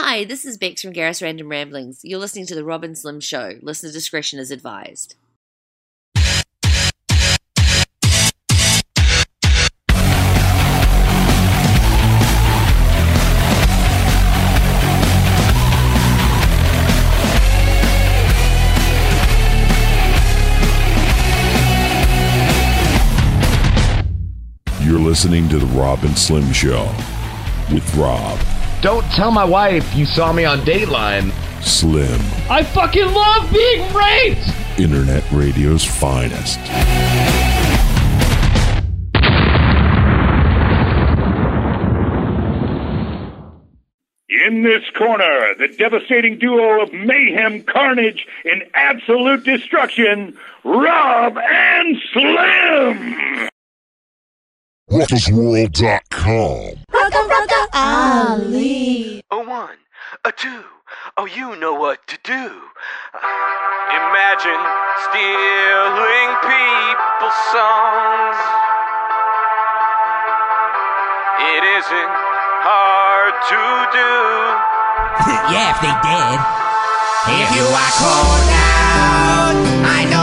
Hi, this is Bex from Garris Random Ramblings. You're listening to The Rob and Slim Show. Listener discretion is advised. You're listening to The Rob and Slim Show with Rob, Don't tell my wife you saw me on Dateline. Slim, I fucking love being raped! Internet Radio's finest. In this corner, the devastating duo of mayhem, carnage, and absolute destruction, Rob and Slim! RuckusWorld.com. Ali. A one, a two, oh, you know what to do. Imagine stealing people's songs. It isn't hard to do. yeah, if they did. If you are cold out, I know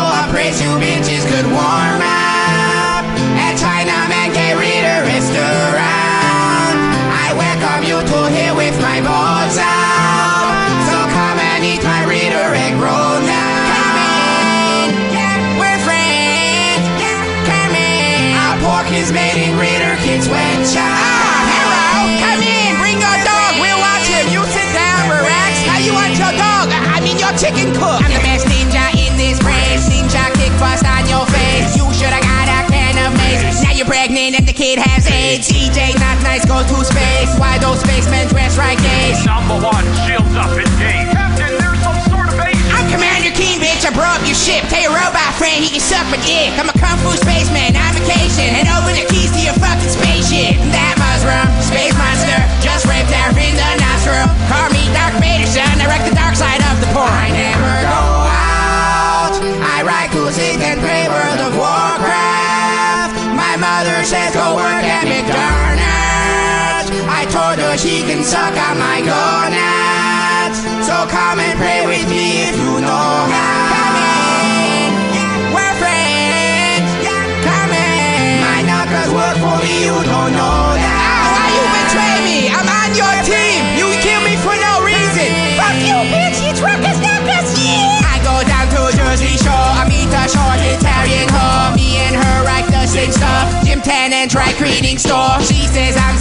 spacemen dress? Number one, shields up in game. Captain, there's some sort of base. I'm Commander Keen, bitch. I brought up your ship. Tell your robot friend he can suck my dick. I'm a kung fu spaceman on vacation. And open the keys to your fucking spaceship. That mushroom, space monster, just raped her in the nostril. Call me Darth Vader, son. I wreck the dark side of the porn. Suck on my gonads. So come and pray with me if you know how. Come in, we're friends. Come in. My knuckles work for me, you don't know that. Ow, why you betray me? I'm on your team. You kill me for no reason. Fuck you, bitch. It's Ruckus Knuckles, yeah. I go down to Jersey Shore. I meet a short Italian hoe. Me and her write the same stuff. Gym Tan and dry cleaning store. She says I'm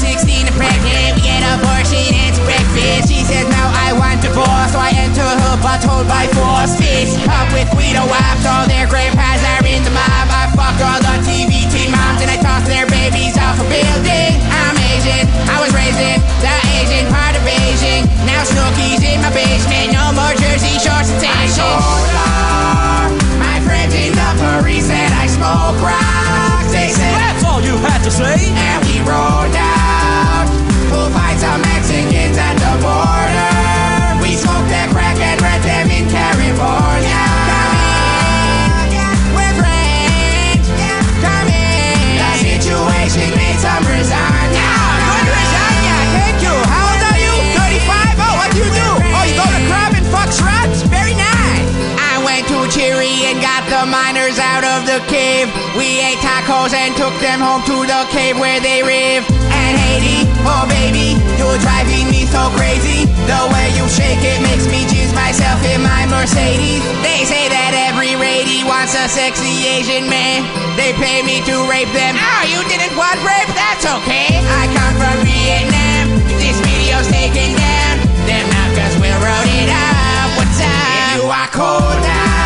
divorce. So I enter her butthole by force. Fist up with Guido Waps. All their grandpas are in the mob. I fuck all the TV team moms and I toss their babies off a building. I'm Asian. I was raised in the Asian part of Beijing. Now Snooki's in my basement. No more Jersey shorts and Shore sensation. My friends in the Paris said I smoke rocks. They said That's all you had to say? and we rolled out to fight some Mexicans at the miners out of the cave. We ate tacos and took them home to the cave where they live. And Haiti, oh baby, you're driving me so crazy. The way you shake it makes me myself in my Mercedes. They say that every lady wants a sexy Asian man. They pay me to rape them. Oh, you didn't want rape? That's okay. I come from Vietnam. This video's taken down. Them knockers will roll it up. What's up? If you are cold out,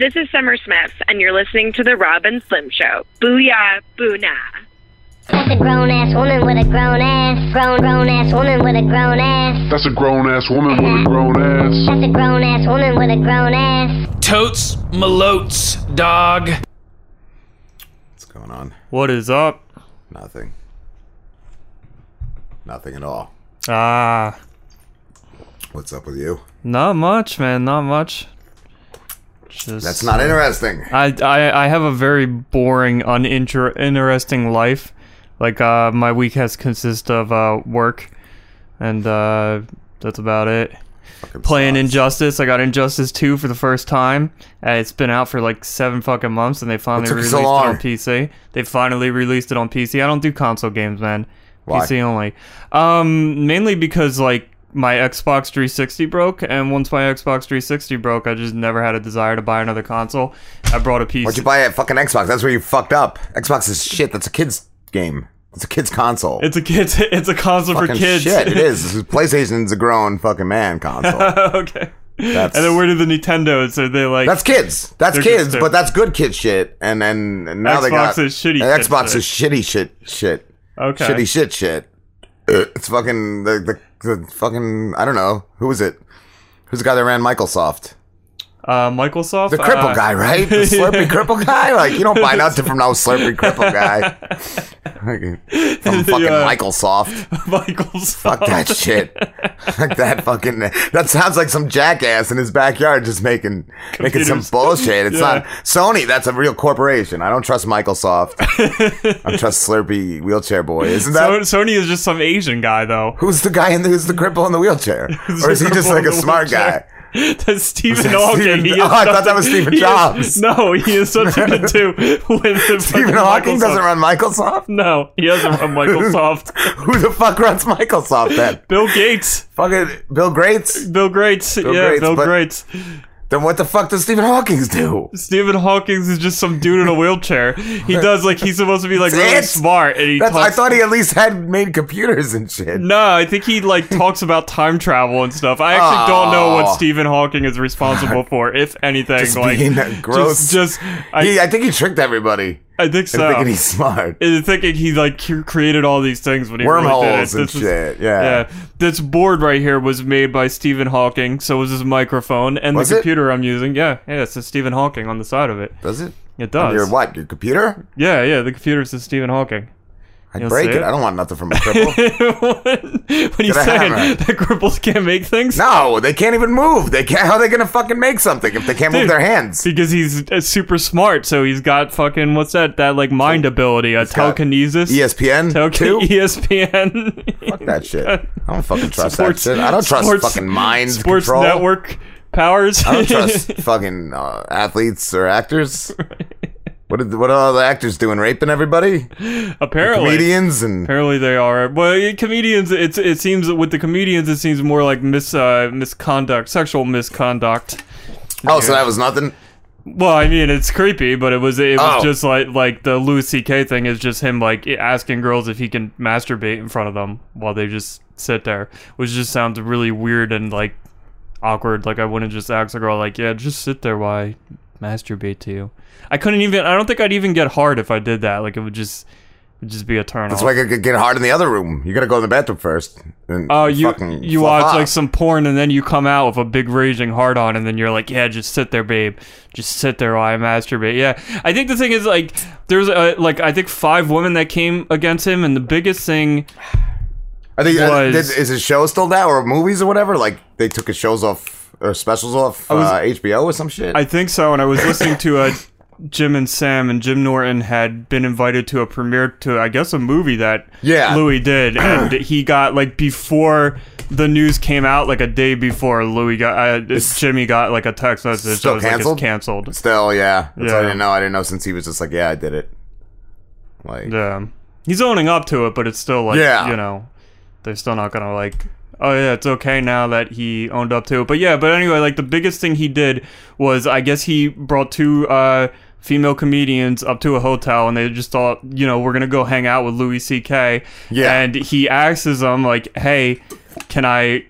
This is Summer Smith, and you're listening to The Rob and Slim Show. Booyah, boo nah. That's a grown ass woman with a grown ass. Grown grown ass woman with a grown ass. That's a grown ass woman with a grown ass. That's a grown ass woman with a grown ass. Totes malotes, dog. What's going on? What is up? Nothing. Nothing at all. Ah, What's up with you? not much, man. Not much. Just That's not interesting. I, I I have a very boring, uninter interesting life. Like uh, my week has consist of uh work, and uh that's about it. Fucking Playing sucks. Injustice, I got Injustice 2 for the first time. Uh, it's been out for like seven fucking months, and they finally released so it on PC. They finally released it on PC. I don't do console games, man. Why? PC only. Um, mainly because like my Xbox 360 broke, and once my Xbox 360 broke, I just never had a desire to buy another console. I brought a PC. Why'd you buy a fucking Xbox? That's where you fucked up. Xbox is shit. That's a kid's game. It's a kid's console. It's a kids. It's a console fucking for kids. shit. It is. PlayStation's a grown fucking man console. okay. That's And then where do the Nintendos? So they like that's kids. That's kids, but that's good kid shit. And then and now they Xbox got is shitty Xbox shit. is shitty shit shit. Okay. Shitty shit shit. Uh, It's fucking the, the the fucking I don't know who was it. Who's the guy that ran Microsoft? Uh, Microsoft. The cripple uh, guy, right? The slurpy cripple guy. Like you don't buy nothing from no slurpy cripple guy. from fucking Yeah. Microsoft. Microsoft. Fuck that shit. like that fucking. That sounds like some jackass in his backyard just making making some bullshit. It's Yeah. not Sony. That's a real corporation. I don't trust Microsoft. I trust Slurpy wheelchair boy. Isn't that? So, Sony is just some Asian guy though. who's the guy in the, who's the cripple in the wheelchair? or is he just like a smart wheelchair. guy? That's Stephen that Hawking. Stephen- Oh, I thought that was Stephen Jobs. no, he has something to do with the Stephen Hawking Microsoft. doesn't run Microsoft. No, he doesn't run Microsoft. Who the fuck runs Microsoft then? Bill Gates. Fucking Bill Gates. Bill Gates. yeah, Gates, Bill Gates. Then what the fuck does Stephen Hawking do? Stephen Hawking is just some dude in a wheelchair. He does like he's supposed to be like really smart, and he That's, I talks. thought he at least had made computers and shit. no, I think he like talks about time travel and stuff. I actually don't know what. Stephen Hawking is responsible for, if anything. Just like being Just, gross. just I, He, I think he tricked everybody I think so. thinking he's smart. And thinking he like created all these things when he really Wormholes did it. and This is- shit, yeah. yeah. This board right here was made by Stephen Hawking. So was his microphone and Was the it? computer I'm using. Yeah, yeah. It says Stephen Hawking on the side of it. Does it? It does. Your what? Your computer? Yeah, yeah. The computer says Stephen Hawking. I'd You'll break it. it? I don't want nothing from a cripple. what are you saying? That cripples can't make things? no, they can't even move. They can't. How are they gonna fucking make something if they can't move their hands? Because he's uh, super smart, so he's got fucking what's that? That like mind ability, a telekinesis. ESPN Tele- too. ESPN. Fuck that shit. I don't fucking trust Sports- that shit. I don't trust sports- fucking mind Sports control. network powers. I don't trust fucking uh, athletes or actors. What did what are all the actors doing? Raping everybody? Apparently. Comedians and Apparently they are. Well, comedians. It's it seems with the comedians, it seems more like mis uh, misconduct, sexual misconduct. oh, so that was nothing. Well, I mean, it's creepy, but it was it was Oh. just like like the Louis C.K. thing is just him like asking girls if he can masturbate in front of them while they just sit there, which just sounds really weird and like awkward. Like I wouldn't just ask a girl like, yeah, just sit there while I masturbate to you. I couldn't even. I don't think I'd even get hard if I did that. Like it would just it would just be a turn That's off. why I could get hard in the other room. You gotta go in the bathroom first. And Oh, you fucking you watch off. like some porn and then you come out with a big raging hard on and then you're like, yeah, just sit there, babe, just sit there while I masturbate. Yeah, I think the thing is like there's uh, like I think five women that came against him and the biggest thing Are they, uh, was- did- is his show still down or movies or whatever? Like they took his shows off or specials off was- uh, HBO or some shit. I think so. And I was listening to uh, Jim and Sam, and Jim Norton had been invited to a premiere to, I guess, a movie that Yeah. Louis did, and he got like before the news came out, like a day before Louis got, uh, Jimmy got like a text message still was like canceled? canceled. Still, yeah. That's what I Yeah. didn't know. I didn't know since he was just like, yeah, I did it. Like, Yeah, he's owning up to it, but it's still like, Yeah. you know, they're still not gonna like. Oh yeah, it's okay now that he owned up to it. But yeah, but anyway, like the biggest thing he did was I guess he brought two uh female comedians up to a hotel and they just thought, you know, we're gonna go hang out with Louis C.K. Yeah. And he asks them like, Hey, can I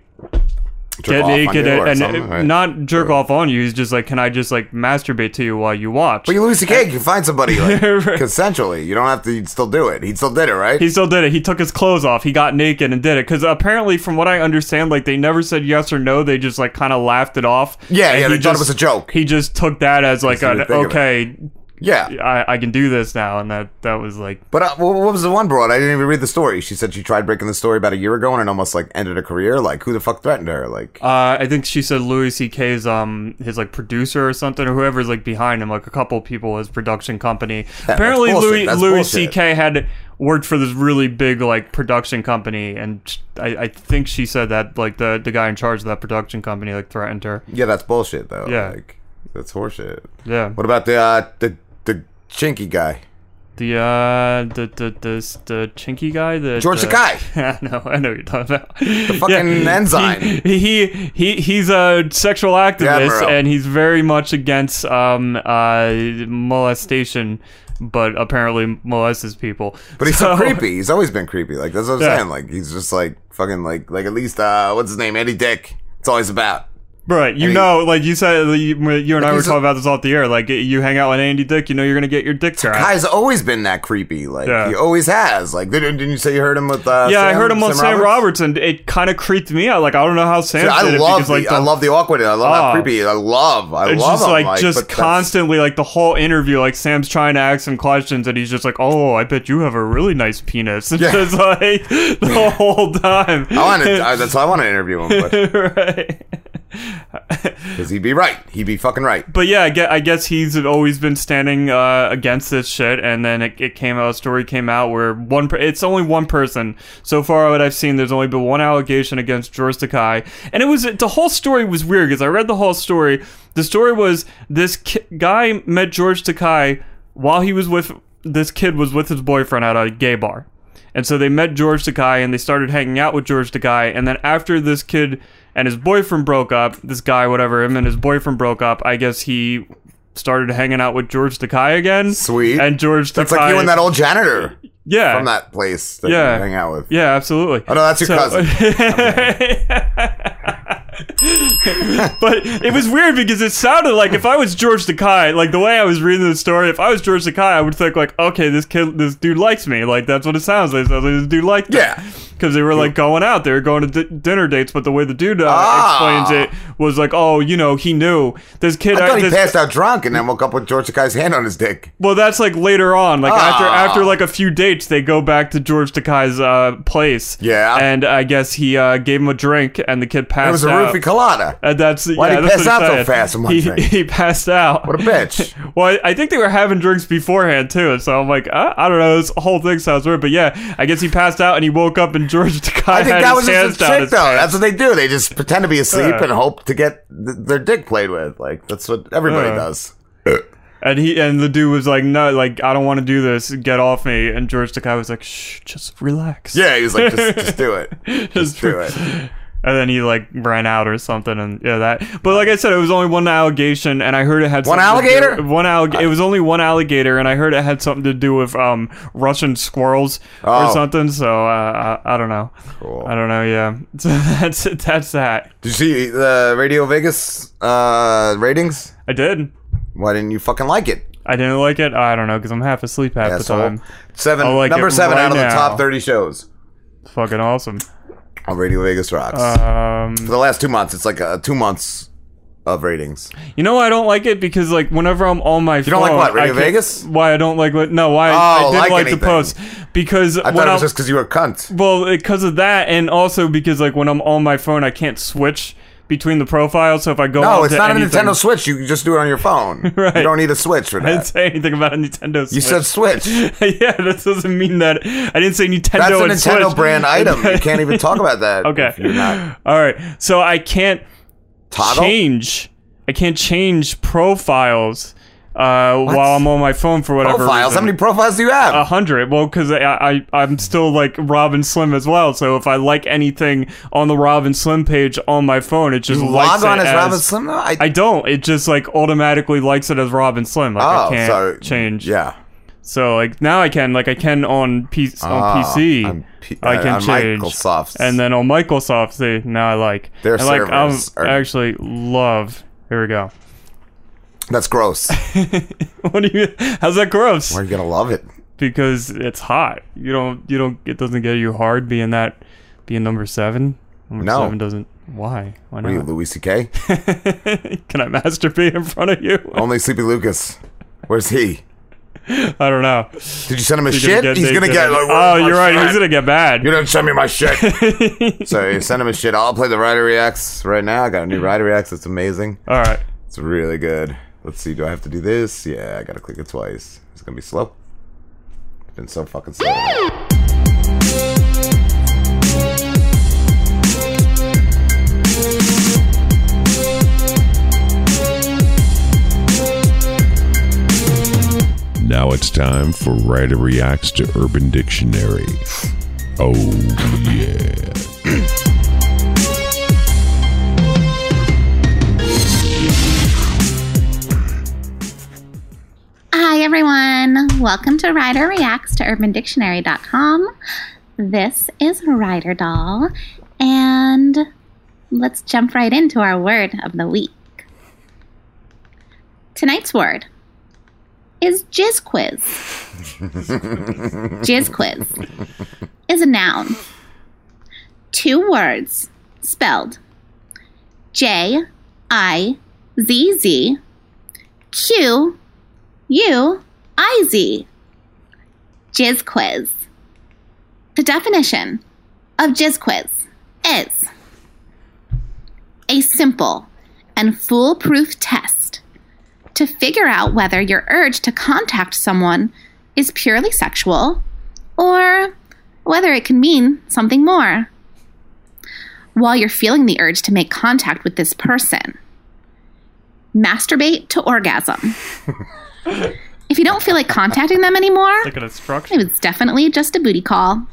get naked and, and right? not jerk off on you. He's just like, can I just like masturbate to you while you watch? But you lose the cake. You find somebody like consensually. You don't have to. You'd still do it. He still did it, right? He still did it. He took his clothes off. He got naked and did it. Because apparently, from what I understand, like they never said yes or no. They just like kind of laughed it off. Yeah, And yeah, he they thought it was a joke. He just took that as like an okay. Yeah. I, I can do this now, and that that was like But uh, what was the one broad? I didn't even read the story. She said she tried breaking the story about a year ago and it almost like ended her career. Like who the fuck threatened her? Like Uh, I think she said Louis C.K.'s um his like producer or something or whoever's like behind him, like a couple people, his production company. that's Apparently. Louis That's Louis. C.K. had worked for this really big like production company, and I, I think she said that like the the guy in charge of that production company like threatened her. yeah, that's bullshit though. Yeah. like, that's horseshit. Yeah. What about the uh, the chinky guy? The uh the the the, the chinky guy the George the, Takei. no, I know what you're talking about. The fucking enzyme. He, he he he's a sexual activist and he's very much against um uh molestation, but apparently molests his people. But he's so, creepy. He's always been creepy. Like that's what I'm Yeah. saying. Like he's just like fucking like like at least uh what's his name Eddie Dick. It's always about. Right, you And he- know, like you said, you, you and I were talking about this off the air. Like you hang out with Andy Dick, you know you're gonna get your dick grabbed. Kai's always been that creepy. Like Yeah. he always has. Like didn't, didn't you say you heard him with? Uh, yeah, I Sam- heard him on Sam, Roberts? Roberts? and it kind of creeped me out. Like I don't know how Sam See, I did love because like the, I love the awkward. I love Oh. how creepy. I love. I it's love just him, like, just constantly like the whole interview like sam's trying to ask him questions and he's just like oh i bet you have a really nice penis it's Yeah. just like the whole time I want to. That's why I want to interview him, right because he'd be right. He'd be fucking right. but yeah I guess, I guess he's always been standing uh, against this shit and then it, it came out a story came out where one per- it's only one person so far what i've seen there's only been one allegation against george takei and it was the whole story was weird because i read the whole story the story was this ki- guy met george takei while he was with this kid was with his boyfriend at a gay bar and so they met George Takei and they started hanging out with George Takei. And then after this kid and his boyfriend broke up, this guy, whatever, him and his boyfriend broke up, I guess he started hanging out with George Takei again. Sweet. And George That's Takei. like you and that old janitor yeah. from that place that Yeah. you hang out with. Yeah, absolutely. Oh no, that's your So- cousin. but it was weird because it sounded like if I was George Takei, like the way I was reading the story, if I was George Takei, I would think like, okay, this kid, this dude likes me. Like that's what it sounds like. It sounds like this dude likes me. Yeah. Because they were like going out, they were going to di- dinner dates, but the way the dude uh, Ah. explains it was like, oh, you know, he knew this kid. I thought he this- passed out drunk and then woke up with George Takei's hand on his dick. well, that's like later on. Like after Ah. after like a few dates, they go back to George Takei's uh, place. Yeah. and I guess he uh, gave him a drink, and the kid passed It was a out. roofie colada. And that's Why'd yeah, he that's pass out so fast he, he passed out. What a bitch. well, I think they were having drinks beforehand too, so I'm like, uh, I don't know. This whole thing sounds weird, but yeah, I guess he passed out and he woke up and George Takei I think that was just a trick, though. That's what they do. They just pretend to be asleep Yeah. and hope to get th- their dick played with. Like that's what everybody Yeah. does. And he and the dude was like, no, like I don't want to do this. Get off me. And George Takei was like, shh, just relax. Yeah, he was like, just, just do it. just Just do it. And then he like ran out or something, and yeah, that. But like I said, it was only one allegation, and I heard it had One something to do- alligator? one allig- It was only one alligator, and I heard it had something to do with um Russian squirrels or Oh. something. So uh, I, I don't know. Cool. I don't know. Yeah, so that's that's that. Did you see the Radio Vegas uh, ratings? I did. Why didn't you fucking like it? I didn't like it. I don't know because I'm half asleep half the Asshole. time. Seven, like number seven right out of the top thirty shows Fucking awesome. On Radio Vegas Rocks. Um, For the last two months, it's like uh, two months of ratings. You know why I don't like it because like whenever I'm on my You phone, don't like what, Radio I can't- Vegas? Why I don't like what? No, why Oh, I didn't like like, the anything. post because I when thought it was I'm- just because you were a cunt. well because of that and also because like when I'm on my phone I can't switch between the profiles. So if I go No, it's not anything, a Nintendo Switch. You can just do it on your phone. Right. You don't need a Switch for that. I didn't say anything about a Nintendo. Switch. You said Switch. yeah, that doesn't mean that. I didn't say Nintendo. That's a Nintendo Switch. brand item. You can't even talk about that. Okay. if You're not All right. So I can't Toggle? change. I can't change profiles uh, while I'm on my phone for whatever profiles. How many profiles do you have? A hundred. Well, because I, I I'm still like Robin Slim as well. So if I like anything on the Robin Slim page on my phone, it just you likes log on it as, Robin Slim? I, I don't. It just like automatically likes it as Robin Slim. Like oh, I can't so change. Yeah. So like now I can like I can on P- Ah, on PC on P- I uh, can on change Microsoft's. and then on Microsoft see now I like Their I like I are- actually love here we go. That's gross. what do you? How's that gross? Why are you gonna love it? Because it's hot. You don't. You don't. It doesn't get you hard being that. Being number seven. Number No. seven doesn't. Why? Why are you, not? Louis C.K.? Can I masturbate in front of you? Only Sleepy Lucas. Where's he? I don't know. Did you send him a He's shit? get He's gonna get. Like, oh, you're right. shit?" He's gonna get bad. You didn't send me my shit. so you send him a shit. I'll play the Ryder Reacts right now. I got a new Ryder Reacts. It's amazing. All right. It's really good. Let's see. Do I have to do this? Yeah, I gotta click it twice. It's gonna be slow. It's been so fucking slow. Now it's time for Ryder Reacts to Urban Dictionary. Oh, yeah. Hi, everyone. Welcome to Ryder Reacts to UrbanDictionary.com. This is Ryder Doll, and let's jump right into our word of the week. Tonight's word is jizz quiz. jizz quiz is a noun. Two words spelled J I Z Z Q U I Z. Jizz quiz. The definition of jizz quiz is a simple and foolproof test to figure out whether your urge to contact someone is purely sexual or whether it can mean something more. While you're feeling the urge to make contact with this person, masturbate to orgasm. if you don't feel like contacting them anymore, Like an instruction. it definitely just a booty call.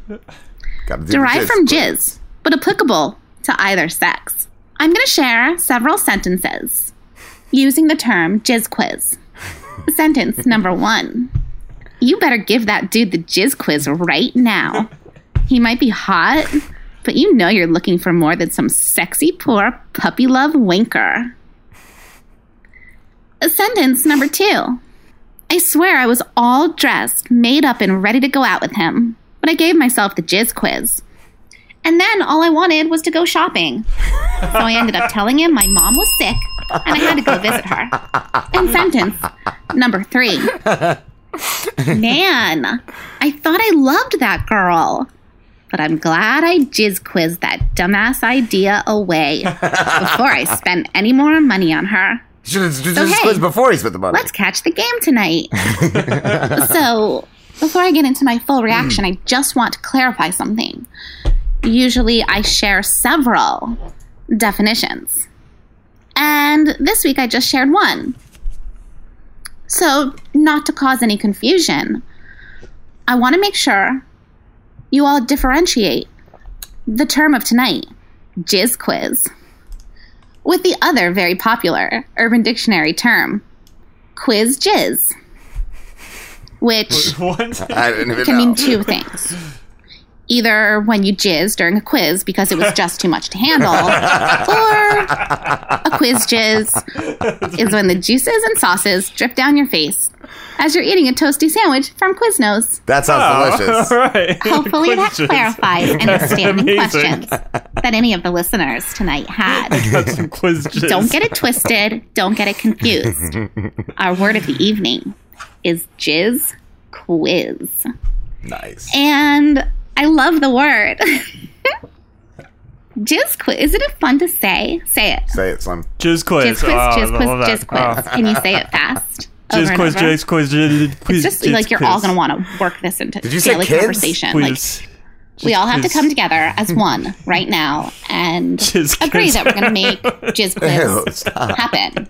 Gotta do the Derived from quiz. jizz, but applicable to either sex. I'm going to share several sentences using the term jizz quiz. Sentence number one You better give that dude the jizz quiz right now. He might be hot, but you know you're looking for more than some sexy, poor puppy love winker. Sentence number two I swear I was all dressed, made up, and ready to go out with him, but I gave myself the jizz quiz. And then all I wanted was to go shopping. So I ended up telling him my mom was sick and I had to go visit her. And sentence number three Man, I thought I loved that girl. But I'm glad I jizz quizzed that dumbass idea away before I spent any more money on her. Should have just So, hey, quiz before he spent the money. Let's catch the game tonight. so, before I get into my full reaction, I just want to clarify something. Usually, I share several definitions. And this week, I just shared one. So, not to cause any confusion, I want to make sure you all differentiate the term of tonight, jizz quiz, with the other very popular Urban Dictionary term, quiz jizz, which What? I didn't even can know. mean two things. Either when you jizz during a quiz because it was just too much to handle, or a quiz jizz is when the juices and sauces drip down your face as you're eating a toasty sandwich from Quiznos. That sounds oh, delicious. All right. Hopefully that Quiz jizz. clarifies any standing questions that any of the listeners tonight had. Quiz. Don't get it twisted. Don't get it confused. Our word of the evening is jizz quiz. Nice. And I love the word. jizz quiz. Isn't it fun to say? Say it. Say it, Slim. Jizz quiz. Jizz quiz, Oh, jizz quiz, jizz quiz. Oh. Can you say it fast? Jizz quiz, jizz quiz, jizz quiz. It's just jizz like you're all going to want to work this into Did you say daily kids? conversation. Like Quiz. we all have to come together as one right now and Jizz agree quiz. that we're going to make jizz Ew, quiz stop. happen.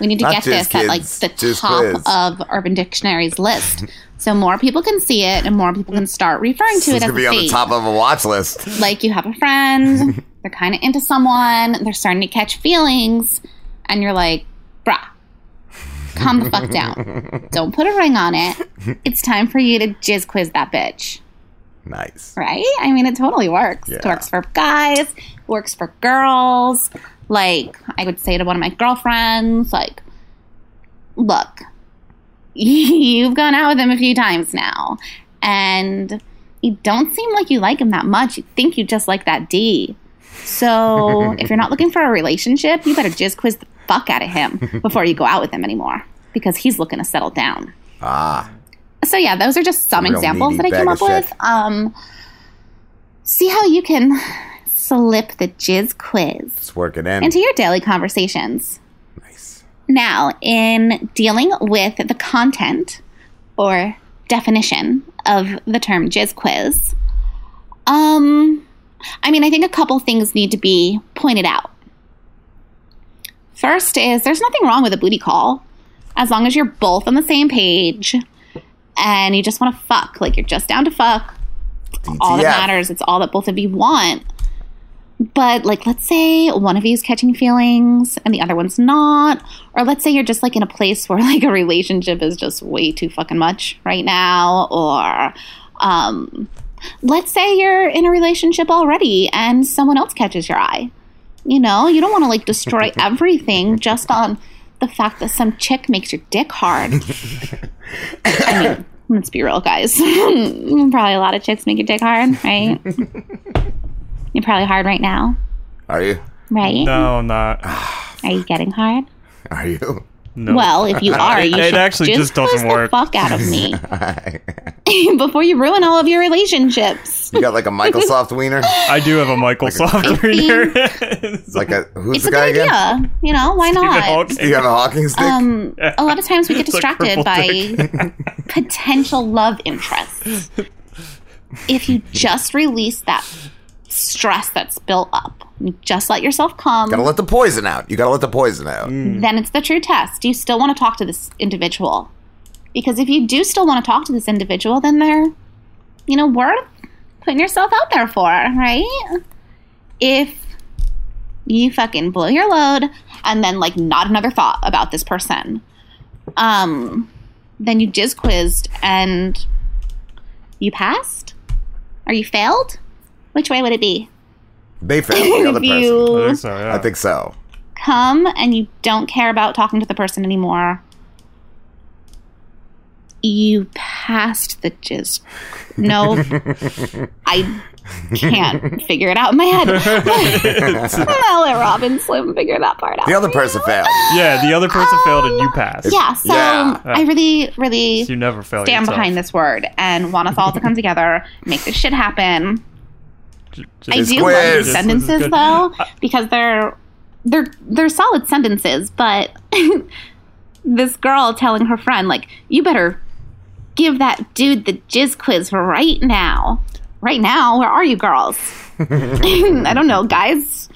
We need to Not get this at like the top of Urban Dictionary's list, so more people can see it and more people can start referring to it as gonna be on the top of a watch list. Like you have a friend, they're kind of into someone, they're starting to catch feelings, and you're like, "Bruh, calm the fuck down. Don't put a ring on it. It's time for you to jizz quiz that bitch. Nice. Right? I mean, it totally works. It works for guys, works for girls. Like, I would say to one of my girlfriends, like, look, you've gone out with him a few times now, and you don't seem like you like him that much. You think you just like that D. So, if you're not looking for a relationship, you better just quiz the fuck out of him before you go out with him anymore, because he's looking to settle down. Ah. So yeah, those are just some Real examples that I came up with. Um, see how you can slip the jizz quiz Let's work it in. into your daily conversations. Nice. Now, in dealing with the content or definition of the term jizz quiz, um, I mean, I think a couple things need to be pointed out. First is there's nothing wrong with a booty call as long as you're both on the same page and you just want to fuck. Like you're just down to fuck. It's all that matters. It's all that both of you want. But like let's say one of you is catching feelings and the other one's not. Or let's say you're just like in a place where like a relationship is just way too fucking much right now. Or um let's say you're in a relationship already and someone else catches your eye. You know, you don't want to like destroy everything just on the fact that some chick makes your dick hard. I mean, let's be real, guys. probably a lot of chicks make your dick hard, right? You're probably hard right now, Are you? right? No, I'm not. Are you getting hard? Are you? No. Well, if you are, you it should actually just quiz doesn't the work. fuck out of me before you ruin all of your relationships. You got like a Microsoft wiener? I do have a Microsoft I reader. It's like a who's It's the a guy good again? idea. You know, why not? Do you have a Hawking stick? Um, a lot of times we get It's distracted purple by potential love interests. If you just release that stress that's built up, you just let yourself come, gotta let the poison out. You gotta let the poison out. then it's the true test. Do you still want to talk to this individual? Because if you do still want to talk to this individual, then they're, you know, worth putting yourself out there for, right? If you fucking blow your load and then like not another thought about this person, um, then you jizz quizzed and you passed or you failed. Which way would it be? They failed the other you- person. I think so, I think so. come and you don't care about talking to the person anymore, you passed the jizz. No, I can't figure it out in my head. I'll let Robin Slim figure that part out. The other person failed. Yeah, the other person um, failed and you passed. Yeah, so Yeah. I really, really You never fail stand yourself. behind this word and want us all to come together, make this shit happen. I Jizz do love quiz. these sentences though uh, because they're they're they're solid sentences, but this girl telling her friend like, "You better give that dude the jizz quiz right now." Right now, where are you girls? I don't know, guys.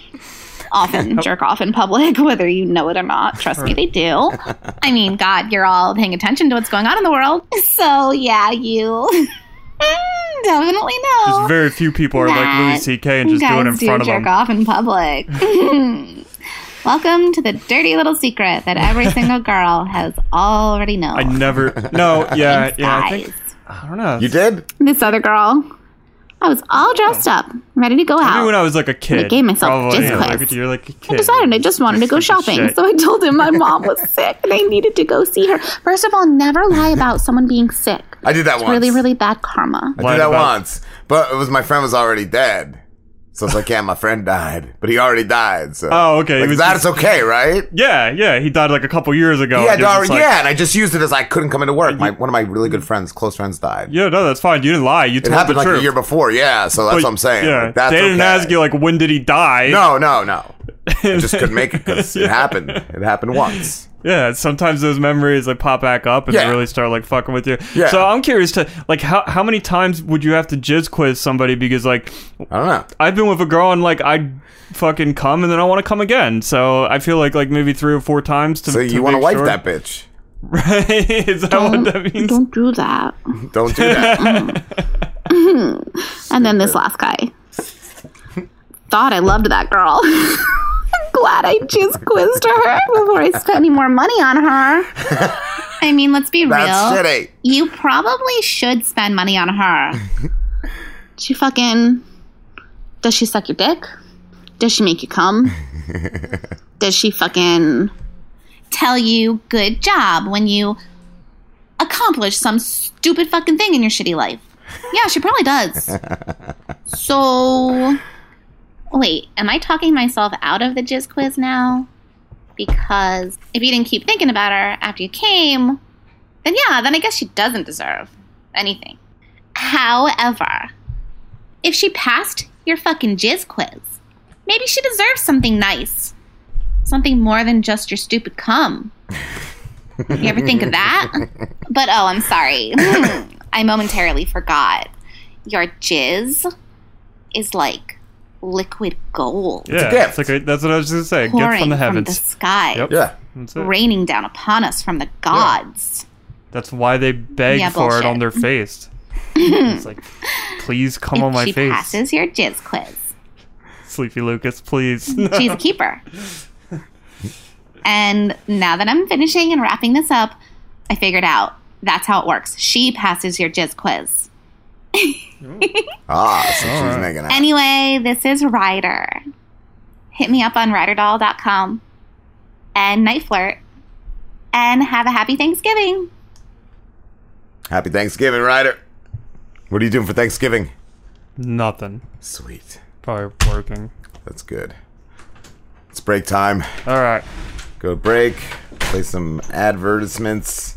Often jerk off in public, whether you know it or not. Trust me, they do. I mean, God, you're all paying attention to what's going on in the world. So, yeah, you Mm, definitely know. Just very few people are like Louis C.K. and just do it guys in front of jerk them. off in public. Welcome to the dirty little secret that every single girl has already known. I never. No, yeah, Thanks, yeah. I think I don't know. You did? This other girl, I was all dressed up, ready to go Maybe out. when I was like a kid. I gave myself Probably, jizz yeah, quiz. like, you're like a I kid. I decided I just wanted to go shopping, so I told him my mom was sick and I needed to go see her. First of all, never lie about someone being sick. I did that It's once. really, really bad karma. I Lied did that about- once. But it was my friend was already dead. So it's like, yeah, my friend died. But he already died. So Oh, okay. Like, was that's okay, right? Yeah, yeah. He died like a couple years ago. yeah, and just like, yeah, and I just used it as I couldn't come into work. My one of my really good friends, close friends, died. Yeah, no, that's fine. You didn't lie. You It told happened the like truth. a year before, yeah. So that's But, what I'm saying. Yeah, Like, they didn't okay. ask you like when did he die. No, no, no. I just couldn't make it because it happened. It happened once. Yeah, sometimes those memories like pop back up and Yeah. they really start like fucking with you. Yeah. So I'm curious to like how how many times would you have to jizz quiz somebody because like I don't know. I've been with a girl and like I fucking come and then I want to come again. So I feel like like maybe three or four times to. So to you want to make wife sure. that bitch? Right? Is that what that means? Don't do that. Don't do that. And then this last guy thought I loved that girl. Glad I just quizzed her before I spent any more money on her. I mean, let's be That's real. shitty. You probably should spend money on her. she fucking. Does she suck your dick? Does she make you come? Does she fucking tell you good job when you accomplish some stupid fucking thing in your shitty life? Yeah, she probably does. So, wait, am I talking myself out of the jizz quiz now? Because if you didn't keep thinking about her after you came, then yeah, then I guess she doesn't deserve anything. However, if she passed your fucking jizz quiz, maybe she deserves something nice. Something more than just your stupid cum. You ever think of that? But oh, I'm sorry. I momentarily forgot. Your jizz is like liquid gold. Yeah, gift. it's like a, that's what I was going to say. A gift from the heavens, from the sky, Yep. Yeah. That's it. raining down upon us from the gods. That's why they beg Yeah, for it on their face. it's like, please come on if my she face, passes your jizz quiz, Sleepy Lucas, please. she's a keeper. And now that I'm finishing and wrapping this up, I figured out that's how it works. She passes your jizz quiz. Ah, so she's making out. Anyway, this is Ryder. Hit me up on ryderdoll.com and NiteFlirt and have a happy Thanksgiving. Happy Thanksgiving, Ryder. What are you doing for Thanksgiving? Nothing. Sweet. Probably working. That's good. It's break time. All right. Go to break. Play some advertisements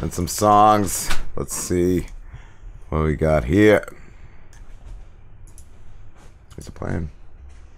and some songs. Let's see what we got here. Who's it playing?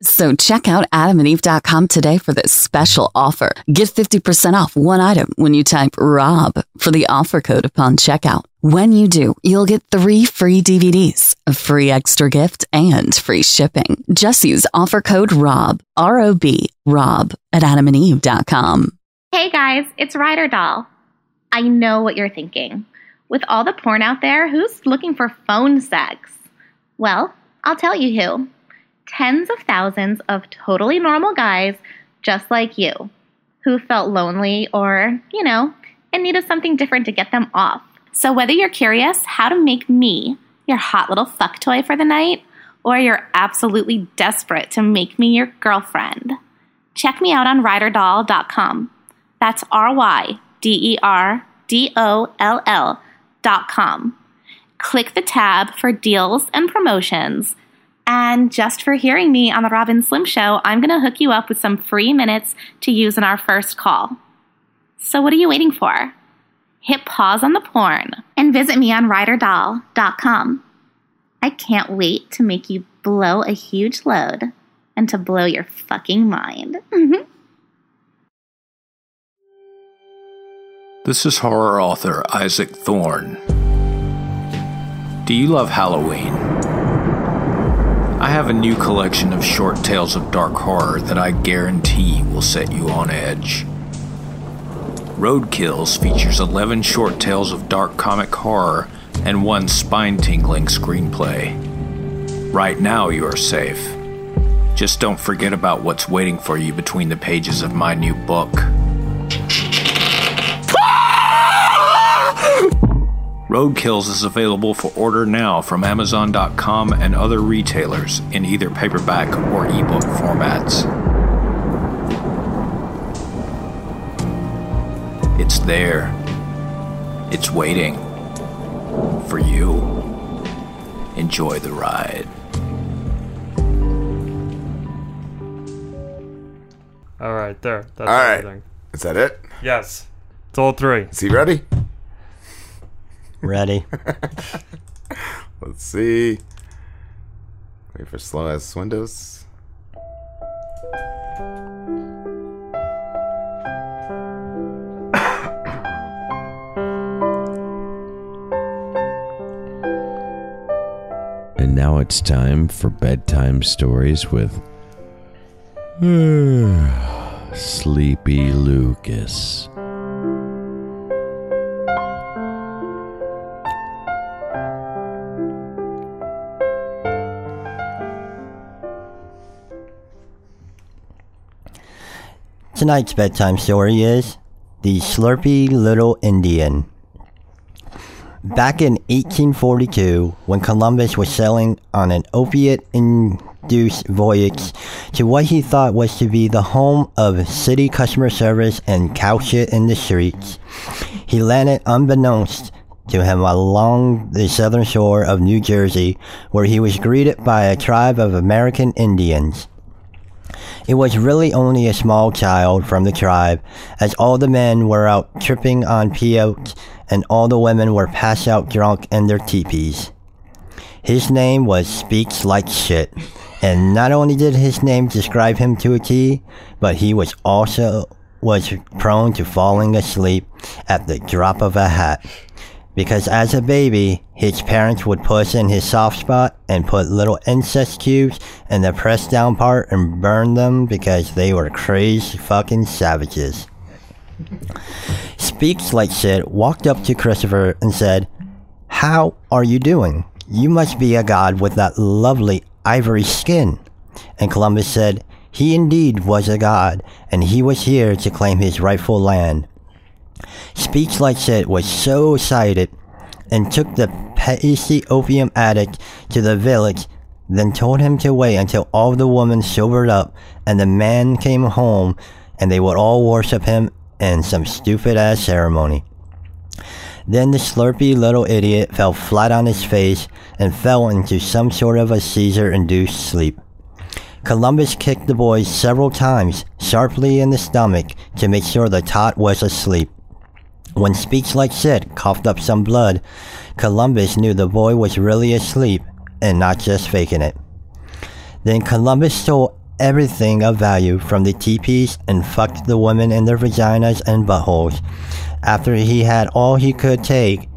So check out adamandeve.com today for this special offer. Get 50% off one item when you type ROB for the offer code upon checkout. When you do, you'll get three free DVDs, a free extra gift, and free shipping. Just use offer code ROB, R O B, ROB at adamandeve.com. Hey guys, it's Ryder Doll. I know what you're thinking. With all the porn out there, who's looking for phone sex? Well, I'll tell you who. Tens of thousands of totally normal guys just like you who felt lonely or, you know, in need of something different to get them off. So whether you're curious how to make me your hot little fuck toy for the night, or you're absolutely desperate to make me your girlfriend, check me out on ryderdoll.com. That's R Y D E R D O L L dot com. Click the tab for deals and promotions. And just for hearing me on the Rob and Slim Show, I'm going to hook you up with some free minutes to use in our first call. So, what are you waiting for? Hit pause on the porn and visit me on ryderdoll.com. I can't wait to make you blow a huge load and to blow your fucking mind. Mm-hmm. This is horror author Isaac Thorne. Do you love Halloween? I have a new collection of short tales of dark horror that I guarantee will set you on edge. Roadkills features 11 short tales of dark comic horror and one spine tingling screenplay. Right now, you are safe. Just don't forget about what's waiting for you between the pages of my new book. Roadkills is available for order now from Amazon.com and other retailers in either paperback or ebook formats. It's there. It's waiting. For you. Enjoy the ride. All right, there. That's All right. everything. Is that it? Yes. It's all three. Is he ready? Ready. Let's see. Wait for slow ass windows. And now it's time for bedtime stories with Sleepy Lucas. Tonight's bedtime story is The Slurpy Little Indian. Back in 1842, when Columbus was sailing on an opiate induced voyage to what he thought was to be the home of city customer service and cow shit in the streets, he landed unbeknownst to him along the southern shore of New Jersey, where he was greeted by a tribe of American Indians. It was really only a small child from the tribe, as all the men were out tripping on peyote and all the women were passed out drunk in their teepees. His name was Speaks Like Shit, and not only did his name describe him to a T, but he was also was prone to falling asleep at the drop of a hat. Because as a baby, his parents would push in his soft spot and put little incest cubes in the pressed down part and burn them because they were crazy fucking savages. Speaks Like Shit walked up to Christopher and said, How are you doing? You must be a god with that lovely ivory skin. And Columbus said, He indeed was a god, and he was here to claim his rightful land. Speaks Like Shit was so excited and took the pasty opium addict to the village, then told him to wait until all the women sobered up and the man came home and they would all worship him in some stupid ass ceremony. Then the slurpy little idiot fell flat on his face and fell into some sort of a seizure induced sleep. Columbus kicked the boy several times, sharply in the stomach, to make sure the tot was asleep. When speech Like Shit coughed up some blood, Columbus knew the boy was really asleep and not just faking it. Then Columbus stole everything of value from the teepees and fucked the women in their vaginas and buttholes. After he had all he could take,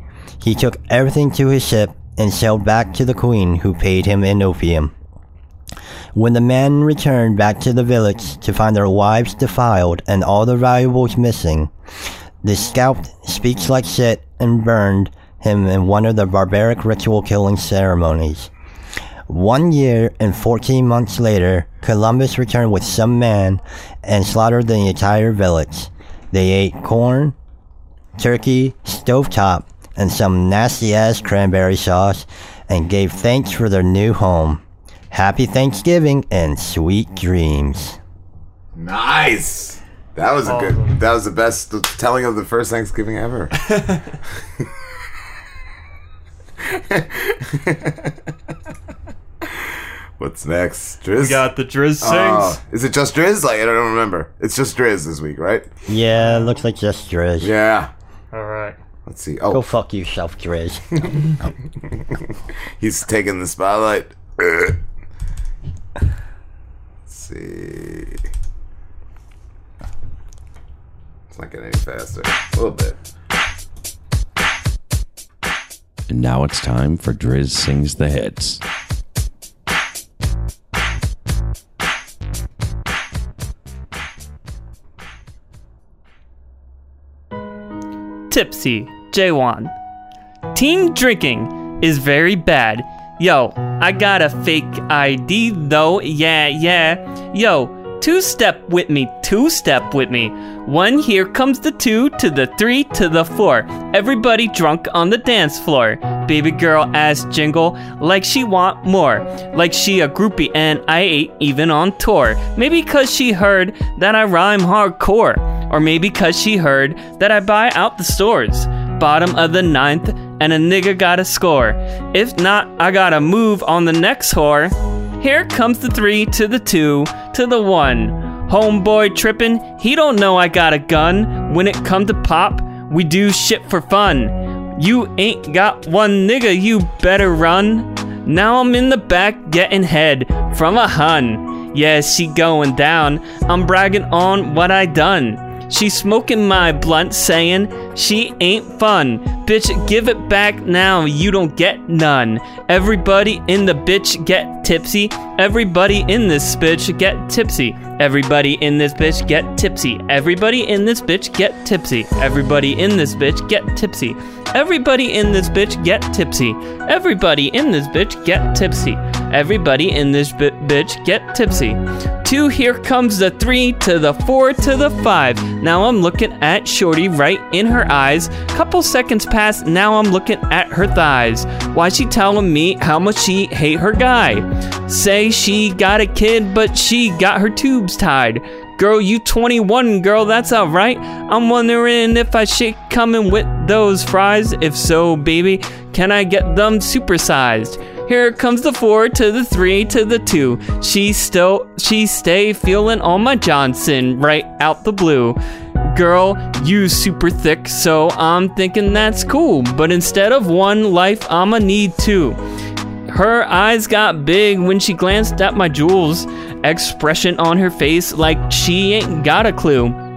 he took everything to his ship and sailed back to the queen who paid him in opium. When the men returned back to the village to find their wives defiled and all their valuables missing, they scalped Speaks Like Shit and burned him in one of the barbaric ritual killing ceremonies. One year and 14 months later, Columbus returned with some men and slaughtered the entire village. They ate corn, turkey, stovetop, and some nasty ass cranberry sauce and gave thanks for their new home. Happy Thanksgiving and sweet dreams. Nice. That was a good. That was the best telling of the first Thanksgiving ever. What's next? Driz? We got the Driz sings. Oh, is it just Driz? Like I don't remember. It's just Driz this week, right? Yeah, looks like just Driz. Yeah. All right. Let's see. Oh, Go fuck yourself, Driz. he's taking the spotlight. Let's see. It's not getting any faster. A little bit. And now it's time for Driz Sings the Hits. Tipsy, J1. Teen drinking is very bad. Yo, I got a fake ID though, yeah, yeah. Yo, two step with me, two step with me. One here comes the two to the three to the four. Everybody drunk on the dance floor. Baby girl ass jingle like she want more. Like she a groupie and I ain't even on tour. Maybe cause she heard that I rhyme hardcore. Or maybe cause she heard that I buy out the stores. Bottom of the ninth, and a nigga gotta score. If not, I gotta move on the next whore. Here comes the three to the two to the one. Homeboy trippin', he don't know I got a gun. When it come to pop, we do shit for fun. You ain't got one nigga, you better run. Now I'm in the back getting head from a hun. Yeah, she going down. I'm bragging on what I done. She smoking my blunt, saying she ain't fun. Bitch, give it back now, you don't get none. Everybody in the bitch get tipsy. Everybody in this bitch get tipsy. Everybody in this bitch get tipsy. Everybody in this bitch get tipsy. Everybody in this bitch get tipsy. Everybody in this bitch get tipsy. Everybody in this bitch get tipsy. Everybody in this bi- bitch get tipsy. Two, here comes the three to the four to the five. Now I'm looking at Shorty right in her eyes. Couple seconds pass, now I'm looking at her thighs. Why she telling me how much she hate her guy? Say she got a kid, but she got her tubes tied. Girl, you 21, girl, that's alright. I'm wondering if I should come in with those fries. If so, baby, can I get them supersized? Here comes the four to the three to the two. She still, she stay feeling on my Johnson right out the blue. Girl, you super thick, so I'm thinking that's cool. But instead of one life, I'ma need two. Her eyes got big when she glanced at my jewels. Expression on her face like she ain't got a clue.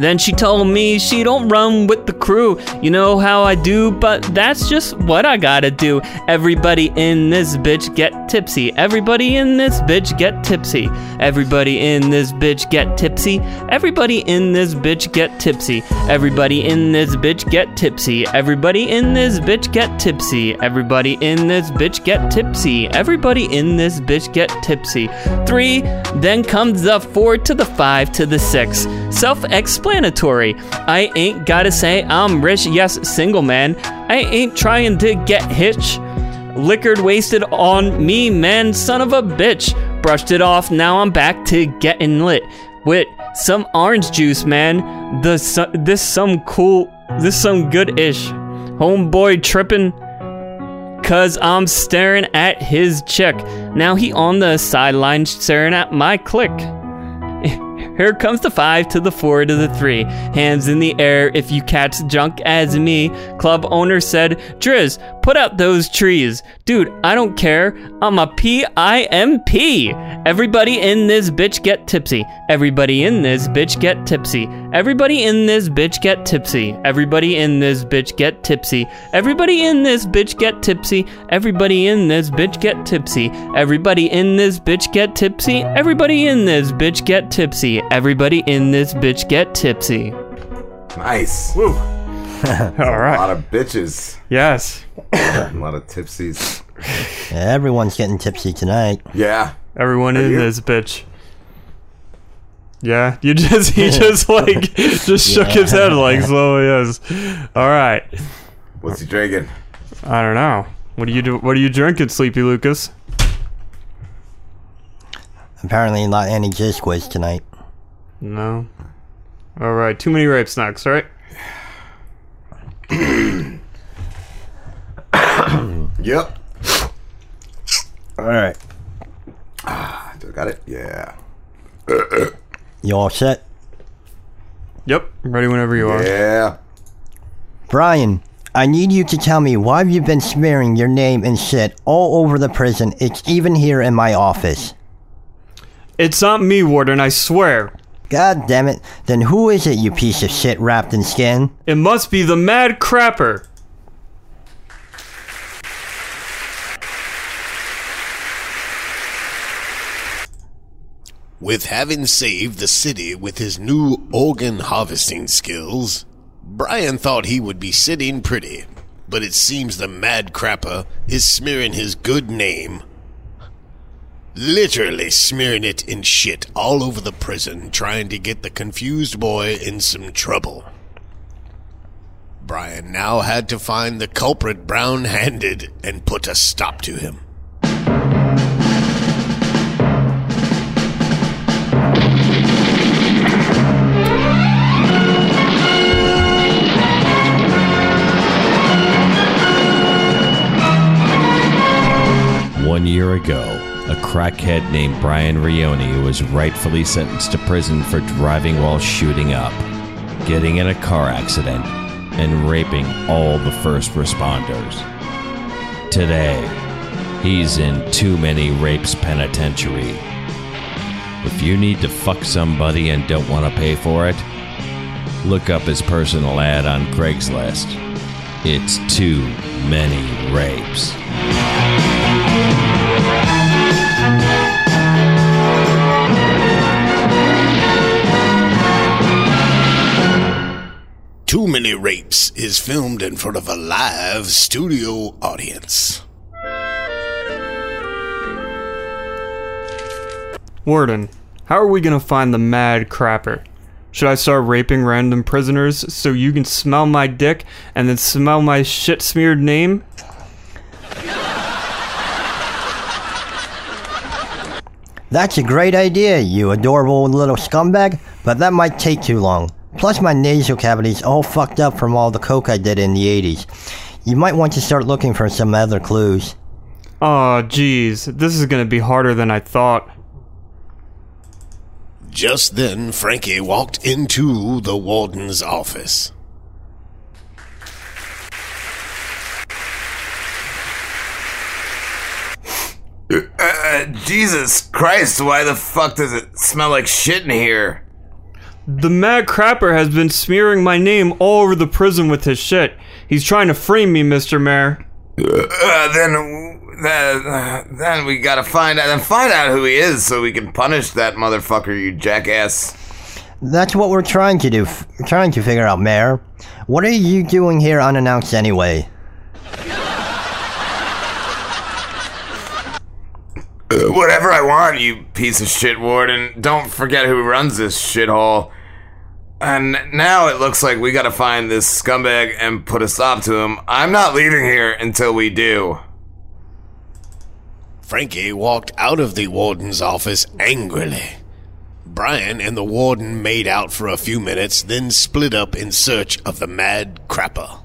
Then she told me she don't run with the crew. You know how I do, but that's just what I gotta do. Everybody in this bitch get tipsy. Everybody in this bitch get tipsy. Everybody in this bitch get tipsy. Everybody in this bitch get tipsy. Everybody in this bitch get tipsy. Everybody in this bitch get tipsy. Everybody in this bitch get tipsy. Everybody in this bitch get tipsy. Three, then comes the four to the five to the six. Self explanatory. I ain't gotta say I'm rich, yes, single man. I ain't trying to get hitch. Liquored wasted on me, man, son of a bitch. Brushed it off, now I'm back to getting lit. With some orange juice, man. The su- this some cool, this some good ish. Homeboy trippin'. Cause I'm staring at his chick. Now he on the sideline staring at my click. Here comes the five to the four to the three. Hands in the air if you catch junk as me. Club owner said, Driz, put out those trees. Dude, I don't care. I'm a P-I-M-P. Everybody in this bitch get tipsy. Everybody in this bitch get tipsy. Everybody in this bitch get tipsy. Everybody in this bitch get tipsy. Everybody in this bitch get tipsy. Everybody in this bitch get tipsy. Everybody in this bitch get tipsy. Everybody in this bitch get tipsy. Everybody in this bitch get tipsy. Nice. Woo. All right. A lot of bitches. Yes. a lot of tipsies. Everyone's getting tipsy tonight. Yeah. Everyone in this bitch. Yeah, you just he just like just shook his head like so yes. All right. What's he drinking? I don't know. What do you do? What are you drinking, Sleepy Lucas? Apparently not any jizz quiz tonight. No. All right. Too many rape snacks. All right. Yep. All right. Ah, do I got it? Yeah. You all set? Yep. I'm ready whenever you are. Yeah. Brian, I need you to tell me why you've been smearing your name and shit all over the prison. It's even here in my office. It's not me, Warden. I swear. God damn it. Then who is it, you piece of shit wrapped in skin? It must be the Mad Crapper. With having saved the city with his new organ harvesting skills, Brian thought he would be sitting pretty. But it seems the mad crapper is smearing his good name. Literally smearing it in shit all over the prison, trying to get the confused boy in some trouble. Brian now had to find the culprit brown handed and put a stop to him. One year ago, crackhead named Brian Rioni was rightfully sentenced to prison for driving while shooting up. getting in a car accident, and raping all the first responders. Today, he's in Too Many Rapes Penitentiary. If you need to fuck somebody and don't want to pay for it, look up his personal ad on Craigslist. It's Too Many Rapes. Too Many Rapes is filmed in front of a live studio audience. Warden, how are we gonna find the mad crapper? Should I start raping random prisoners so you can smell my dick and then smell my shit smeared name? That's a great idea, you adorable little scumbag, but that might take too long. Plus, my nasal cavity's all fucked up from all the coke I did in the 80s. You might want to start looking for some other clues. Aw, jeez, this is gonna be harder than I thought. Just then, Frankie walked into the warden's office. Uh, Jesus Christ, why the fuck does it smell like shit in here? The mad crapper has been smearing my name all over the prison with his shit. He's trying to frame me, Mr. Mayor. Uh, then, uh, then we gotta find out, then find out who he is so we can punish that motherfucker, you jackass. That's what we're trying to do. F- trying to figure out, Mayor. What are you doing here unannounced anyway? whatever I want, you piece of shit warden. Don't forget who runs this shithole. And now it looks like we gotta find this scumbag and put a stop to him. I'm not leaving here until we do. Frankie walked out of the warden's office angrily. Brian and the warden made out for a few minutes, then split up in search of the mad crapper.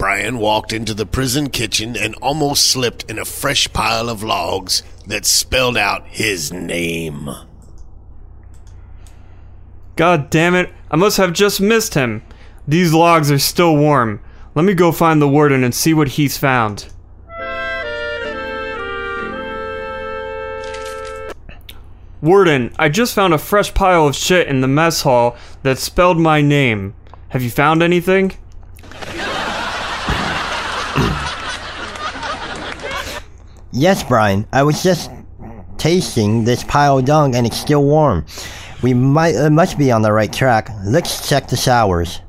Brian walked into the prison kitchen and almost slipped in a fresh pile of logs that spelled out his name. God damn it, I must have just missed him. These logs are still warm. Let me go find the warden and see what he's found. Warden, I just found a fresh pile of shit in the mess hall that spelled my name. Have you found anything? Yes, Brian. I was just tasting this pile of dung and it's still warm. We might uh, must be on the right track. Let's check the showers.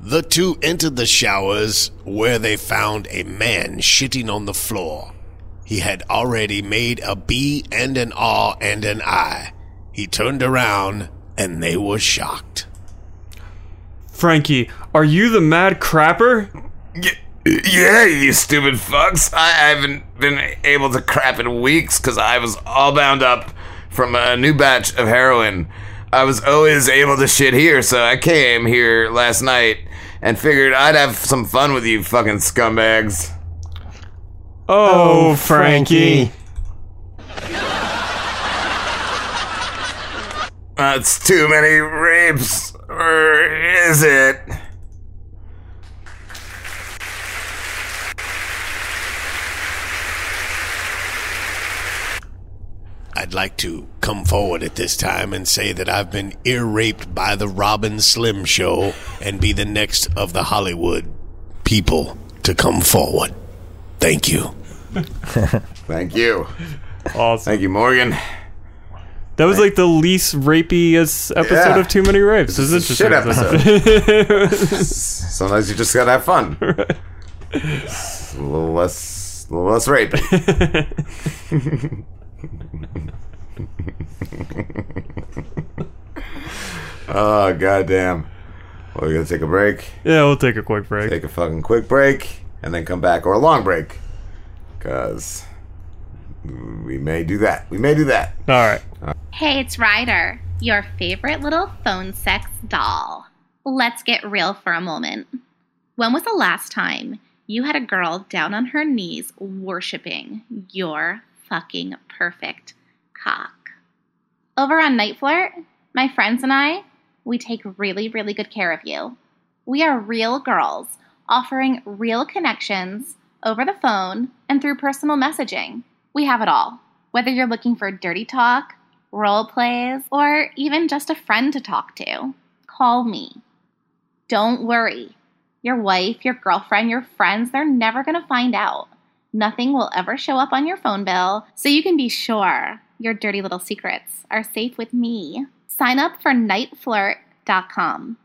The two entered the showers where they found a man shitting on the floor. He had already made a B and an R and an I. He turned around and they were shocked. Frankie, are you the mad crapper? Yeah, you stupid fucks. I haven't been able to crap in weeks because I was all bound up from a new batch of heroin. I was always able to shit here, so I came here last night and figured I'd have some fun with you fucking scumbags. Oh, oh Frankie. That's too many rapes, or is it? I'd like to come forward at this time and say that I've been ear raped by the Rob and Slim Show and be the next of the Hollywood people to come forward. Thank you. Thank you. Awesome. Thank you, Morgan. That was like the least rapey-est episode Yeah. of Too Many Rapes. This is a shit episode. Sometimes you just gotta have fun. It's a little less, a little less rapey. Oh goddamn! Well, we're gonna take a break. yeah, we'll take a quick break. Take a fucking quick break and then come back, or a long break, because we may do that. We may do that. All right. Hey, it's Ryder, your favorite little phone sex doll. Let's get real for a moment. When was the last time you had a girl down on her knees worshiping your fucking perfect cock? Over on NiteFlirt, my friends and I, we take really, really good care of you. We are real girls offering real connections over the phone and through personal messaging. We have it all. Whether you're looking for dirty talk, role plays, or even just a friend to talk to, call me. Don't worry. Your wife, your girlfriend, your friends, they're never going to find out. Nothing will ever show up on your phone bill, so you can be sure your dirty little secrets are safe with me. Sign up for niteflirt.com.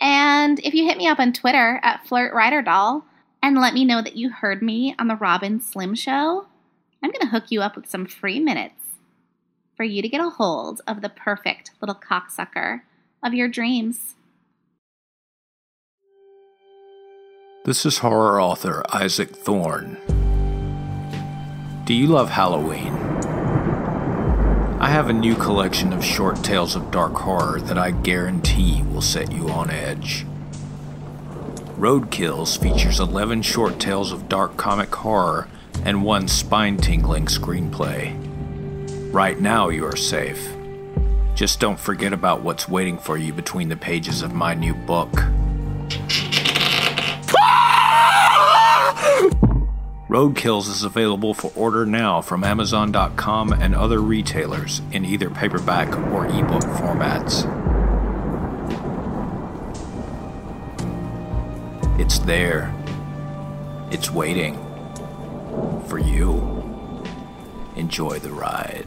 And if you hit me up on Twitter at FlirtRyderDoll and let me know that you heard me on the Rob and Slim Show, I'm going to hook you up with some free minutes for you to get a hold of the perfect little cocksucker of your dreams. This is horror author Isaac Thorne. Do you love Halloween? I have a new collection of short tales of dark horror that I guarantee will set you on edge. Roadkills features 11 short tales of dark comic horror and one spine tingling screenplay. Right now, you are safe. Just don't forget about what's waiting for you between the pages of my new book. Roadkills is available for order now from Amazon.com and other retailers in either paperback or ebook formats. It's there. It's waiting. For you. Enjoy the ride.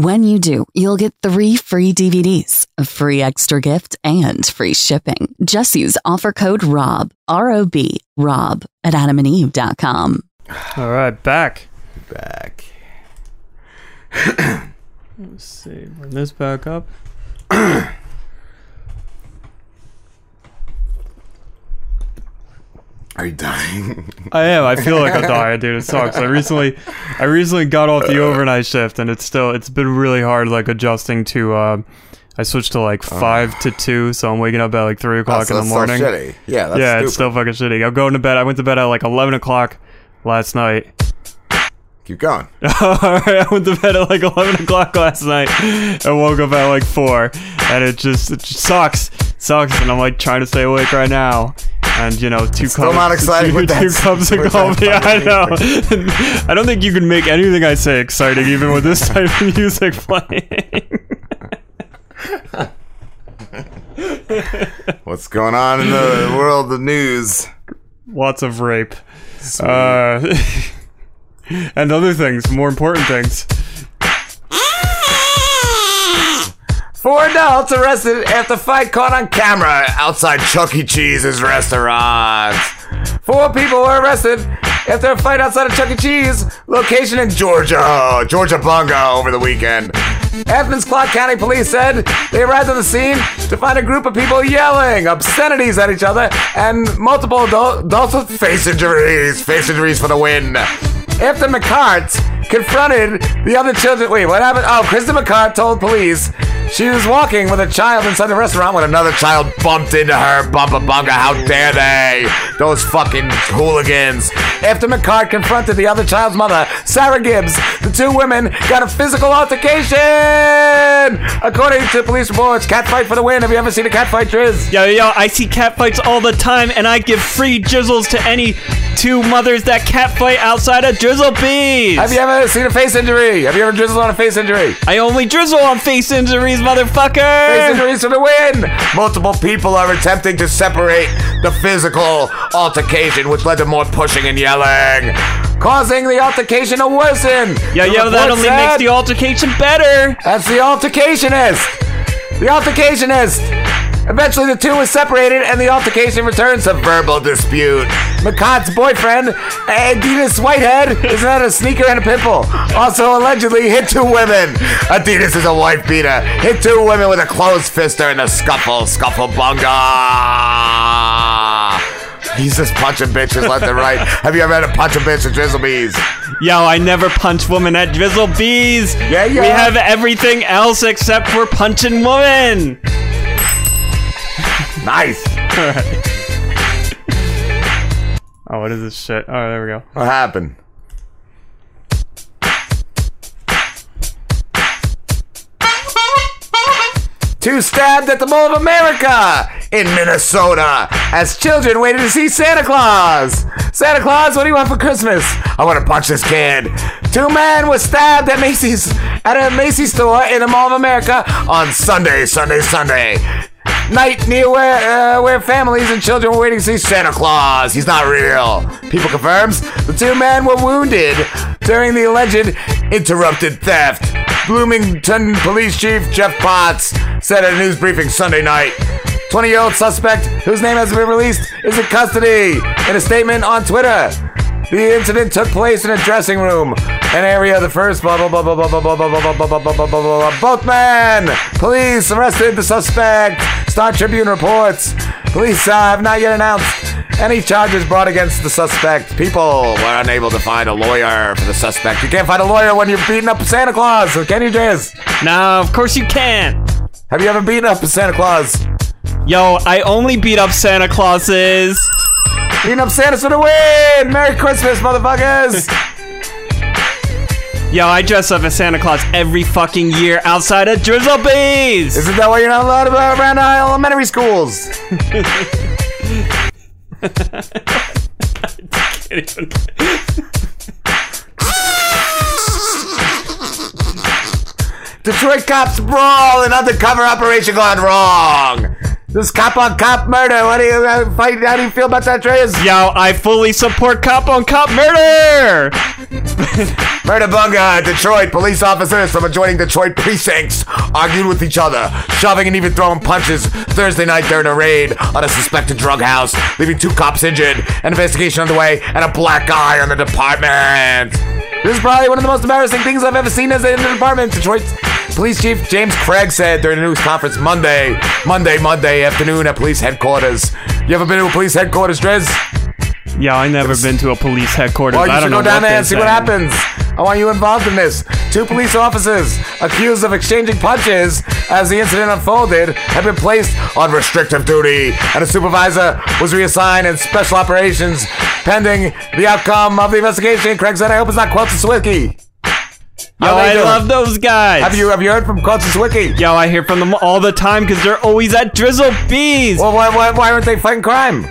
When you do, you'll get three free DVDs, a free extra gift, and free shipping. Just use offer code ROB, R O B, ROB at adamandeve.com. All right, back. Back. Let's see. Bring this back up. Are you dying? I am. I feel like I'm dying, dude. It sucks. I recently, I recently got off the overnight shift, and it's still, it's been really hard, like adjusting to. Uh, I switched to like five to two, so I'm waking up at like three o'clock in the morning. shitty. Yeah, that's yeah, stupid. it's still fucking shitty. I'm going to bed. I went to bed at like eleven o'clock last night. Keep going. All right, I went to bed at like 11 o'clock last night and woke up at like 4. And it just, it just sucks. Sucks. And I'm like trying to stay awake right now. And you know, two Still not exciting two, two cups of coffee. I know. I don't think you can make anything I say exciting, even with this type of music playing. What's going on in the world of news? Lots of rape. Uh, and other things, more important things. Four adults arrested after fight caught on camera outside Chuck E. Cheese's restaurant. Four people were arrested after a fight outside of Chuck E. Cheese location in Georgia, Georgia Bunga over the weekend. Athens Clarke County Police said they arrived on the scene to find a group of people yelling obscenities at each other and multiple adult, adults with face injuries. Face injuries for the win. After McCart confronted the other children. Wait, what happened? Oh, Kristen McCart told police she was walking with a child inside the restaurant when another child bumped into her. Bumpa bunga, how dare they? Those fucking hooligans. after McCart confronted the other child's mother, Sarah Gibbs. The two women got a physical altercation. According to police reports, catfight for the win. Have you ever seen a catfight, Driz? Yo, yo, I see catfights all the time, and I give free jizzles to any two mothers that catfight outside of Drizzle Bees. Have you ever seen a face injury? Have you ever drizzled on a face injury? I only drizzle on face injuries, motherfucker. Face injuries for the win. Multiple people are attempting to separate the physical altercation, which led to more pushing and yelling, causing the altercation to worsen. Yo, The yo, that only said- makes the altercation better. That's the altercationist. The altercationist. Eventually, the two were separated, and the altercation returns to verbal dispute. McCart's boyfriend, Adidas Whitehead, is not a sneaker and a pimple. Also, allegedly hit two women. Adidas is a wife beater. Hit two women with a closed fister in a scuffle, scuffle bunga. He's just punching bitches left and right. Have you ever had a punch a bitch at Drizzle Bees? Yo, I never punch women at Drizzle Bees. Yeah, yeah. We have everything else except for punching women. Nice. Oh, what is this shit? Oh, there we go. What happened? Two stabbed at the Mall of America in Minnesota as children waited to see Santa Claus. Santa Claus, what do you want for Christmas? I want to punch this kid. Two men were stabbed at Macy's at a Macy's store in the Mall of America on Sunday, Sunday, Sunday. Night near where uh, where families and children were waiting to see Santa Claus. He's not real. People confirms the two men were wounded during the alleged interrupted theft. Bloomington Police Chief Jeff Potts said at a news briefing Sunday night. 20 year old suspect, whose name hasn't been released, is in custody. In a statement on Twitter, the incident took place in a dressing room, an area of the first blah blah blah blah blah blah blah blah blah blah blah blah blah blah blah. Both men. Police arrested the suspect. Star Tribune reports. Police uh, have not yet announced any charges brought against the suspect. People were unable to find a lawyer for the suspect. You can't find a lawyer when you're beating up Santa Claus, can you, Jizz? No, of course you can't. Have you ever beaten up Santa Claus? Yo, I only beat up Santa Clauses. Beating up Santa's for the win! Merry Christmas, motherfuckers! Yo, I dress up as Santa Claus every fucking year outside of Drizzle Bees. Isn't that why you're not allowed around elementary schools? Detroit cops brawl and undercover operation gone wrong. This cop on cop murder. What do you uh, fight? How do you feel about that, Treyas? Yo, I fully support cop on cop murder. Murder bunga, Detroit. Police officers from adjoining Detroit precincts argued with each other, shoving and even throwing punches Thursday night during a raid on a suspected drug house, leaving two cops injured, an investigation underway, and a black eye on the department. This is probably one of the most embarrassing things I've ever seen as in the department. Detroit Police Chief James Craig said during a news conference Monday, Monday, Monday afternoon at police headquarters. You ever been to a police headquarters, Drez? Yo, I never been to a police headquarters. Well, you I should go down there and see what happens. I want you involved in this. Two police officers accused of exchanging punches as the incident unfolded have been placed on restrictive duty, and a supervisor was reassigned in special operations pending the outcome of the investigation. Craig said, "I hope it's not Quilts and Swicky." Yo, I doing? love those guys. Have you have you heard from and Swicky? Yo, I hear from them all the time because they're always at Drizzle Bees. Well, why, why, why aren't they fighting crime?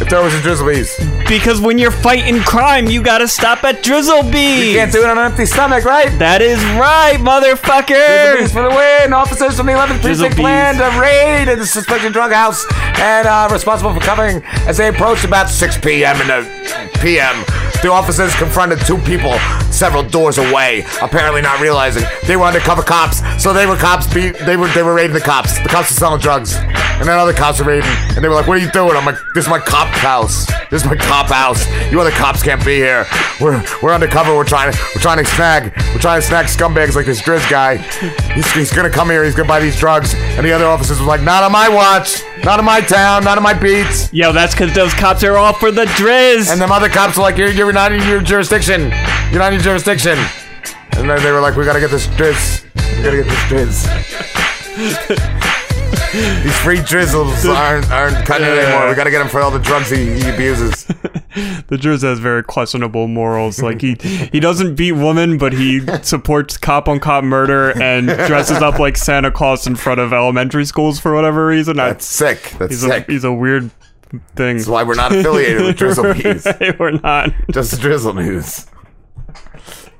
If there was a Drizzle Bees, Because when you're fighting crime, you gotta stop at Drizzle Bees. you can't do it on an empty stomach, right? That is right, Drizzle motherfucker. Bees for the win. Officers from the 11th Drizzle Precinct planned a raid at the suspected drug house and uh, responsible for covering as they approached about 6 p.m. in the p.m. The officers confronted two people several doors away, apparently not realizing they were undercover cops. So they were cops. Be- they were they were raiding the cops. The cops were selling drugs, and then other cops were raiding. And they were like, "What are you doing?" I'm like, "This is my cop house. This is my cop house. You other cops can't be here. We're we're undercover. We're trying to we're trying to snag we're trying to snag scumbags like this Driz guy. He's, he's gonna come here. He's gonna buy these drugs." And the other officers were like, "Not on my watch. Not on my town. Not on my beats." Yo, that's because those cops are all for the Driz. And the other cops were like, you're, you're not in your jurisdiction. You're not in your jurisdiction. And then they were like, we gotta get this drizz. We gotta get this drizz. These free drizzles aren't, aren't cutting it anymore. We gotta get him for all the drugs he, he abuses. the Driz has very questionable morals. Like he he doesn't beat women, but he supports cop on cop murder and dresses up like Santa Claus in front of elementary schools for whatever reason. That's sick. That's he's sick. A, he's a weird thing. That's why we're not affiliated with Drizzle Bees. we're not. Just Drizzle News.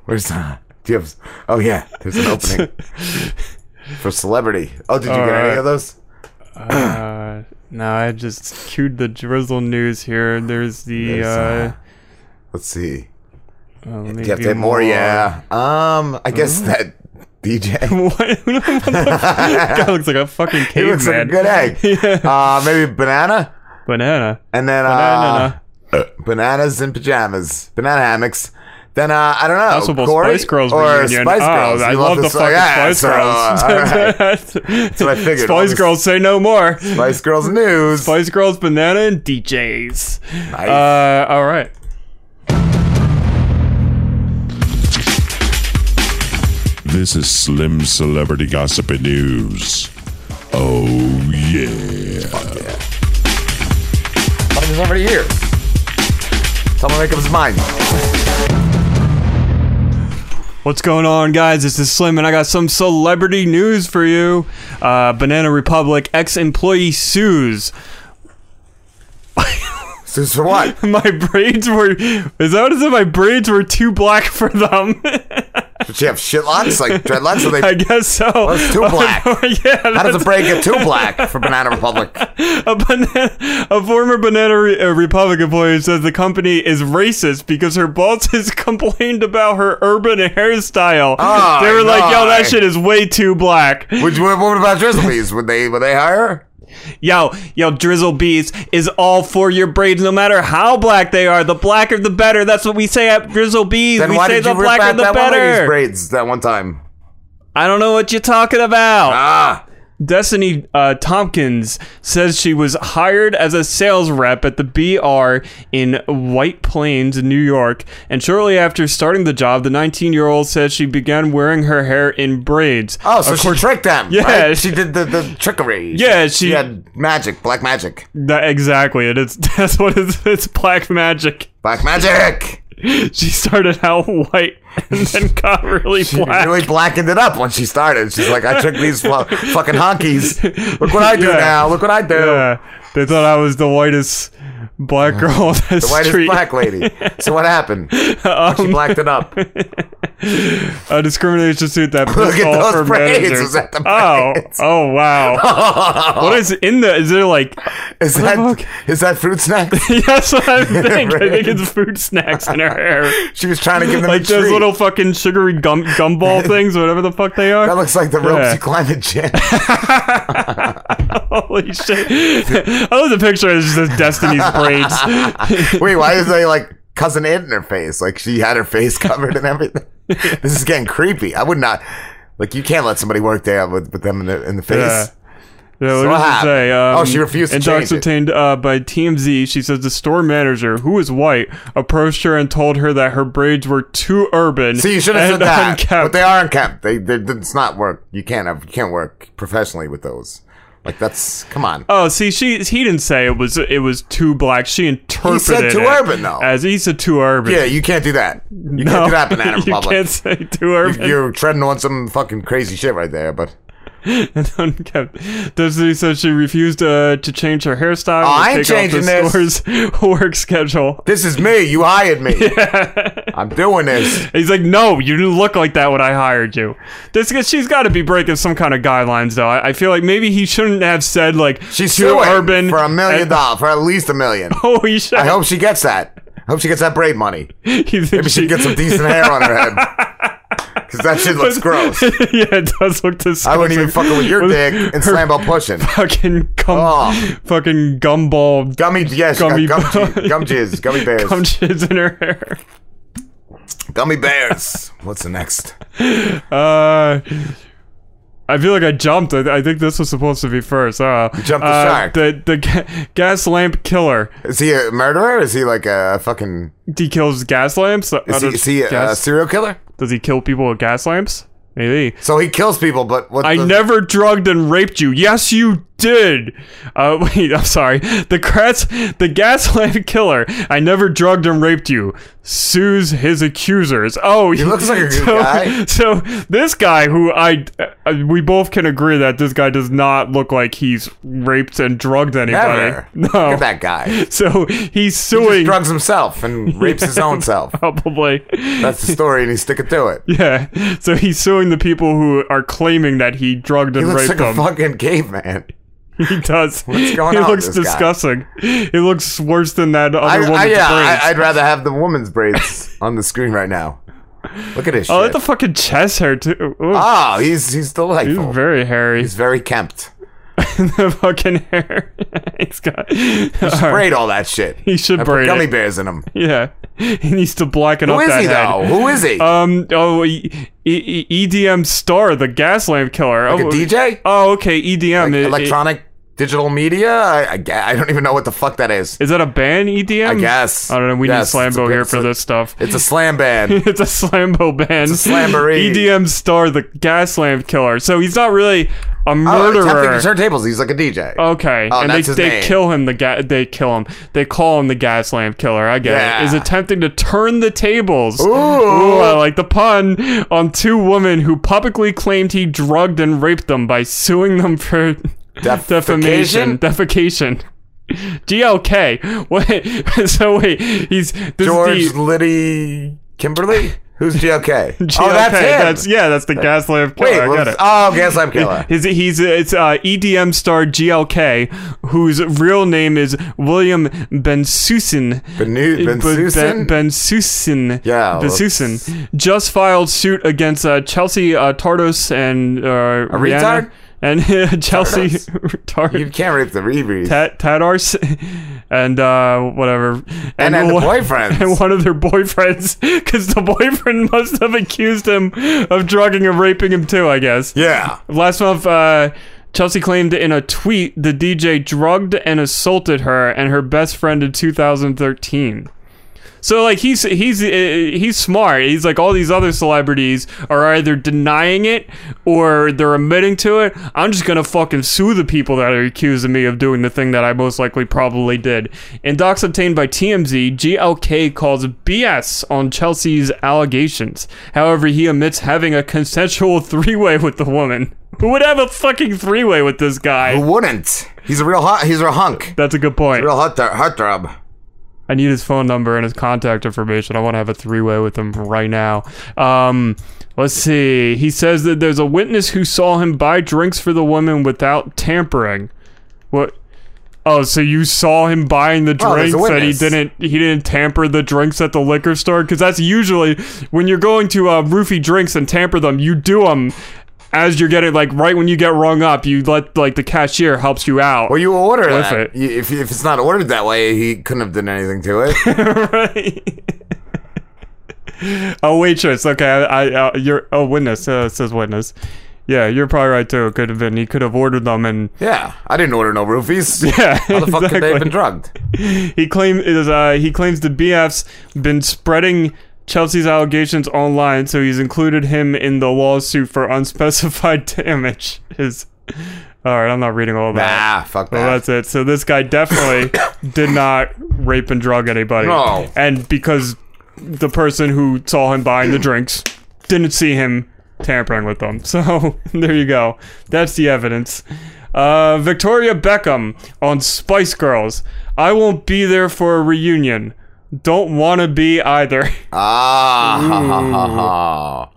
Where's that? Do you have? Oh yeah, there's an opening for celebrity. Oh, did you get any of those? Uh, no, I just queued the drizzle news here. There's the. There's, uh, Let's see. Do maybe you have to have more? Yeah. Um, I guess that DJ. what? guy looks like a fucking caveman. he looks like a good egg. Uh, maybe banana, Banana. and then uh, bananas and pajamas, banana hammocks. Then uh, I don't know. Possible Corey Spice Girls or reunion. Spice oh, I You love the this- fucking yeah, Spice so, Girls. uh, all right. That's That's what I figured. Spice Girls say no more. Spice Girls news. Spice Girls, banana, and DJs. Nice. Uh, all right. This is Slim Celebrity Gossip and News. Oh, yeah. Something's already here. Someone make up his mind. What's going on, guys? This is Slim, and I got some celebrity news for you. Uh, Banana Republic ex employee sues. Sues for what? my braids were. Is that what it said? My braids were too black for them. Did you have shitlocks like dreadlocks? Or they? I guess so. Oh, it's too black. yeah. How does a braid get too black for Banana Republic? a, banana, a former Banana Re- uh, Republic employee says the company is racist because her bosses complained about her urban hairstyle. Oh, they were like, "Yo, no. that shit is way too black." Would you, what about Drizzlebees? Would they would they hire her? Yo, yo, Drizzle Bees is all for your braids, no matter how black they are. The blacker, the better. That's what we say at Drizzle Bees. Then we say the blacker, the that one better. braids that one time? I don't know what you're talking about. Ah, Destiny uh, Tompkins says she was hired as a sales rep at the BR in White Plains, New York, and shortly after starting the job, the 19 year old says she began wearing her hair in braids. oh, so Of she tricked them. Yeah, right? she- she did the, the trickery. Yeah, she- had magic, black magic, That, exactly, and it's that's what it's, it's black magic. black magic. She started out white and then got really She black. really blackened it up when she started. She's like, I took these fu- fucking honkies. Look what I do Yeah. now. Look what I do. Yeah, they thought I was the whitest black girl on the, The whitest street. black lady. So what happened? Um, she blacked it up. a discrimination suit that Look at those braids. managers. Was that the oh, braids? oh wow! what is in the? Is there like? Is that is that fruit snacks? What I think. I think it's food snacks in her hair, She was trying to give them like a treat. Little fucking sugary gum gumball things, whatever the fuck they are. That looks like the ropes Yeah. you climb in gym. Holy shit! I love the picture. It's just Destiny's braids. Wait, why is they like cousin Ed in her face? Like she had her face covered and everything. this is getting creepy. I would not like. You can't let somebody work there with, with them in the in the face. Yeah. Yeah, what what does it say? Um, Oh, she refused to change it. obtained uh, by TMZ, she says the store manager, who is white, approached her and told her that her braids were too urban. See, you should have said that. unkempt. But they are unkept. They, they, it's not work. You can't have. You can't work professionally with those. Like that's come on. Oh, see, she he didn't say it was it was too black. She interpreted too it urban, though. As he said too urban. Yeah, you can't do that. You No, can't do that, Banana you can't say too urban. You, are treading on some fucking crazy shit right there. But and unkept. Destiny says she refused uh, to change her hairstyle. Oh, or I ain't take off the changing this. store's work schedule. this is me. You hired me. I'm doing this. He's like, no, you didn't look like that when I hired you. This she's got to be breaking some kind of guidelines, though. I, I feel like maybe he shouldn't have said like She's too urban for a million dollars, for at least a million. Holy shit! I hope she gets that. I hope she gets that braid money. Maybe she gets some decent hair on her head. Because that shit looks gross. yeah, it does look disgusting. I wouldn't even fucking with your dick and slam ball pushing. Fucking gum, Oh. fucking gumball, Gummy, yes, Gummy gummy, gum, jizz, gum jizz, gummy bears. gum jizz in her hair. Gummy bears. What's the next? Uh, I feel like I jumped. I, I think this was supposed to be first. Uh, you jumped the uh, shark. The the ga- gas lamp killer. Is he a murderer? Is he like a fucking? He kills gas lamps. Is he, is he a, serial killer? Does he kill people with gas lamps? Maybe. So he kills people, but what? I the- never drugged and raped you. Yes, you did. Uh, wait, I'm sorry. The gas, the gaslamp killer. I never drugged and raped you. Sues his accusers. Oh, he looks like a good so, guy. So this guy, who I, uh, we both can agree that this guy does not look like he's raped and drugged anybody. Never. No, Look at that guy. So he's suing. He drugs himself and rapes his own self. Probably. That's the story, and he's sticking to it. Yeah. So he's suing the people who are claiming that he drugged and He looks raped like a fucking caveman. He does. What's going he on with looks this guy? disgusting. He looks worse than that other I, woman's I, yeah, braids. I, I'd rather have the woman's braids on the screen right now. Look at his oh, shit. at the fucking chest hair too. Ooh. Oh, he's he's delightful. He's very hairy. He's very kempt. the fucking hair. he's got. He should braid all that shit. He should And put gummy it. bears in him. Yeah, he needs to blacken Who up is that he, head. though? Who is he? Um. Oh, E- E- EDM star, the gas lamp killer. Like a oh, DJ? Oh, okay. EDM. It- Electronic digital media? I, I, I don't even know what the fuck that is. is that a band? EDM? I guess. I don't know. We Yes, need a Slambo here for a- this stuff. It's a slam band. it's a Slambo band. It's a slamboree. EDM star, the gas lamp killer. So he's not really a Oh, murderer. attempting to turn tables. He's like a DJ. Okay, Oh, and they, they name. kill him. The ga- they kill him. They call him the gas lamp killer. I get Yeah. it. Is attempting to turn the tables. Ooh. I like the pun on two women who publicly claimed he drugged and raped them by suing them for defamation, defecation. GLK. Wait. So wait. He's this George the, Liddy Kimberly? Who's GLK? GLK. Oh, that's him. That's yeah. That's the Gaslamp Killer. Wait, I got it. oh, Gaslamp Killer. His, he's it's uh, EDM star GLK, whose real name is William Bensussen. Benu- Ben Bensussen? Bensussen. Yeah, Bensussen just filed suit against uh, Chelsea uh, Tardos and uh, A Rihanna- retard? And Chelsea Tar- You can't rape the Reeves. Ta- Tadars and uh, whatever, And then the one- boyfriends. and one of their boyfriends, because the boyfriend must have accused him of drugging and raping him too. I guess. Yeah. Last month, uh, Chelsea claimed in a tweet the DJ drugged and assaulted her and her best friend in 2013. So like he's he's uh, he's smart. He's like all these other celebrities are either denying it or they're admitting to it. I'm just gonna fucking sue the people that are accusing me of doing the thing that I most likely probably did. In docs obtained by TMZ, GLK calls BS on Chelsea's allegations. However, he admits having a consensual three-way with the woman. Who would have a fucking three-way with this guy? Who wouldn't? He's a real hot. He's a hunk. That's a good point. Real hot, th- heartthrob. I need his phone number and his contact information. I want to have a three way with him right now. Um, let's see. He says that there's a witness who saw him buy drinks for the woman without tampering. What? Oh, so you saw him buying the Oh, drinks a and he didn't he didn't tamper the drinks at the liquor store because that's usually when you're going to uh, roofie drinks and tamper them, you do them as you're getting like right when you get rung up, you let like the cashier helps you out. Well, you order with that. it. You- If, if it's not ordered that way, he couldn't have done anything to it. Right. A waitress. Okay, I, I uh, you're a witness. Uh, says witness. Yeah, you're probably right too. It could have been. He could have ordered them and. yeah, I didn't order no roofies. Yeah, How the fuck could they have been drugged? He claimed is uh he claims the BF's been spreading Chelsea's allegations online, so he's included him in the lawsuit for unspecified damage. All right, I'm not reading all that. Nah, fuck Well, that. that's it. So this guy definitely did not rape and drug anybody. No. And because the person who saw him buying the drinks didn't see him tampering with them. So there you go. That's the evidence. Uh, Victoria Beckham on Spice Girls. I won't be there for a reunion. Don't want to be either. Ah, ha, ha, ha, ha.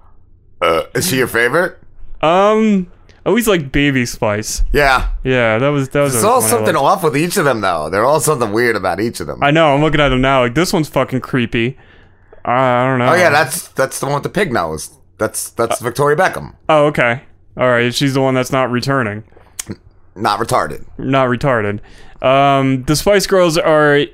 Uh, is she your favorite? Um, I always like Baby Spice. Yeah. Yeah, that was that was. There's all something off with each of them, though. They're all something weird about each of them. I know. I'm looking at them now. Like this one's fucking creepy. Uh, I don't know. Oh yeah, that's that's the one with the pig nose. That's that's Victoria Beckham. Oh, okay. All right. She's the one that's not returning. Not retarded. Not retarded. Um, the Spice Girls are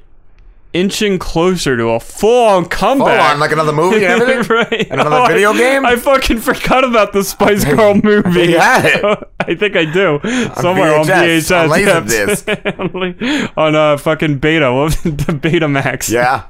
inching closer to a full-on comeback. Full on, like another movie and everything? right. And another Oh, I- video game? I fucking forgot about the Spice Girl movie. You had it. I think I do. Somewhere on VHS, VHS. on yes. on uh, fucking beta. What was it? the Betamax. Yeah.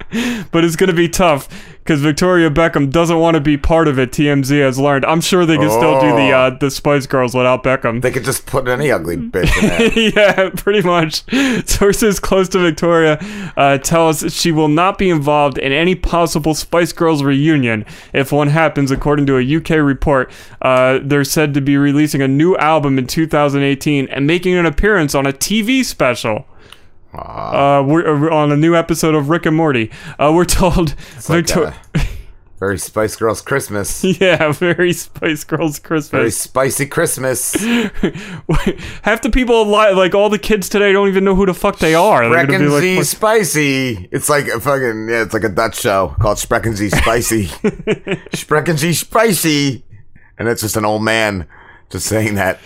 but it's gonna be tough because Victoria Beckham doesn't want to be part of it. TMZ has learned. I'm sure they can still do the Oh. uh, the Spice Girls without Beckham. They could just put any ugly bitch in there. yeah, pretty much. Sources close to Victoria uh, tell us she will not be involved in any possible Spice Girls reunion if one happens, according to a UK report. Uh, they're said to be releasing a new album in 2018 and making an appearance on a TV special. Uh, we're, uh, on a new episode of Rick and Morty. Uh, we're told like, Victor- Very Spice Girls Christmas. yeah, very Spice Girls Christmas. Very spicy Christmas. Half the people, li- like all the kids today, don't even know who the fuck they are. They're like, Spicy. It's like a fucking yeah, it's like a Dutch show called Sprechen Sie Spicy. Sprechen Sie Spicy. And it's just an old man just saying that.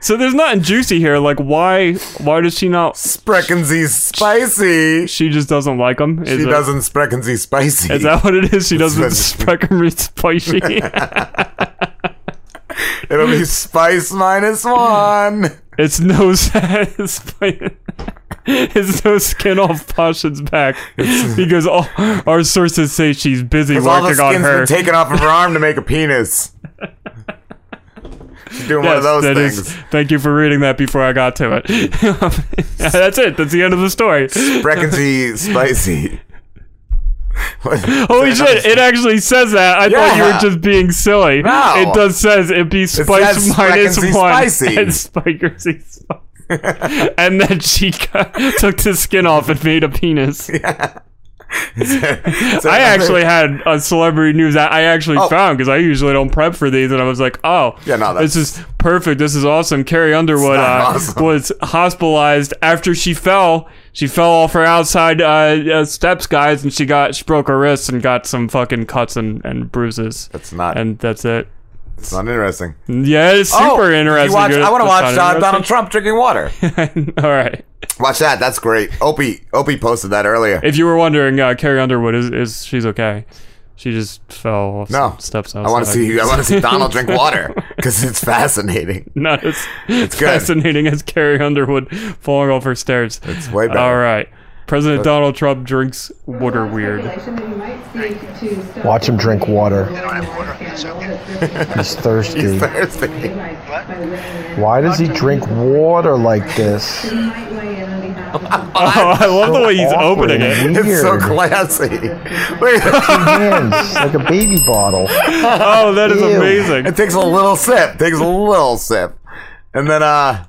So there's nothing juicy here. Like, why? Why does she not? Sprechen Sie Spicy. She just doesn't like them. She doesn't Sprechen Sie Spicy. Is that what it is? She doesn't what- spicy. It'll be spice minus one. it's no satisfying. It's no skin off Posh's back because all our sources say she's busy Because all the working on her. been taken off of her arm to make a penis. Doing one of those things. is- thank you for reading that before I got to it. That's it. That's the end of the story. Spicy. Holy shit! It actually says that. I thought you were just being silly. No. It does says it be spice says minus one spicy. and spikersy spice. and then she got, took the skin off and made a penis. I actually had a celebrity news I, I actually Oh. found because I usually don't prep for these, and I was like, "Oh, Yeah, no, this is perfect. This is awesome." Carrie Underwood uh, awesome. was hospitalized after she fell. She fell off her outside uh, uh, steps, guys, and she got she broke her wrist and got some fucking cuts and, and bruises. That's not. And that's it. It's not interesting. Yeah, it's super Oh, interesting. You watch, I want to watch uh, Donald. Trump drinking water. All right. Watch that. That's great. Opie Opie posted that earlier. If you were wondering, uh, Carrie Underwood is, is she's okay. She just fell off No. steps. I want to see. I want to see Donald drink water because it's fascinating. Not as It's good. fascinating as Carrie Underwood falling off her stairs. It's way better. All right. President Donald Trump drinks water weird. Watch him drink water. He's thirsty. He's thirsty. Why does he drink water like this? Oh, I love the way he's awkward opening and it. It's so classy. Wait. Two hands, like a baby bottle. Oh, that is Ew. amazing. It takes a little sip. Takes a little sip, and then uh,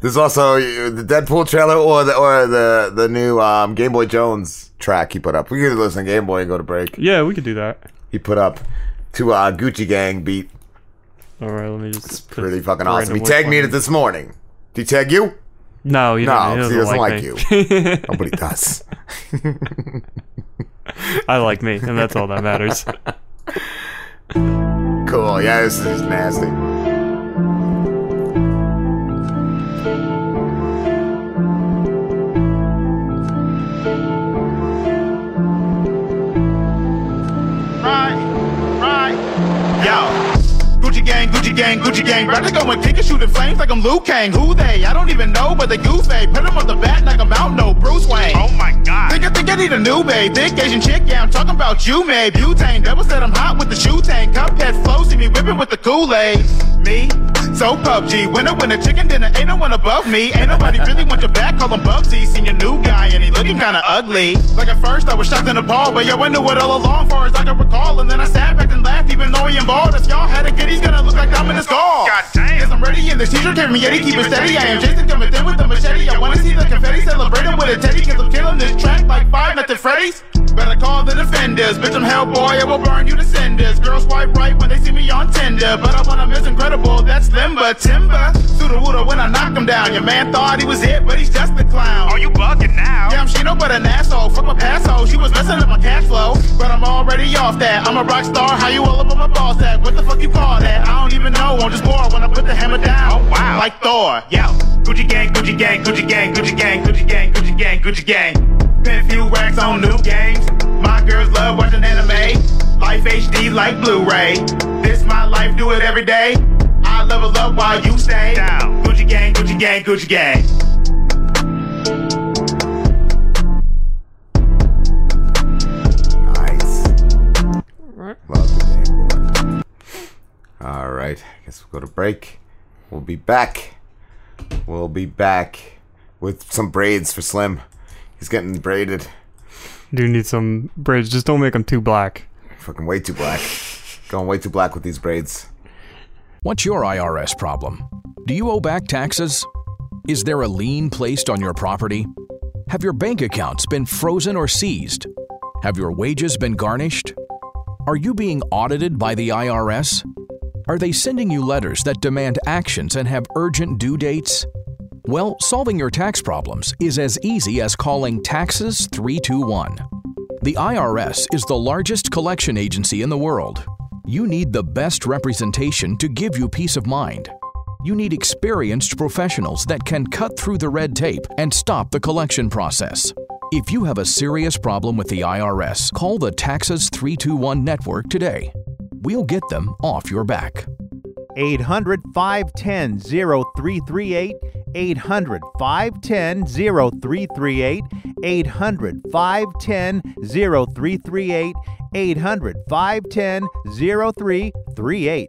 there's also uh, the Deadpool trailer or the or the the new um, Game Boy Jones track he put up. We could listen to Game Boy and go to break. Yeah, we could do that. He put up to uh, Gucci Gang beat. All right, let me just. put Pretty fucking awesome. He tagged me in it. this morning. Did he tag you? No, he No, doesn't, he he doesn't, like, like me. Nobody does. I like me, and that's all that matters. Cool. Yeah, this is nasty. Gang, Gucci gang, Gucci gang. About to go and kick and shoot in flames like I'm Liu Kang. Who they? I don't even know, but they goofy. Put them on the bat like I'm out, no Bruce Wayne. Oh my god. Think I think I need a new babe. Thick Asian chick, yeah, I'm talking about you, mate. Butane, double said I'm hot with the shoe tank. Cuphead flow, see me whipping with the Kool-Aid. Me? So PUBG, winner, winner, chicken dinner, ain't no one above me. Ain't nobody really want your back, call him Bugsy. Seen your new guy and he looking kinda ugly. Like at first I was shocked and appalled, but yo, I knew it all along far as I can recall. And then I sat back and laughed, even though he involved. If y'all had a kid, he's gonna look like Dominic Gall. God damn. Yes, I'm ready in the t-shirt, carry me Yeti, keep it steady. I am Jason coming in with the machete. I wanna see the confetti celebrating with a teddy, cause I'm killing this track like five nothing Freddy's. Better call the defenders, bitch, I'm Hellboy, I will burn you to cinders. Girls swipe right when they see me on Tinder, but I want to miss incredible, that's Limber, Timber. Sudowoodo when I knock him down, your man thought he was it, but he's just a clown. Are you bugging now? Yeah, I'm Shino, but an asshole, fuck my passhole, she was messing up my cash flow, but I'm already off that. I'm a rock star, how you all up on my balls at? What the fuck you call that? I don't even know, I'm just bored when I put the hammer down. Oh, wow. Like Thor, yo. Gucci gang, Gucci gang, Gucci gang, Gucci gang, Gucci gang, Gucci gang, Gucci gang. Spent few racks on new games. My girls love watching anime. Life HD like Blu-ray. This my life, do it every day. I level up while you stay down. Gucci gang, Gucci gang, Gucci gang. All right, I guess we'll go to break. We'll be back. We'll be back with some braids for Slim. He's getting braided. Do need some braids. Just don't make them too black. Fucking way too black. Going way too black with these braids. What's your IRS problem? Do you owe back taxes? Is there a lien placed on your property? Have your bank accounts been frozen or seized? Have your wages been garnished? Are you being audited by the IRS? Are they sending you letters that demand actions and have urgent due dates? Well, solving your tax problems is as easy as calling Taxes 321. The IRS is the largest collection agency in the world. You need the best representation to give you peace of mind. You need experienced professionals that can cut through the red tape and stop the collection process. If you have a serious problem with the IRS, call the Taxes 321 network today. We'll get them off your back. 800 510 0338. 800 510 0338. 800 510 0338. 800 510 0338.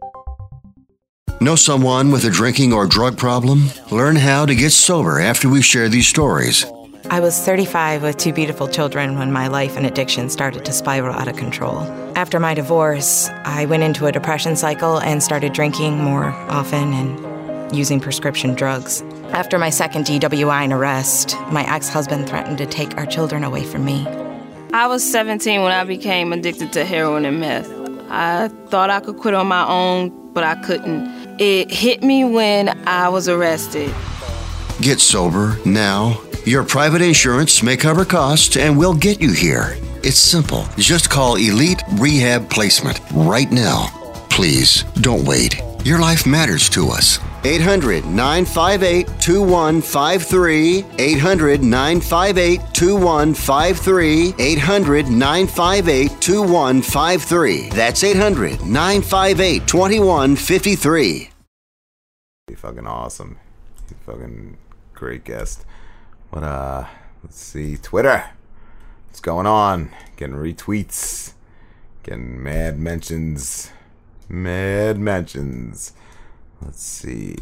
Know someone with a drinking or drug problem? Learn how to get sober after we share these stories. I was 35 with two beautiful children when my life and addiction started to spiral out of control. After my divorce, I went into a depression cycle and started drinking more often and using prescription drugs. After my second DWI and arrest, my ex husband threatened to take our children away from me. I was 17 when I became addicted to heroin and meth. I thought I could quit on my own, but I couldn't. It hit me when I was arrested. Get sober now. Your private insurance may cover costs and we'll get you here. It's simple. Just call Elite Rehab Placement right now. Please don't wait. Your life matters to us. 800 958 2153. 800 958 2153. 800 958 2153. That's 800 958 2153. He's fucking awesome. Fucking great guest. What uh let's see. Twitter. What's going on? Getting retweets. Getting mad mentions. Mad mentions. Let's see.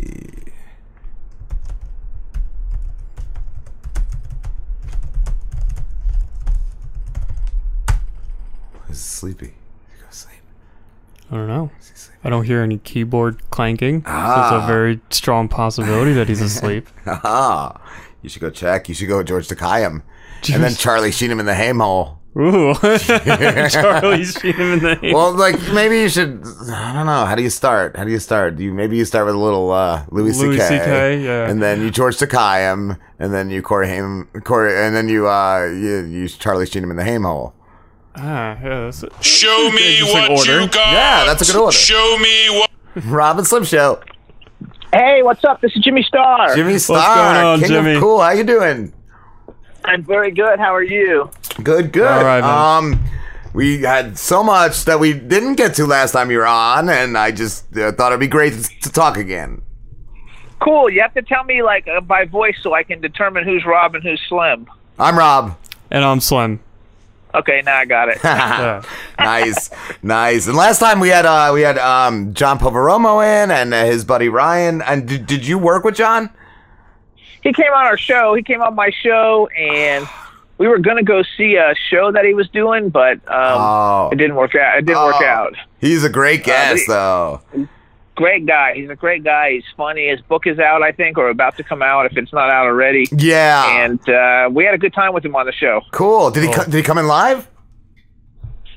He's sleepy. He go sleep. I don't know. I don't hear any keyboard clanking. So Ah. it's a very strong possibility that he's asleep. Ah, you should go check. You should go with George Takayam. And then Charlie Sheen him in the ham hole. Ooh. Charlie Sheen him in the ham. Well, like maybe you should. I don't know. How do you start? How do you start? Do you maybe you start with a little uh, Louis C.K. Louis CK, yeah. and then you George Takayam, and then you Corey Haim, Corey, and then you uh, you, you Charlie Sheen him in the ham hole. Ah, yeah. That's a, Show me what order. you got. Yeah, that's a good order. Show me what. Rob and Slim Show. Hey, what's up? This is Jimmy Star. Jimmy Star, King of Cool. How you doing? I'm very good. How are you? Good, good. All right, man. Um, we had so much that we didn't get to last time you were on, and I just uh, thought it'd be great to, to talk again. Cool. You have to tell me like uh, by voice so I can determine who's Rob and who's Slim. I'm Rob. And I'm Slim. Okay, now I got it. nice, nice. And last time we had uh we had um John Poveromo in and uh, his buddy Ryan. And did, did you work with John? he came on our show. He came on my show, and we were gonna go see a show that he was doing, but um, Oh. it didn't work out. It didn't work Oh. out. He's a great guest, we- though. Great guy. He's a great guy. He's funny. His book is out, I think, or about to come out if it's not out already. Yeah. And uh, we had a good time with him on the show. Cool. Did he co- did he come in live?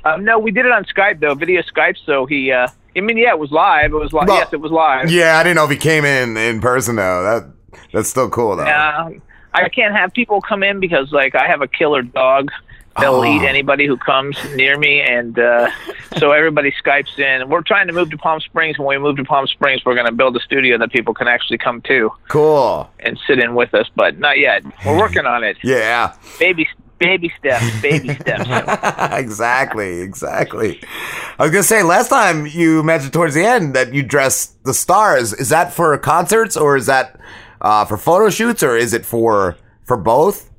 Um, no, we did it on Skype though, video Skype. So he, uh, I mean, yeah, it was live. It was live. Well, yes, it was live. Yeah, I didn't know if he came in in person though. That that's still cool though. Um, I can't have people come in because like I have a killer dog. They'll Oh. eat anybody who comes near me, and uh, so everybody Skypes in. We're trying to move to Palm Springs. When we move to Palm Springs, we're going to build a studio that people can actually come to Cool. and sit in with us, but not yet. We're working on it. Yeah. Baby, baby steps, baby steps. exactly, exactly. I was gonna say last time you mentioned towards the end that you dressed the stars. Is that for concerts or is that uh, for photo shoots or is it for for both?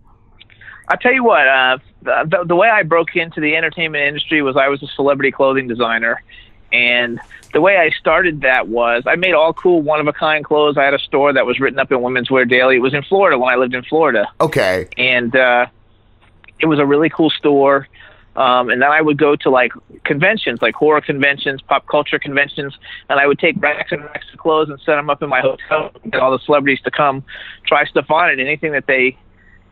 I'll tell you what, uh, the, the, the way I broke into the entertainment industry was I was a celebrity clothing designer. And the way I started that was I made all cool one of a kind clothes. I had a store that was written up in Women's Wear Daily. It was in Florida when I lived in Florida. Okay. And uh, it was a really cool store. Um, and then I would go to like conventions, like horror conventions, pop culture conventions, and I would take racks and racks of clothes and set them up in my hotel. And get all the celebrities to come try stuff on it. Anything that they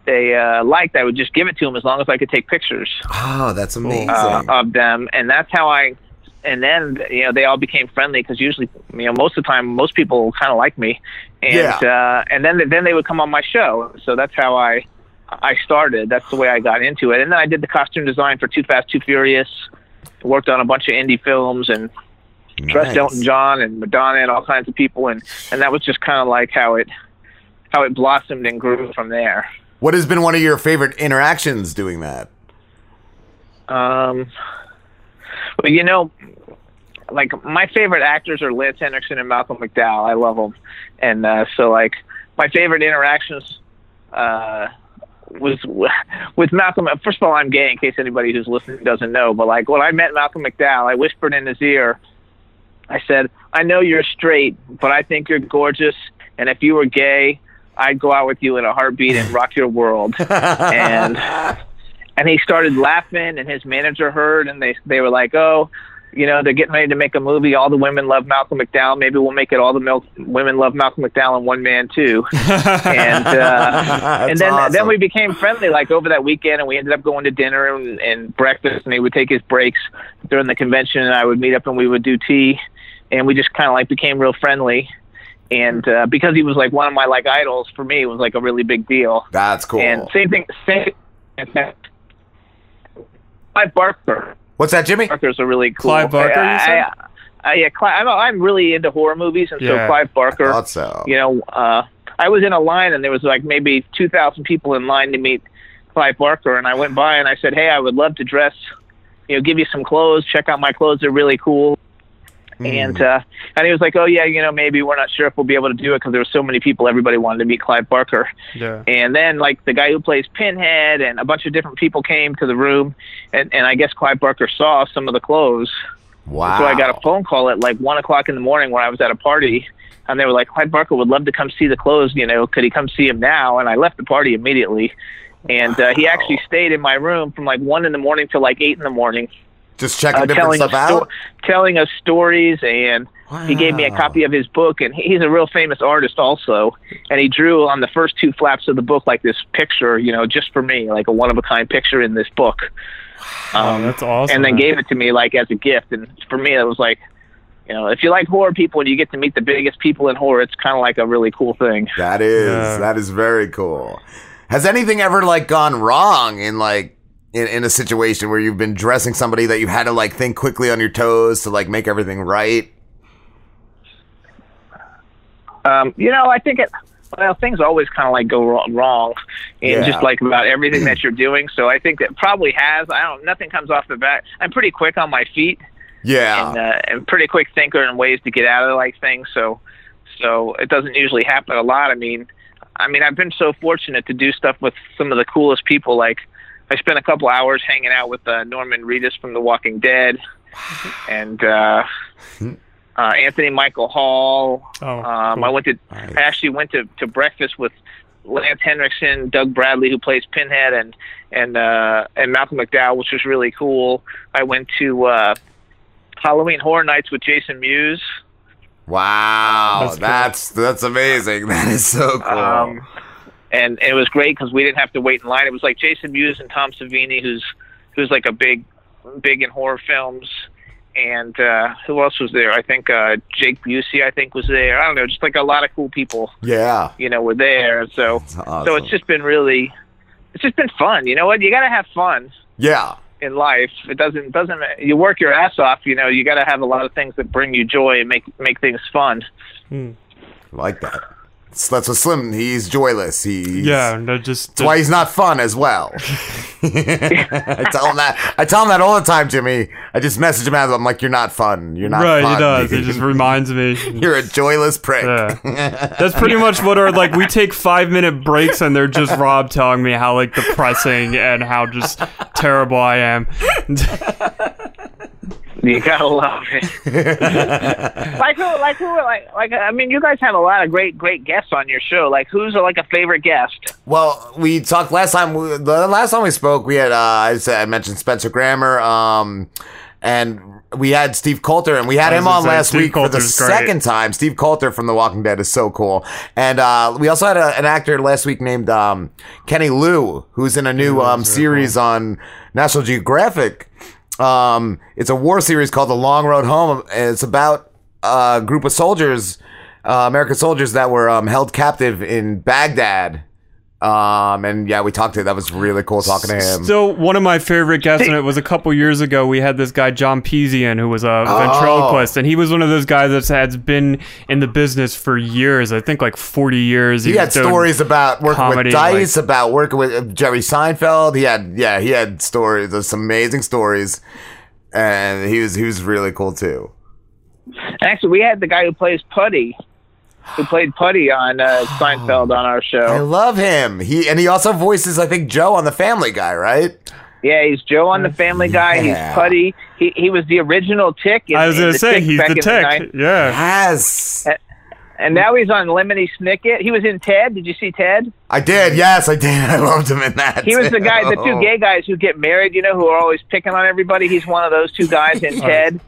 they uh, liked, I would just give it to them as long as I could take pictures Oh, that's amazing. uh, of them, and that's how I. And then you know they all became friendly because usually you know most of the time most people kind of like me, and Yeah. uh, and then then they would come on my show. So that's how I I started. That's the way I got into it. And then I did the costume design for Too Fast Too Furious. Worked on a bunch of indie films and dressed Nice. Elton John and Madonna and all kinds of people, and and that was just kind of like how it how it blossomed and grew from there. What has been one of your favorite interactions doing that? Um, well, you know, like my favorite actors are Lance Henriksen and Malcolm McDowell. I love them, and uh, so like my favorite interactions uh, was with Malcolm. First of all, I'm gay. In case anybody who's listening doesn't know, but like when I met Malcolm McDowell, I whispered in his ear. I said, "I know you're straight, but I think you're gorgeous, and if you were gay, I'd go out with you in a heartbeat and rock your world." and and he started laughing and his manager heard and they they were like oh you know they're getting ready to make a movie. All the women love malcolm mcdowell. Maybe we'll make it all the Mil- women love malcolm mcdowell and one man too. And uh and then then we became friendly like over that weekend and we ended up going to dinner and, and breakfast and he would take his breaks during the convention and i would meet up and we would do tea and we just kind of like became real friendly and uh, because he was like one of my like idols for me it was like a really big deal That's cool. and same thing same Clive Barker. What's that, Jimmy? Barker's a really cool. Clive Barker, you I. I, I, yeah, Clive, I'm, I'm really into horror movies, and Yeah. so Clive Barker. Thought so. You know, uh, I was in a line, and there was like maybe 2,000 people in line to meet Clive Barker, and I went by and I said, "Hey, I would love to dress. You know, give you some clothes. Check out my clothes; they're really cool." And uh, and he was like, "Oh yeah, you know, maybe we're not sure if we'll be able to do it because there were so many people. Everybody wanted to meet Clive Barker." Yeah. And then like the guy who plays Pinhead and a bunch of different people came to the room, and and I guess Clive Barker saw some of the clothes. Wow. So I got a phone call at like one o'clock in the morning when I was at a party, and they were like, Clive Barker would love to come see the clothes. You know, could he come see him now? And I left the party immediately. And uh, he actually stayed in my room from like one in the morning till like eight in the morning, Just checking uh, different telling stuff sto- out. telling us stories. And he gave me a copy of his book. And he's a real famous artist also. And he drew on the first two flaps of the book like this picture, you know, just for me, like a one of a kind picture in this book. Um, that's awesome. And then gave it to me like as a gift. And for me, it was like, you know, if you like horror people and you get to meet the biggest people in horror, it's kind of like a really cool thing. That is Yeah. that is very cool. Has anything ever like gone wrong in like in, in a situation where you've been dressing somebody that you had to like think quickly on your toes to like make everything right? Um, you know, I think it. Well, things always kind of like go wrong, and Yeah. just like about everything that you're doing. So I think that probably has. I don't. Nothing comes off the bat. I'm pretty quick on my feet, Yeah. and uh, and pretty quick thinker and ways to get out of like things. So, so it doesn't usually happen a lot. I mean, I mean, I've been so fortunate to do stuff with some of the coolest people. Like, I spent a couple hours hanging out with uh, Norman Reedus from The Walking Dead, and uh, uh, Anthony Michael Hall. Oh, um, I went to. I actually went to, to breakfast with Lance Henriksen, Doug Bradley, who plays Pinhead, and and uh, and Malcolm McDowell, which was really cool. I went to uh, Halloween Horror Nights with Jason Mewes. Wow, That's that's cool. that's, amazing. That is so cool. Um, and it was great because we didn't have to wait in line. It was like Jason Mewes and Tom Savini, who's who's like a big, big in horror films. And uh, who else was there? I think uh, Jake Busey, I think, was there. I don't know, just like a lot of cool people. yeah. You know, were there. So, so it's just been really, it's just been fun. You know what? You got to have fun Yeah. in life. It doesn't doesn't you work your ass off. You know, you got to have a lot of things that bring you joy and make make things fun. Like that. That's what Slim. He's joyless. He's Yeah, no, just That's why he's not fun as well. I tell him that. I tell him that all the time, Jimmy. I just message him out. I'm like, "You're not fun. You're not right, fun. he does. It just reminds me. You're a joyless prick." Yeah. That's pretty much what our like. We take five minute breaks, and they're just Rob telling me how like depressing and how just terrible I am. You gotta love it. like who? Like who? Like like I mean, you guys have a lot of great great guests on your show. Like who's like a favorite guest? Well, we talked last time. we- The last time we spoke, we had uh, I said I mentioned Spencer Grammer, um, and we had Steve Coulter, and we had him on say, last Steve week for the Coulter's great. second time. Steve Coulter from The Walking Dead is so cool, and uh, we also had a, an actor last week named um, Kenny Leu, who's in a new um, series on National Geographic. Um, it's a war series called The Long Road Home, and it's about a group of soldiers, uh, American soldiers that were um, held captive in Baghdad. Um, and yeah, we talked to. That was really cool talking to him. So one of my favorite guests in it was a couple years ago. We had this guy John Pezian, who was a Oh. ventriloquist, and he was one of those guys that has been in the business for years. I think like forty years. he was had stories about working comedy, with like- Dice, about working with uh, Jerry Seinfeld. He had, yeah, he had stories. There's some amazing stories, and he was he was really cool too. Actually, we had the guy who plays Putty, who played Putty on uh, Seinfeld on our show. I love him. He and he also voices, I think, Joe on The Family Guy, right? Yeah, he's Joe on the Family Guy. Yeah. He's Putty. He he was the original Tick. In, I was gonna say Tick he's the tick. night- yeah. Yes. And now he's on Lemony Snicket. He was in Ted. Did you see Ted? I did. Yes, I did. I loved him in that. He was the guy, the two gay guys who get married, you know, who are always picking on everybody. He's one of those two guys in Ted.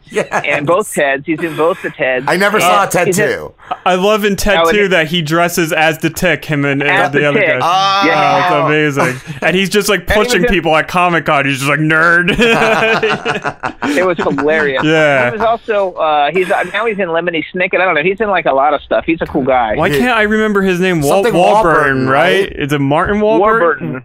And both Teds. He's in both the Teds. I never saw Ted he's in- too. I love in Ted 2 that he dresses as the tick, him and, and the, the other Tick. guy. Oh. Yeah. Oh, it's amazing. And he's just like And pushing in- people at Comic Con. He's just like, nerd. It was hilarious. Yeah. He was also uh, he's now he's in Lemony Snicket. I don't know. He's in like a lot of stuff. He's a cool guy. Why can't I remember his name? Wal- Something Warburton, Warburton, right? right? Is it Martin Warburton? Warburton.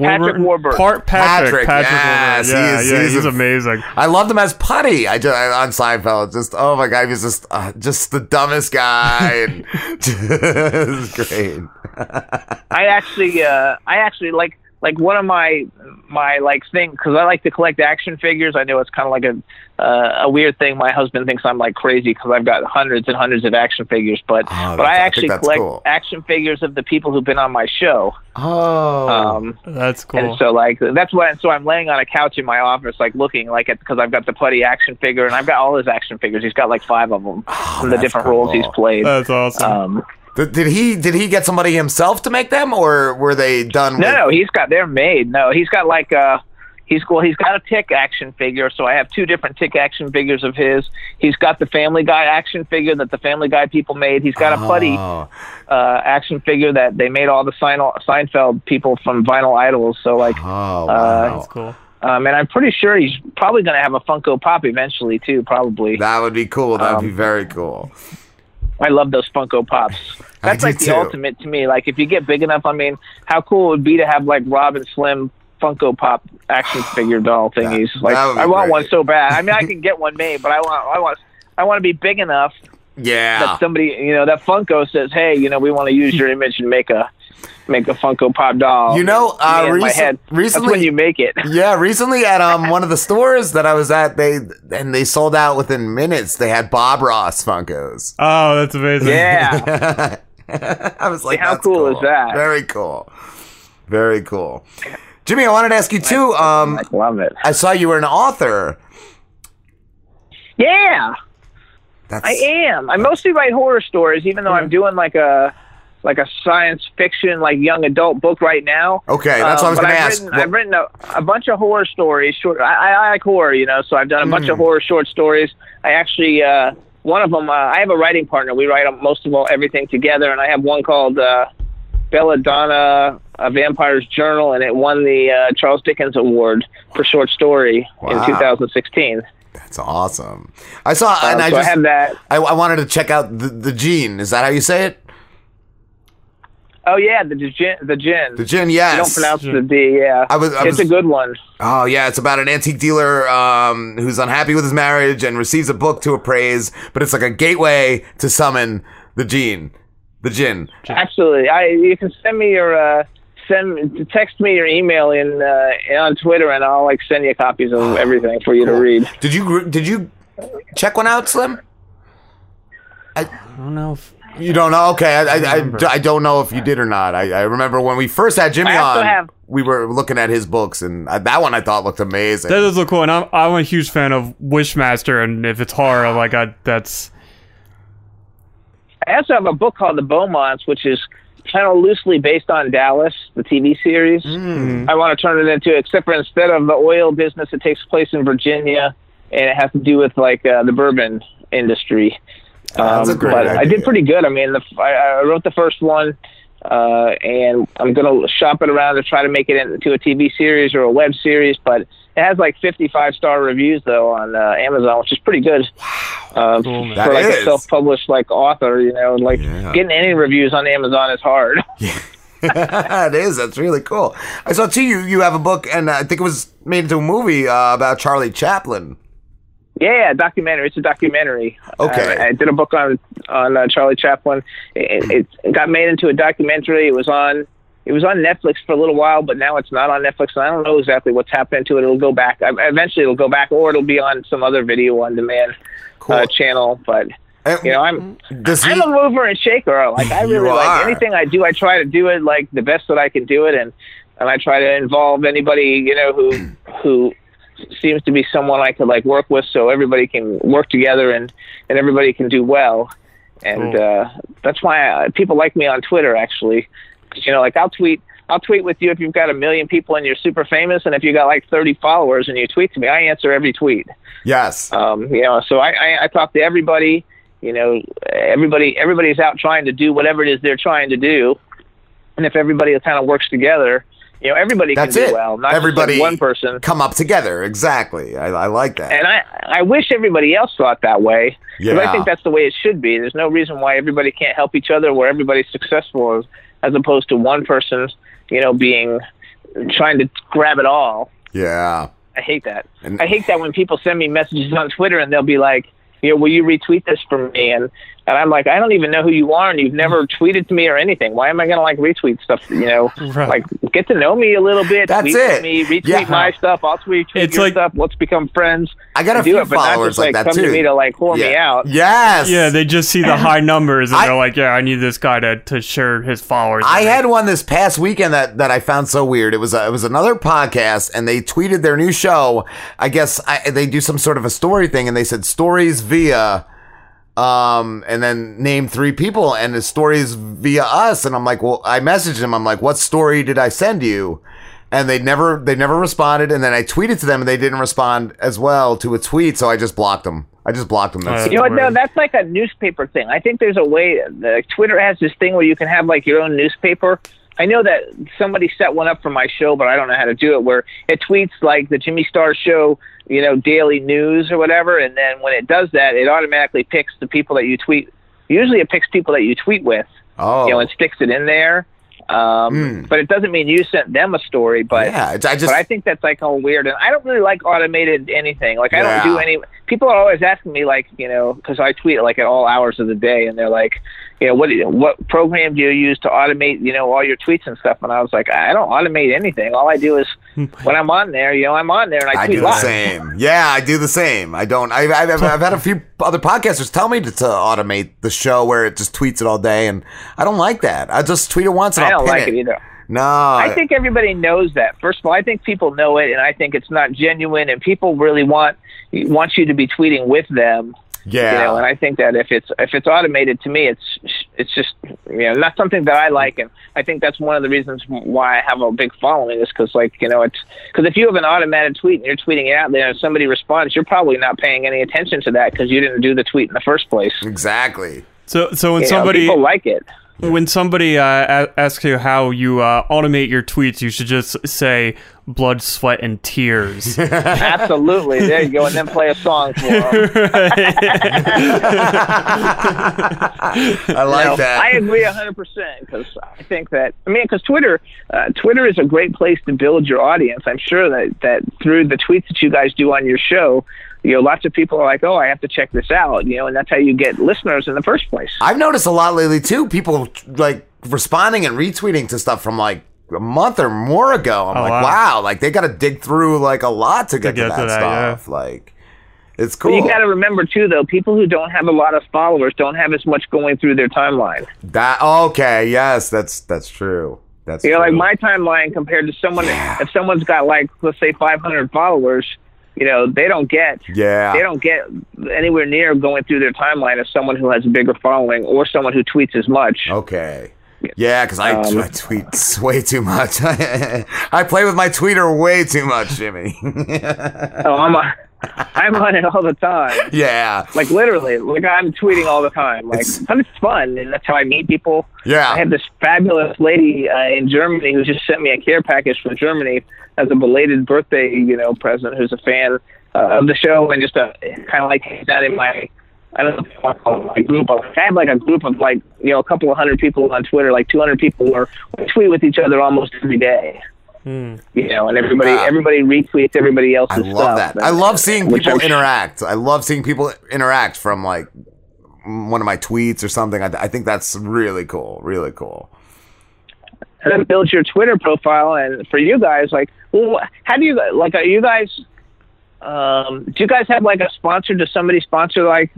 Patrick Warburton. Part Patrick. Patrick, Patrick, yes, Warburton. Yeah, he is- yeah, he's he's, a- amazing. I loved him as Putty. I just on Seinfeld. Just oh my god, he's just uh, just the dumbest guy. and it was great. I actually, uh, I actually like like one of my my like thing because I like to collect action figures. I know it's kind of like a uh, a weird thing. My husband thinks I'm like crazy because I've got hundreds and hundreds of action figures, but Oh, but I I actually that's collect cool. action figures of the people who've been on my show. Oh, Um, That's cool. And so like that's why so I'm laying on a couch in my office like looking like it because I've got the Putty action figure and I've got all his action figures. He's got like five of them from the that's different roles he's played. That's awesome. Um, Did, did he did he get somebody himself to make them, or were they done? no, with, no, he's got they're made. No, he's got like uh he's cool. He's got a Tick action figure, so I have two different Tick action figures of his. He's got the Family Guy action figure that the Family Guy people made. He's got a Putty Oh. uh, action figure that they made all the Sein- Seinfeld people from Vinyl Idolz. So like, Oh, uh. That's cool. um, and I'm pretty sure he's probably going to have a Funko Pop eventually too. Probably. that would be cool. That would Um, be very cool. I love those Funko Pops. That's like the too. ultimate to me. Like if you get big enough, I mean, how cool it would be to have like Rob and Slim Funko Pop action figure doll thingies. like that I want great. one so bad. I mean, I can get one made, but I want I want I want to be big enough Yeah. that somebody you know that Funko says, hey, you know, we want to use your image and make a make a Funko Pop doll. You know, uh, Me in my recent- head. recently- That's when you make it. Yeah, recently at um one of the stores that I was at, they and they sold out within minutes. They had Bob Ross Funkos. Oh, that's amazing. Yeah. I was like, how that's cool is that? Very cool. Very cool. Jimmy, I wanted to ask you too. Um, I love it. I saw you were an author. Yeah. That's I am. I mostly write horror stories, even though I'm doing like a like a science fiction, like young adult book right now. Okay, that's what I was Um, gonna I've ask. Written, I've written a, a bunch of horror stories. Short. I, I like horror, you know, so I've done a bunch of Hmm. horror short stories. I actually uh, one of them. Uh, I have a writing partner. We write most of all everything together, and I have one called uh, Belladonna, A Vampire's Journal, and it won the uh, Charles Dickens Award for short story Wow. in 2016. That's awesome. I saw, and Um, I so I just have that. I, I wanted to check out the, the gene. Is that how you say it? Oh yeah, the gin. The gin. The gin, You yes. don't pronounce the D. Yeah, I was- I it's was- a good one. Oh yeah, it's about an antique dealer um, who's unhappy with his marriage and receives a book to appraise, but it's like a gateway to summon the gene, the jinn. Absolutely. I you can send me your uh, send text me your email in uh, on Twitter, and I'll like send you copies of everything for you to read. Did you did you check one out, Slim? I don't know. If, You don't know? Okay, I, I, I, I don't know if you did or not. I, I remember when we first had Jimmy on, have- we were looking at his books, and uh, that one I thought looked amazing. That does look cool, and I'm I'm a huge fan of Wishmaster, and if it's horror, like I that's I also have a book called The Beaumonts, which is kind of loosely based on Dallas, the TV series. Hmm. I want to turn it into, except for instead of the oil business, it takes place in Virginia, and it has to do with like uh, the bourbon industry. That's a great but I did pretty good. I mean, the, I, I wrote the first one, uh, and I'm gonna shop it around to try to make it into a TV series or a web series. But it has like 55 star reviews though on uh, Amazon, which is pretty good. Uh, for like is. a self-published like author, you know, like getting any reviews on Amazon is hard. Yeah. it is. That's really cool. I saw too. You you have a book, and I think it was made into a movie uh, about Charlie Chaplin. Yeah, documentary. It's a documentary. Okay. Uh, I did a book on on uh, Charlie Chaplin. It, it got made into a documentary. It was on it was on Netflix for a little while, but now it's not on Netflix. And I don't know exactly what's happening to it. It'll go back. Eventually, it'll go back, or it'll be on some other video on demand uh, channel. But you know, I'm I'm a mover and shaker. Like I really like are. anything I do. I try to do it like the best that I can do it, and and I try to involve anybody you know who who seems to be someone I could like work with, so everybody can work together and and everybody can do well. And uh, that's why uh, people like me on Twitter actually, you know, like I'll tweet. I'll tweet with you if you've got a million people and you're super famous, and if you got like 30 followers and you tweet to me, I answer every tweet. Yes. Um, you know, so I, I, I talk to everybody. You know, everybody everybody's out trying to do whatever it is they're trying to do, and if everybody kind of works together, you know, everybody That's can do it. well. Not Everybody just one person. come up together. Exactly. I, I like that. And I, I wish everybody else thought that way. Because I think that's the way it should be. There's no reason why everybody can't help each other, where everybody's successful, as, opposed to one person, you know, being trying to grab it all. Yeah. I hate that. And- I hate that when people send me messages on Twitter and they'll be like, you know, will you retweet this for me? And and I'm like, I don't even know who you are, and you've never mm. tweeted to me or anything. Why am I gonna like retweet stuff? You know, like get to know me a little bit. That's tweet it. Me, retweet Yeah. my stuff. I'll tweet It's your like- stuff. Let's become friends. I got a do few it, but not followers just, like that, come too. to me to like whore me out. Yes. yeah. They just see the high numbers, and they're like, yeah, I need this guy to to share his followers. I had one this past weekend that, that I found so weird. It was a, it was another podcast, and they tweeted their new show. I guess I, they do some sort of a story thing, and they said stories via, um, and then name three people, and the stories via us. And I'm like, well, I messaged them. I'm like, what story did I send you? And they never they never responded. And then I tweeted to them, and they didn't respond as well to a tweet. So I just blocked them. I just blocked them. That's You know what? No, that's like a newspaper thing. I think there's a way. The Twitter has this thing where you can have like your own newspaper. I know that somebody set one up for my show, but I don't know how to do it. Where it tweets like the Jimmy Star Show, you know, daily news or whatever, and then when it does that, it automatically picks the people that you tweet. Usually, it picks people that you tweet with. Oh. You know, and sticks it in there. Um, But it doesn't mean you sent them a story. But. Yeah, I just- but I think that's like all weird, and I don't really like automated anything. Like I don't do any. People are always asking me, like you know, because I tweet like at all hours of the day, and they're like, you know, what what program do you use to automate, you know, all your tweets and stuff? And I was like, I don't automate anything. All I do is when I'm on there, you know, I'm on there and I, I do the live. same. Yeah, I do the same. I don't. I've, I've, I've had a few other podcasters tell me to, to automate the show where it just tweets it all day, and I don't like that. I just tweet it once and I will don't pin like it either. No, I think everybody knows that. First of all, I think people know it, and I think it's not genuine, and people really want want you to be tweeting with them. Yeah. You know, and I think that if it's if it's automated, to me, it's it's just you know not something that I like, and I think that's one of the reasons why I have a big following is because like you know it's because if you have an automated tweet and you're tweeting it out there and somebody responds, you're probably not paying any attention to that because you didn't do the tweet in the first place. Exactly. So so when You know, somebody people like it. When somebody uh, a- asks you how you uh, automate your tweets, you should just say blood, sweat, and tears. Absolutely, there you go, and then play a song for 'em. I like No, that. I agree hundred percent because I think that I mean because Twitter, uh, Twitter is a great place to build your audience. I'm sure that that through the tweets that you guys do on your show, you know, lots of people are like, oh, I have to check this out, you know, and that's how you get listeners in the first place. I've noticed a lot lately too. People like responding and retweeting to stuff from like a month or more ago. I'm Oh, like, wow. wow. like they got to dig through like a lot to get to, get that, to that, yeah. stuff. Like, It's But cool. you got to remember too, though, people who don't have a lot of followers don't have as much going through their timeline. That okay? Yes, that's that's true. That's you know, like my timeline compared to someone, if someone's got like let's say 500 followers, you know, they don't get Yeah. they don't get anywhere near going through their timeline as someone who has a bigger following or someone who tweets as much. Okay. Yeah, because I, Um, I tweet way too much. I play with my tweeter way too much, Jimmy. oh, I'm a, I'm on it all the time. yeah. Like literally, like I'm tweeting all the time. Like, but it's fun, and that's how I meet people. Yeah. I have this fabulous lady uh, in Germany who just sent me a care package from Germany as a belated birthday, you know, present. Who's a fan uh, of the show and just a kind of like that in my. I don't know I call it my group. But I have like a group of like you know a couple of hundred people on Twitter, like 200 people, where we tweet with each other almost every day. You know, and everybody everybody retweets everybody else's I stuff. love that. I love seeing Which people I'm- interact. I love seeing people interact from like one of my tweets or something. I, I think that's really cool. Really cool. and then build your Twitter profile. And for you guys, like, well, how do you like? Are you guys? Um, do you guys have like a sponsor? Does somebody sponsor like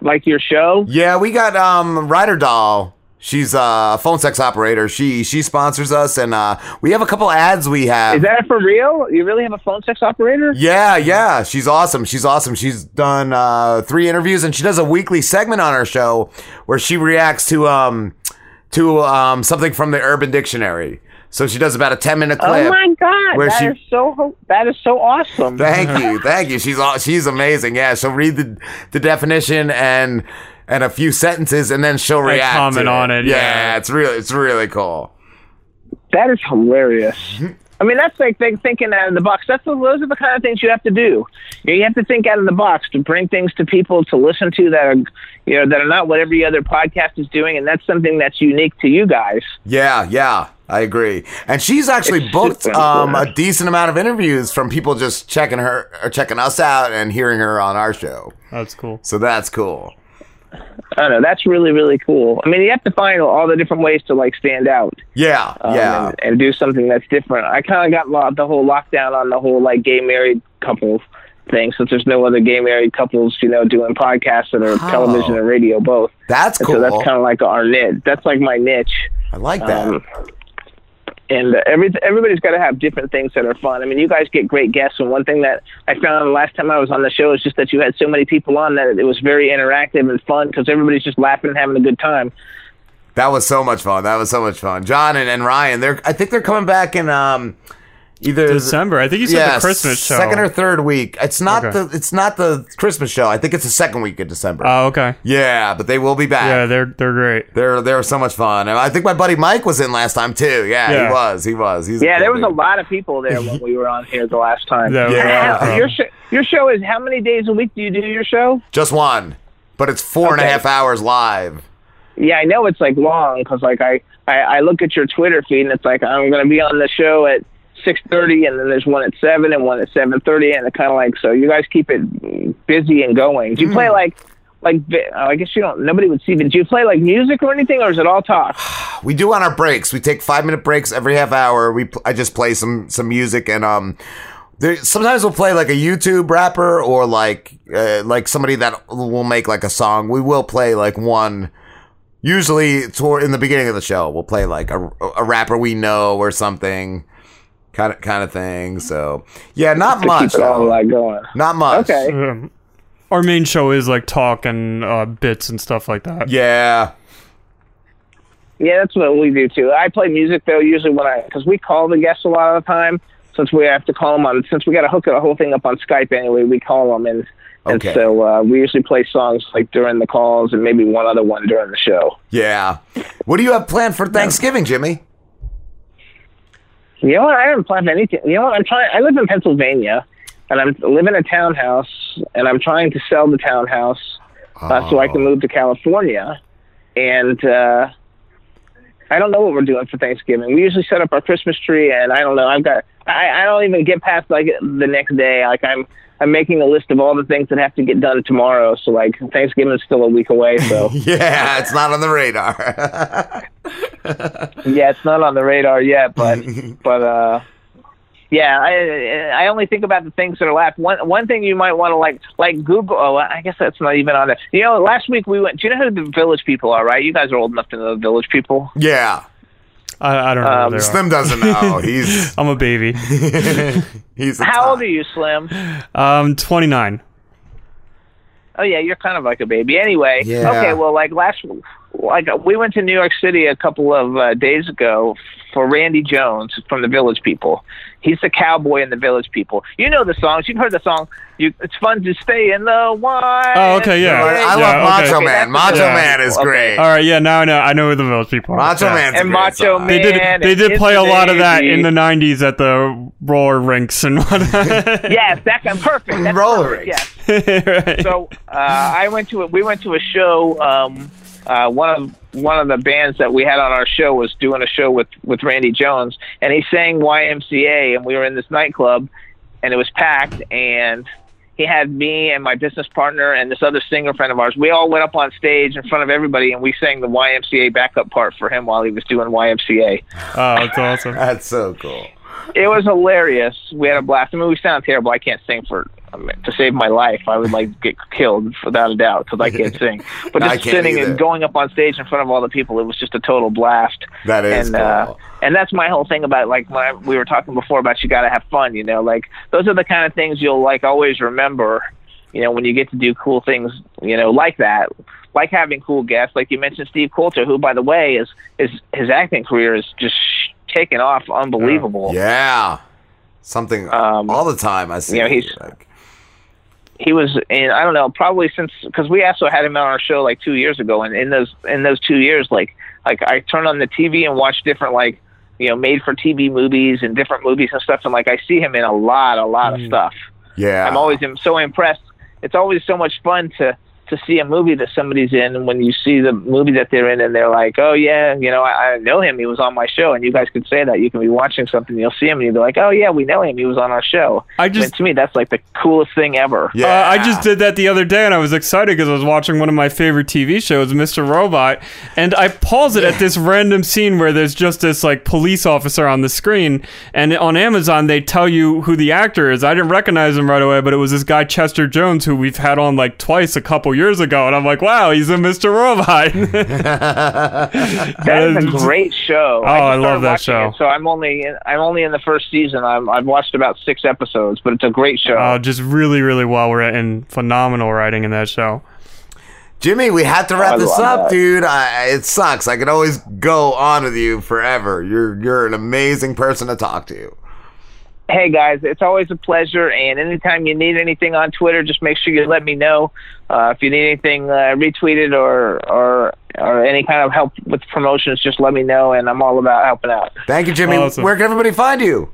like your show? Yeah, we got um Ryder Doll. She's a phone sex operator. She she sponsors us, and uh, we have a couple ads. We have. Is that for real? You really have a phone sex operator? Yeah, yeah, she's awesome. She's awesome. She's done uh, three interviews, and she does a weekly segment on our show where she reacts to um to um something from the Urban Dictionary. So she does about a ten minute clip. Oh my god, where that she- is so that is so awesome. Thank you, thank you. She's she's amazing. Yeah, she'll read the the definition and and a few sentences, and then she'll And react. comment to on it, Yeah, yeah. it's really it's really cool. That is hilarious. I mean, that's like thinking out of the box. That's the, those are the kind of things you have to do. You, have to think out of the box to bring things to people to listen to that are, you know, that are not what every other podcast is doing, and that's something that's unique to you guys. Yeah, yeah, I agree. And she's actually It's booked um, a decent amount of interviews from people just checking her or checking us out and hearing her on our show. That's cool. So that's cool. I don't know. That's really really cool. I mean, you have to find all the different ways to like stand out. Yeah, um, yeah. and, and do something that's different. I kind of got lo- the whole lockdown on the whole like gay married couples thing, since there's no other gay married couples, you know, doing podcasts that are Oh. television and radio both. That's And cool. So that's kind of like our niche. That's like my niche. I like that. Um, and every everybody's got to have different things that are fun. I mean, you guys get great guests, and one thing that I found the last time I was on the show is just that you had so many people on that it was very interactive and fun because everybody's just laughing and having a good time. That was so much fun. That was so much fun. John and, and Ryan, they're I think they're coming back in um either December. I think you said yeah, the Christmas show. Second or third week. It's not Okay. the it's not the Christmas show. I think it's the second week of December. Oh, okay. yeah, but they will be back. Yeah, they're they're great. They're they're so much fun. And I think my buddy Mike was in last time too. Yeah, Yeah. he was. He was. He's yeah, there was cool a lot of people there when we were on here the last time. Yeah, Yeah. Your sh- your show is how many days a week do you do your show? Just one, but it's four and a half hours live. Yeah, I know it's like long because like I, I I look at your Twitter feed and it's like I'm gonna be on the show at six thirty and then there's one at seven and one at seven thirty and it kind of like so you guys keep it busy and going. Do you play like like oh, I guess you don't nobody would see but do you play like music or anything or is it all talk? We do on our breaks. We take five minute breaks every half hour. We pl- I just play some some music and um. There, sometimes we'll play like a YouTube rapper or like uh, like somebody that will make like a song. We will play like one. Usually, toward in the beginning of the show, we'll play like a, a rapper we know or something, kind of kind of thing. So yeah, not To much. keep it all like going. Not much. Okay. Um, our main show is like talk and uh, bits and stuff like that. Yeah. Yeah, that's what we do too. I play music though usually when I because we call the guests a lot of the time since we have to call them on since we got to hook the whole thing up on Skype anyway. We call them and and Okay. so uh, we usually play songs like during the calls and maybe one other one during the show. Yeah. What do you have planned for Thanksgiving, Jimmy? You know what? I haven't planned anything. You know what? I'm trying. I live in Pennsylvania, and I'm live in a townhouse, and I'm trying to sell the townhouse uh, so I can move to California. And uh, I don't know what we're doing for Thanksgiving. We usually set up our Christmas tree, and I don't know. I've got. I, I don't even get past like the next day. Like I'm. I'm making a list of all the things that have to get done tomorrow. So like Thanksgiving is still a week away. So yeah, it's not on the radar. yeah, it's not on the radar yet, but but uh, Yeah, I I only think about the things that are left. One one thing you might want to like like Google. Oh, I guess that's not even on it. You know, last week we went. Do you know who the Village People are? Right? You guys are old enough to know the Village People. Yeah. I, I don't know. Um, who they are. Slim doesn't know. He's I'm a baby. he's How old are you, Slim? Um, 29. Oh yeah, you're kind of like a baby. Anyway, Yeah. okay. Well, like last, like we went to New York City a couple of uh, days ago for Randy Jones from the Village People. He's the cowboy in the Village People. You know the songs. You've heard the song. You, it's fun to stay in the wild. Oh, okay, yeah. I Yeah, love okay. Macho Man. Macho Yeah. Man is great. All right, yeah, now I know. I know who the Village People are. Macho yeah. Man's a And great Macho song. They did. They did play a lot of that in the '90s at the roller rinks and whatnot. yes, that can perfect. That's Roller perfect, Yes. So uh, I went to a, we went to a show. Um, uh, one of one of the bands that we had on our show was doing a show with with Randy Jones, and he sang YMCA, and we were in this nightclub, and it was packed, and he had me and my business partner and this other singer friend of ours. We all went up on stage in front of everybody, and we sang the YMCA backup part for him while he was doing YMCA. Oh, that's awesome. That's so cool. It was hilarious. We had a blast. I mean, we sound terrible. I can't sing for I mean, to save my life. I would like get killed without a doubt because I can't sing. But just sitting either. and going up on stage in front of all the people, it was just a total blast. That is and, cool. Uh, and that's my whole thing about like we were talking before about you got to have fun. You know, like those are the kind of things you'll like always remember. You know, when you get to do cool things, you know, like that, like having cool guests, like you mentioned Steve Coulter, who, by the way, is is his acting career is just taken off, unbelievable. Yeah. Something um, all the time. I see. you know, he's he was in I don't know probably since because we also had him on our show like two years ago, and in those in those two years, like like I turn on the TV and watch different like you know made for TV movies and different movies and stuff, and like I see him in a lot a lot of mm. stuff. Yeah. I'm always so impressed. It's always so much fun to to see a movie that somebody's in, and when you see the movie that they're in, and they're like, "Oh yeah, you know, I, I know him. He was on my show." And you guys could say that. You can be watching something, you'll see him, and you'll be like, "Oh yeah, we know him. He was on our show." I just- mean, to me, that's like the coolest thing ever. Uh, I just did that the other day, and I was excited because I was watching one of my favorite TV shows, Mr. Robot, and I paused it at this random scene where there's just this like police officer on the screen, and on Amazon they tell you who the actor is. I didn't recognize him right away, but it was this guy Chester Jones who we've had on like twice a couple years ago, and I'm like, wow, he's a Mr. Robot. That is a great show. Oh, I just love that show. it, so I'm only in, I'm only in the first season. I'm, I've watched about six episodes, but it's a great show. Oh, just really, really well written, phenomenal writing in that show. Jimmy, we have to wrap I this up, that. dude. I, it sucks. I could always go on with you forever. You're you're an amazing person to talk to. Hey guys, it's always a pleasure. And anytime you need anything on Twitter, just make sure you let me know. Uh, if you need anything uh, retweeted or or or any kind of help with promotions, just let me know, and I'm all about helping out. Thank you, Jimmy. Awesome. Where can everybody find you?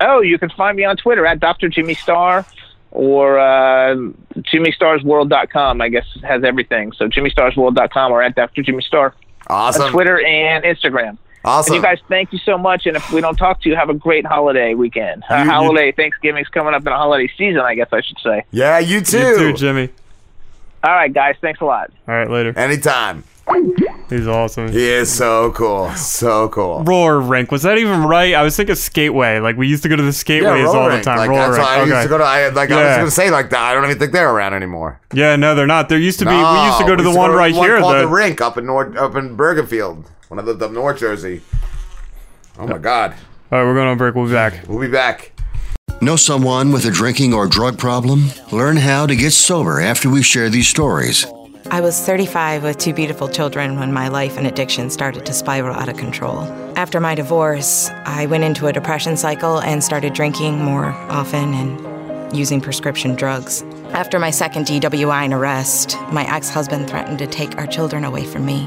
Oh, you can find me on Twitter at Dr. Jimmy Star or uh, JimmyStarsWorld.com. I guess has everything. So JimmyStarsWorld.com or at Dr. Jimmy Star. Awesome. On Twitter and Instagram. Awesome. And you guys, thank you so much. And if we don't talk to you, have a great holiday weekend. Uh, You- you- holiday Thanksgiving's coming up in a holiday season, I guess I should say. Yeah, you too. You too, Jimmy. All right, guys. Thanks a lot. All right, later. Anytime. He's awesome. He is so cool. So cool. Roller rink. Was that even right? I was thinking skateway. Like we used to go to the skateways all roller the time. Like, roller that's rink. why I okay. used to go to. I, like I was gonna say like that. I don't even think they're around anymore. Yeah, no, they're not. There used to be. we used to go to the one to right here. called the- the rink up in North up in Bergenfield when I lived up North Jersey. Oh my God. All right, we're going on break. We'll be back. We'll be back. Know someone with a drinking or drug problem? Learn how to get sober after we share these stories. I was 35 with two beautiful children when my life and addiction started to spiral out of control. After my divorce, I went into a depression cycle and started drinking more often and using prescription drugs. After my second DWI and arrest, my ex husband threatened to take our children away from me.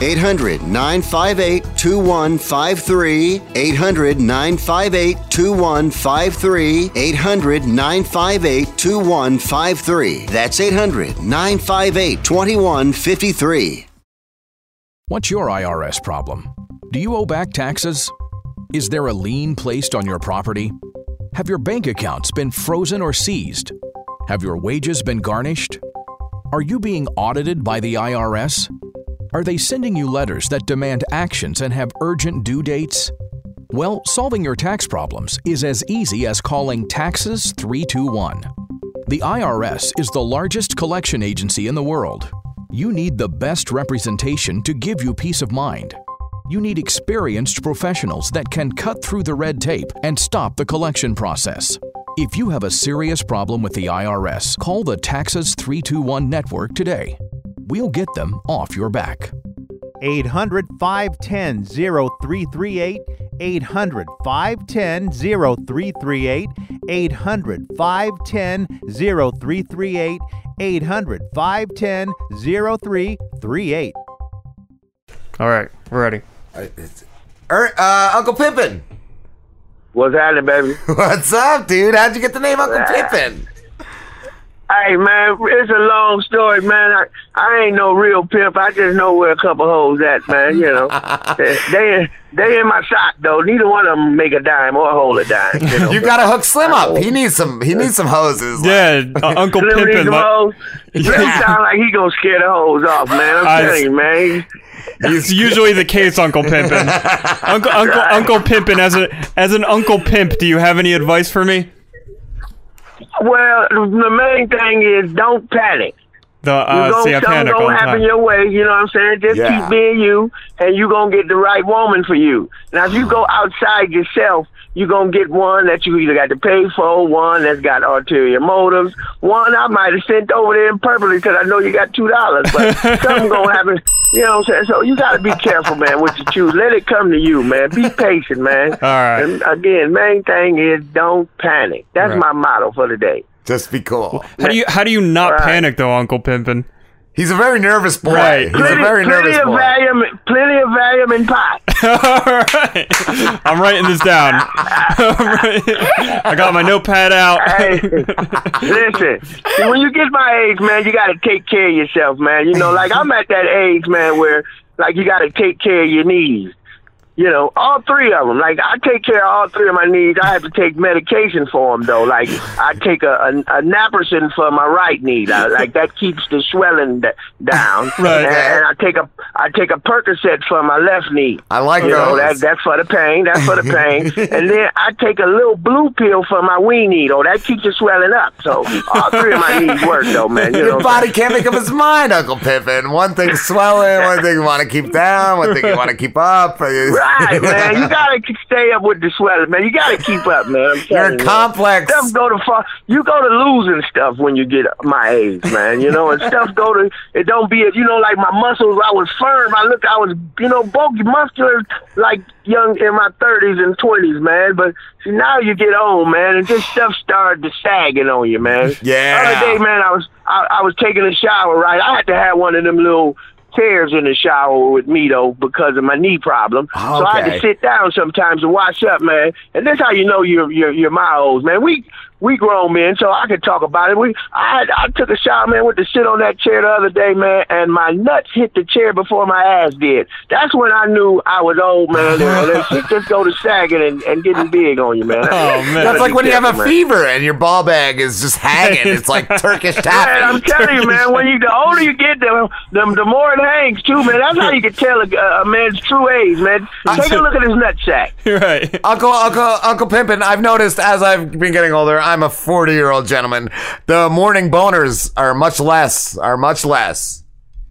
800 958 2153. 800 958 2153. 800 958 2153. That's 800 958 2153. What's your IRS problem? Do you owe back taxes? Is there a lien placed on your property? Have your bank accounts been frozen or seized? Have your wages been garnished? Are you being audited by the IRS? Are they sending you letters that demand actions and have urgent due dates? Well, solving your tax problems is as easy as calling Taxes 321. The IRS is the largest collection agency in the world. You need the best representation to give you peace of mind. You need experienced professionals that can cut through the red tape and stop the collection process. If you have a serious problem with the IRS, call the Taxes 321 network today. We'll get them off your back. 800 510 0338. 800 510 0338. 800 510 0338. 800 510 0338. All right, we're ready. Er, uh, Uncle Pimpin. What's happening, baby? What's up, dude? How'd you get the name Uncle Pimpin? Hey man, it's a long story, man. I, I ain't no real pimp. I just know where a couple hoes at, man. You know, they they they in my sock though. Neither one of them make a dime or hold a dime. You, know, You gotta hook Slim up. He needs some. He needs some hoses. Yeah, uh, Uncle Slim needs Pimpin. some like- hoes. Slim sound like he gonna scare the hoes off, man. I'm I- telling you, man. It's usually the case, Uncle Pimpin. Uncle Uncle Uncle Pimpin, as a as an Uncle Pimp, do you have any advice for me? Well, the main thing is don't panic. The you uh, gon' see, I something panic gonna happen time. your way. You know what I'm saying? Just Yeah. keep being you, and you gonna get the right woman for you. Now, if you go outside yourself, you gonna get one that you either got to pay for, one that's got ulterior motives, one I might have sent over there purposely because I know you got two dollars, but something gonna happen. You know what I'm saying? So you gotta be careful, man, what you choose. Let it come to you, man. Be patient, man. All right. And again, main thing is don't panic. That's Right. my motto for the day. Just be cool. How do you how do you not Right. panic though, Uncle Pimpin? He's a very nervous boy. Right. He's Plenty, a very nervous of boy. Valium, plenty of Valium and pot. I'm writing this down. I got my notepad out. Hey, listen, see, when you get my age, man, you got to take care of yourself, man. You know, like I'm at that age, man, where like you got to take care of your needs. You know, all three of them. Like I take care of all three of my needs. I have to take medication for them though. Like I take a a, a naproxen for my right knee. I, like that keeps the swelling d- down. Right. And, and I take a I take a Percocet for my left knee. I like you know, that that's for the pain. That's for the pain. and then I take a little blue pill for my weenie though. That keeps the swelling up. So all three of my knees work though, man. You know Your what I'm body can't make up its mind, Uncle Pimpin. One thing's swelling, one thing you want to keep down, one thing you want to keep up. Right, man. You gotta stay up with the swelling, man. You gotta keep up, man. You're you, man. complex. Stuff go to far. You go to losing stuff when you get my age, man. You know, and stuff go to. It don't be. It, you know, like my muscles. I was firm. I look. I was, you know, bulky, muscular, like young in my thirties and twenties, man. But see, now you get old, man, and this stuff started to sagging on you, man. Yeah. The other day, man, I was I, I was taking a shower. Right, I had to have one of them little chairs in the shower with me though because of my knee problem. So I had to sit down sometimes and wash up, man. And that's how you know you're you're you're my olds, man. We we grown men, so I can talk about it. We I I took a shower, man, went to sit on that chair the other day, man, and my nuts hit the chair before my ass did. That's when I knew I was old, man. and that shit just go to sagging and, and getting big on you, man. Oh man, that's like when you have a fever and your ball bag is just hanging. It's like Turkish Man. I'm telling you, man. When you the older you get, the the, the more it hangs too, man. That's how you can tell a, a man's true age, man. Take a look at his nutsack. right. Uncle, Uncle, Uncle Pimpin, I've noticed as I've been getting older, I'm a 40 year old gentleman. The morning boners are much less, are much less.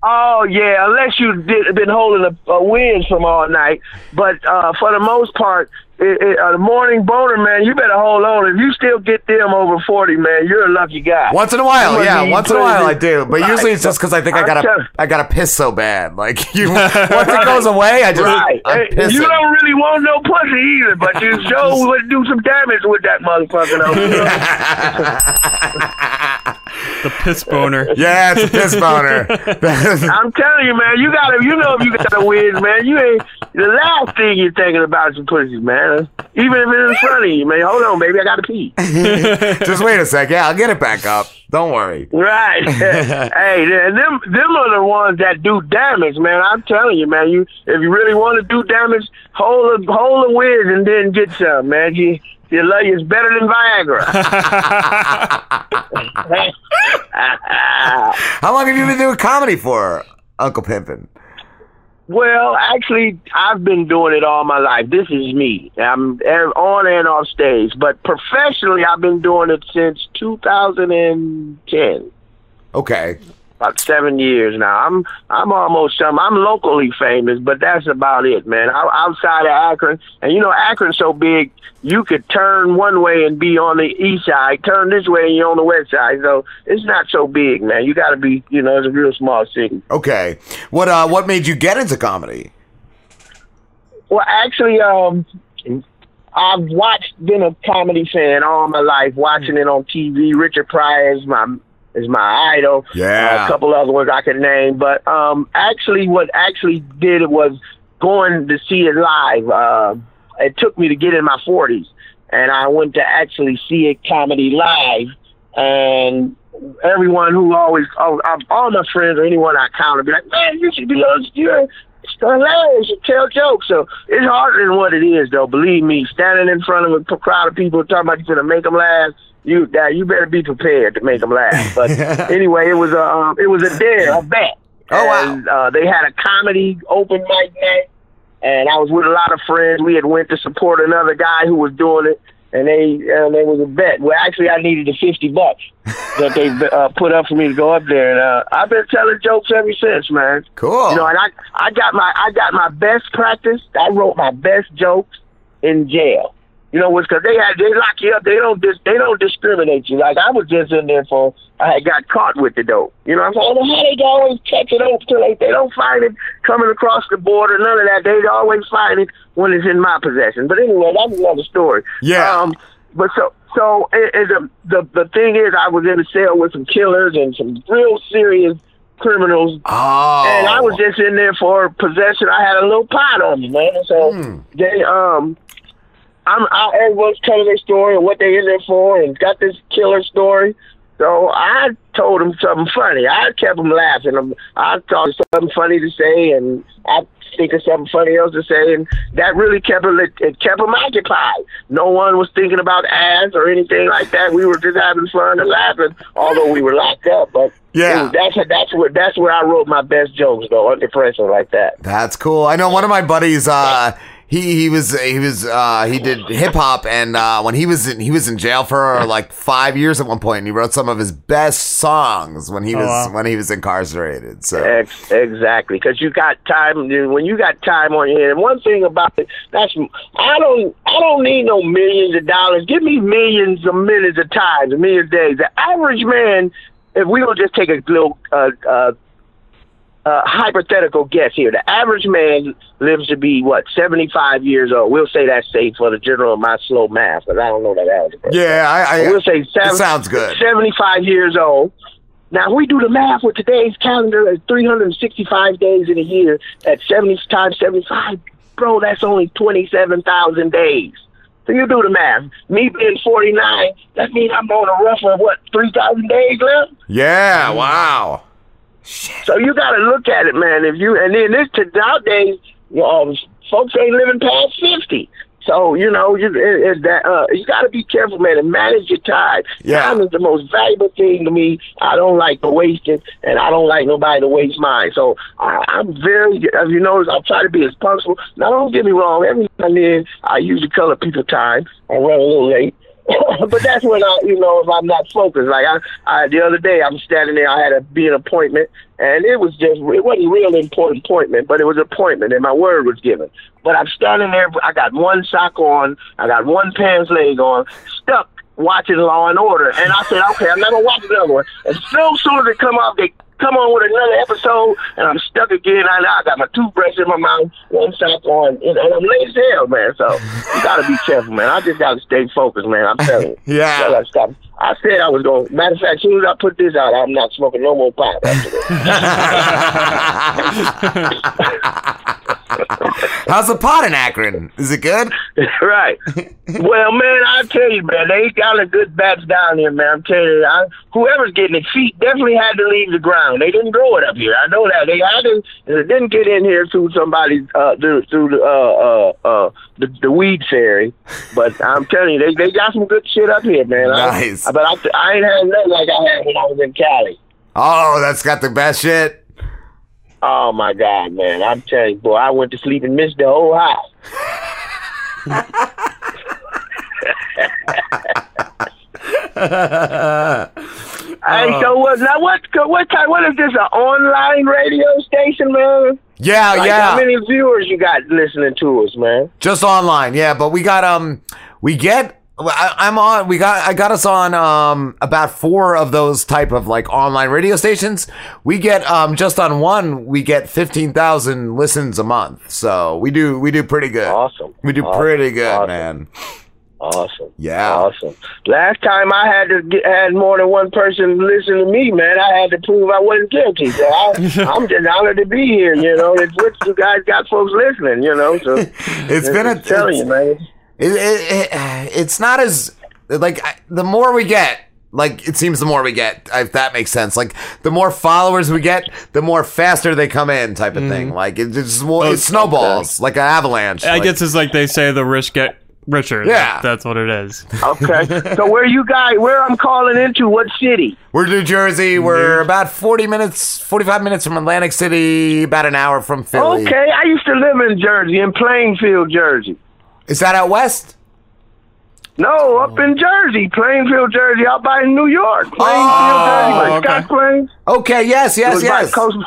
Oh yeah, unless you've been holding a, a from all night. But uh, for the most part, it, it, a morning boner, man, you better hold on. If you still get them over forty, man, you're a lucky guy. Once in a while, yeah, once in a while I do. But Right. usually it's just because I think I gotta, tell- I gotta piss so bad. Like you, once it goes away, I just, Right. Hey, you don't really want no pussy either, but you sure would do some damage with that motherfucker. Though. The piss boner. Yeah, it's a piss boner. I'm telling you, man, you gotta, you know, if you got a whiz, man, you ain't the last thing you're thinking about is some pussy, man. Even if it's in front of you, man. Hold on, baby, I gotta pee. Just wait a sec. Yeah, I'll get it back up. Don't worry. Right. hey, th- them them are the ones that do damage, man. I'm telling you, man. You if you really want to do damage, hold a hold a whiz and then get some, man. You you love you. It's better than Viagra. How long have you been doing comedy for, Uncle Pimpin? Well, actually, I've been doing it all my life. This is me. I'm er- on and off stage, but professionally, I've been doing it since 2010. Okay. About seven years now. I'm I'm almost some. I'm locally famous, but that's about it, man. I, outside of Akron, and you know Akron's so big, you could turn one way and be on the east side, turn this way and you're on the west side. So it's not so big, man. You got to be, you know, it's a real small city. Okay. What uh what made you get into comedy? Well, actually, um, I've watched, been a comedy fan all my life, watching it on TV. Richard Pryor is my is my idol. Yeah. Uh, a couple other ones I could name, but um, actually, what actually did it was going to see it live. Uh, it took me to get in my forties, and I went to actually see it comedy live, and everyone who always all, all my friends or anyone I counter be like, man, you should be on you're it's hilarious. You tell jokes. So it's harder than what it is, though. Believe me, standing in front of a crowd of people talking about you're gonna make them laugh. You that you better be prepared to make them laugh. But anyway, it was a um, it was a dare, a bet. Oh wow! And, uh, they had a comedy open mic night, and I was with a lot of friends. We had went to support another guy who was doing it, and they and there was a bet. Well, actually, I needed the fifty bucks that they uh, put up for me to go up there, and uh, I've been telling jokes ever since, man. Cool. You know, and I I got my I got my best practice. I wrote my best jokes in jail. You know, because they had they lock you up. They don't dis, they don't discriminate you. Like I was just in there for I had got caught with the dope. You know, I'm saying how they always catch it up till they they don't find it coming across the border. None of that. They always find it when it's in my possession. But anyway, that's another story. Yeah. Um, but so so it, it, the the the thing is, I was in a cell with some killers and some real serious criminals. Oh. And I was just in there for possession. I had a little pot on me, man. So Hmm. they um I'm I, everyone's telling their story and what they in there for, and got this killer story. So I told them something funny. I kept them laughing. Um, I thought something funny to say, and I think of something funny else to say, and that really kept them. It, it kept them occupied. No one was thinking about ass or anything like that. We were just having fun and laughing, although we were locked up. But Yeah. was- that's that's where that's where I wrote my best jokes though, under pressure like that. That's cool. I know one of my buddies. Uh, he he was he was uh, he did hip hop, and uh, when he was in, he was in jail for like five years at one point, and he wrote some of his best songs when he Oh, was wow. when he was incarcerated. So Ex- exactly, because you got time. When you got time on your hand, and one thing about it, that's I don't I don't need no millions of dollars. Give me millions of millions of times, a million days. The average man, if we don't just take a little uh, uh, uh, hypothetical guess here, the average man lives to be what seventy five years old. We'll say that's safe for the general of my slow math, but I don't know that algebra. yeah, I, I we'll say seven, sounds good. 75 years old. Now, we do the math with today's calendar at 365 days in a year at 70 times 75, bro, that's only 27,000 days. So you do the math. Me being 49, that means I'm on a rough of what, 3,000 days left? Yeah, wow. So you got to look at it, man. If you and then this to nowadays, you know, folks ain't living past fifty. So you know, you it, it, that uh, you got to be careful, man, and manage your time. Yeah. Time is the most valuable thing to me. I don't like to waste it, and I don't like nobody to waste mine. So I, I'm very, as you notice, I try to be as punctual. Now, don't get me wrong. Every now and then, I usually color people time. I run a little late. but that's when I, you know, if I'm not focused. Like I, I, the other day, I'm standing there. I had a be an appointment, and it was just, it wasn't a real important appointment, but it was an appointment, and my word was given. But I'm standing there. I got one sock on. I got one pants leg on, stuck watching Law and Order, and I said, okay, I'm not gonna watch another one. And so soon as they come off, they come on with another episode, and I'm stuck again. I, I got my toothbrush in my mouth, one sock on, and, and I'm late as hell, man. So you gotta be careful, man. I just gotta stay focused, man. I'm telling you. Yeah. I gotta stop. I said I was going. to Matter of fact, as soon as I put this out, I'm not smoking no more pot. How's the pot in Akron? Is it good? right. Well, man, I tell you, man, they got a good batch down here, man. I'm telling you, I, whoever's getting it, feet definitely had to leave the ground. They didn't grow it up here. I know that they had to. It didn't get in here through somebody's uh, through, through the uh, uh, uh, the, the weed fairy. But I'm telling you, they they got some good shit up here, man. I- Nice. but I, I ain't had nothing like I had when I was in Cali. Oh, that's got the best shit. Oh my God, man! I'm telling you, boy, I went to sleep and missed the whole house. Hey, so what? Now what? What kind? What is this? An online radio station, man? Yeah, Like, yeah. How many viewers you got listening to us, man? Just online, yeah. But we got um, we get. I, I'm on. We got. I got us on um about four of those type of like online radio stations. We get um just on one. We get fifteen thousand listens a month. So we do. We do pretty good. Awesome. We do Awesome. pretty good, Awesome. man. Awesome. Yeah. Awesome. Last time I had to get, had more than one person listen to me, man. I had to prove I wasn't guilty. So I, I'm just honored to be here. You know, it's what you guys got folks listening. You know, so It's been a. I'm telling you, man. It, it, it, it's not as like I- the more we get. Like it seems the more we get, if that makes sense. Like the more followers we get, the more faster they come in, type of thing. Mm. Like it just it snowballs like an avalanche. I Like- guess it's like they say the rich get richer. Yeah. That- that's what it is. Okay. so where you guys? Where I'm calling into? What city? We're New Jersey. We're about forty minutes, forty-five minutes from Atlantic City. About an hour from Philly. Okay, I used to live in Jersey, in Plainfield, Jersey. Is that out west? No, up in Jersey, Plainfield, Jersey, out by New York. Oh, Plainfield, Oh, Jersey, by okay. Scotch Plains. Okay. Yes. It Yes. by Yes. Coast-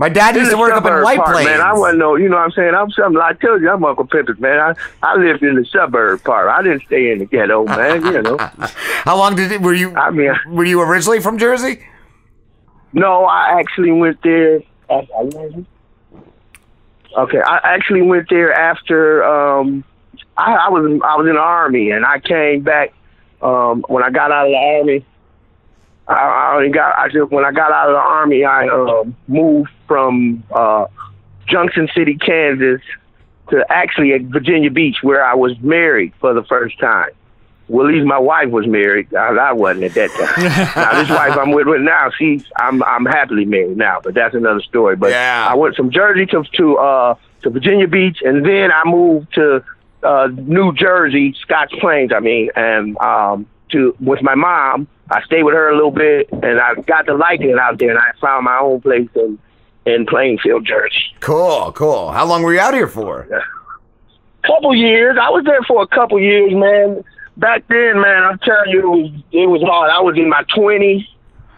My dad used to work up in White part, Plains. Man, I wasn't no, you know what I'm saying? I'm something, I tell you, I'm Uncle Pimpin', man. I, I lived in the suburb part. I didn't stay in the ghetto, man, you know. How long did it? Were you? I mean, were you originally from Jersey? No, I actually went there. Okay, I actually went there after um, I, I was I was in the army, and I came back um, when I got out of the army. I, I only got I just when I got out of the army, I um, moved from uh, Junction City, Kansas, to actually at Virginia Beach, where I was married for the first time. Well, at least my wife was married. I, I wasn't at that time. now, this wife I'm with with now, she's I'm I'm happily married now, but that's another story. But I went from Jersey to to uh to Virginia Beach, and then I moved to uh New Jersey, Scotch Plains. I mean, and um to with my mom. I stayed with her a little bit, and I got to liking it out there, and I found my own place in in Plainfield, Jersey. Cool, cool. How long were you out here for? couple years. I was there for a couple years, man. Back then, man, I'm telling you, it was it was hard. I was in my twenties.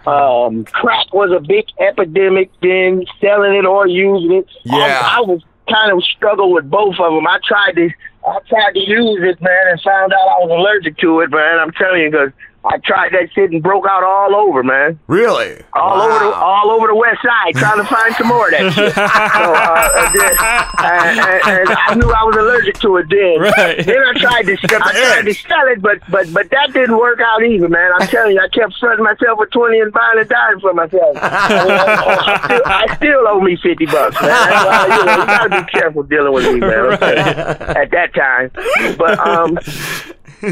Um, crack was a big epidemic then, selling it or using it. Yeah. I, I was kind of struggle with both of them. I tried to I tried to use it, man, and found out I was allergic to it, man. I'm telling you, because I tried that shit and broke out all over, man. Really? All over the all over the west side, trying to find some more of that shit. so, uh, and, then, and, and, and I knew I was allergic to it then. Right. Then I tried to I tried to sell it, but but but that didn't work out either, man. I'm telling you, I kept fronting myself for twenty and buying a dime for myself. I, mean, I, I still, I still owe me fifty bucks, man. Why, you, know, you gotta be careful dealing with me, man. I'm telling you, At that time, but um.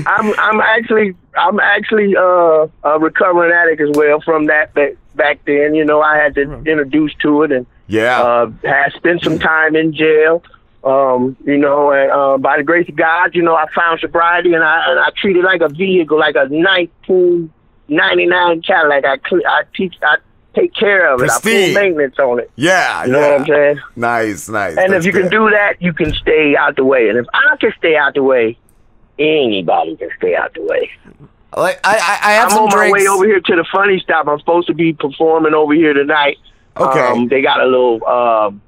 I'm I'm actually I'm actually uh, a recovering addict as well from that back back then. You know, I had to introduce to it and yeah, uh, had spent some time in jail. Um, you know, and uh, by the grace of God, you know, I found sobriety and I and I treat it like a vehicle, like a 1999 Cadillac. I cle- I teach I take care of it. I Pristine. full maintenance on it. Yeah, You know yeah. what I'm saying? Nice, nice. And That's if you can do that, you can stay out the way. And if I can stay out the way, anybody can stay out the way. Like I, I, I have I'm some on drinks. my way over here to the funny stop. I'm supposed to be performing over here tonight. Okay. Um, they got a little um,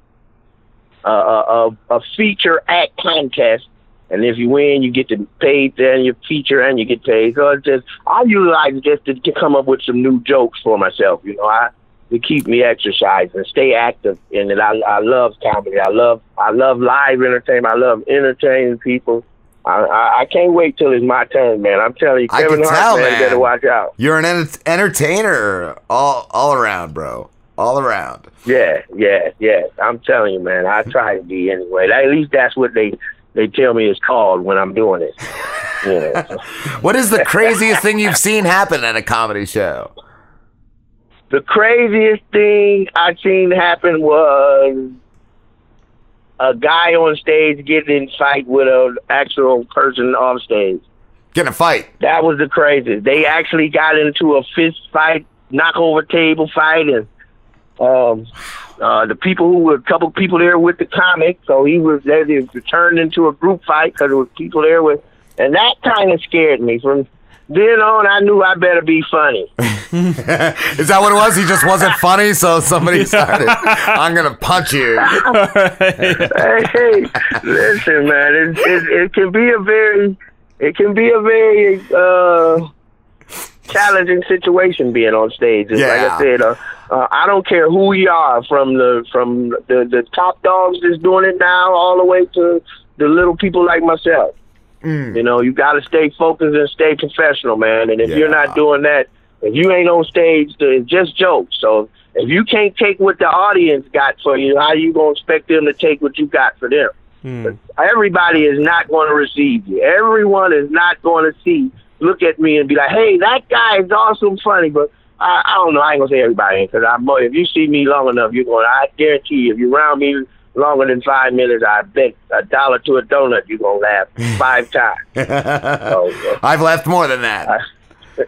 uh, uh, uh, a feature act contest, and if you win, you get to paid. Then you feature and you get paid. So it's just I utilize it just to, to come up with some new jokes for myself. You know, I to keep me exercising and stay active. And I I love comedy. I love I love live entertainment. I love entertaining people. I, I I can't wait till it's my turn, man. I'm telling you, I Kevin can Hart, tell, man, man. better watch out. You're an enter- entertainer all all around, bro. All around. Yeah, yeah, yeah. I'm telling you, man. I try to be anyway. At least that's what they they tell me it's called when I'm doing it. You know, so. What is the craziest thing you've seen happen at a comedy show? The craziest thing I seen happen was a guy on stage getting in fight with an actual person off stage. Getting a fight. That was the craziest. They actually got into a fist fight, knock over table fight, and um, uh, the people who were a couple people there with the comic. So he was they, they turned into a group fight because there was people there with, and that kind of scared me. From then on, I knew I better be funny. Is that what it was? He just wasn't funny, so somebody started. I'm gonna punch you. hey, hey, listen, man, it, it it can be a very it can be a very uh challenging situation being on stage. It's Like Yeah. I said, uh, uh, I don't care who you are, from the from the the top dogs that's doing it now, all the way to the little people like myself. Mm. You know, you got to stay focused and stay professional, man. And if you're not doing that, if you ain't on stage, it's just jokes. So if you can't take what the audience got for you, how you gonna expect them to take what you got for them? Hmm. Everybody is not going to receive you. Everyone is not going to see, look at me and be like, "Hey, that guy is awesome, funny." But I, I don't know. I ain't gonna say everybody because I'm. If you see me long enough, you're going. to I guarantee you, if you're around me longer than five minutes, I bet a dollar to a donut you're gonna laugh five times. So, I've laughed more than that.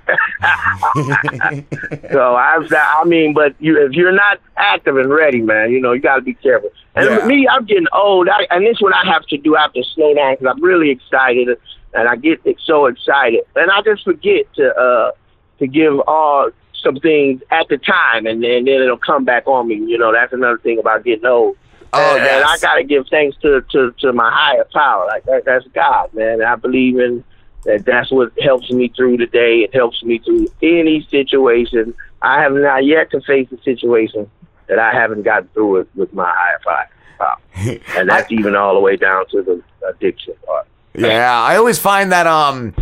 so I've, I mean, but you, if you're not active and ready, man, you know, you got to be careful. And Yeah. me, I'm getting old, I, and this is what I have to do. I have to slow down because I'm really excited, and I get so excited, and I just forget to uh to give all some things at the time, and then, then it'll come back on me. You know, that's another thing about getting old. Oh, and, and. I got to give thanks to, to to my higher power. Like that, that's God, man. I believe in that. That's what helps me through the day. It helps me through any situation. I have not yet to face a situation that I haven't gotten through it with my higher power. and that's even all the way down to the addiction part. Yeah, I always find that um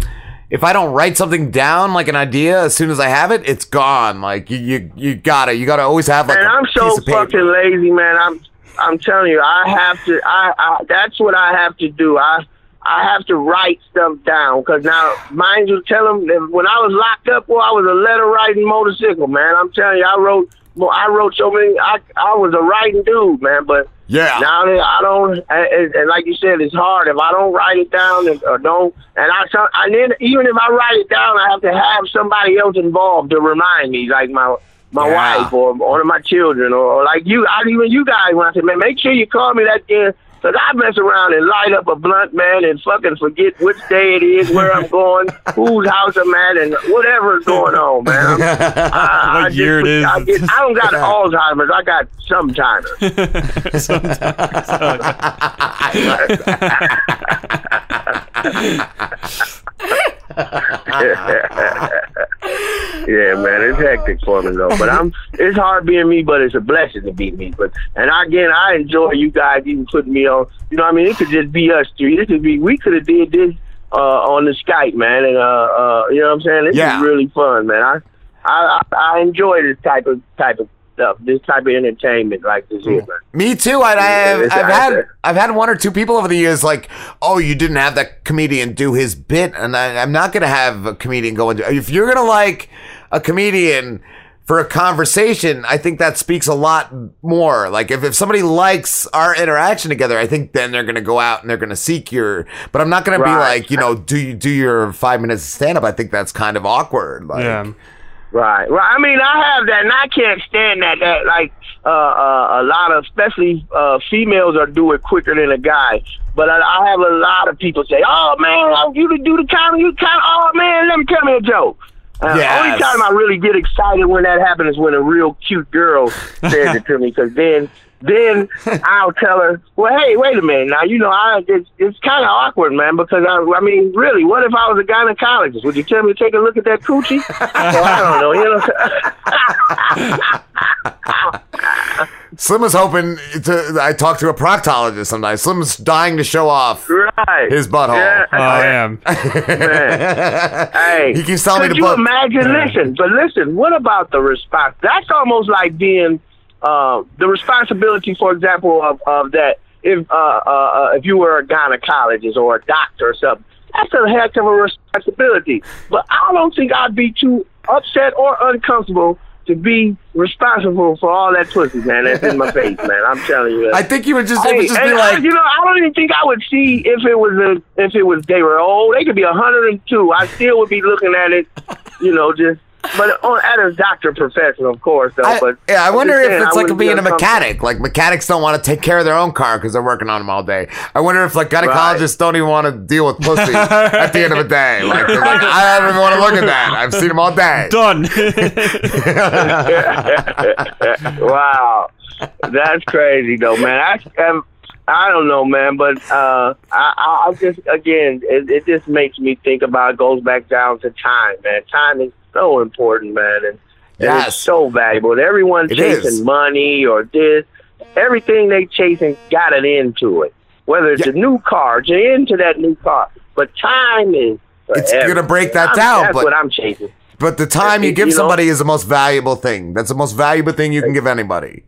if I don't write something down like an idea as soon as I have it, it's gone. Like you you, you gotta you gotta always have like and a I'm so fucking lazy, man. I'm I'm telling you, I have to. I, I that's what I have to do. I I have to write stuff down because now, mind you, tell them that when I was locked up, well, I was a letter writing motorcycle, man. I'm telling you, I wrote. Well, I wrote so many. I I was a writing dude, man. But Yeah. now that I don't, and, and- like you said, it's hard if I don't write it down and, or don't. And I, and then even if I write it down, I have to have somebody else involved to remind me, like my my Yeah. wife or one of my children or, like you. I even you guys when I said, man, make sure you call me that again. Cause I mess around and light up a blunt, man, and fucking forget which day it is, where I'm going, whose house I'm at, and whatever's going on, man. I, I What just- it is. I, get, I don't got Alzheimer's. I got sometimes. sometimes. Yeah, man, it's hectic for me though. But I'm, it's hard being me, but it's a blessing to be me. But and again, I enjoy you guys even putting me on. You know, what I mean, it could just be us three. It could be we could have did this uh, on the Skype, man, and uh, uh, you know what I'm saying. This Yeah. is really fun, man. I, I, I I enjoy this type of type of stuff, this type of entertainment like this here, man. Mm. Me too. I, I have, it's I've had there. I've had one or two people over the years like, oh, you didn't have that comedian do his bit, and I, I'm not gonna have a comedian go into. If you're gonna like a comedian for a conversation, I think that speaks a lot more. Like if, if somebody likes our interaction together, I think then they're gonna go out and they're gonna seek your. But I'm not gonna be like, you know, do you do your five minutes of stand up? I think that's kind of awkward. Like, Yeah. Right. right. I mean, I have that, and I can't stand that. That like uh, uh, a lot of, especially uh, females, are do it quicker than a guy. But I, I have a lot of people say, "Oh man, you to do the comedy, you kind of, oh man, let me tell me a joke." Uh, Yes. Only time I really get excited when that happens is when a real cute girl says it to me, because then then I'll tell her, well, hey, wait a minute. Now, you know, I it's, it's kind of awkward, man, because I, I mean, really, what if I was a gynecologist? Would you tell me to take a look at that coochie? well, I don't know, you know. Slim is hoping to. I talked to a proctologist sometimes. Slim's dying to show off right. his butthole. Yeah. Oh, I am. Man. hey, He keeps telling me could to you put- imagine? Listen, but listen. What about the response? That's almost like being uh, the responsibility, for example, of, of that. If uh, uh, uh, if you were a gynecologist or a doctor or something, that's a heck of a responsibility. But I don't think I'd be too upset or uncomfortable to be responsible for all that pussy, man. That's in my face, man. I'm telling you. That. I think you would just, it would just be I- like, you know, I don't even think I would see if it was a if it was they were old. They could be 102. I still would be looking at it, you know, just but on at a doctor profession, of course. Though, I, but yeah, I wonder if saying, it's I like wouldn't be being a mechanic. Like mechanics don't want to take care of their own car because they're working on them all day. I wonder if like gynecologists don't even want to deal with pussy at the end of the day. Like, like I don't even want to look at that. I've seen them all day. Done. wow, that's crazy though, man. I um, I don't know, man, but uh, I I I just again, it, it just makes me think about. It goes back down to time, man. Time is so important, man, and, and Yes. it's so valuable. And everyone's It chasing is. money or this, everything they chasing got an end to it. Whether it's a new car, you're into that new car, but time is. It's gonna break that I'm- down, That's but- what I'm chasing. But the time you You give know? somebody is the most valuable thing. That's the most valuable thing you can give anybody.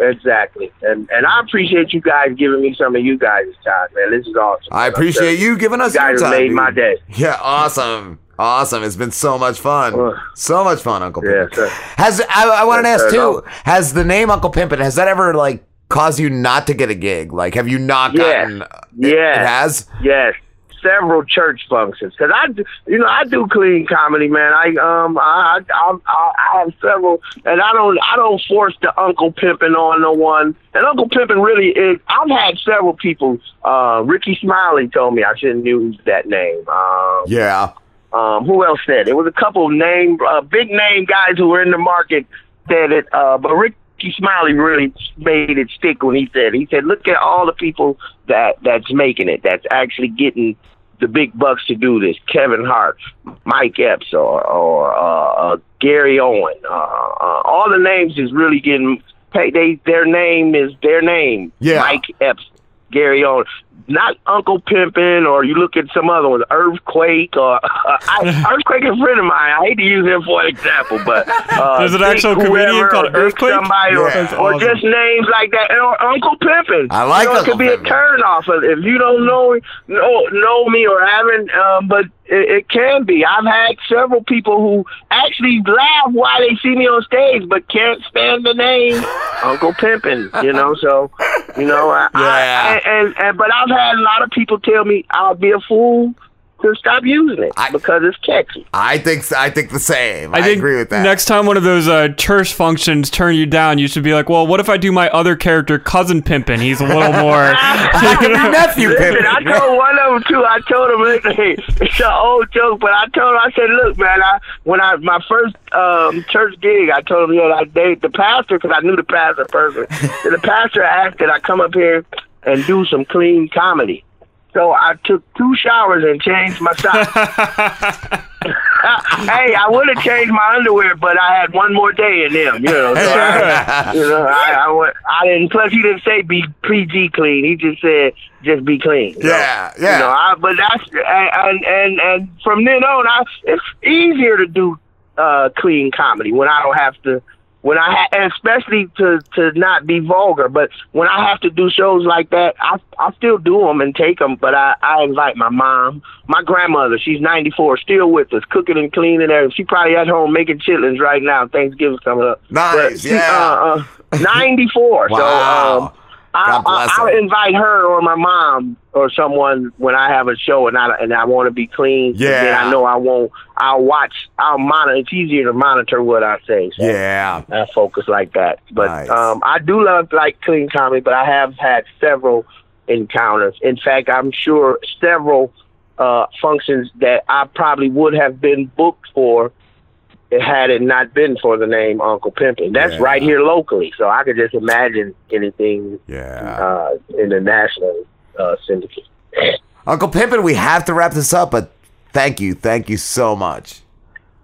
Exactly, and and I appreciate you guys giving me some of you guys' time, man. This is awesome. I appreciate you giving us You guys time. made dude. my day. Yeah, awesome. Awesome. It's been so much fun. So much fun, Uncle Yeah, Pimpin'. sir. Has I, I wanted to ask too, has the name Uncle Pimpin' has that ever like caused you not to get a gig? Like have you not Yes. gotten Yes. it has? Yes, several church functions. Cause I, do- you know, I do clean comedy, man. I um, I, I, I, I have several, and I don't, I don't force the Uncle Pimpin' on no one. And Uncle Pimpin' really is. I've had several people. Uh, Rickey Smiley told me I shouldn't use that name. Um, Yeah. Um, who else said it? It was a couple of name, uh, big name guys who were in the market said it. Uh, but Rickey Smiley really made it stick when he said. it. He said, "Look at all the people that that's making it. That's actually getting the big bucks to do this. Kevin Hart, Mike Epps, or or uh, uh, Gary Owen. Uh, uh, all the names is really getting paid. They their name is their name. Yeah. Mike Epps, Gary Owen. Not Uncle Pimpin', or you look at some other ones, Earthquake, or I, Earthquake is a friend of mine. I hate to use him for an example, but uh, There's an Big actual comedian whoever, called or Earthquake? Somebody, or, Yeah. That's or awesome. just names like that, or Uncle Pimpin'. I like you know, it could be a turn off if you don't know know know me or haven't. Um, but it, it can be. I've had several people who actually laugh while they see me on stage, but can't stand the name Uncle Pimpin'. You know, so you know, I, I, and, and but I've had a lot of people tell me I'll be a fool to stop using it because it's catchy. I think I think the same. I, I agree with that. next time one of those uh, church functions turn you down, you should be like, well, what if I do my other character, Cousin Pimpin'? He's a little more. nephew Listen, I told one of them too. I told him hey, it's an old joke, but I told him I said, look, man, I when I my first um, church gig, I told him, you know, I they, the pastor because I knew the pastor personally. the pastor asked that I come up here and do some clean comedy. So I took two showers and changed my socks. hey, I would have changed my underwear, but I had one more day in them. You know, so I, you know, I, I, went, I didn't. Plus, he didn't say be PG clean. He just said just be clean. know. Yeah, yeah. You know, I, but that's and and and from then on, I it's easier to do uh clean comedy when I don't have to. When I ha- and especially to to not be vulgar, but when I have to do shows like that, I I still do them and take them. But I I invite my mom, my grandmother. She's ninety four, still with us, cooking and cleaning. There, she probably at home making chitlins right now. Thanksgiving's coming up. Nice, But she, yeah. Uh, uh, ninety four. Wow. So um, God bless I, her. I'll invite her or my mom or someone when I have a show and I and I want to be clean. Yeah. Then I know I won't. I'll watch. I'll monitor. It's easier to monitor what I say. So Yeah. I focus like that. But Nice. um, I do love like clean comedy, but I have had several encounters. In fact, I'm sure several uh, functions that I probably would have been booked for had it not been for the name Uncle Pimpin. That's Yeah. right here locally, so I could just imagine anything Yeah. uh, in the national uh, syndicate. Uncle Pimpin, we have to wrap this up, but thank you, thank you so much.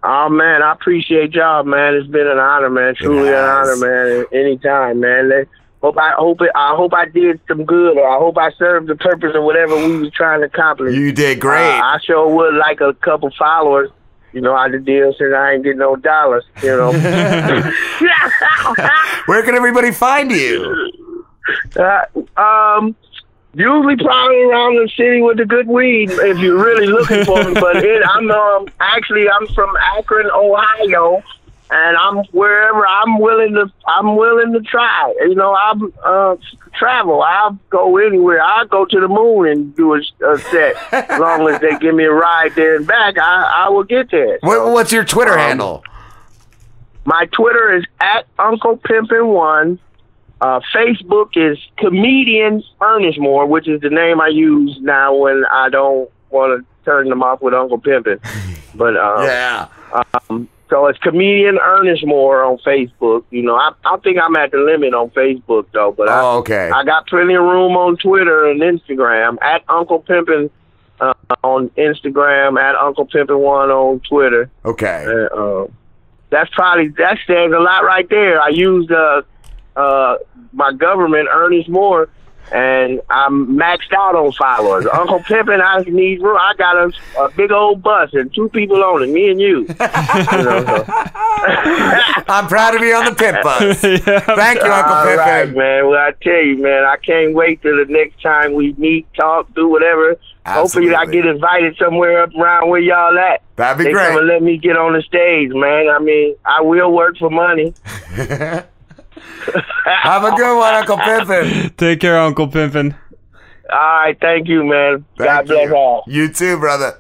Oh man, I appreciate y'all, man. It's been an honor, man. Truly an honor, man. Anytime, man. Let- Hope I hope it, I hope I did some good, or I hope I served the purpose of whatever we was trying to accomplish. You did great. Uh, I sure would like a couple followers. You know, I the deal since I ain't getting no dollars. You know. Where can everybody find you? Uh, um, usually probably around the city with the good weed if you're really looking for me. But it, I'm um, actually I'm from Akron, Ohio, and I'm wherever I'm willing to I'm willing to try. You know, I'm uh, travel. I'll go anywhere. I'll go to the moon and do a, a set. as long as they give me a ride there and back, I I will get there. What, what's your Twitter Um, handle? My Twitter is at Uncle Pimpin One. Uh, Facebook is comedian Ernest Moore, which is the name I use now when I don't want to turn them off with Uncle Pimpin. But um, yeah, um, so it's comedian Ernest Moore on Facebook. You know, I I think I'm at the limit on Facebook though. But I, Oh, okay. I got plenty of room on Twitter and Instagram at Uncle Pimpin uh, on Instagram at Uncle Pimpin One on Twitter. Okay. Uh, uh, that's probably that stands a lot right there. I used uh, uh, my government, Ernest Moore, and I'm maxed out on followers. Uncle Pimpin, I need room. I got a, a big old bus and two people on it, me and you. You know, so- I'm proud to be on the Pimp Bus. Thank you, Uncle All Pimpin. right, man. Well, I tell you, man, I can't wait till the next time we meet, talk, do whatever. Hopefully, I get invited somewhere up around where y'all at. That'd be they great. Come and let me get on the stage, man. I mean, I will work for money. Have a good one, Uncle Pimpin. Take care, Uncle Pimpin. All right, thank you, man. God bless you. all. You too, brother.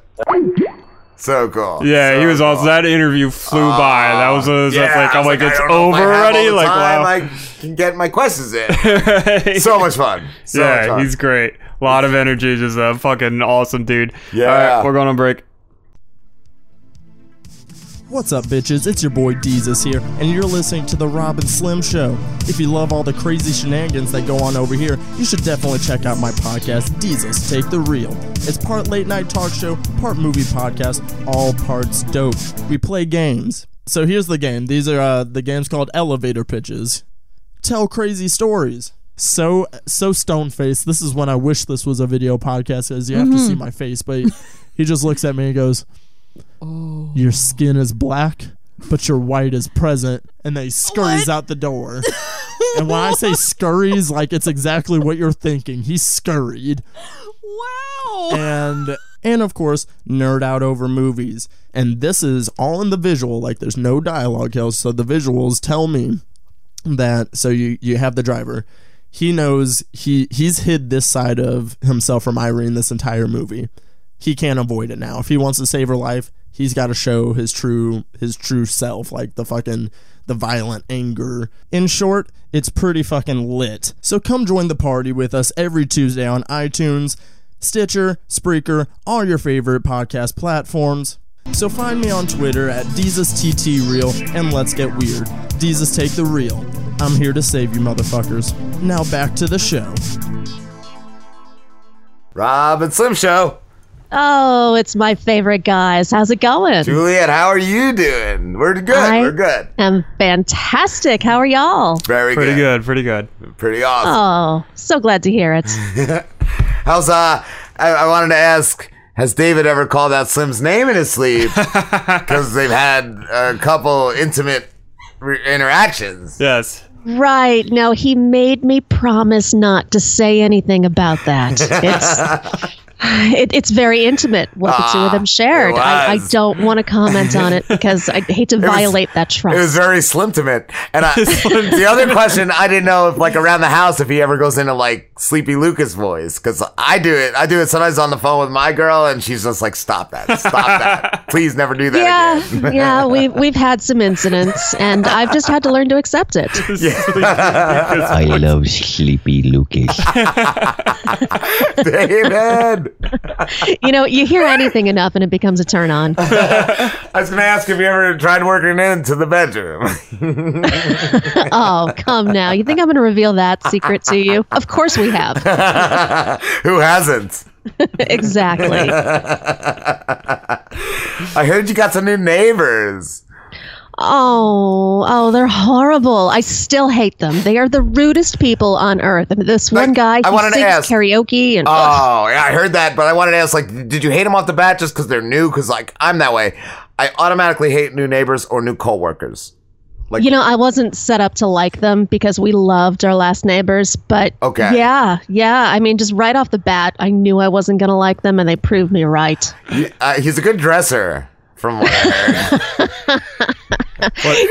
So cool. Yeah, he was awesome. That interview flew ah, by. That was, was Yeah, like, I I'm was like, it's don't know if I over already. the Like, time wow. I can get my questions in. so much fun. So yeah, much fun. he's great. A lot of energy. Just a fucking awesome dude. Yeah. All right, we're going on break. What's up, bitches? It's your boy Deezus here, and you're listening to The Rob and Slim Show. If you love all the crazy shenanigans that go on over here, you should definitely check out my podcast, Deezus Take the Real. It's part late night talk show, part movie podcast, all parts dope. We play games. So here's the game. These are uh, the games called elevator pitches. Tell crazy stories. So so stone faced. This is when I wish this was a video podcast, as you have to Mhm. see my face. But he just looks at me and goes, your skin is black, but your white is present, and they he scurries out the door. and when I say scurries, like it's exactly what you're thinking. He scurried. Wow. And and of course, nerd out over movies. And this is all in the visual, like there's no dialogue kills, so the visuals tell me that so you you have the driver. He knows he he's hid this side of himself from Irene this entire movie he can't avoid it now. If he wants to save her life, he's got to show his true his true self, like the fucking the violent anger. In short, it's pretty fucking lit. So come join the party with us every Tuesday on iTunes, Stitcher, Spreaker, all your favorite podcast platforms. So find me on Twitter at DesusTTReal and let's get weird. Jesus take the real. I'm here to save you motherfuckers. Now back to the show. Rob and Slim Show. Oh, it's my favorite guys. How's it going? Juliette, how are you doing? We're good. I We're good. I'm fantastic. How are y'all? Very pretty good. good. Pretty good. Pretty awesome. Oh, so glad to hear it. How's uh? I, I wanted to ask. Has David ever called out Slim's name in his sleep? Because they've had a couple intimate re- interactions. Yes. Right. No, he made me promise not to say anything about that. It's it, it's very intimate what the two of them ah, shared. I, I don't want to comment on it because I hate to was- violate that trust. It was very slim to it. And I, the other question, I didn't know if, like, around the house, if he ever goes into like Sleepy Lucas voice because I do it. I do it sometimes on the phone with my girl, and she's just like, "Stop that! Stop that! Please never do that yeah, again." yeah, we've we've had some incidents, and I've just had to learn to accept it. Yeah. I love Sleepy Lucas. David. You know, you hear anything enough, and it becomes a turn on. I was going to ask if you ever tried working into the bedroom. oh, come now! You think I'm going to reveal that secret to you? Of course we have. Who hasn't? exactly. I heard you got some new neighbors. Oh, oh, they're horrible. I still hate them. They are the rudest people on earth. I mean, this one guy, I wanted to ask- karaoke, and Oh, yeah, I heard that, but I wanted to ask, like, did you hate them off the bat just because they're new? Because, like, I'm that way. I automatically hate new neighbors or new coworkers. Like, you know, I wasn't set up to like them because we loved our last neighbors. But Okay. yeah, yeah. I mean, just right off the bat, I knew I wasn't going to like them, and they proved me right. uh, he's a good dresser, from what I heard.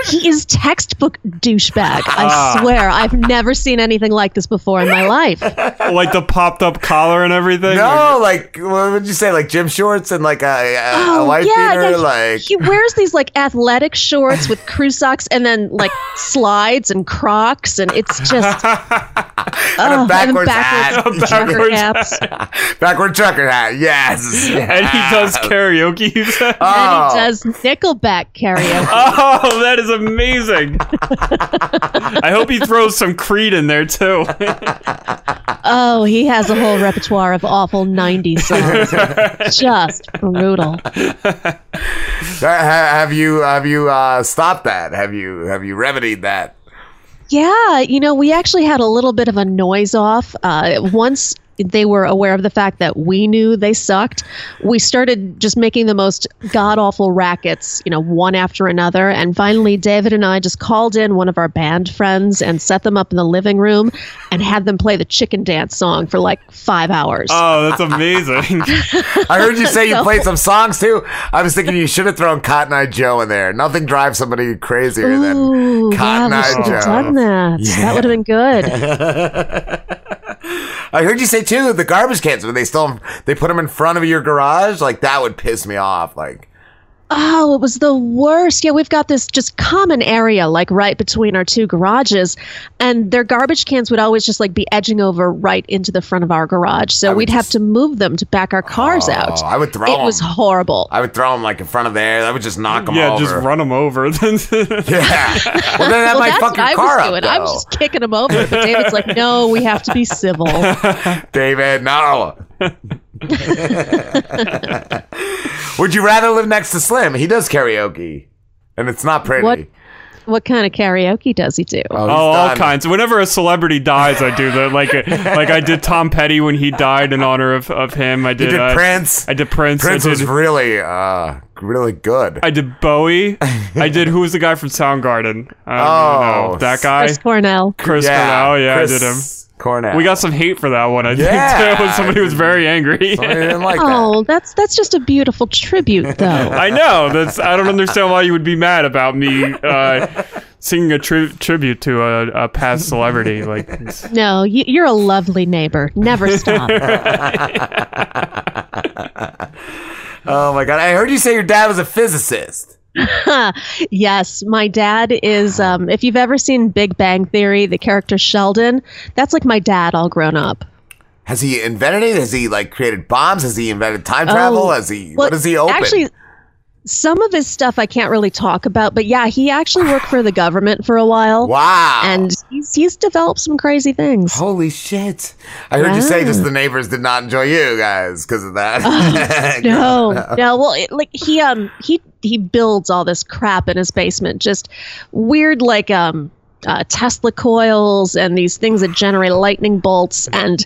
He is textbook douchebag. Ah. I swear, I've never seen anything like this before in my life. like the popped up collar and everything. no, like, what would you say? Like gym shorts and like a, a, a wife beater? he, like, he wears these like athletic shorts with crew socks and then like slides and Crocs, and it's just and oh, a backwards, backwards hat. trucker caps. Backward trucker hat. Yes. And he does yes. karaoke. You said? Oh. And he does Nickelback karaoke. Oh, that is amazing. I hope he throws some Creed in there too. Oh, he has a whole repertoire of awful '90s songs. just brutal. Have you have you uh, stopped that? Have you have you remedied that? Yeah, you know, we actually had a little bit of a noise off. Uh, once they were aware of the fact that we knew they sucked, we started just making the most god awful rackets, you know, one after another. And finally, David and I just called in one of our band friends and set them up in the living room and had them play the chicken dance song for like five hours. Oh, that's amazing. I heard you say you So- played some songs too. I was thinking you should have thrown Cotton Eye Joe in there. Nothing drives somebody crazier Ooh, than Cotton yeah, we Eye should have Joe. done that. That would have been good. I heard you say too the garbage cans when they still they put them in front of your garage. Like that would piss me off. Like Oh, it was the worst. Yeah, we've got this just common area like right between our two garages, and their garbage cans would always just like be edging over right into the front of our garage. So we'd have to move them to back our cars oh, out. oh, I would throw It was 'em. horrible. I would throw them like in front of there. I would just knock them yeah, over. just run them over. yeah. Well, then that well, might that's fuck what your I car was up. doing. I was just kicking them over. But David's like, no, we have to be civil. David, no. Would you rather live next to Slim? He does karaoke, and it's not pretty. What what kind of karaoke does he do? Oh, Oh, all kinds. Whenever a celebrity dies, I do that. Like, like I did Tom Petty when he died in honor of, of him. I did, did uh, Prince? I did Prince. Prince I was really, uh, really good. I did Bowie. I did who was the guy from Soundgarden? I don't Oh, know. that guy. Chris Cornell. Chris Yeah, Cornell. Yeah, Chris I did him. Cornell. We got some hate for that one. I Yeah. think too. Somebody was very angry. Didn't like Oh, that's that's just a beautiful tribute, though. I know. That's. I don't understand why you would be mad about me uh, singing a tri- tribute to a, a past celebrity. Like, No, you, you're a lovely neighbor. Never stop. Oh my god! I heard you say your dad was a physicist. yes, my dad is. Um, if you've ever seen Big Bang Theory, the character Sheldon, that's like my dad all grown up. Has he invented it? Has he like created bombs? Has he invented time travel? Oh, Has he? well, what does he open? Actually, some of his stuff I can't really talk about, but yeah, he actually worked for the government for a while. Wow. And he's he's developed some crazy things. Holy shit! I heard you say just the neighbors did not enjoy you guys because of that. no, no. Well, it, like he um he he builds all this crap in his basement, just weird like um uh, Tesla coils and these things that generate lightning bolts and.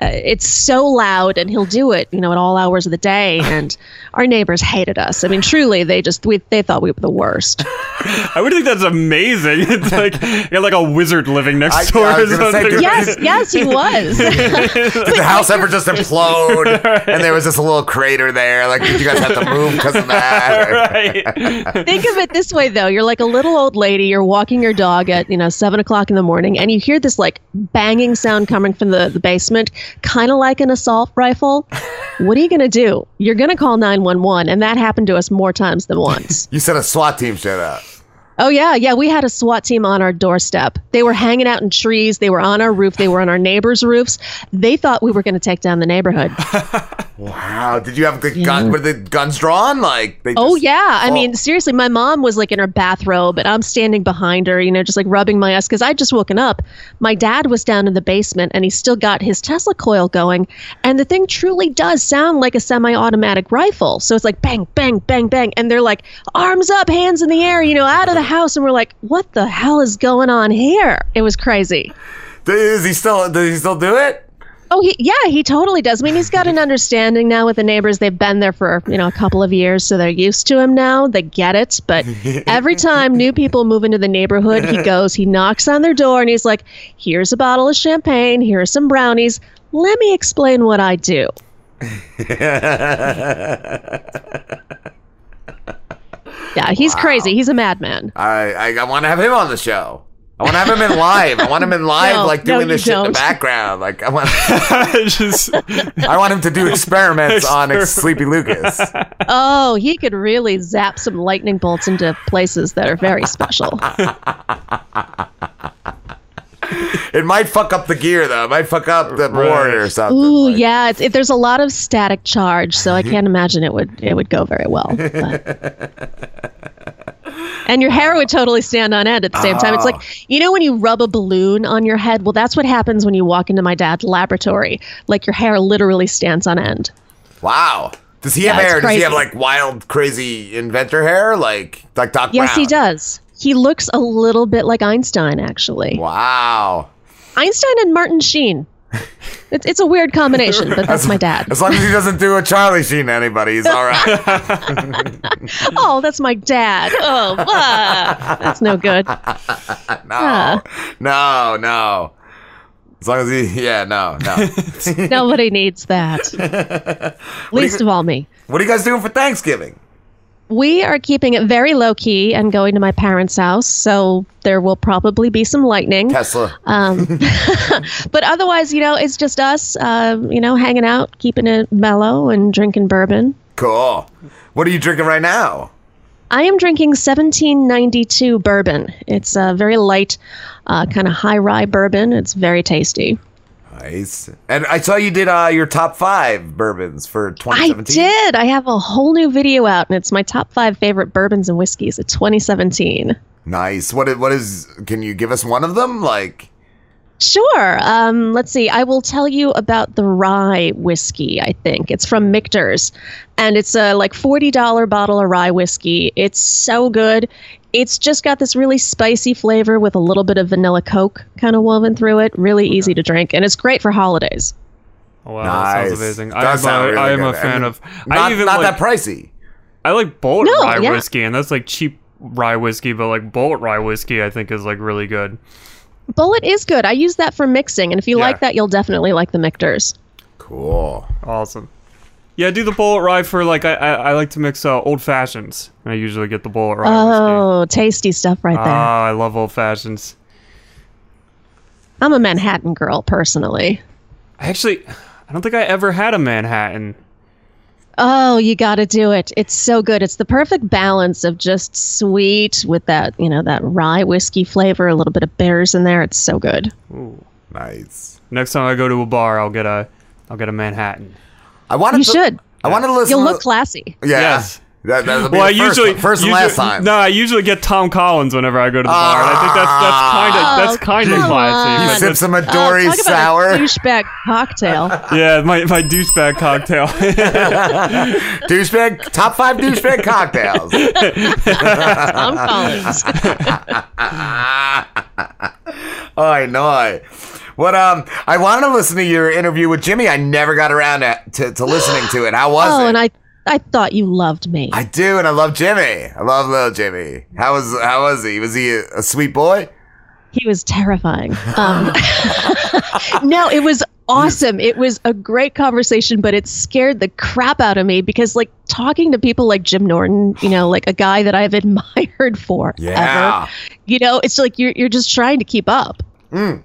Uh, it's so loud, and he'll do it, you know, at all hours of the day. And our neighbors hated us. I mean, truly, they just we, they thought we were the worst. I would think that's amazing. It's like you got like a wizard living next I- door I or was gonna say, something. dude, yes, yes, he was. Did the house ever just implode? And there was just a little crater there. Like, did you guys have to move because of that? right. Think of it this way, though. You're like a little old lady. You're walking your dog at, you know, seven o'clock in the morning, and you hear this like banging sound coming from the, the basement, kind of like an assault rifle. What are you going to do? You're going to call 911, and that happened to us more times than once. You said a SWAT team showed up. Oh, yeah. Yeah. We had a SWAT team on our doorstep. They were hanging out in trees. They were on our roof. They were on our neighbors' roofs. They thought we were going to take down the neighborhood. Wow. Did you have the gun? Were the guns drawn? Like, they Oh just- yeah, I mean seriously, my mom was like in her bathrobe, and I'm standing behind her, you know, just like rubbing my ass because I'd just woken up. My dad was down in the basement, and he still got his Tesla coil going, and the thing truly does sound like a semi-automatic rifle. So it's like bang, bang, bang, bang, and they're like arms up, hands in the air, you know, out of the house, and we're like, what the hell is going on here? It was crazy. Is he still? Does he still do it? Oh, he, yeah, he totally does. I mean, he's got an understanding now with the neighbors. They've been there for, you know, a couple of years, so they're used to him now. They get it. But every time new people move into the neighborhood, he goes, he knocks on their door, and he's like, here's a bottle of champagne, here are some brownies. Let me explain what I do. Yeah, he's crazy. He's a madman. I I, I want to have him on the show. I want to have him in live. I want him in live, No, like no, doing this you shit in the background. Like I want, I want him to do experiments on ex- Sleepy Lucas. Oh, he could really zap some lightning bolts into places that are very special. It might fuck up the gear though. It might fuck up the board or something. Ooh, yeah. It's, it, there's a lot of static charge, so I can't imagine it would it would go very well. And your hair would totally stand on end at the same time. It's Oh. like ah. you know when you rub a balloon on your head. Well, that's what happens when you walk into my dad's laboratory. Like your hair literally stands on end. Wow. Does he Yeah, have hair? Does he have like wild, crazy inventor hair, like like Doc yes, Brown? he does. He looks a little bit like Einstein, actually. Wow. Einstein and Martin Sheen. It's, it's a weird combination, but that's my dad. As long as he doesn't do a Charlie Sheen to anybody, he's all right. oh, that's my dad. Oh, ah, that's no good. no, Ah. no, no. As long as he, yeah, no, no. Nobody needs that. Least of all me. What are you guys doing for Thanksgiving? We are keeping it very low key and going to my parents' house, so there will probably be some lightning. Tesla. Um, but otherwise, you know, it's just us, um, you know, hanging out, keeping it mellow and drinking bourbon. Cool. What are you drinking right now? I am drinking 1792 bourbon. It's a very light, uh, kind of high rye bourbon. It's very tasty. Nice. And I saw you did uh, your top five bourbons for I 2017. did. I have a whole new video out, and it's my top five favorite bourbons and whiskeys of 2017. Nice. What is, what is? Can you give us one of them? Like, Sure. Um, let's see. I will tell you about the rye whiskey. I think it's from Michter's, and it's a like forty dollar bottle of rye whiskey. It's so good. It's just got this really spicy flavor with a little bit of vanilla Coke kind of woven through it. Really easy to drink, and it's great for holidays. Wow, that sounds amazing. Does I am, sound a, really I am a good. fan And of. not- I even not like, that pricey. I like Bulleit No, rye yeah. whiskey, and that's like cheap rye whiskey, but like Bulleit rye whiskey, I think is like really good. Bulleit is good. I use that for mixing, and if you Yeah. like that, you'll definitely like the Michter's. Cool. Awesome. Yeah, I do the Bulleit rye for like I I, I like to mix uh, old fashions. I usually get the Bulleit rye. Oh, tasty stuff right there. Ah, I love old fashions. I'm a Manhattan girl personally. I actually, I don't think I ever had a Manhattan. Oh, you got to do it. It's so good. It's the perfect balance of just sweet with that, you know, that rye whiskey flavor, a little bit of bears in there. It's so good. Ooh, nice. Next time I go to a bar, I'll get a, I'll get a Manhattan. I wanted You to, should. I wanted to listen. You'll to, look classy. Yeah. Yes. That, that'll be Well, I first, usually first and usually- last time. No, I usually get Tom Collins whenever I go to the bar, and I think that's that's kind of that's Oh, kind of come classy. on. You sip some Oh, Midori talk about sour. a douchebag cocktail. Yeah, my my douchebag cocktail. douchebag top five douchebag cocktails. Tom Collins. oh, I know. What um, I wanted to listen to your interview with Jimmy. I never got around to to, to listening to it. How was oh, it? and I I thought you loved me. I do, and I love Jimmy. I love little Jimmy. How was how was he? Was he a, a sweet boy? He was terrifying. Um, no, it was awesome. It was a great conversation, but it scared the crap out of me because, like, talking to people like Jim Norton, you know, like a guy that I've admired for, Yeah. you know, it's like you're you're just trying to keep up. Mm.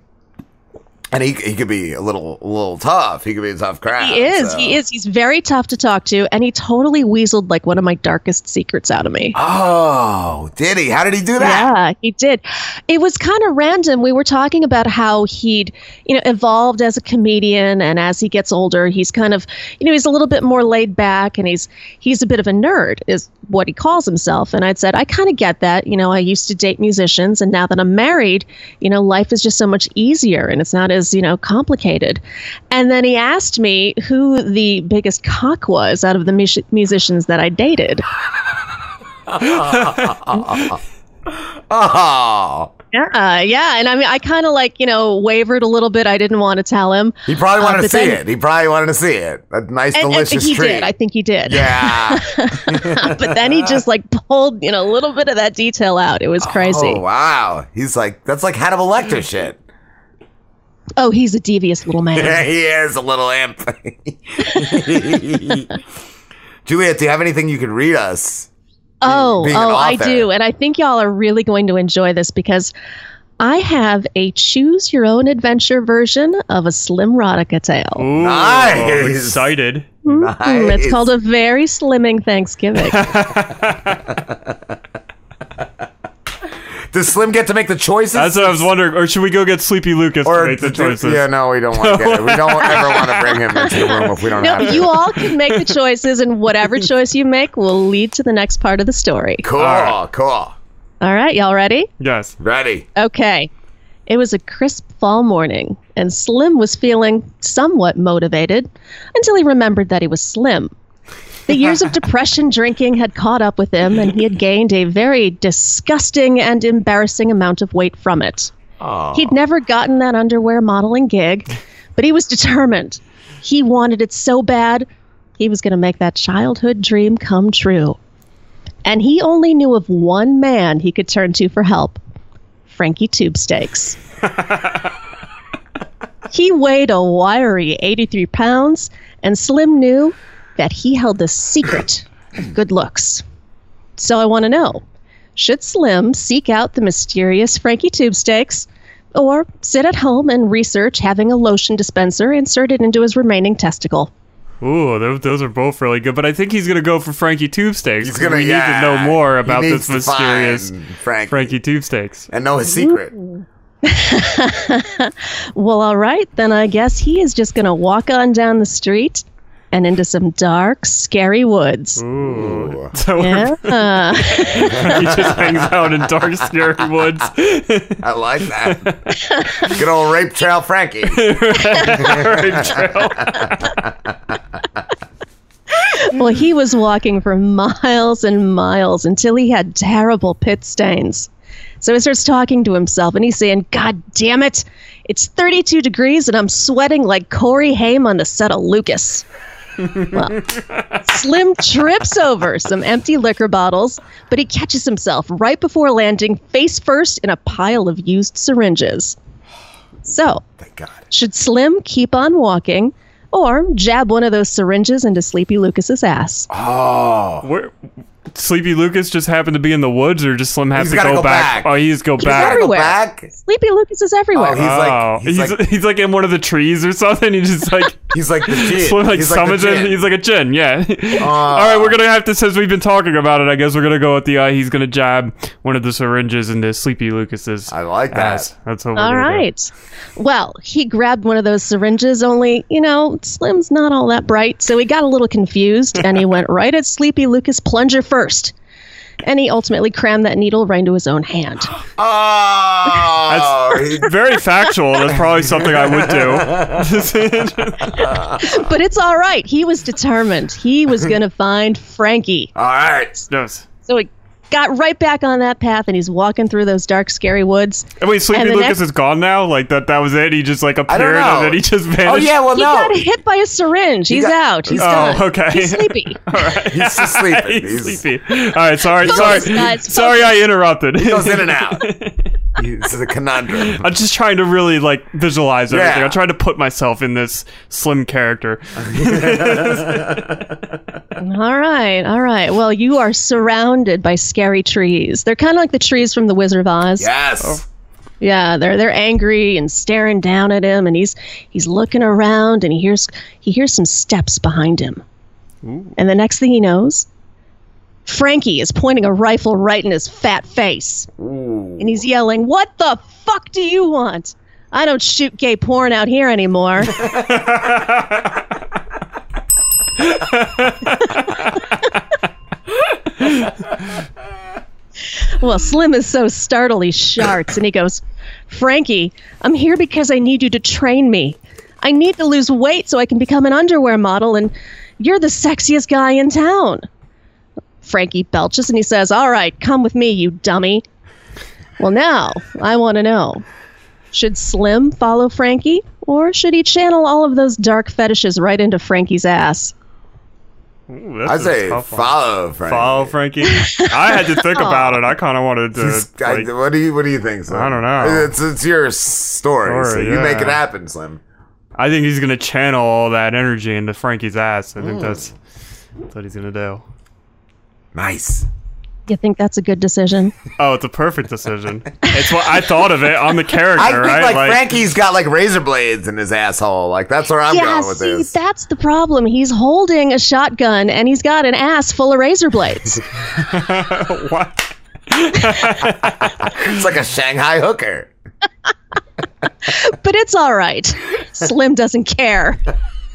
And he he could be a little a little tough. He could be a tough crowd. He is. so- He is. He's very tough to talk to, and he totally weaseled like one of my darkest secrets out of me. Oh, did he? How did he do that? Yeah, he did. It was kind of random. We were talking about how he'd, you know, evolved as a comedian, and as he gets older, he's kind of, you know, he's a little bit more laid back, and he's he's a bit of a nerd, is what he calls himself. And I'd said, I kind of get that. You know, I used to date musicians, and now that I'm married, you know, life is just so much easier, and it's not as you know complicated. And then he asked me who the biggest cock was out of the mus- musicians that I dated. oh. Yeah, yeah, and I mean, I kind of like you know wavered a little bit. I didn't want to tell him. He probably Uh, wanted to see then- it. He probably wanted to see it. A nice, And, and delicious he treat. did. I think he did. Yeah. but then he just like pulled you know a little bit of that detail out. It was crazy. Oh wow. He's like that's like Hannibal Lecter shit. Oh, he's a devious little man. He is a little imp. Juliette, do you have anything you could read us? Oh, being an oh, I do. And I think y'all are really going to enjoy this because I have a choose your own adventure version of a Slimrotica tale. Ooh, Nice. excited. Mm, It's called a very slimming Thanksgiving. Does Slim get to make the choices? That's what I was wondering. Or should we go get Sleepy Lucas Or to make the do- choices? Yeah, no, we don't want to get it. We don't ever want to bring him into the room if we don't no, have to. you all can make the choices, and whatever choice you make will lead to the next part of the story. Cool, cool. All right, y'all ready? Yes. Ready. Okay. It was a crisp fall morning, and Slim was feeling somewhat motivated until he remembered that he was slim. The years of depression drinking had caught up with him, and he had gained a very disgusting and embarrassing amount of weight from it. He'd never gotten that underwear modeling gig, but he was determined. He wanted it so bad, he was going to make that childhood dream come true. And he only knew of one man he could turn to for help Frankie Tube Steaks. he weighed a wiry 83 pounds, and Slim knew that he held the secret of good looks. So I want to know should Slim seek out the mysterious Frankie Tube Steaks or sit at home and research having a lotion dispenser inserted into his remaining testicle? Ooh, those, those are both really good. But I think he's gonna go for Frankie Tube Steaks. He's 'cause gonna- we yeah, need to know more about this mysterious Frankie. Frankie Tube Steaks. And know his secret. well, all right, then I guess he is just going to walk on down the street and into some dark, scary woods. Ooh. So Yeah. he just hangs out in dark, scary woods. I like that. Good old rape trail Frankie. well, he was walking for miles and miles until he had terrible pit stains. So he starts talking to himself and he's saying, God damn it, it's 32 degrees and I'm sweating like Corey Haim on the set of Lucas. Well, Slim trips over some empty liquor bottles, but he catches himself right before landing face first in a pile of used syringes. So, should Slim keep on walking or jab one of those syringes into Sleepy Lucas's ass? Oh. Where, Sleepy Lucas just happened to be in the woods, or just Slim have He's to go, go back? back. Oh, he's go He's back. everywhere. Sleepy Lucas is everywhere. Oh, he's like- Oh, he's he's, like- he's like in one of the trees or something. He just like he's like the gin. Slim like He's like the summons him. gin. He's like a gin. Yeah. All right, we're gonna have to since we've been talking about it. I guess we're gonna go with the uh, he's gonna jab one of the syringes into Sleepy Lucas's. I like that. That's what we're All gonna do. right. Well, he grabbed one of those syringes, only, you know, Slim's not all that bright, so he got a little confused and he went right at Sleepy Lucas plunger first. And he ultimately crammed that needle right into his own hand. Oh, That's very factual. That's probably something I would do. but it's all right. He was determined. He was going to find Frankie. All right. Yes. So he got right back on that path and he's walking through those dark, scary woods. And wait, Sleepy And Lucas next- is gone now? Like that that was it? He just like appeared know. and then he just vanished? Oh yeah, well he no. got hit by a syringe. He He's got- out. He's oh, done. okay. He's sleepy. He's just sleeping. He's He's, sleepy. All right, sorry, sorry, guys, sorry, I interrupted. he goes in and out. It's a conundrum. I'm just trying to really like visualize everything. Yeah. I'm trying to put myself in this slim character. All right, all right. Well, you are surrounded by scary trees. They're kind of like the trees from the Wizard of Oz. Yes. Oh. Yeah, they're they're angry and staring down at him, and he's he's looking around, and he hears he hears some steps behind him, and the next thing he knows, Frankie is pointing a rifle right in his fat face, and he's yelling, "What the fuck do you want? I don't shoot gay porn out here anymore." Well, Slim is so startled he sharts and he goes, Frankie, I'm here because I need you to train me. I need to lose weight so I can become an underwear model, and you're the sexiest guy in town. Frankie belches and he says, All right, come with me, you dummy. Well, now I want to know should Slim follow Frankie, or should he channel all of those dark fetishes right into Frankie's ass? Ooh, I'd say tough one. follow Frankie. Follow Frankie. I had to think about it. I kind of wanted to. Just- I- what do you What do you think, Slim? I don't know. It's it's your story, so Story, you make it happen, Slim. I think he's gonna channel all that energy into Frankie's ass. I think Mm. that's, that's what he's gonna do. Nice. You think that's a good decision? Oh, it's a perfect decision. it's what I thought of it on the character, I think right? like, Frankie's got like razor blades in his asshole. Like that's where I'm yeah, going with see, this. that's the problem. He's holding a shotgun and he's got an ass full of razor blades. what? it's like a Shanghai hooker. but it's all right. Slim doesn't care.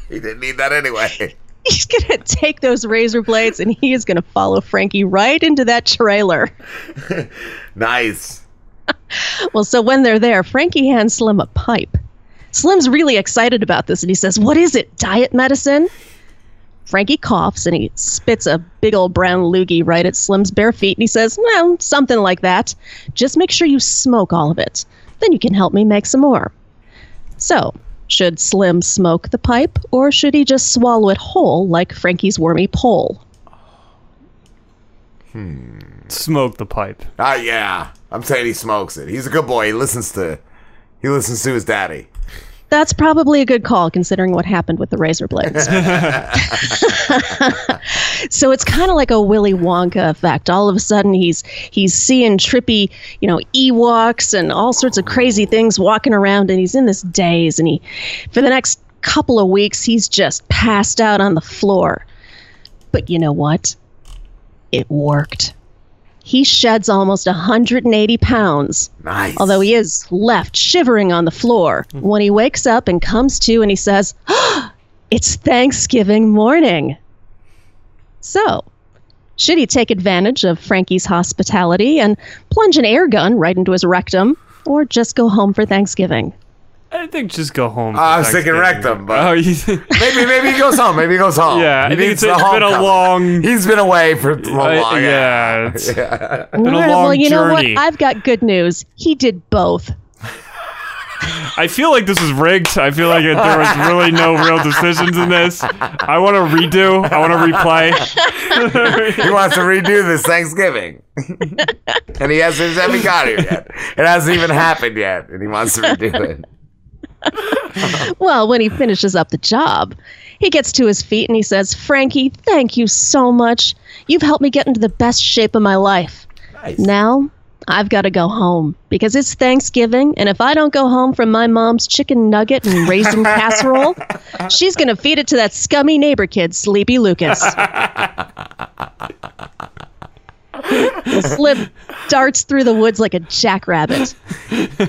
He didn't need that anyway. He's going to take those razor blades and he is going to follow Frankie right into that trailer. Nice. Well, so when they're there, Frankie hands Slim a pipe. Slim's really excited about this and he says, What is it? Diet medicine? Frankie coughs and he spits a big old brown loogie right at Slim's bare feet and he says, Well, something like that. Just make sure you smoke all of it. Then you can help me make some more. So, should Slim smoke the pipe or should he just swallow it whole like Frankie's wormy pole? Hmm. Smoke the pipe. Ah, yeah. I'm saying he smokes it. He's a good boy. He listens to. He listens to his daddy. That's probably a good call considering what happened with the razor blades. so it's kind of like a Willy Wonka effect. All of a sudden, he's he's seeing trippy, you know, Ewoks and all sorts of crazy things walking around, and he's in this daze. And he, for the next couple of weeks, he's just passed out on the floor. But you know what? It worked. He sheds almost 180 pounds. Nice. Although he is left shivering on the floor hmm. when he wakes up and comes to and he says, It's Thanksgiving morning. So, should he take advantage of Frankie's hospitality and plunge an air gun right into his rectum, or just go home for Thanksgiving? I think just go home. I for was thinking Thanksgiving. rectum, but Oh, you think? maybe maybe he goes home. Maybe he goes home. Yeah, I think it's, it's been a long- He's been away for a long. Uh, yeah, it's yeah. been a All right, long well, you journey. know what? I've got good news. He did both. I feel like this is rigged. I feel like it, there was really no real decisions in this. I want to redo. I want to replay. he wants to redo this Thanksgiving, and he hasn't, he hasn't got here yet. It hasn't even happened yet, and he wants to redo it. Well, when he finishes up the job, he gets to his feet and he says, Frankie, thank you so much. You've helped me get into the best shape of my life. Now, I've got to go home because it's Thanksgiving, and if I don't go home from my mom's chicken nugget and raisin casserole, she's going to feed it to that scummy neighbor kid, Sleepy Lucas. Slim darts through the woods like a jackrabbit.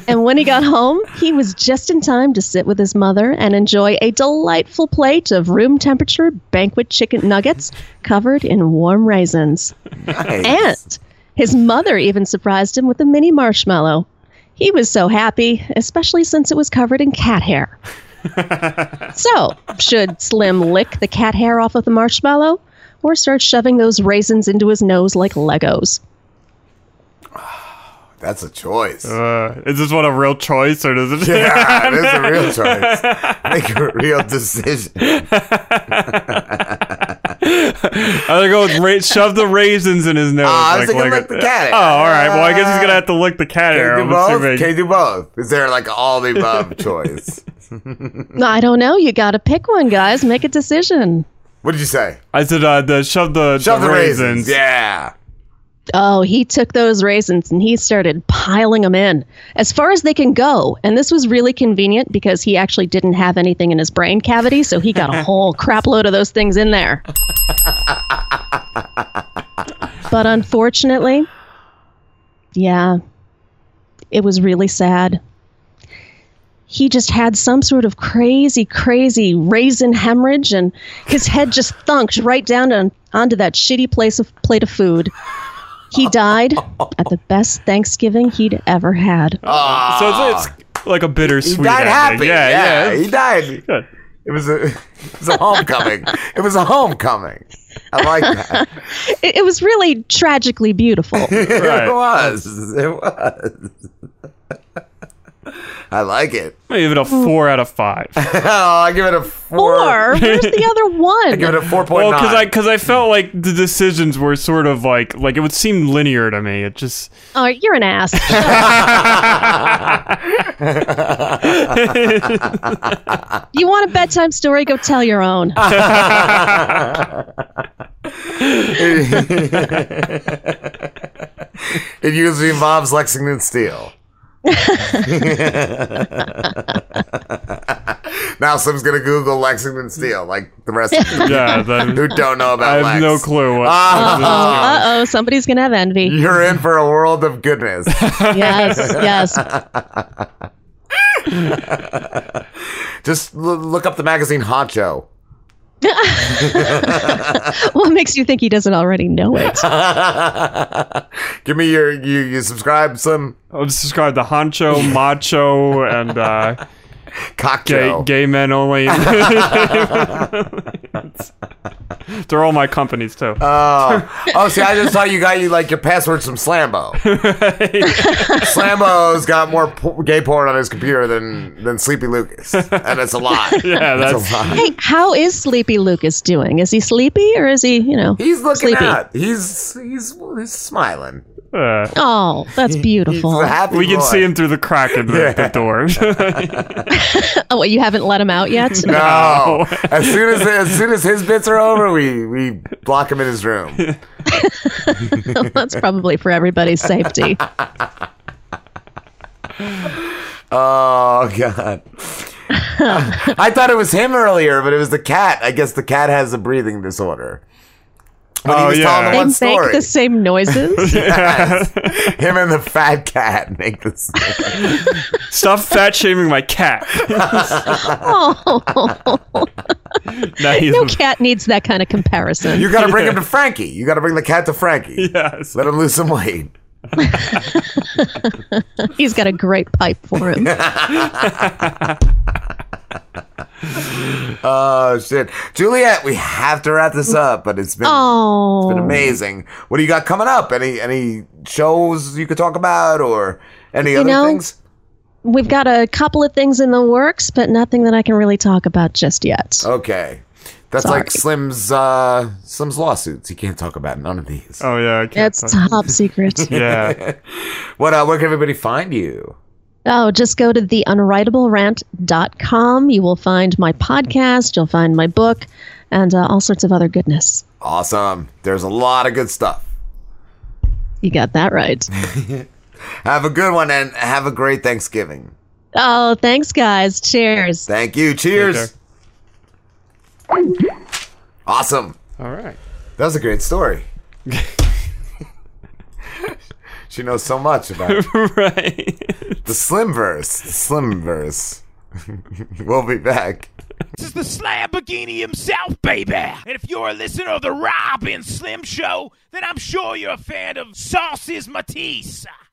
And when he got home, he was just in time to sit with his mother and enjoy a delightful plate of room temperature banquet chicken nuggets covered in warm raisins. And his mother even surprised him with a mini marshmallow. He was so happy, especially since it was covered in cat hair. so, should Slim lick the cat hair off of the marshmallow or start shoving those raisins into his nose like Legos? That's a choice. Uh, is this one a real choice or does it? Yeah, it is a real choice. Make a real decision. I'm gonna go with ra- shove the raisins in his nose. Ah, I was thinking lick the cat Oh, all right. Well, I guess he's gonna have to lick the cat Can hair. you do both? assuming. Can you do both? Is there like all the above choice? I don't know. You got to pick one, guys. Make a decision. What did you say? I said uh, the shove the, Shove the the raisins. raisins. Yeah. Oh, he took those raisins and he started piling them in as far as they can go. And this was really convenient because he actually didn't have anything in his brain cavity, so he got a whole crap load of those things in there. but unfortunately, yeah, it was really sad. He just had some sort of crazy, crazy raisin hemorrhage, and his head just thunked right down on, onto that shitty place of plate of food. He died at the best Thanksgiving he'd ever had. so it's, it's ah. like a bittersweet. He died ending. happy. Yeah, Yeah, yeah. he died. Good. It was a it was a homecoming. it was a homecoming. I like that. It, it was really tragically beautiful. it was. It was. I like it. I give it a four out of five. oh, I give it a four. Four? Where's the other one? I give it a four point Well, nine. because I because I felt like the decisions were sort of like like it would seem linear to me. It just Oh, you're an ass. you want a bedtime story? Go tell your own. it usually involves Lexington Steele. now Slim's gonna Google Lexington Steele, like the rest of the Yeah, people then- who don't know about I have Lex. no clue what. Uh oh, somebody's gonna have envy. You're in for a world of goodness. Yes, yes. Just l- look up the magazine Honcho. what makes you think he doesn't already know it? Give me your you you subscribe some I'll just describe the honcho, macho, and uh, gay, cocktail. gay men only. They're all my companies too. Oh, oh! See, I just thought you got you like your passwords from Slambo. Slambo's got more po- gay porn on his computer than than Sleepy Lucas, and it's a lot. Yeah, It's a that's- lot. Hey, how is Sleepy Lucas doing? Is he sleepy or is he, you know, He's looking sleepy? out. He's he's he's smiling. Uh, Oh, that's beautiful. He's a happy we can see him through the crack in the, Yeah. the door. oh, what, you haven't let him out yet? No. as soon as as soon as his bits are over, we we block him in his room. that's probably for everybody's safety. Oh god. I thought it was him earlier, but it was the cat. I guess the cat has a breathing disorder. When he Oh, was yeah. telling the They one make story. the same noises. Yes. Him and the fat cat make the same. Stop fat shaming my cat. oh, Now he's no cat needs that kind of comparison. You got to bring him to Frankie. You got to bring the cat to Frankie. yes. Let him lose some weight. He's got a great pipe for him. Oh shit, Juliette, we have to wrap this up, but it's been Oh, it's been amazing. What do you got coming up? Any any shows you could talk about, or any You other know, things? We've got a couple of things in the works, but nothing that I can really talk about just yet. Okay, that's like Slim's uh Slim's lawsuits. He can't talk about none of these. Oh yeah, I can't It's talk- top secret. Yeah. what? Uh, where can everybody find you? Oh, just go to theunwritablerant.com. You will find my podcast, you'll find my book, and uh, all sorts of other goodness. Awesome. There's a lot of good stuff. You got that right. Have a good one and have a great Thanksgiving. Oh, thanks, guys. Cheers. Thank you. Cheers. Awesome. All right. That was a great story. she knows so much about right. the Slim verse. The Slim verse. we'll be back. This is the Lamborghini himself, baby. And if you're a listener of the Rob and Slim Show, then I'm sure you're a fan of Sauces Matisse.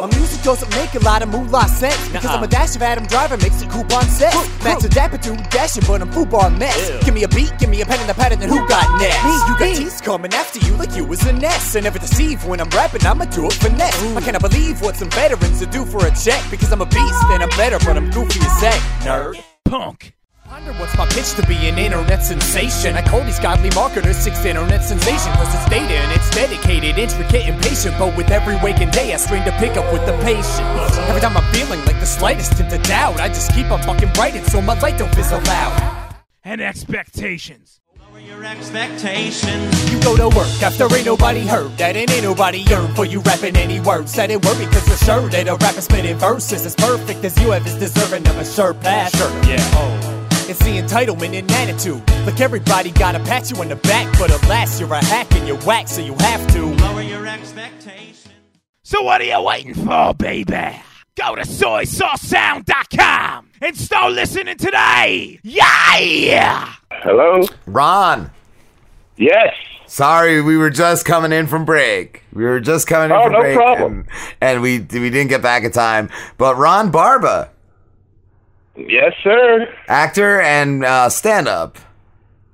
My music doesn't make a lot of moolah sense because I'm a dash of Adam Driver, makes it coupon set. Max a dapper dude dashing, but I'm foobar mess. Give me a beat, give me a pen and a pattern, and who got next? Me, you got teeth coming after you like you was a nest. I never deceive when I'm rapping, I'ma do it finesse. I cannot believe what some veterans would do for a check because I'm a beast and I'm better, but I'm goofy as heck. Nerd. Punk. Wonder what's my pitch to be an internet sensation? I call these godly marketers six internet sensation Cause it's data and it's dedicated, intricate and patient But with every waking day I strain to pick up with the patience Every time I'm feeling like the slightest hint of doubt I just keep on fucking writing so my light don't fizzle out And expectations. Lower your expectations. You go to work after ain't nobody heard that, and ain't nobody yearn for you rapping any words. That ain't worry, cause you're sure that a rapper spitting verses as perfect as you have is deserving of a shirt pass. Sure, yeah. Oh. It's the entitlement and attitude. Like everybody gotta pat you on the back, but alas, you're a hack and you're whack, so you have to lower your expectations. So what are you waiting for, baby? Go to soysaucesound.com and start listening today. Yeah! Hello? Ron. Yes. Sorry, we were just coming in from break. We were just coming in Oh, from no break. problem. And, and we we didn't get back in time. But Ron Barba, Yes, sir. actor and uh, stand up.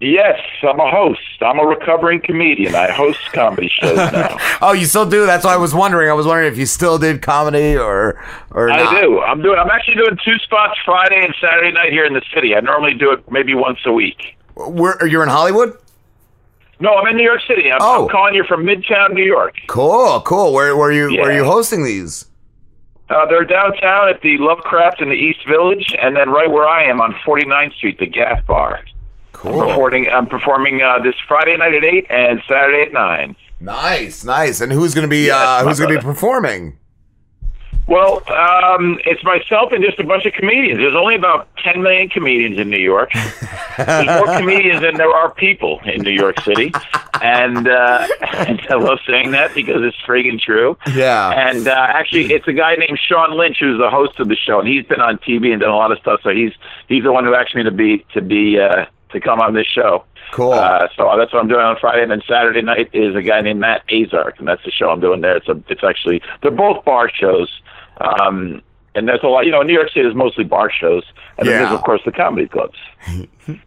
Yes, I'm a host. I'm a recovering comedian. I host comedy shows now. Oh, you still do? That's why I was wondering. I was wondering if you still did comedy or or I not. do. I'm doing. I'm actually doing two spots Friday and Saturday night here in the city. I normally do it maybe once a week. Where you're in Hollywood? No, I'm in New York City. I'm, Oh. I'm calling you from Midtown, New York. Cool, cool. Where where you where are you hosting these? Uh, they're downtown at the Lovecraft in the East Village, and then right where I am on 49th Street, the Gas Bar. Cool. I'm performing, I'm performing uh, this Friday night at eight and Saturday at nine. Nice, nice. And who's gonna be Yes, uh, who's gonna be performing? Well, um, it's myself and just a bunch of comedians. There's only about 10 million comedians in New York. There's more comedians than there are people in New York City. And, uh, and I love saying that because it's friggin' true. Yeah. And uh, actually, it's a guy named Sean Lynch who's the host of the show, and he's been on TV and done a lot of stuff. So he's he's the one who asked me to be to be uh, to come on this show. Cool. Uh, so that's what I'm doing on Friday, and then Saturday night is a guy named Matt Azark, and that's the show I'm doing there. It's a, it's actually they're both bar shows, um, and there's a lot. You know, New York City is mostly bar shows, and then there's of course the comedy clubs.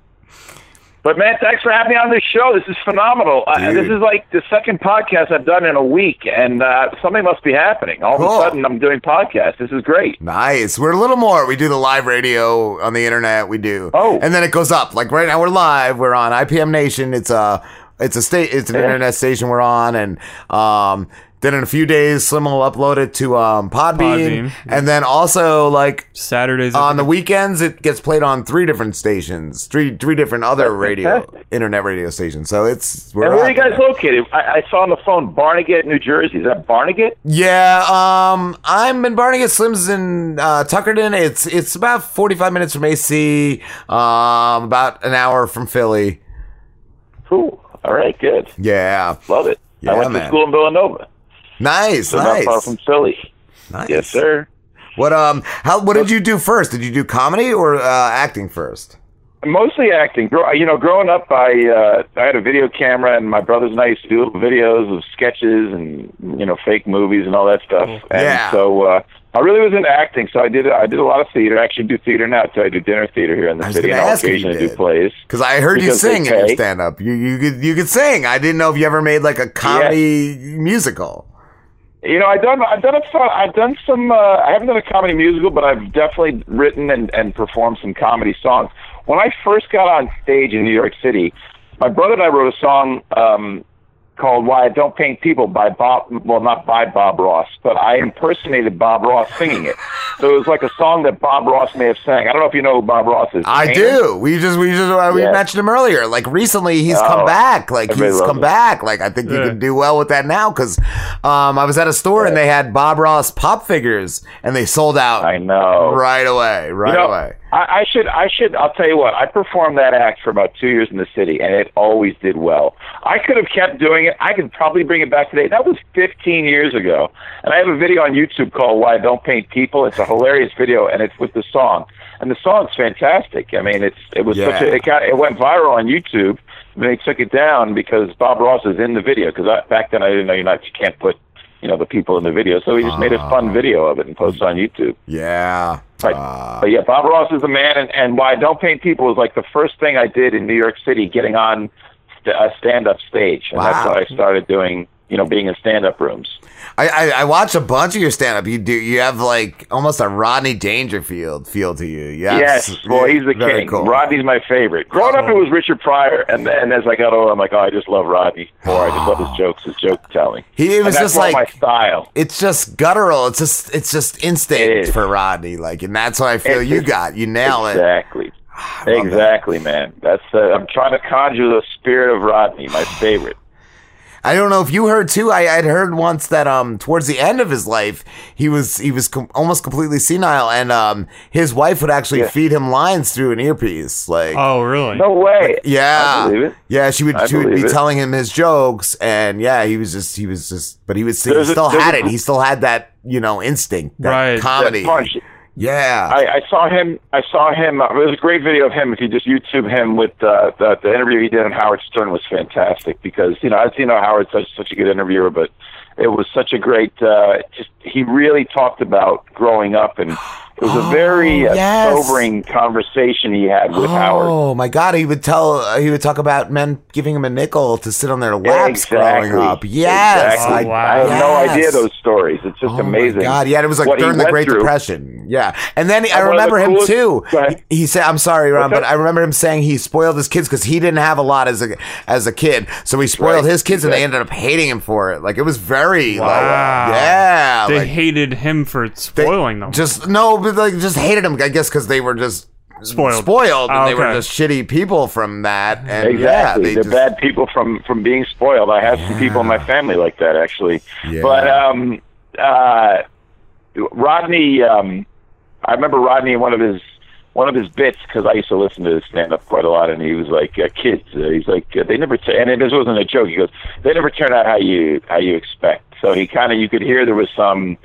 But man, thanks for having me on this show. This is phenomenal. Uh, this is like the second podcast I've done in a week, and uh, something must be happening. All of a sudden, I'm doing podcasts. This is great. Nice. We're a little more. We do the live radio on the internet. We do. Oh. And then it goes up. Like right now we're live. We're on IPM Nation. It's a it's a state it's an Yeah. internet station we're on and um then in a few days Slim will upload it to um Podbean, Podbean. and then also like Saturdays on the weekends it gets played on three different stations, three three different other radio fantastic. internet radio stations. So it's we're and where are out you guys there. located? I, I saw on the phone Barnegat, New Jersey. Is that Barnegat? Yeah, um, I'm in Barnegat. Slim's in uh, Tuckerton. It's it's about 45 minutes from AC, um, about an hour from Philly. Cool. All right, good. Yeah, Love it. Yeah, I went man. to school in Villanova. Nice, So not far nice. from Philly. Nice. Yes, sir. What um, how what did you do first? Did you do comedy or uh, acting first? Mostly acting. Grow, you know, growing up, I uh, I had a video camera, and my brothers and I used to do little videos of sketches and you know fake movies and all that stuff. And Yeah. so uh, I really was into acting. So I did I did a lot of theater. I actually do theater now so I do dinner theater here in the I city, and I'll ask you occasionally did. do plays. Because I heard you Because they sing in your stand up. You you could you could sing. I didn't know if you ever made like a comedy musical. You know, I've done I've done a fun, I've done some. Uh, I haven't done a comedy musical, but I've definitely written and, and performed some comedy songs. When I first got on stage in New York City, my brother and I wrote a song um, called "Why I Don't Paint People" by Bob. Well, not by Bob Ross, but I impersonated Bob Ross singing it. So it was like a song that Bob Ross may have sang. I don't know if you know who Bob Ross is. I Painter? do. We just we just uh, we Yeah. mentioned him earlier. Like recently, he's Oh, come back. Like he's come him. back. Like I think you Yeah. can do well with that now because um, I was at a store and they had Bob Ross pop figures and they sold out. I know right away, right You know, away. I, I should, I should. I'll tell you what. I performed that act for about two years in the city, and it always did well. I could have kept doing it. I could probably bring it back today. That was 15 years ago, and I have a video on YouTube called "Why I Don't Paint People." It's a hilarious video, and it's with the song, and the song's fantastic. I mean, it's it was such a, it got it went viral on YouTube. And they took it down because Bob Ross is in the video. Because back then I didn't know you're not you can't put you know the people in the video, so he just made a ah. fun video of it and posted on YouTube. Yeah. But, uh, but yeah, Bob Ross is the man, and, and why I don't paint people was like the first thing I did in New York City, getting on st- a stand-up stage, and that's Wow. how I started doing, you know, being in stand-up rooms. I, I I watched a bunch of your stand up. You do you have like almost a Rodney Dangerfield feel to you. Yes, Yes, boy, he's the king. cool. Oh. Rodney's my favorite. Growing up, it was Richard Pryor, and then as I got older, I'm like, oh, I just love Rodney more. I just love his jokes, his joke telling. He was just like my style. It's just guttural. It's just it's just instinct for Rodney. Like, and that's what I feel It's you just- got. You nail it. Exactly. Exactly, man. That's uh, I'm trying to conjure the spirit of Rodney, my favorite. I don't know if you heard too. I I'd heard once that um towards the end of his life he was he was com- almost completely senile and um his wife would actually feed him lines through an earpiece. Like Oh, really? No way. Yeah. I believe it. Yeah, she would I she would be it. telling him his jokes and yeah, he was just he was just but he was he There's a- still had it. He still had that, you know, instinct, that Right. comedy. That punch. Yeah. I, I saw him. I saw him. Uh, there's a great video of him. If you just YouTube him with uh, the the interview he did on Howard Stern was fantastic because you know as you know Howard's such such a good interviewer, but it was such a great. Uh, just he really talked about growing up, and it was a very uh, Oh, yes. sobering conversation he had with Howard. Oh my God! He would tell. Uh, he would talk about men giving him a nickel to sit on their laps growing up. Yes, Exactly. I, I have no idea those stories. It's just Oh amazing. my God! Yeah, it was like what during the Great through. Depression. Yeah, and then I And one of remember the him too. He, he said, "I'm sorry, Ron, but? I remember him saying he spoiled his kids because he didn't have a lot as a as a kid, so he spoiled Right. his kids, and they ended up hating him for it. Like it was very like, Wow. yeah, They like, hated him for spoiling them. just no, but like just hated him. I guess because they were just Spoiled. spoiled, and Ah, they were just shitty people from that. And exactly. yeah, they They're just, bad people from from being spoiled. I have some people in my family like that actually. Yeah. But um, uh, Rodney, um, I remember Rodney in one of his one of his bits because I used to listen to his stand up quite a lot, and he was like, uh, "Kids," uh, he's like, uh, "They never," t-, and this wasn't a joke. He goes, "They never turn out how you how you expect." So he kind of you could hear there was some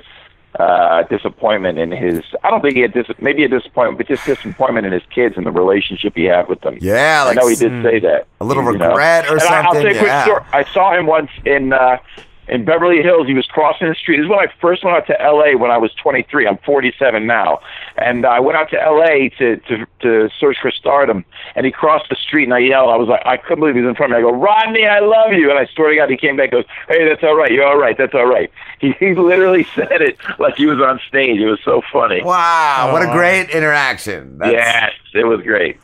uh disappointment in his I don't think he had dis- maybe a disappointment but just disappointment in his kids and the relationship he had with them. Yeah, like I know he did say that. a little you know. regret or and I, I'll something, tell you a quick story. I saw him once in uh in Beverly Hills. He was crossing the street. This is when I first went out to L.A. when I was 23. I'm 47 now, and I went out to L.A. to to to search for stardom. And he crossed the street, and I yelled. I was like, I couldn't believe he was in front of me. I go, Rodney, I love you. And I swear to God, he came back. and Goes, Hey, that's all right. You're all right. That's all right. He, he literally said it like he was on stage. It was so funny. Wow, what a great interaction! That's- yes, it was great.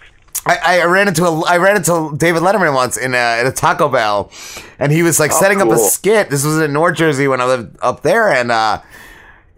I, I ran into a I ran into David Letterman once in a, at a Taco Bell, and he was like Oh, setting up a skit. This was in North Jersey when I lived up there, and uh,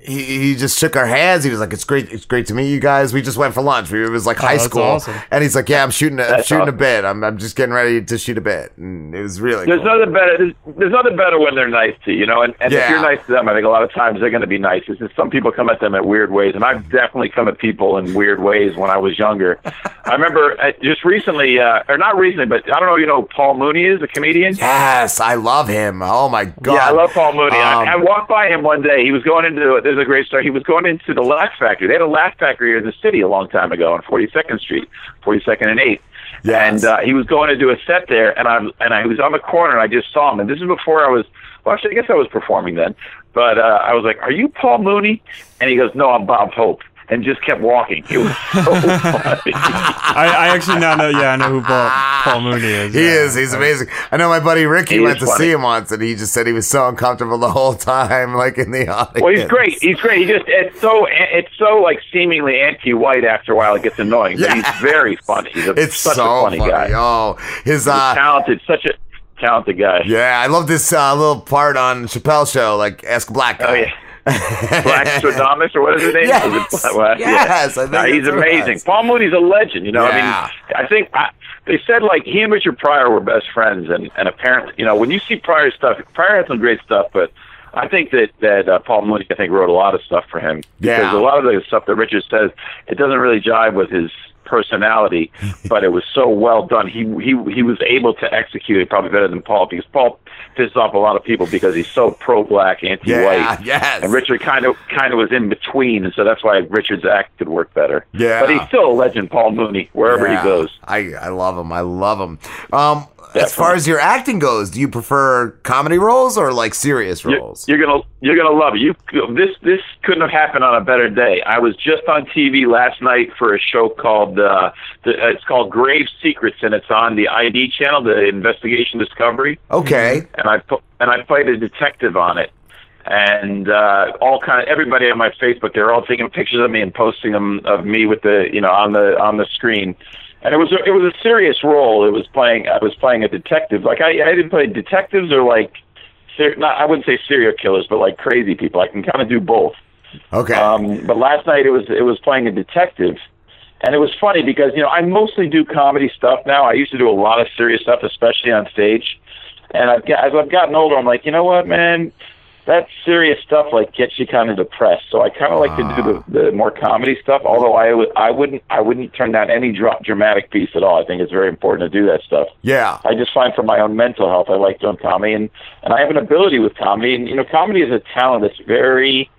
he, he just shook our hands. He was like, "It's great, it's great to meet you guys." We just went for lunch. We, it was like Oh, high that's school, awesome. and he's like, "Yeah, I'm shooting, a, I'm That's shooting a bit. I'm, I'm just getting ready to shoot a bit." And it was really There's cool. nothing better. There's, there's nothing better when they're nice to you, you know. And, and if you're nice to them, I think a lot of times they're going to be nice. It's just some people come at them at weird ways, and I've definitely come at people in weird ways when I was younger. I remember uh, just recently, uh, or not recently, but I don't know. You know, Paul Mooney is a comedian. Yes, I love him. Oh my god! Yeah, I love Paul Mooney. Um, I, I walked by him one day. He was going into there's a great story. He was going into the Laugh Factory. They had a Laugh Factory in the city a long time ago on 42nd Street, 42nd and 8th. And uh, he was going to do a set there, and I and I was on the corner, and I just saw him. And this is before I was. Well, actually, I guess I was performing then. But uh, I was like, "Are you Paul Mooney?" And he goes, "No, I'm Bob Hope." And just kept walking. It was so funny. I, I actually now know. Yeah, I know who Paul, Paul Mooney is. He yeah. is. He's amazing. I know my buddy Ricky He went to funny. see him once, and he just said he was so uncomfortable the whole time, like in the audience. Well, he's great. He's great. He just it's so it's so like seemingly anti-white. After a while, it gets annoying. But he's very funny. He's a, It's such so a funny, guy. Oh, his He's uh, talented. Such a talented guy. Yeah, I love this uh, little part on Chappelle's show, like ask black guy. Oh yeah. Black Stradamus or what is his name? Yes. Is Yes, I think Nah, he's that's what it amazing. was. Paul Mooney's a legend. You know, Yeah. I mean, I think I, they said like he and Richard Pryor were best friends, and and apparently, you know, when you see Pryor's stuff, Pryor had some great stuff, but. I think that that uh, Paul Mooney, I think, wrote a lot of stuff for him because Yeah. a lot of the stuff that Richard says, it doesn't really jive with his personality, but it was so well done. He he he was able to execute it probably better than Paul because Paul pisses off a lot of people because he's so pro-black, anti-white. Yeah, yes. And Richard kind of kind of was in between, and so that's why Richard's act could work better. Yeah. but he's still a legend, Paul Mooney, wherever Yeah. he goes. I I love him. I love him. Um, as far as your acting goes, do you prefer comedy roles or like serious You're, roles? you're gonna you're gonna love it. You this this couldn't have happened on a better day. I was just on TV last night for a show called uh, the, uh, it's called Grave Secrets, and it's on the ID channel, the Investigation Discovery. Okay. And I and I played a detective on it. And uh, all kind of everybody on my Facebook, they're all taking pictures of me and posting them of me with the you know on the on the screen. And it was a, it was a serious role. It was playing I was playing a detective. Like I I didn't play detectives or like ser- not I wouldn't say serial killers, but like crazy people. I can kind of do both. Okay. Um, but last night it was it was playing a detective, and it was funny because you know I mostly do comedy stuff now. I used to do a lot of serious stuff, especially on stage. And I've got, as I've gotten older, I'm like, you know what, man, that serious stuff like gets you kind of depressed. So I kind of like to do the, the more comedy stuff. Although I would I wouldn't I wouldn't turn down any dra- dramatic piece at all. I think it's very important to do that stuff. Yeah. I just find for my own mental health, I like doing comedy, and and I have an ability with comedy. And you know, comedy is a talent that's very.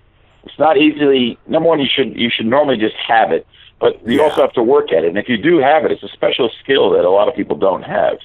It's not easily. Number one, you should you should normally just have it, but you also have to work at it. And if you do have it, it's a special skill that a lot of people don't have.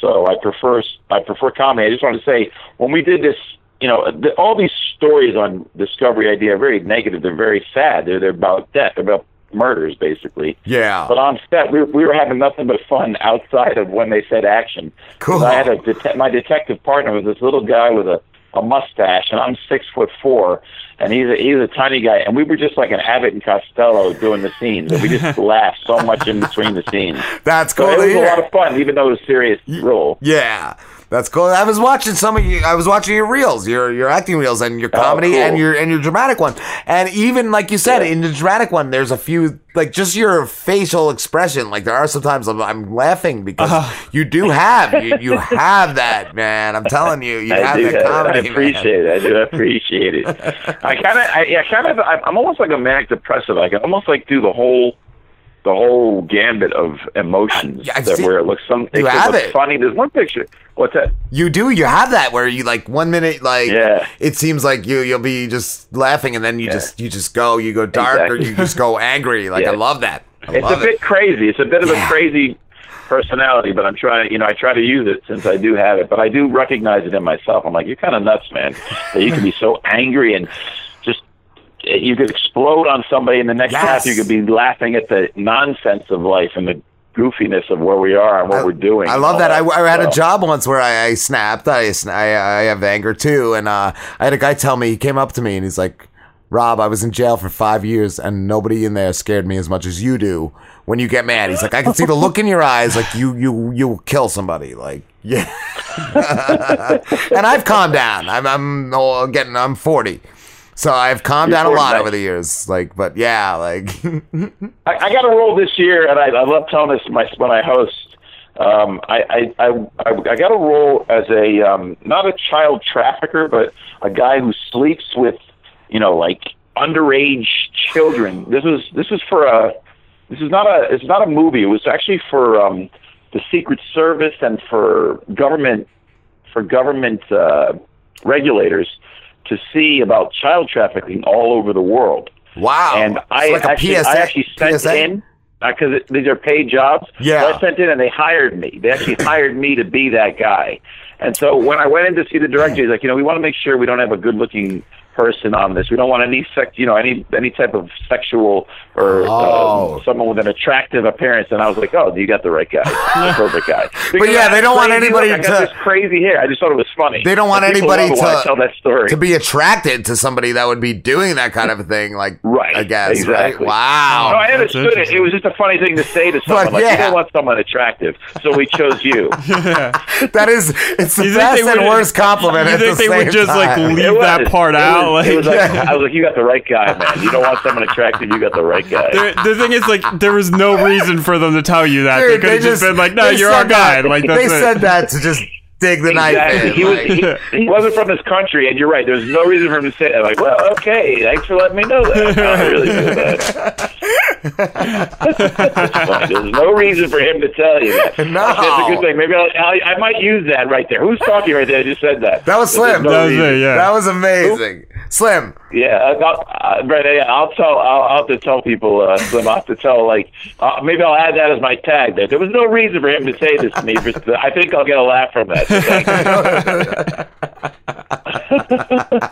So I prefer I prefer comedy. I just wanted to say when we did this, you know, the, all these stories on Discovery ID are very negative. They're very sad. They're they're about death. They're about murders, basically. Yeah. But on set, we, we were having nothing but fun outside of when they said action. Cool. I had a det- my detective partner was this little guy with a, a mustache, and I'm six foot four, and he's a, he's a tiny guy, and we were just like an Abbott and Costello doing the scenes, and we just laughed so much in between the scenes. That's So cool it was a lot of fun, even though it was a serious role. Yeah. That's cool. I was watching some of you. I was watching your reels, your your acting reels, and your comedy, Oh, cool. and your and your dramatic one. And even like you said, in the dramatic one, there's a few like just your facial expression. Like there are sometimes I'm, I'm laughing because Uh-huh. you do have you, you have that man. I'm telling you, you I have do. that I comedy. appreciate it. I do appreciate it. I kind of, I yeah, kind of. I'm almost like a manic depressive. I can almost like do the whole, the whole gambit of emotions. I've that seen- where it looks some, it You have it. funny. There's one picture. What's that? You do. You have that where you like one minute like Yeah. it seems like you you'll be just laughing and then you Yeah. just you just go you go dark or you just go angry. Like I love that. I it's a love it. bit crazy. It's a bit of Yeah. a crazy personality, but I'm trying. You know, I try to use it since I do have it, but I do recognize it in myself. I'm like, you're kind of nuts, man. That you can be so angry and you could explode on somebody, and the next Yes. half you could be laughing at the nonsense of life and the goofiness of where we are and what we're doing. I love all that. I, I had a job once where I, I snapped. I, I I have anger too, and uh, I had a guy tell me he came up to me and he's like, "Rob, I was in jail for five years, and nobody in there scared me as much as you do when you get mad." He's like, "I can see the look in your eyes, like you you you will kill somebody." Like, yeah. and I've calmed down. I'm I'm getting I'm 40. So I've calmed down a lot over the years, like, but yeah, like, I, I got a role this year, and I, I love telling this my, when I host. Um, I, I, I, I got a role as a um, not a child trafficker, but a guy who sleeps with, you know, like underage children. This is this is for a this is not a it's not a movie. It was actually for um, the Secret Service and for government for government uh, regulators to see about child trafficking all over the world. wow. And I It's like a actually, PSA I actually sent PSA? in uh, because these are paid jobs. Yeah. So I sent in, and they hired me. They actually hired me to be that guy. And so when I went in to see the director, he's like, you know, we want to make sure we don't have a good-looking person on this. We don't want any sex, you know, any any type of sexual or Oh. uh, someone with an attractive appearance." And I was like, "Oh, you got the right guy, the perfect guy." But yeah, they don't want anybody look, I got to- this crazy hair. I just thought it was funny. They don't want And anybody love it when I to tell that story. to be attracted to somebody that would be doing that kind of a thing. Like, right? I guess, exactly. right? Wow. No, I understood it. It was just a funny thing to say to someone. like, yeah. you don't want someone attractive, so we chose you. that is, it's the You best and would- worst compliment. you at think the they would same just, like, leave that part out, was- it was like- I was like, you got the right guy, man. You don't want someone attractive, you got the right guy. The, the thing is, like, there was no reason for them to tell you that. they could have just, been like, "No, you're our guy." that- Like, they it. said that to just dig the knife Exactly. in. He, was, he, he, wasn't from this country, and you're right. There's no reason for him to say that. Like, well, okay, thanks for letting me know that. I really feel that. There's no reason for him to tell you that. No. That's a good thing. Maybe I'll, I, I might use that right there. Who's talking right there? I just said that. That was Slim. no that was reason. it. Yeah. That was amazing. Slim. Yeah, I'll, uh, right, yeah, I'll tell. I'll, I'll have to tell people. Uh, Slim, I'll have to tell. Like, uh, maybe I'll add that as my tag. There, there was no reason for him to say this to me, but I think I'll get a laugh from that. So thank you.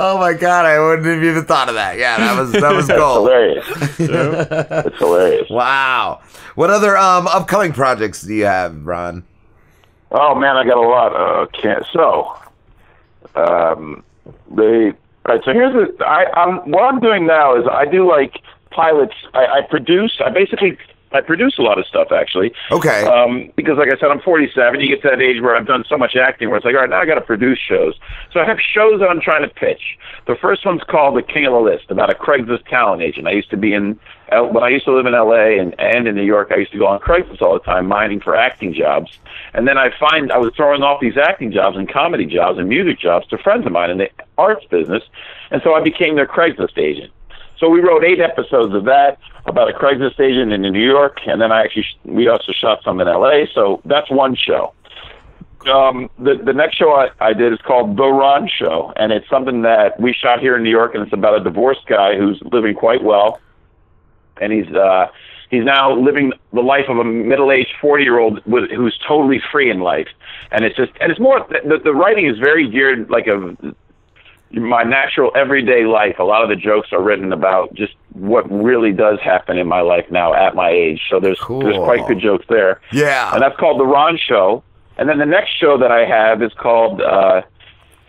Oh my god, I wouldn't have even thought of that. Yeah, that was that was That's gold. hilarious. That's hilarious. Wow. What other um upcoming projects do you have, Ron? Oh man, I got a lot. Uh, can't. So, um, they. Right. So here's the. I, I'm what I'm doing now is I do like pilots. I, I produce. I basically. I produce a lot of stuff actually. Okay. Um, because like I said, I'm 47. You get to that age where I've done so much acting where it's like, all right, now I got to produce shows. So I have shows that I'm trying to pitch. The first one's called The King of the List, about a Craigslist talent agent. I used to be in, when I used to live in LA and, and in New York, I used to go on Craigslist all the time, mining for acting jobs. And then I find I was throwing off these acting jobs and comedy jobs and music jobs to friends of mine in the arts business. And so I became their Craigslist agent. So we wrote eight episodes of that about a Craigslist agent in New York, and then I actually we also shot some in L.A. So that's one show. Um, the the next show I, I did is called The Ron Show, and it's something that we shot here in New York, and it's about a divorced guy who's living quite well, and he's uh, he's now living the life of a middle-aged 40-year-old with, who's totally free in life, and it's just and it's more the, the writing is very geared like a my natural everyday life. A lot of the jokes are written about just what really does happen in my life now at my age. So there's there's quite good jokes there. Yeah. And that's called the Ron Show. And then the next show that I have is called uh,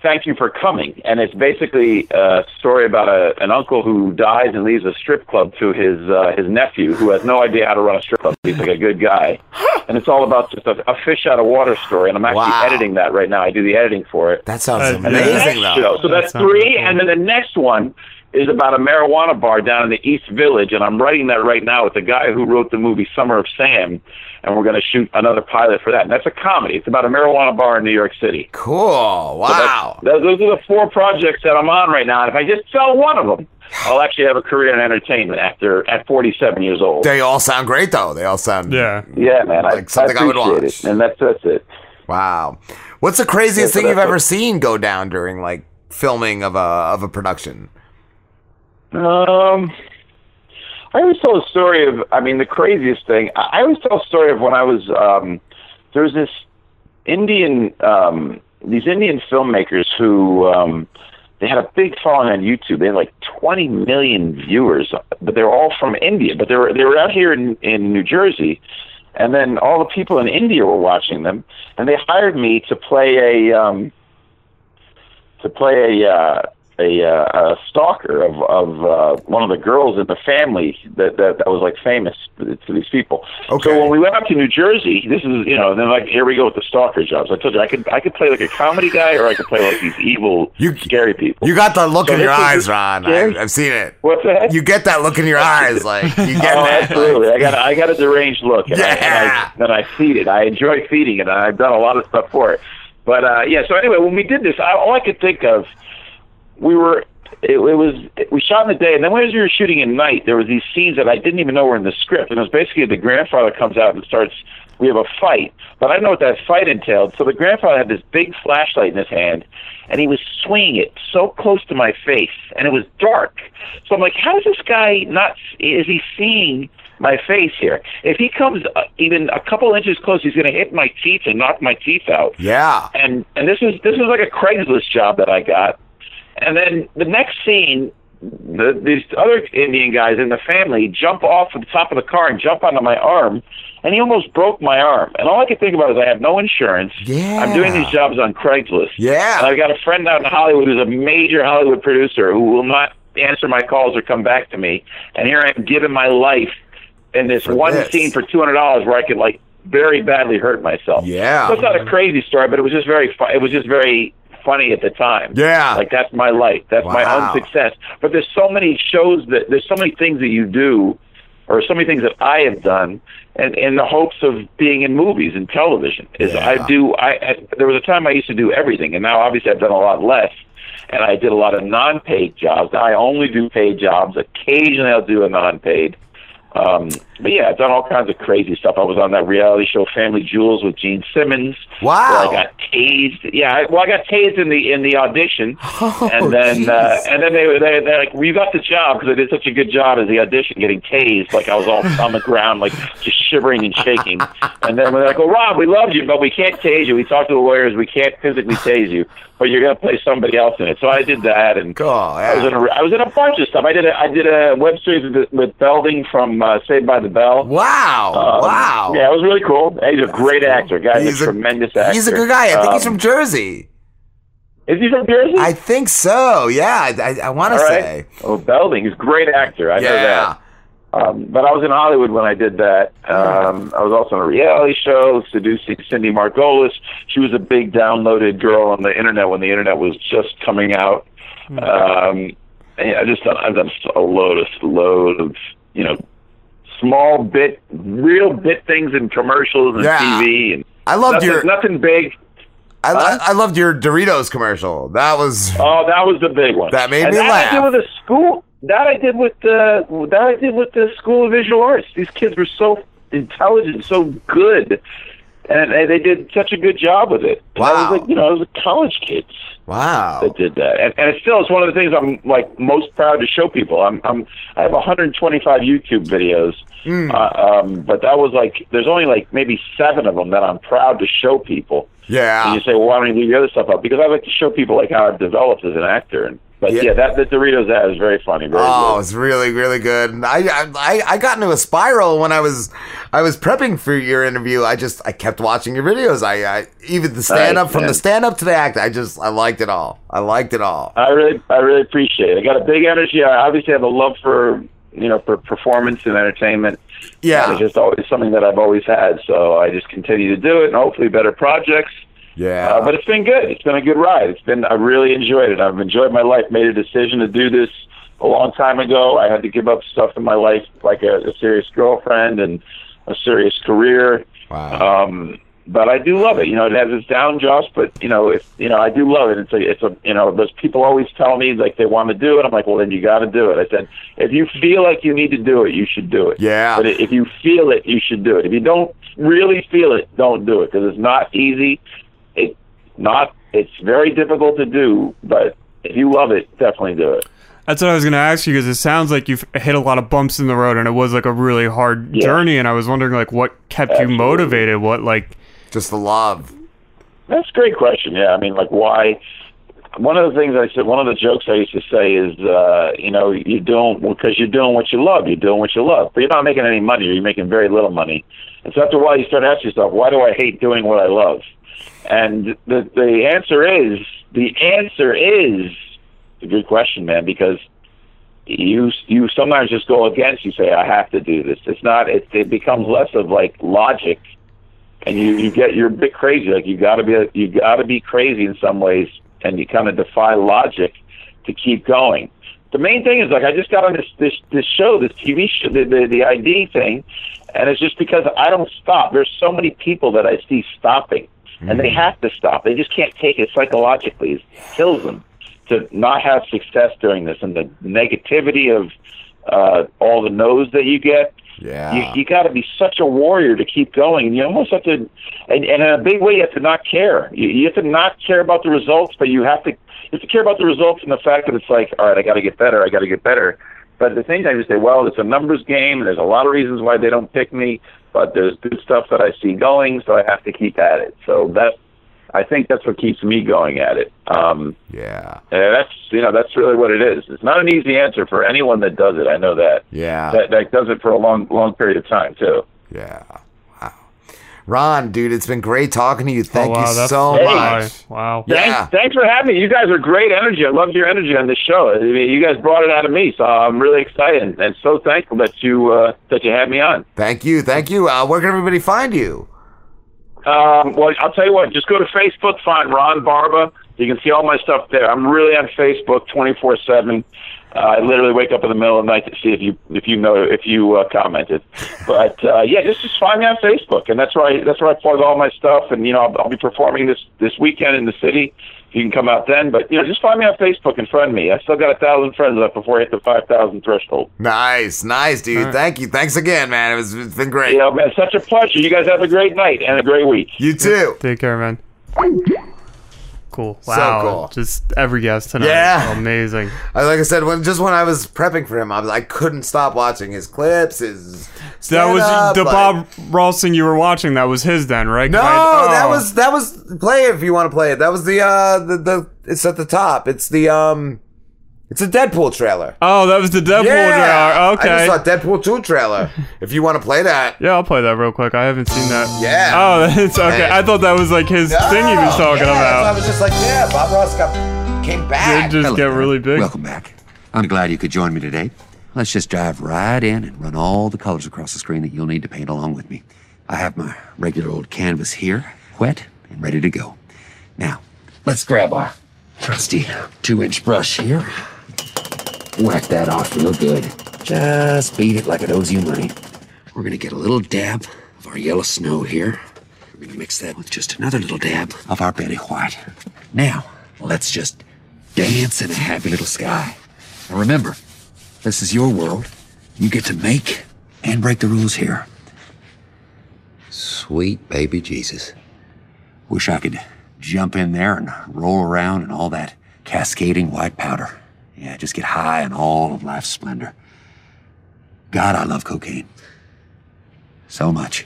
Thank You for Coming, and it's basically a story about a, an uncle who dies and leaves a strip club to his uh, his nephew, who has no idea how to run a strip club. He's like a good guy, and it's all about just a, a fish out of water story. And I'm actually Wow. editing that right now. I do the editing for it. That sounds And then the amazing, though. show- So that's sounds three, cool. and then the next one is about a marijuana bar down in the East Village, and I'm writing that right now with the guy who wrote the movie Summer of Sam, and we're going to shoot another pilot for that. And that's a comedy. It's about a marijuana bar in New York City. Cool. So that's- Wow. those are the four projects that I'm on right now. And if I just sell one of them, I'll actually have a career in entertainment after at 47 years old. They all sound great though. They all sound Yeah. Yeah, man. I, Like something I would appreciate watch. It. And that's that's it. Wow. What's the craziest Yeah, so thing you've ever what- seen go down during like filming of a of a production? Um, I always tell a story of. I mean, the craziest thing. I always tell a story of when I was. Um, there was this Indian. Um, these Indian filmmakers who. Um, they had a big following on YouTube. They had like 20 million viewers, but they were all from India. But they were they were out here in in New Jersey, and then all the people in India were watching them, and they hired me to play a um, to play a uh, a, uh, a stalker of of uh, one of the girls in the family that that, that was like famous to, these people. Okay. So when we went up to New Jersey, this is you know then like here we go with the stalker jobs. I told you I could I could play like a comedy guy or I could play like these evil you, scary people. You got the look So in your eyes, Ron. I, I've seen it. What's that? You get that look in your eyes, like you get oh, that. absolutely. I got a, I got a deranged look, and, I, and, I, and I feed it. I enjoy feeding it, I've done a lot of stuff for it. But uh, yeah, so anyway, when we did this, I, all I could think of, we were. It, it was we shot in the day, and then when we were shooting at night, there was these scenes that I didn't even know were in the script, and it was basically the grandfather comes out and starts. We have a fight, but I didn't know what that fight entailed. So the grandfather had this big flashlight in his hand, and he was swinging it so close to my face, and it was dark. So I'm like, how is this guy not? Is he seeing my face here? If he comes uh, even a couple inches close, he's going to hit my teeth and knock my teeth out. Yeah. And and this is this is like a Craigslist job that I got. And then the next scene, the, these other Indian guys in the family jump off the top of the car and jump onto my arm, and he almost broke my arm. And all I could think about is I have no insurance. Yeah. I'm doing these jobs on Craigslist. Yeah. And I've got a friend out in Hollywood who's a major Hollywood producer who will not answer my calls or come back to me. And here I am giving my life in this one this. scene for two hundred dollars where I could like very badly hurt myself. Yeah. So it's not a crazy story, but it was just very it was just very funny at the time. Yeah. Like that's my life. That's my own success. But there's so many shows that there's so many things that you do or so many things that I have done and in the hopes of being in movies and television. Is I do I, I there was a time I used to do everything and now obviously I've done a lot less and I did a lot of non paid jobs. Now I only do paid jobs. Occasionally I'll do a non paid. Um, but yeah, I've done all kinds of crazy stuff. I was on that reality show Family Jewels with Gene Simmons. Wow. Where I got tased. Yeah, I, well, I got tased in the in the audition, Oh, and then uh, and then they were they they're like, well, "You got the job because I did such a good job as the audition, getting tased. Like I was all on the ground, like just shivering and shaking. And then they're like, "Well, Rob, we loved you, but we can't tase you. We talked to the lawyers. We can't physically tase you, but you're gonna play somebody else in it." So I did that, and I was in a I was in a bunch of stuff. I did a I did a web series with, with Belding from uh, Saved by the Bell. Wow! wow! Yeah, it was really cool. He's a great actor. Guy's He's a, a- tremendous actor. He's a good guy. I think he's Um, from Jersey. Is he from Jersey? I think so. Yeah, I, I, I want to say. Oh, Belding, he's a great actor. I know that. Um, but I was in Hollywood when I did that. Um, I was also on a reality show seducing Cindy Margolis. She was a big downloaded girl on the internet when the internet was just coming out. Um, and I just done, I've done a load of load of you know small bit, real bit things in commercials and Yeah. TV. And I loved nothing, your- nothing big. I, I, I loved your Doritos commercial. That was. Oh, that was the big one. That made and me that laugh. I did with a school. That I did with the. That I did with the School of Visual Arts. These kids were so intelligent, so good, and they, they did such a good job with it. And I Wow. was like, you know, I was college kids Wow. that did that, and, and it's still it's one of the things I'm like most proud to show people. I'm I'm I have 125 YouTube videos, Hmm. uh, um, but that was like there's only like maybe seven of them that I'm proud to show people. Yeah. And you say, well, why don't you leave the other stuff up? Because I like to show people like how I've developed as an actor. And but Yeah. yeah, that the Doritos ad is very funny. Very Oh, good. it's really, really good. And I, I, I got into a spiral when I was, I was prepping for your interview. I just, I kept watching your videos. I, I even the stand up Nice, from man. the stand up to the act. I just, I liked it all. I liked it all. I really, I really appreciate it. I got a big energy. I obviously have a love for you know for performance and entertainment. Yeah. It's just always something that I've always had. So I just continue to do it, and hopefully better projects. Yeah. Uh, but it's been good. It's been a good ride. It's been. I really enjoyed it. I've enjoyed my life. Made a decision to do this a long time ago. I had to give up stuff in my life, like a, a serious girlfriend and a serious career. Wow. Um, but I do love it. You know, it has its down jobs, but you know, if you know, I do love it. It's a, it's a, you know, those people always tell me like they want to do it. I'm like, well, then you got to do it. I said, if you feel like you need to do it, you should do it. Yeah. But if you feel it, you should do it. If you don't really feel it, don't do it because it's not easy. It not. It's very difficult to do, but if you love it, definitely do it. That's what I was going to ask you because it sounds like you've hit a lot of bumps in the road and it was like a really hard Yeah. journey. And I was wondering like what kept you motivated? What like just the love? That's a great question. Yeah, I mean, like, why? One of the things I said, one of the jokes I used to say is, uh, you know, you're doing because you're doing what you love. You're doing what you love, but you're not making any money. Or you're making very little money. And so after a while, you start asking yourself, why do I hate doing what I love? And the the answer is the answer is a good question, man, because you you sometimes just go against. You say, I have to do this. It's not. It, it becomes less of like logic and you you get you're a bit crazy. Like you got to be you got to be crazy in some ways, and you kind of defy logic to keep going. The main thing is like I just got on this this this show, this TV show, the the, the ID thing, and it's just because I don't stop. There's so many people that I see stopping, and they have to stop. They just can't take it psychologically. It kills them to not have success doing this, and the negativity of uh, all the no's that you get. Yeah. You, you got to be such a warrior to keep going. And you almost have to, and, and in a big way, you have to not care. You, you have to not care about the results, but you have to, you have to care about the results and the fact that it's like, all right, I got to get better. I got to get better. But at the same time, you say, well, it's a numbers game. And there's a lot of reasons why they don't pick me, but there's good stuff that I see going, so I have to keep at it. So that's I think that's what keeps me going at it. Um, yeah, and that's you know that's really what it is. It's not an easy answer for anyone that does it. I know that. Yeah, that that does it for a long long period of time too. Yeah. Wow. Ron, dude, it's been great talking to you. Thank wow, you so Hey. much. Wow. Yeah. Thanks, thanks for having me. You guys are great energy. I loved your energy on this show. I mean, you guys brought it out of me, so I'm really excited and, and so thankful that you uh, that you had me on. Thank you. Thank you. Uh, where can everybody find you? Um, well, I'll tell you what. Just go to Facebook, find Ron Barba. You can see all my stuff there. I'm really on Facebook 24 seven. Uh, I literally wake up in the middle of the night to see if you if you know if you uh, commented. But uh, yeah, just just find me on Facebook, and that's where I that's where I plug all my stuff. And you know, I'll, I'll be performing this this weekend in the city. You can come out then, but you know, just find me on Facebook and friend me. I still got a thousand friends left before I hit the five thousand threshold. Nice, nice, dude. Thank you. Thanks again, man. It was, it's been great. Yeah, man, such a pleasure. You guys have a great night and a great week. You too. Take care, man. Cool. So Wow. cool. Just every guest tonight. Yeah. Amazing. I, like I said, when just when I was prepping for him, I was I couldn't stop watching his clips. His That was stand-up, the like- Bob thing you were watching. That was his then, right? No, oh. that was that was play it if you want to play it. That was the uh the, the it's at the top. It's the um it's a Deadpool trailer. Oh, that was the Deadpool yeah. trailer. Okay. I just saw Deadpool 2 trailer. if you want to play that. Yeah, I'll play that real quick. I haven't seen that. Yeah. Oh, that's okay. Man. I thought that was like his thing he was talking yeah, about. I was just like, yeah, Bob Ross got came back. Did just get really big. Welcome back. I'm glad you could join me today. Let's just dive right in and run all the colors across the screen that you'll need to paint along with me. I have my regular old canvas here, wet and ready to go. Now, let's grab our trusty two inch brush here. Whack that off real good. Just beat it like it owes you money. We're gonna get a little dab of our yellow snow here. We're gonna mix that with just another little dab of our Betty White. Now, let's just dance in a happy little sky. Now remember, this is your world. You get to make and break the rules here. Sweet baby Jesus. Wish I could jump in there and roll around in all that cascading white powder. Yeah, just get high on all of life's splendor. God, I love cocaine. So much.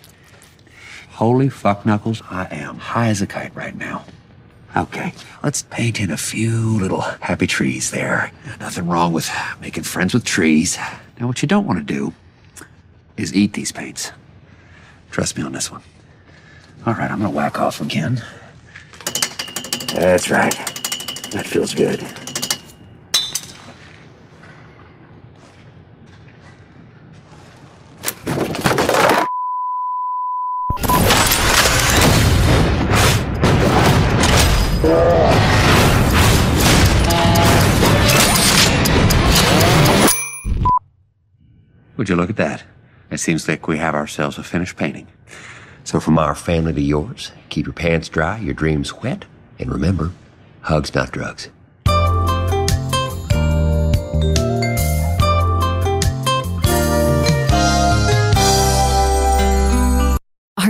Holy fuck knuckles, I am high as a kite right now. Okay, let's paint in a few little happy trees there. Nothing wrong with making friends with trees. Now, what you don't want to do is eat these paints. Trust me on this one. All right, I'm gonna whack off again. That's right. That feels good. Would you look at that? It seems like we have ourselves a finished painting. So from our family to yours, keep your pants dry, your dreams wet, and remember, hugs not drugs.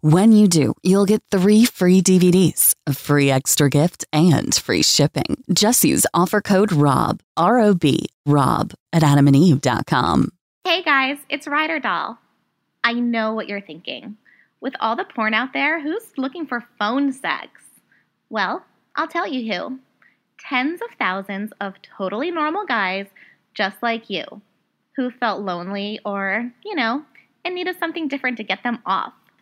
When you do, you'll get three free DVDs, a free extra gift, and free shipping. Just use offer code ROB, R O B, ROB at adamandeve.com. Hey guys, it's Ryder Doll. I know what you're thinking. With all the porn out there, who's looking for phone sex? Well, I'll tell you who. Tens of thousands of totally normal guys just like you who felt lonely or, you know, and needed something different to get them off.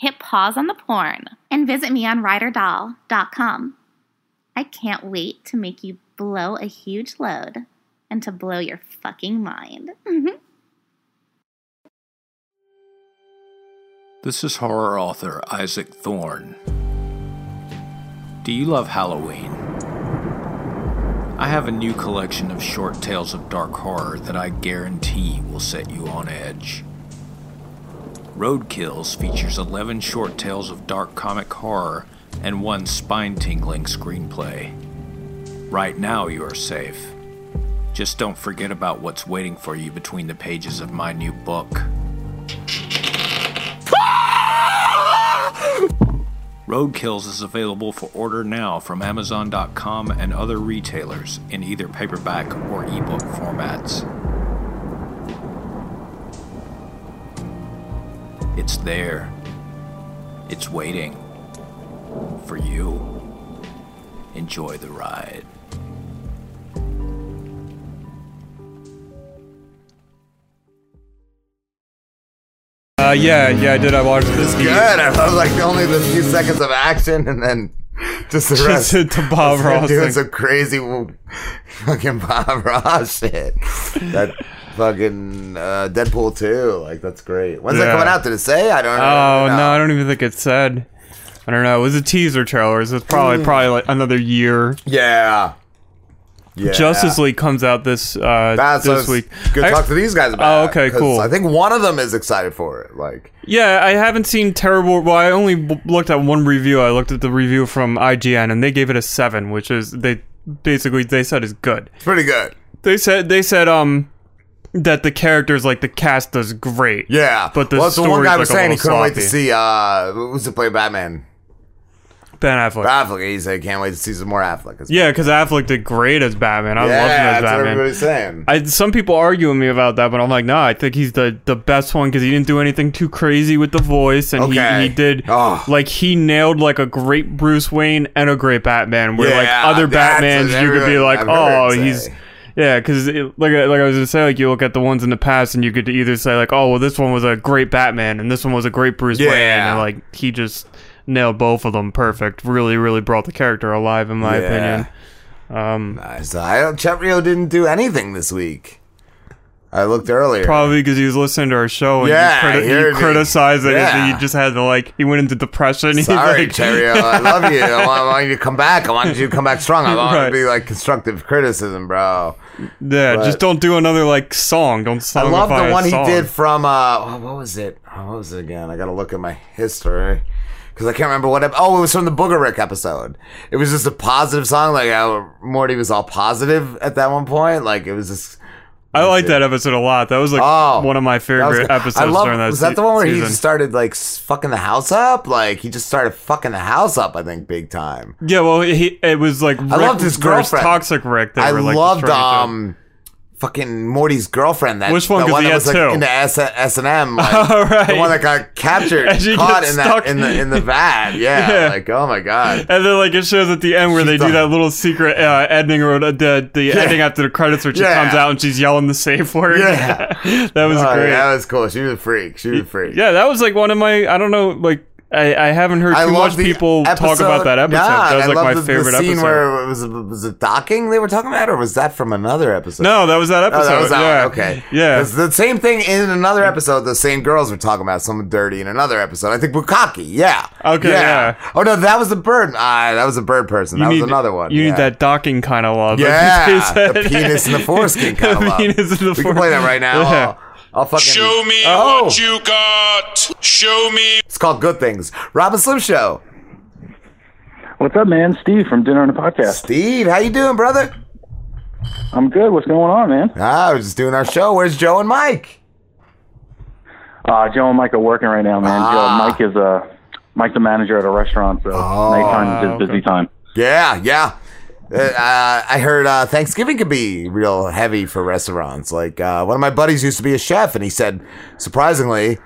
Hit pause on the porn and visit me on RyderDoll.com. I can't wait to make you blow a huge load and to blow your fucking mind. Mm-hmm. This is horror author Isaac Thorne. Do you love Halloween? I have a new collection of short tales of dark horror that I guarantee will set you on edge. Roadkills features 11 short tales of dark comic horror and one spine tingling screenplay. Right now, you are safe. Just don't forget about what's waiting for you between the pages of my new book. Roadkills is available for order now from Amazon.com and other retailers in either paperback or ebook formats. It's there. It's waiting for you. Enjoy the ride. Uh, yeah, yeah, I did. I watched this. Game. Good. I love like only the few seconds of action and then just the rest. to- to Bob Just Ross doing thing. some crazy fucking Bob Ross shit. That fucking uh, Deadpool 2. Like that's great. When's that Yeah. coming out? Did it say? I don't know. Oh no, I don't even think it said. I don't know. It was a teaser trailer. So it's probably Mm. probably like another year. Yeah. Yeah. Justice League comes out this uh That's this week. I- talk to these guys about. It. Oh, okay, it, 'cause cool. I think one of them is excited for it. Like, Yeah, I haven't seen terrible. Well, I only w- looked at one review. I looked at the review from IGN, and they gave it a seven, which is they basically they said is good. it's pretty good. They said they said um that the characters like the cast does great. Yeah, but the well, the one guy was saying he couldn't wait to see. uh Who's to play Batman? Ben Affleck. Affleck. He said can't wait to see some more Affleck. Yeah, because Affleck did great as Batman. I Yeah, loved him as that's what Batman. everybody's saying. I, some people argue with me about that, but I'm like, no, I think he's the, the best one because he didn't do anything too crazy with the voice, and Okay. he, he did Oh. like he nailed like a great Bruce Wayne and a great Batman. Where like other Batmans, you could be like, I've oh, he's say. Yeah, because like I- like I was gonna say, like you look at the ones in the past, and you could either say like, oh, well, this one was a great Batman, and this one was a great Bruce Wayne, Yeah. and like he just nailed both of them perfect. Really, really brought the character alive, in my Yeah. opinion. Um, Nice. I don't. Chet Rio didn't do anything this week. I looked earlier. Probably because he was listening to our show and Yeah, you, I criti- you criticized it. Yeah. And he just had to like he went into depression. Sorry, like, Cherio. I love you. I want, I want you to come back. I want you to come back strong. I want Right. to be like constructive criticism, bro. Yeah, But- just don't do another like song. Don't I songify love the one he did from uh what was it? Oh, what was it again? I gotta look at my history because I can't remember what. ep- oh, it was from the Booger Rick episode. It was just a positive song, like how Morty was all positive at that one point. Like it was just. I like that episode a lot. That was like Oh, one of my that was favorite episodes I love, during that. was that the one where he season. just started like fucking the house up? Like he just started fucking the house up. I think big time. Yeah, well, he it was like Rick I loved his girlfriend. Toxic Rick. They I were, like, loved destroying each other. um fucking Morty's girlfriend. That Which one? The one that was like two. in the S and M. Like, Oh, right. The one that got captured, caught in that in the in the vat. Yeah, Yeah. like oh my god. And then like it shows at the end where they do that little secret uh, ending or the the, the Yeah. ending after the credits where she Yeah. comes out and she's yelling the safe word. Yeah. that was Oh, great. That was cool. She was a freak. She was a freak. Yeah, that was like one of my. I don't know, like I, I haven't heard I too much people talk about that episode. Yeah, that was like my the, favorite the scene episode. where it was was it docking they were talking about, or was that from another episode? No, that was that Oh, episode. that was that yeah. one. Okay. Yeah. 'Cause the same thing in another episode, the same girls were talking about something dirty in another episode. I think Bukaki. Yeah. Okay, yeah. Oh, no, that was the bird. Ah, that was a bird person. You that need, was another one. You yeah. need that docking kind of love. Yeah. The penis and the foreskin kind of The love. penis and the we can play that right now. Yeah. I'll, I'll fucking. Show me Oh. what you got. Show me. It's called Good Things. Rob and Slim Show. What's up, man? Steve from Dinner and a Podcast. Steve, how you doing, brother? I'm good. What's going on, man? Ah, we're just doing our show. Where's Joe and Mike? Uh, Joe and Mike are working right now, man. Ah. Joe, Mike is uh, Mike the manager at a restaurant, so Oh. nighttime is his busy time. Yeah, yeah. Uh, uh, I heard uh, Thanksgiving could be real heavy for restaurants. Like uh, one of my buddies used to be a chef, and he said, surprisingly,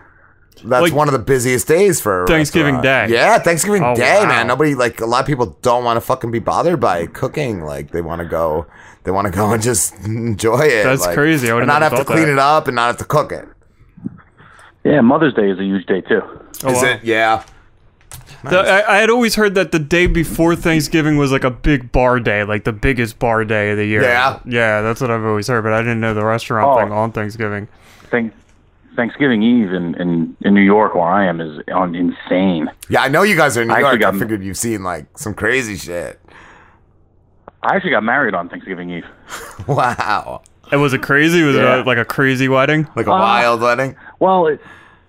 that's Like- one of the busiest days for Thanksgiving restaurant. Day. Yeah, Thanksgiving Oh, Day, wow. man. Nobody like a lot of people don't want to fucking be bothered by cooking. Like they want to go, they want to go and just enjoy it. That's like, crazy. I would've and not have to clean that. it up and not have to cook it. Yeah, Mother's Day is a huge day too. Oh, Is wow. it? Yeah. The- I, I had always heard that the day before Thanksgiving was like a big bar day, like the biggest bar day of the year. Yeah. yeah, that's what I've always heard. But I didn't know the restaurant Oh. thing on Thanksgiving. Thank, Thanksgiving Eve in, in, in New York, where I am, is on insane. Yeah, I know you guys are in New I actually York. I figured you've seen like some crazy shit. I actually got married on Thanksgiving Eve. wow. And was it crazy? Was Yeah. it a, like a crazy wedding? Like a Uh, wild wedding? Well, it,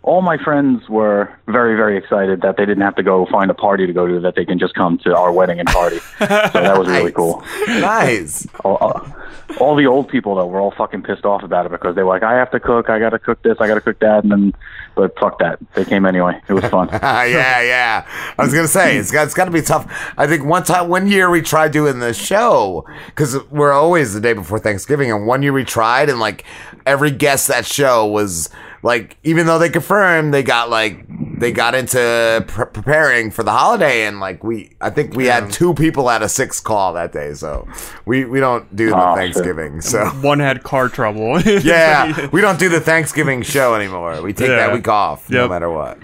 all my friends were very, very excited that they didn't have to go find a party to go to; that they can just come to our wedding and party. so that was really cool. Nice. All, uh, all the old people though were all fucking pissed off about it because they were like, "I have to cook. I got to cook this. I got to cook that." And then, but fuck that. They came anyway. It was fun. yeah, yeah. I was gonna say it's got it's got to be tough. I think one time, one year we tried doing the show because we're always the day before Thanksgiving, and one year we tried, and like every guest that show was like, even though they confirmed, they got like they got into pre- preparing for the holiday, and like we, I think we had two people at a six call that day, so we we don't do the Oh, Thanksgiving. So One had car trouble. yeah, we don't do the Thanksgiving show anymore. We take that Yeah. week off no matter what.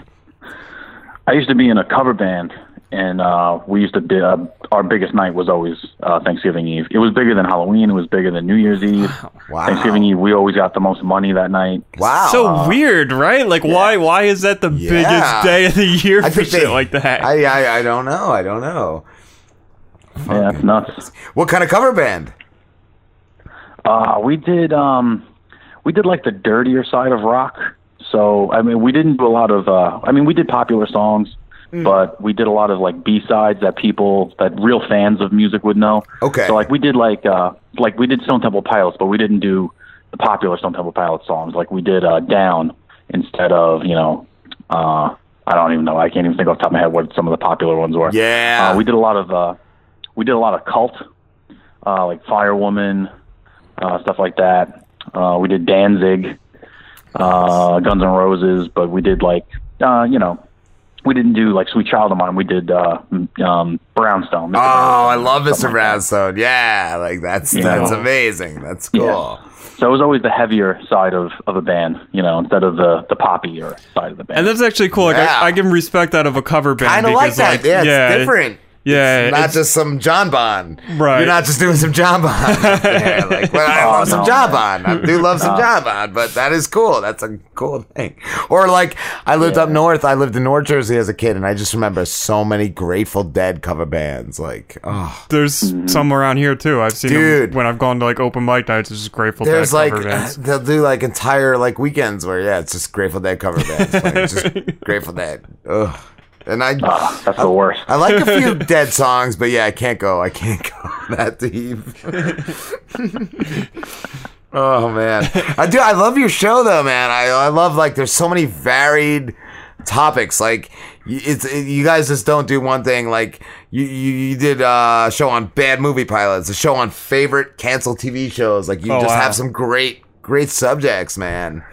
I used to be in a cover band, and uh, we used to do, uh, our biggest night was always uh, Thanksgiving Eve. It was bigger than Halloween. It was bigger than New Year's Eve. Wow. Thanksgiving Eve, we always got the most money that night. Wow. So weird, right? Like, why? Why is that the biggest day of the year I for shit they- like that? I, I I don't know. I don't know. Yeah, it's nuts. What kind of cover band? Uh, we did um, we did like the dirtier side of rock. So I mean, we didn't do a lot of. Uh, I mean, we did popular songs, Mm. but we did a lot of like B sides that people that real fans of music would know. Okay. So like we did like uh, like we did Stone Temple Pilots, but we didn't do the popular Stone Temple Pilots songs. Like we did uh, Down instead of you know. Uh, I don't even know. I can't even think off the top of my head what some of the popular ones were. Yeah. Uh, we did a lot of uh, we did a lot of cult, uh, like Firewoman, uh, stuff like that. Uh, we did Danzig, uh, Guns N' Roses, but we did like uh, you know, we didn't do like Sweet Child of Mine. We did uh, um, Brownstone. Oh, I love Mr. Brownstone. Yeah, like that's Yeah. that's amazing. That's cool. Yeah. So it was always the heavier side of, of a band, you know, instead of the the poppier side of the band. And that's actually cool. Like, Yeah. I, I can respect that of a cover band. Kind of like because, that. yeah, it's different. Yeah, It's not it's- just some John Bond. Right. You're not just doing some John Bond. yeah, like, well, I Oh, love some no, John man. Bond. I do love some No. Oh. John Bond, but that is cool. That's a cool thing. Or like, I lived up north. I lived in North Jersey as a kid, and I just remember so many Grateful Dead cover bands. Like, oh, There's some around here too. I've seen Dude. them when I've gone to like open mic nights. It's just Grateful there's Dead like cover bands. they'll do like entire like weekends where yeah, it's just Grateful Dead cover bands. playing, just Grateful Dead. Ugh. And I, that's the worst. I like a few Dead songs, but yeah, I can't go. I can't go that deep. oh man, I do. I love your show though, man. I I love like there's so many varied topics. Like it's it, you guys just don't do one thing. Like you you, you did uh, a show on bad movie pilots, a show on favorite canceled TV shows. Like you Oh, just wow. have some great great subjects, man.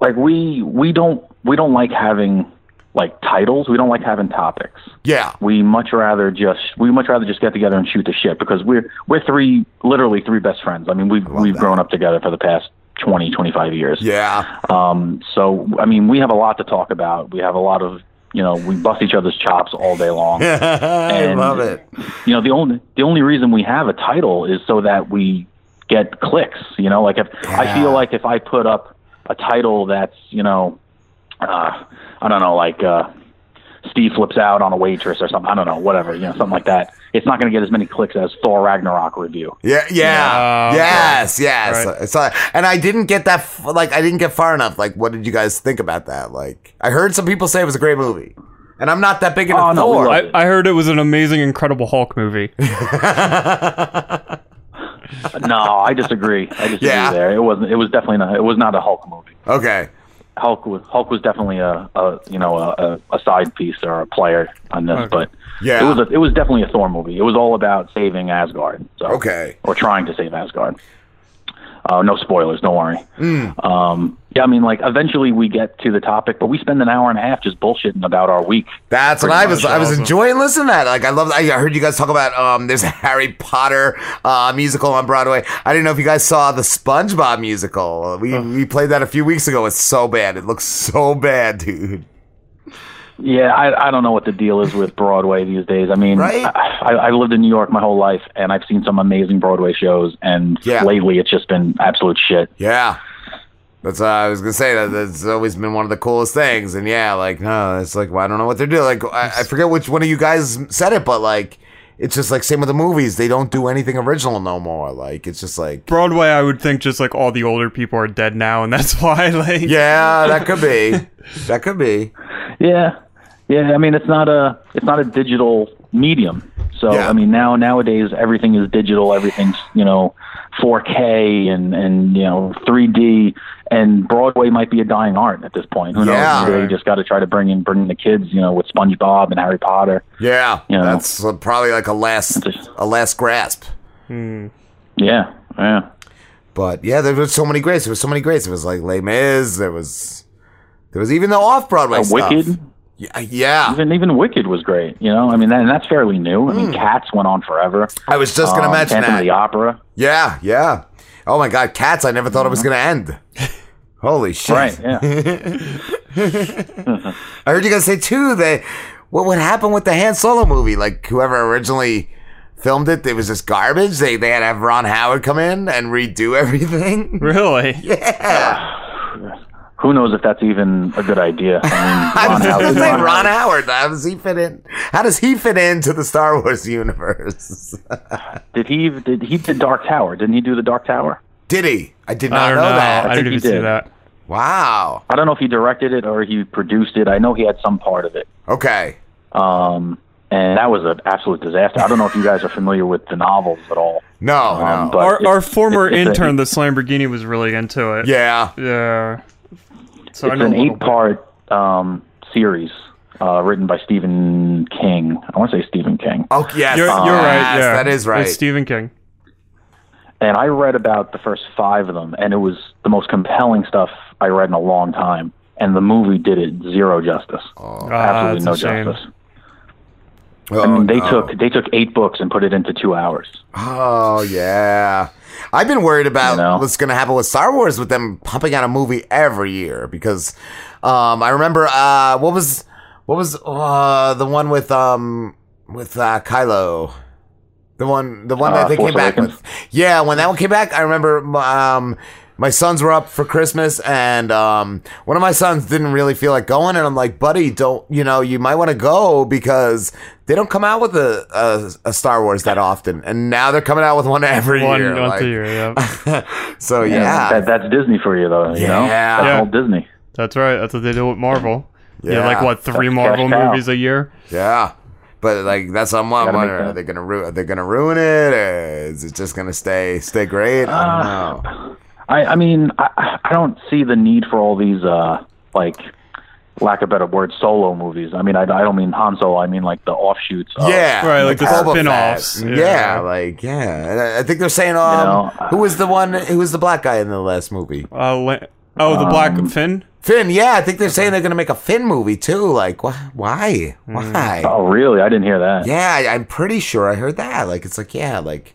like we we don't we don't like having like titles. We don't like having topics. Yeah. We much rather just we much rather just get together and shoot the shit because we're we're three literally three best friends. I mean we've we've grown up together for the past 20 25 years. Yeah. Um so I mean we have a lot to talk about. We have a lot of you know, we bust each other's chops all day long. I love it. You know, the only the only reason we have a title is so that we get clicks. You know, like if I feel like if I put up a title that's you know, uh, I don't know, like uh, Steve flips out on a waitress or something. I don't know, whatever. You know, something like that. It's not going to get as many clicks as Thor Ragnarok review. Yeah, yeah, okay. yes, yes. Right. So, and I didn't get that. Like, I didn't get far enough. Like, what did you guys think about that? Like, I heard some people say it was a great movie, and I'm not that big into Oh, Thor. I, I heard it was an amazing, Incredible Hulk movie. no, I disagree. I disagree Yeah? there. It wasn't. It was definitely not. It was not a Hulk movie. Okay. Hulk was Hulk was definitely a, a you know a, a, a side piece or a player on this, Okay. but Yeah. it was a, it was definitely a Thor movie. It was all about saving Asgard. So, Okay. or trying to save Asgard. Uh, no spoilers, don't worry. Mm. Um, yeah, I mean, like eventually we get to the topic, but we spend an hour and a half just bullshitting about our week. That's what I was. I was enjoying listening to that. Like I love. I heard you guys talk about. Um, there's a Harry Potter uh, musical on Broadway. I didn't know if you guys saw the SpongeBob musical. We we played that a few weeks ago. It's so bad. It looks so bad, dude. Yeah, I, I don't know what the deal is with Broadway these days. I mean, Right? I, I lived in New York my whole life, and I've seen some amazing Broadway shows, and Yeah. lately it's just been absolute shit. Yeah. That's uh, I was gonna say that that's always been one of the coolest things, and yeah, like no, it's like well, I don't know what they're doing. Like I, I forget which one of you guys said it, but like it's just like same with the movies. They don't do anything original no more. Like it's just like Broadway, I would think just like all the older people are dead now, and that's why. Like, yeah, that could be, that could be. Yeah, yeah. I mean, it's not a it's not a digital medium. So Yeah. I mean, now nowadays everything is digital. Everything's you know 4K and and you know 3D. And Broadway might be a dying art at this point. Who Yeah. knows? Maybe they just got to try to bring in bring in the kids. You know, with SpongeBob and Harry Potter. Yeah, You know. that's uh, probably like a last a last grasp. Hmm. Yeah, yeah. But yeah, there was so many greats. There was so many greats. It was like Les Mis. There was there was even the off Broadway Uh, stuff. Wicked. Yeah, yeah. Even even Wicked was great. You know, I mean, that, and that's fairly new. I mean, Cats went on forever. Hmm. I was just gonna Um, mention Phantom that. of the Opera. Yeah, yeah. Oh my God, Cats! I never thought it was gonna end. Holy shit! Right, yeah. I heard you guys say too that what would happen with the Han Solo movie? Like whoever originally filmed it, it was just garbage. They they had to have Ron Howard come in and redo everything. Really? Yeah. Who knows if that's even a good idea? I I mean, was Ron just Howard- gonna say Ron Ron Howard- Howard. How does he fit in? How does he fit into the Star Wars universe? Did he did he did Dark Tower? Didn't he do the Dark Tower? Did he? I did not don't know, know. that. I think didn't he even see did. that. Wow. I don't know if he directed it or he produced it. I know he had some part of it. Okay. Um, and that was an absolute disaster. I don't know if you guys are familiar with the novels at all. No, Um, no. but Our, it's- our former it's a- intern, the Lamborghini, was really into it. Yeah. Yeah. So I it's know an a little bit. eight-part um, series uh, written by Stephen King. I want to say Stephen King. Oh yes, You're, you're Um, right. yes, Yeah, that is right. It's Stephen King. and I read about the first five of them, and it was the most compelling stuff I read in a long time. And the movie did it zero justice. Oh. Absolutely that's no a justice. I mean, they took they took eight books and put it into two hours. Oh yeah. I've been worried about You know? what's going to happen with Star Wars with them pumping out a movie every year because um, I remember uh, what was what was uh, the one with um with uh, Kylo the one the one Uh, that they Force came back with yeah when that one came back I remember um my sons were up for Christmas and um, one of my sons didn't really feel like going and I'm like buddy don't you know you might want to go because they don't come out with a, a, a Star Wars that often and now they're coming out with one every One year once like- a year, yeah. so yeah, that, that's Disney for you, though. You know, Yeah. that's Yeah. all Disney. That's right. That's what they do with Marvel. Yeah, Yeah. like what three That's Marvel cash cow. movies a year? yeah. But like that's I'm wondering are they gonna ru- are they gonna ruin it or is it just gonna stay stay great? I don't Uh, know. I, I mean, I, I don't see the need for all these, uh, like, lack of better word, solo movies. I mean, I, I don't mean Han Solo. I mean like the offshoots. Of, Yeah, Right, like the Boba spin-offs. Yeah. Yeah. like yeah. And I- I think they're saying um know, who was the one who was the black guy in the last movie? Uh, la- oh, the Black Um, Finn. Finn, yeah, I think they're saying they're gonna make a Finn movie too. Like, wh- why? Why? Oh, really? I didn't hear that. Yeah, I- I'm pretty sure I heard that. Like, it's like, yeah, like,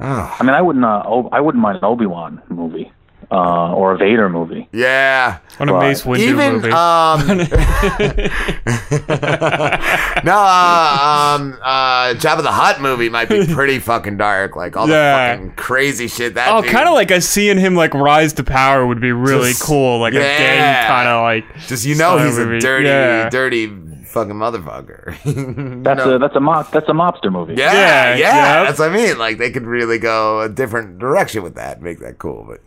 oh, I mean, I wouldn't. Uh, o- I wouldn't mind an Obi Wan movie uh, or a Vader movie. yeah. What a Right. Mace Windu Even movie. um, no, uh, um, uh, Jabba the Hutt movie might be pretty fucking dark. Like all Yeah. the fucking crazy shit that. oh, kind of like a seeing him like rise to power would be really Just- cool. Like a yeah. gang kind of like. Just you know style he's a dirty, Yeah. dirty fucking motherfucker. That's No. a that's a mop that's a mobster movie. Yeah, Yeah, yeah, yep. that's what I mean. Like they could really go a different direction with that, make that cool. But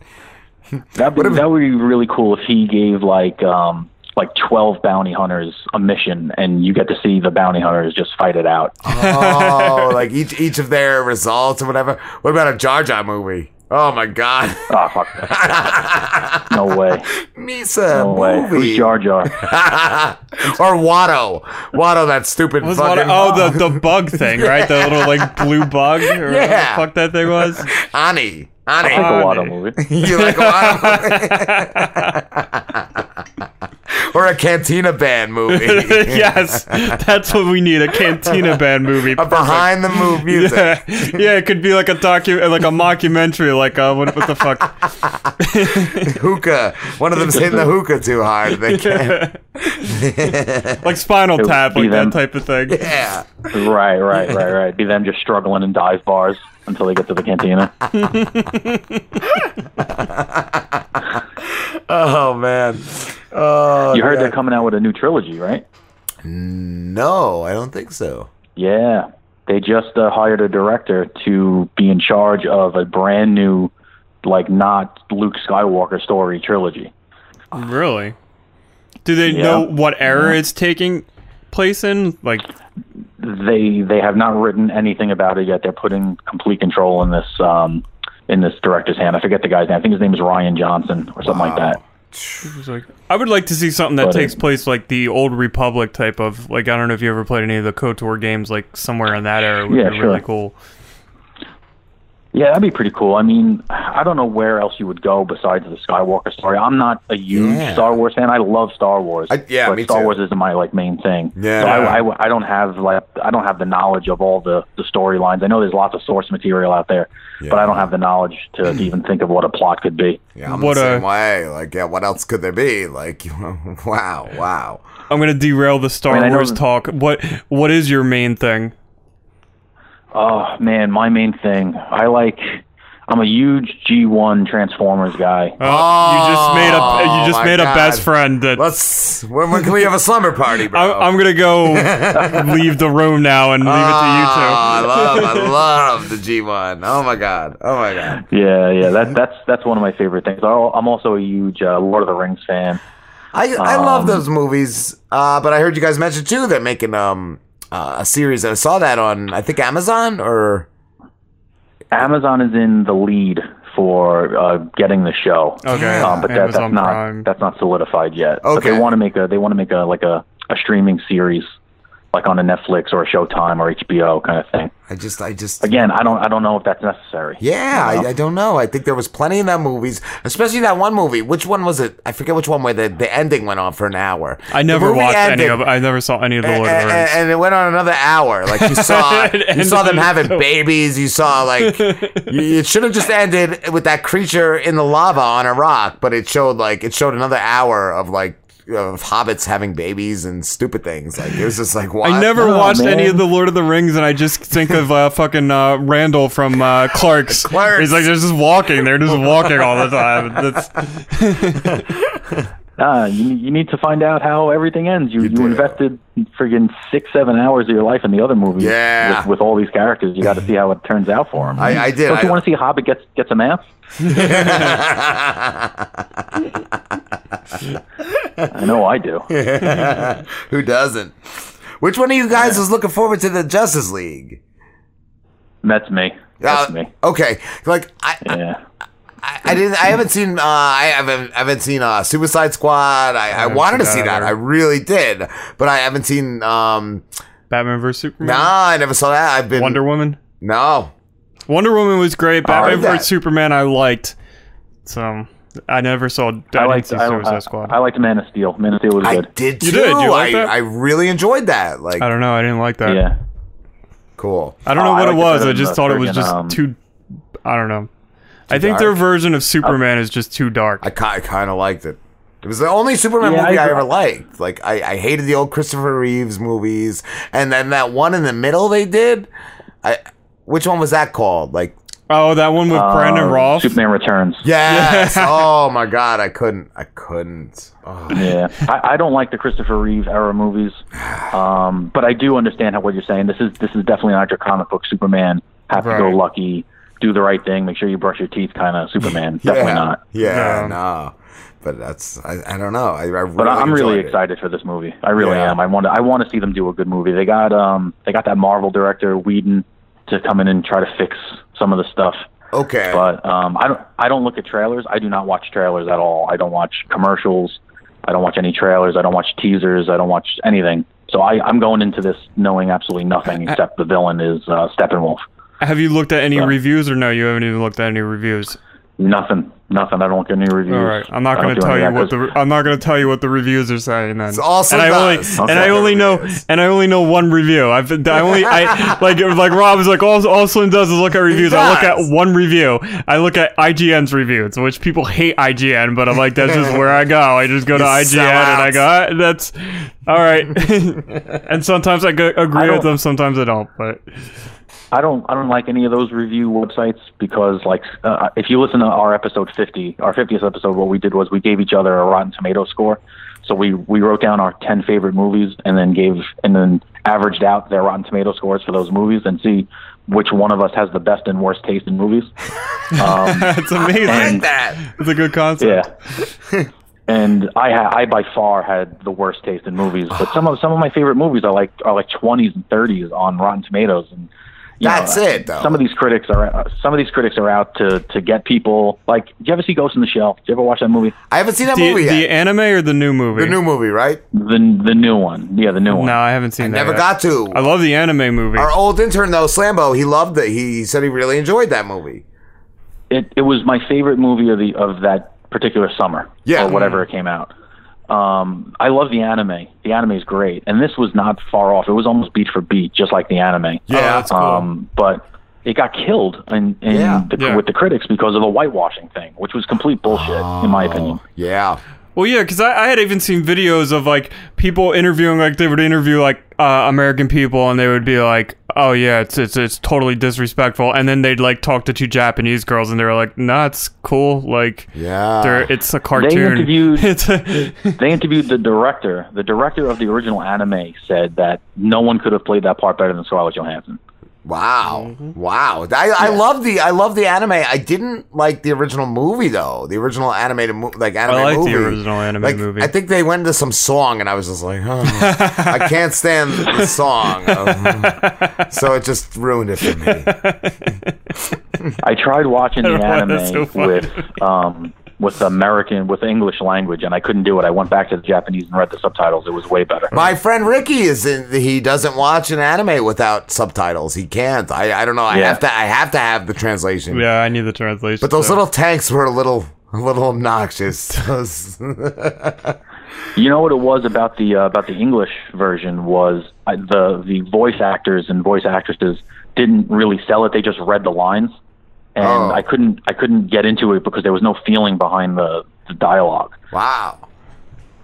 That would that would be really cool if he gave like um like twelve bounty hunters a mission, and you get to see the bounty hunters just fight it out. oh, like each each of their results or whatever. What about a Jar Jar movie? Oh my god, Oh fuck! No way! Misa No way! Who's Jar Jar? or Watto, Watto, that stupid Was fucking what, oh, the the bug thing, right? The little like blue bug, or whatever the Yeah. fuck that thing was. Ani. Ani. I like a Watto movie. you like a Watto or a Cantina Band movie? yes, that's what we need—a Cantina Band movie. A behind the move music. Yeah, yeah, it could be like a docu, like a mockumentary, like uh, what, what the fuck? hookah. One of them's hitting the hookah too hard. They can't. like Spinal Tap, like them. that type of thing. Yeah. Right, right, right, right. Be them just struggling in dive bars until they get to the cantina. oh man. Oh, you heard yeah. they're coming out with a new trilogy, right? No, I don't think so. Yeah, they just uh, hired a director to be in charge of a brand new, like not Luke Skywalker story trilogy. Really? Do they Yeah. know what era Yeah. it's taking place in? Like, They they have not written anything about it yet. They're putting complete control in this um, in this director's hand. I forget the guy's name. I think his name is Rian Johnson or something like that. like I would like to see something that But it- takes place like the old Republic type of like I don't know if you ever played any of the KOTOR games like somewhere in that era would Yeah, be sure. really cool. Yeah, that'd be pretty cool. I mean, I don't know where else you would go besides the Skywalker story. I'm not a huge Yeah. Star Wars fan. I love Star Wars. yeah, but me Star too. Wars isn't my like main thing. Yeah. So I, I, I don't have like I don't have the knowledge of all the the storylines. I know there's lots of source material out there, but I don't have the knowledge to, to even think of what a plot could be. Yeah, I'm What, the same way. Like, yeah, what else could there be? Like, wow, wow. I'm gonna derail the Star I mean, Wars talk. What what is your main thing? Oh man, my main thing. I like. I'm a huge G1 Transformers guy. Oh, you just made a you just my made a best friend that Let's. When, when can we have a slumber party, bro? I'm, I'm gonna go leave the room now and leave it to you two. Oh, I love, I love the G1. Oh my god. Oh my god. Yeah, yeah, that that's that's one of my favorite things. I'll- I'm also a huge uh, Lord of the Rings fan. I I love Um, those movies. Uh, but I heard you guys mention too they're making um uh, a series. I saw that on I think Amazon or Amazon is in the lead for uh, getting the show. Okay, um, but that, that's not Prime. that's not solidified yet. But Okay. they want to make a they want to make a like a, a streaming series, like on a Netflix or a Showtime or HBO kind of thing. I just I just Again, I don't I don't know if that's necessary. Yeah, You know? I, I don't know. I think there was plenty of that movies, especially that one movie. Which one was it? I forget which one where the, the ending went on for an hour. I never movie watched any ended- of. I never saw any of the Lord of the and, Rings. and it went on another hour. Like you saw, you saw them having so- babies. You saw like it should have just ended with that creature in the lava on a rock, but it showed like it showed another hour of like of hobbits having babies and stupid things. Like it was just like what? I never Oh, watched any of the Lord of the Rings, and I just think of uh, fucking uh, Randall from uh, Clerks. Clerks. He's like, they're just walking. They're just walking all the time. That's, Uh, you, you need to find out how everything ends. You, you, invested friggin' six, seven hours of your life in the other movie. Yeah. with, with all these characters. You got to see how it turns out for them. I- I did. Don't you want to see Hobbit gets gets a map? I know I do. Who doesn't? Which one of you guys is looking forward to the Justice League? That's me. That's me. Okay, like I, Yeah. I, I didn't. I haven't seen. Uh, I haven't. I haven't seen uh, Suicide Squad. I, I haven't wanted to see that that. either. I really did, but I haven't seen. Um, Batman vs Superman. nah, I never saw that. I've been Wonder Woman. No, Wonder Woman was great. Batman vs Superman, I liked. So I never saw. I, I liked see I, Suicide I, Squad. I liked Man of Steel. Man of Steel was good. I good. did too. You did? You like I, that? I really enjoyed that. Like, I don't know. I didn't like that. Yeah. cool. I don't know Oh, what I it was. I just thought it was just um, too. I don't know. I think their version of Superman is just too dark. I, I kind of liked it. It was the only Superman Yeah, movie I, I- ever liked. Like, I, I hated the old Christopher Reeves movies, and then that one in the middle they did. I which one was that called? Like, oh, that one with Brandon Uh, Routh. Superman Returns. yes. oh my God, I couldn't. I couldn't. Oh. Yeah, I, I don't like the Christopher Reeve era movies, um, but I do understand how, what you're saying. This is this is definitely not your comic book Superman. Have to go lucky, do the right thing, make sure you brush your teeth, kind of Superman. Definitely yeah, not. Yeah, No. no. But that's I, I don't know. I, I really But I'm really enjoyed it. excited for this movie. I really Yeah. am. I want to. I want to see them do a good movie. They got um they got that Marvel director Whedon to come in and try to fix some of the stuff. Okay. But um, I don't. I don't look at trailers. I do not watch trailers at all. I don't watch commercials. I don't watch any trailers. I don't watch teasers. I don't watch anything. So I, I'm going into this knowing absolutely nothing except the villain is uh, Steppenwolf. Have you looked at any So- reviews or no? You haven't even looked at any reviews. Nothing, nothing. I don't get any reviews. All right, I'm not going to tell you what the I'm not going to tell you what the reviews are saying. Then, it's also and I only and I only know and I only know one review. I've I only I like like Rob is like all all Slim does is look at reviews. I look at one review. I look at IGN's reviews, which people hate IGN, but I'm like that's just where I go. I just go to You IGN and I go "Ah, that's all right. and sometimes I go, agree I with them, sometimes I don't. But I don't I don't like any of those review websites because like uh, if you listen to our episode 50, our 50th episode, what we did was we gave each other a Rotten Tomato score. So we we wrote down our 10 favorite movies and then gave and then averaged out their Rotten Tomato scores for those movies and see which one of us has the best and worst taste in movies. Um, that's amazing. I like that. It's a good concept. Yeah. and I ha- I by far had the worst taste in movies, but some of some of my favorite movies are like are like 20s and 30s on Rotten Tomatoes and you That's it, though. Some of these critics are uh, some of these critics are out to to get people like. Did you ever see Ghost in the Shell? Did you ever watch that movie? I haven't seen that the, movie the yet. anime or the new movie? The new movie, right? The the new one. Yeah, the new one. No, I haven't seen that. never yet. got to. I love the anime movie. Our old intern though, Slambo, he loved it. He said he really enjoyed that movie. It it was my favorite movie of the of that particular summer. Yeah. Or whatever it came out. Um, I love the anime. The anime is great, and this was not far off. It was almost beat for beat, just like the anime. Yeah, that's cool. Um, but it got killed in, in Yeah. the, Yeah. with the critics because of the whitewashing thing, which was complete bullshit, in my opinion. Yeah. Well, yeah, because I, I had even seen videos of like people interviewing, like they would interview like uh, American people, and they would be like, "Oh yeah, it's it's it's totally disrespectful," and then they'd like talk to two Japanese girls, and they were like, "Nah, it's cool. Like, Yeah. it's a cartoon." They cartoon." interviewed. they interviewed the director. The director of the original anime said that no one could have played that part better than Scarlett Johansson. Wow. Wow. I, I love the I love the anime. I didn't like the original movie though. The original animated mo- like anime I like movie. the original anime Like, movie. I think they went into some song and I was just like, oh, I can't stand the song. Um, so it just ruined it for me. I tried watching the anime so with um with American with English language, and I couldn't do it. I went back to the Japanese and read the subtitles. It was way better. My friend Ricky is in. He doesn't watch an anime without subtitles. He can't. I, I don't know. I Yeah. have to. I have to have the translation. yeah, I need the translation. But those so. little tanks were a little a little obnoxious. You know what it was about the uh, about the English version was uh, the the voice actors and voice actresses didn't really sell it. They just read the lines, and Oh. I couldn't I couldn't get into it because there was no feeling behind the, the dialogue. wow.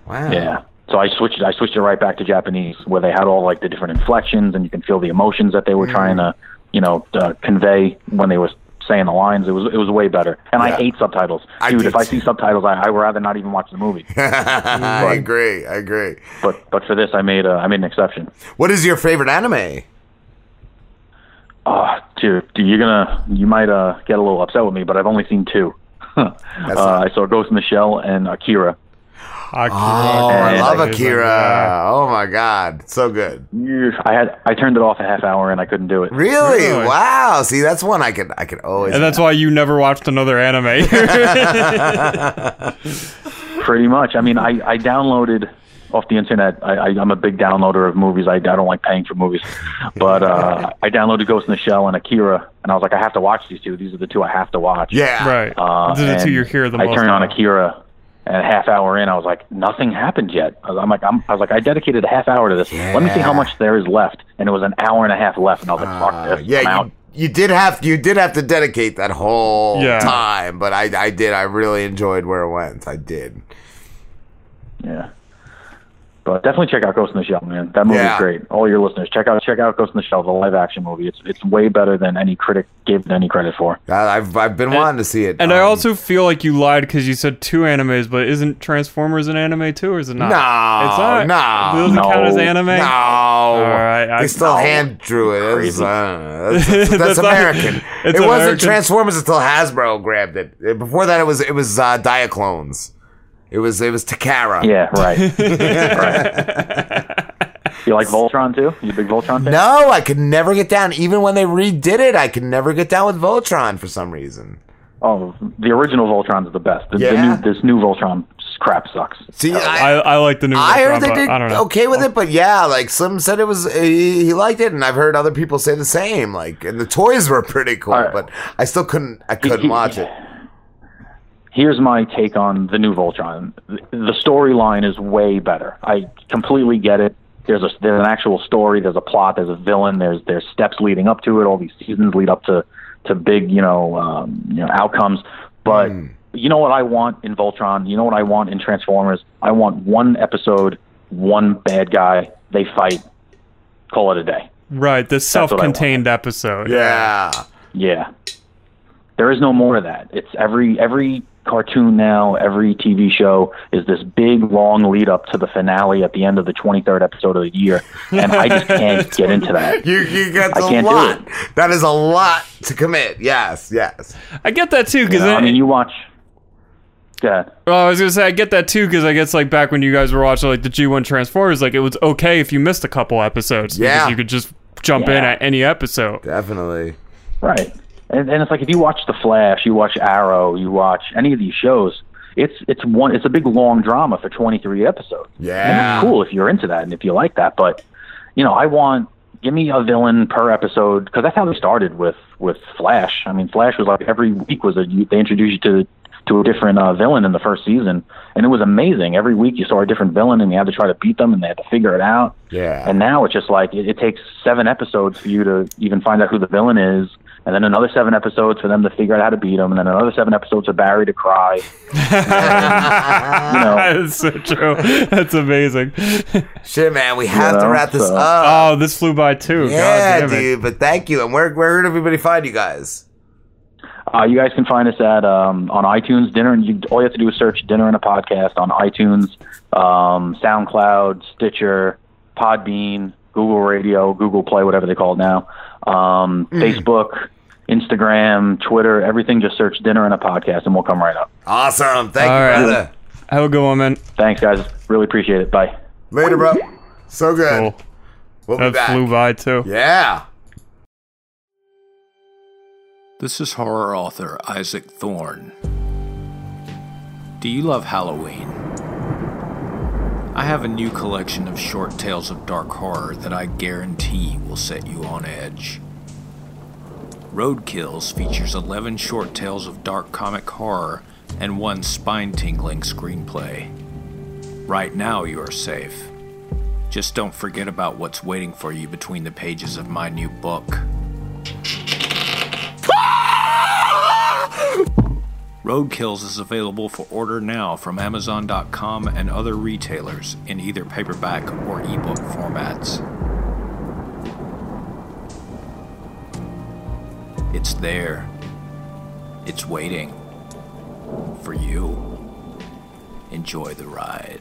Wow. Yeah. So I switched I switched it right back to Japanese where they had all like the different inflections and you can feel the emotions that they were trying to, you know, uh, convey when they were saying the lines. It was it was way better. And I hate subtitles. Dude, did if I see subtitles I I would rather not even watch the movie. I agree. I agree. But but for this I made a, I made an exception. What is your favorite anime? Oh, dude, dude, you're gonna you might uh get a little upset with me, but I've only seen two. uh, I saw Ghost in the Shell and Akira. Oh, I love I- Akira. Oh my god, so good. I had I turned it off a half hour and I couldn't do it. Really? Really? Wow. See, that's one I could I could always. and that's why you never watched another anime. Pretty much. I mean, I, I downloaded off the internet. I, I, I'm a big downloader of movies. I, I don't like paying for movies, but uh, I downloaded Ghost in the Shell and Akira, and I was like, I have to watch these two. These are the two I have to watch. Yeah. right. Uh, These are the two and you hear the I most. turned on about. Akira, and a half hour in, I was like, nothing happened yet. I was, I'm like, I'm, I was like, I dedicated a half hour to this. Let me see how much there is left, and it was an hour and a half left, and I was like, fuck Uh, this. yeah, I'm out. you, you did have you did have to dedicate that whole Yeah. time, but I I did. I really enjoyed where it went. I did. Yeah. But definitely check out Ghost in the Shell, man. That movie's Yeah. great. All your listeners, check out check out Ghost in the Shell, the live action movie. It's it's way better than any critic gave it any credit for. I- I've I've been wanting to see it. And I Um, also feel like you lied because you said two animes, but isn't Transformers an anime too, or is it not? No, it's not. no, it doesn't count as anime. No, All right, I- they still no. hand drew it. That's, Crazy. uh, that's, that's, that's That's not- American. it's it wasn't Transformers until Hasbro grabbed it. Uh, Before that, it was it was uh, Diaclones. It was it was Takara. Yeah, right. right. You like Voltron too? You a big Voltron fan? No, I could never get down. Even when they redid it, I could never get down with Voltron for some reason. Oh, the original Voltron's the best. The, the Yeah? new, this new Voltron crap sucks. See, I, I like the new. I heard Voltron, they did I don't know. okay with it, but yeah, like Slim said, it was he, he liked it, and I've heard other people say the same. Like, and the toys were pretty cool, but I still couldn't. I couldn't watch it. Here's my take on the new Voltron. The storyline is way better. I completely get it. There's a there's an actual story. There's a plot. There's a villain. There's there's steps leading up to it. All these seasons lead up to to big you know um, you know outcomes. But you know what I want in Voltron? You know what I want in Transformers? I want one episode, one bad guy. They fight. Call it a day. Right, the what I want. self-contained episode. Yeah. Yeah. There is no more of that. It's every every cartoon now, every TV show is this big long lead up to the finale at the end of the 23rd episode of the year, and I just can't get into that. You you get I a can't do lot. That is a lot to commit. Yes, yes. I get that too because You know, I mean, you watch. Yeah. Well, I was gonna say I get that too because I guess like back when you guys were watching like the G1 Transformers, like it was okay if you missed a couple episodes. Yeah. because you could just jump in at any episode. Definitely. Right. And, and it's like if you watch The Flash, you watch Arrow, you watch any of these shows. It's it's one it's a big long drama for 23 episodes. And Yeah. it's cool if you're into that and if you like that. But you know, I want give me a villain per episode because that's how they started with with Flash. I mean, Flash was like every week was a you- they introduced you to to a different uh, villain in the first season, and it was amazing. Every week you saw a different villain, and you had to try to beat them, and they had to figure it out. Yeah. And now it's just like it, it takes seven episodes for you to even find out who the villain is, and then another seven episodes for them to figure out how to beat him, and then another seven episodes for Barry to cry. You That's so true. That's amazing. Shit, man, we have to know, wrap this so- up. Oh, this flew by too. Yeah, God damn it. dude. But thank you. And where where did everybody find you guys? Uh, you guys can find us at um, on iTunes. Dinner. And you, all you have to do is search "Dinner and a Podcast" on iTunes, um, SoundCloud, Stitcher, Podbean, Google Radio, Google Play, whatever they call it now. Um, Mm. Facebook, Instagram, Twitter, everything. Just search "Dinner and a Podcast" and we'll come right up. Awesome. Thank All you, right. brother. Have a good one, man. Thanks, guys. Really appreciate it. Bye. Later, bro. So good. Cool. We'll be That back. flew by too. Yeah. This is horror author Isaac Thorne. Do you love Halloween? I have a new collection of short tales of dark horror that I guarantee will set you on edge. Roadkills features 11 short tales of dark comic horror and one spine tingling screenplay. Right now, you are safe. Just don't forget about what's waiting for you between the pages of my new book. Roadkills is available for order now from Amazon.com and other retailers in either paperback or ebook formats. It's there. It's waiting. For you. Enjoy the ride.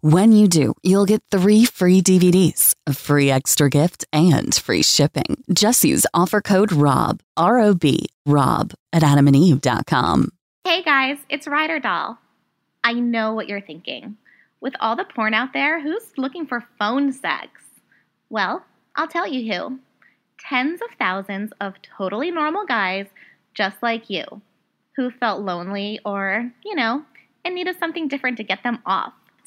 When you do, you'll get three free DVDs, a free extra gift, and free shipping. Just use offer code ROB, R O B, ROB at adamandeve.com. Hey guys, it's Ryder Doll. I know what you're thinking. With all the porn out there, who's looking for phone sex? Well, I'll tell you who. Tens of thousands of totally normal guys just like you who felt lonely or, you know, and needed something different to get them off.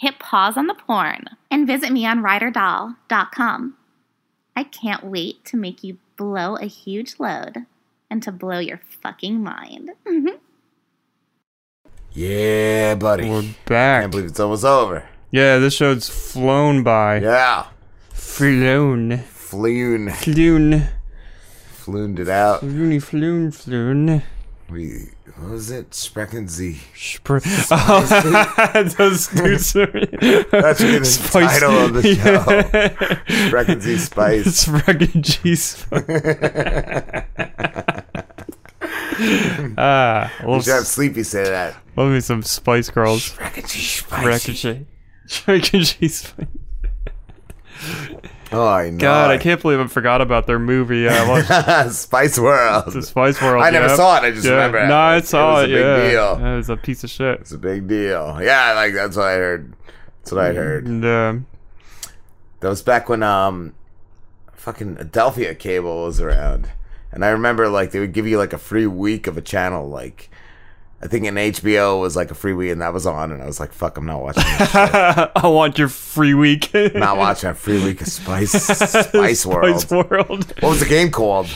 Hit pause on the porn and visit me on RyderDoll.com. I can't wait to make you blow a huge load and to blow your fucking mind. Mm-hmm. Yeah, buddy. We're back. Can't believe it's almost over. Yeah, this show's flown by. Yeah. Flown. Floon. Floon. Flooned it out. Floony floon floon. We what was it? Sprechen Sie. Spr- oh, those dudes are- That should be the Spice- title of the show. Sie Spice. Sprechen Sie Ah, little should have Sleepy say that. Love me some Spice Girls. Sprechen Sprechen Sie Spice. Oh, I know. God, I can't believe I forgot about their movie. I watched Spice World. the Spice World. I never yeah. saw it. I just Yeah. remember it. No, I saw it. it. was a big yeah. deal. It was a piece of shit. It's a big deal. Yeah, like that's what I heard. That's what I heard. And, um, That was back when um fucking Adelphia cable was around. And I remember like they would give you like a free week of a channel like I think in HBO was like a free week and that was on and I was like fuck I'm not watching. I want your free week. not watching a free week of Spice Spice World. Spice World. What was the game called?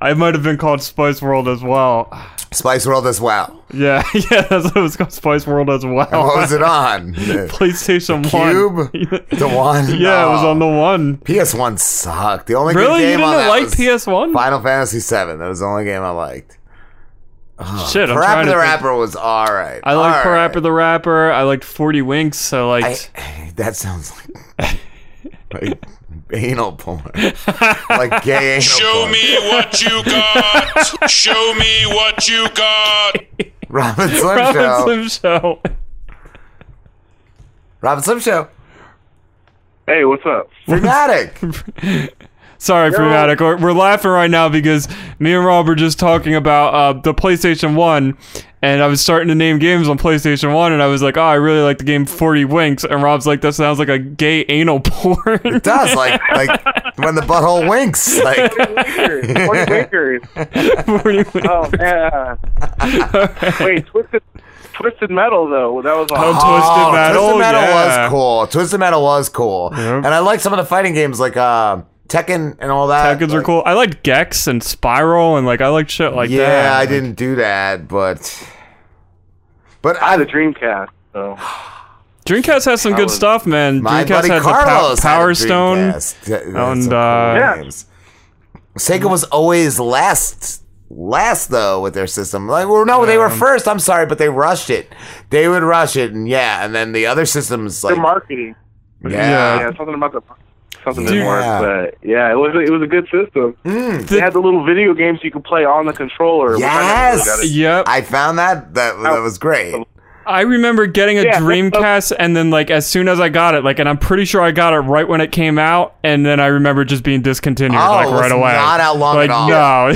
I might have been called Spice World as well. Spice World as well. Yeah, yeah, that's what it was called. Spice World as well. And what was it on? PlayStation Cube? One. The one? Yeah, it was oh. on the one. PS1 sucked. The only Really? You game on didn't that like was PS1? Final Fantasy VII. That was the only game I liked. Oh, Shit, I'm Parappa trying to the think. Rapper was alright. I liked Alright. Parappa the Rapper. I liked Forty Winks. So like, That sounds like, like anal porn. like gay anal Show porn. me what you got. Show me what you got. Rob and Slim Robin Show. Slim Show. Rob and Slim Show. Hey, what's up? Freematik. Sorry, Freematik. We're, we're laughing right now because me and Rob were just talking about uh, the PlayStation 1, and I was starting to name games on PlayStation 1, and I was like, oh, I really like the game 40 Winks, and Rob's like, that sounds like a gay anal porn. It does, like like when the butthole winks. Like Forty Winkers. 40 Winks. Oh man. Wait, twisted, twisted metal though. That was Oh, awesome. Twisted Metal, Twisted Metal yeah. was cool. Twisted Metal was cool. And I like some of the fighting games like uh, Tekken and all that. Tekkens are cool. I liked Gex and Spyro, and like I liked shit like yeah, that. I didn't do that, but but I had a Dreamcast. So Dreamcast has some good was- stuff, man. Dreamcast buddy had Carlos the pow- had a Power Stone, that's and uh, Yeah. Sega was always last last though with their system. Like, well, no, they were first. I'm sorry, but they rushed it. They would rush it, and yeah, and then the other systems like their marketing. Yeah. yeah, something about the something Dude. didn't Yeah. work, but yeah, it was it was a good system. Hmm. They had the little video games you could play on the controller. which I really Yes. Yep. I found that that that was great. I remember getting a Yeah, Dreamcast, and then like as soon as I got it, like, and I'm pretty sure I got it right when it came out, and then I remember just being discontinued Oh, like right away. not out long like, at all. No.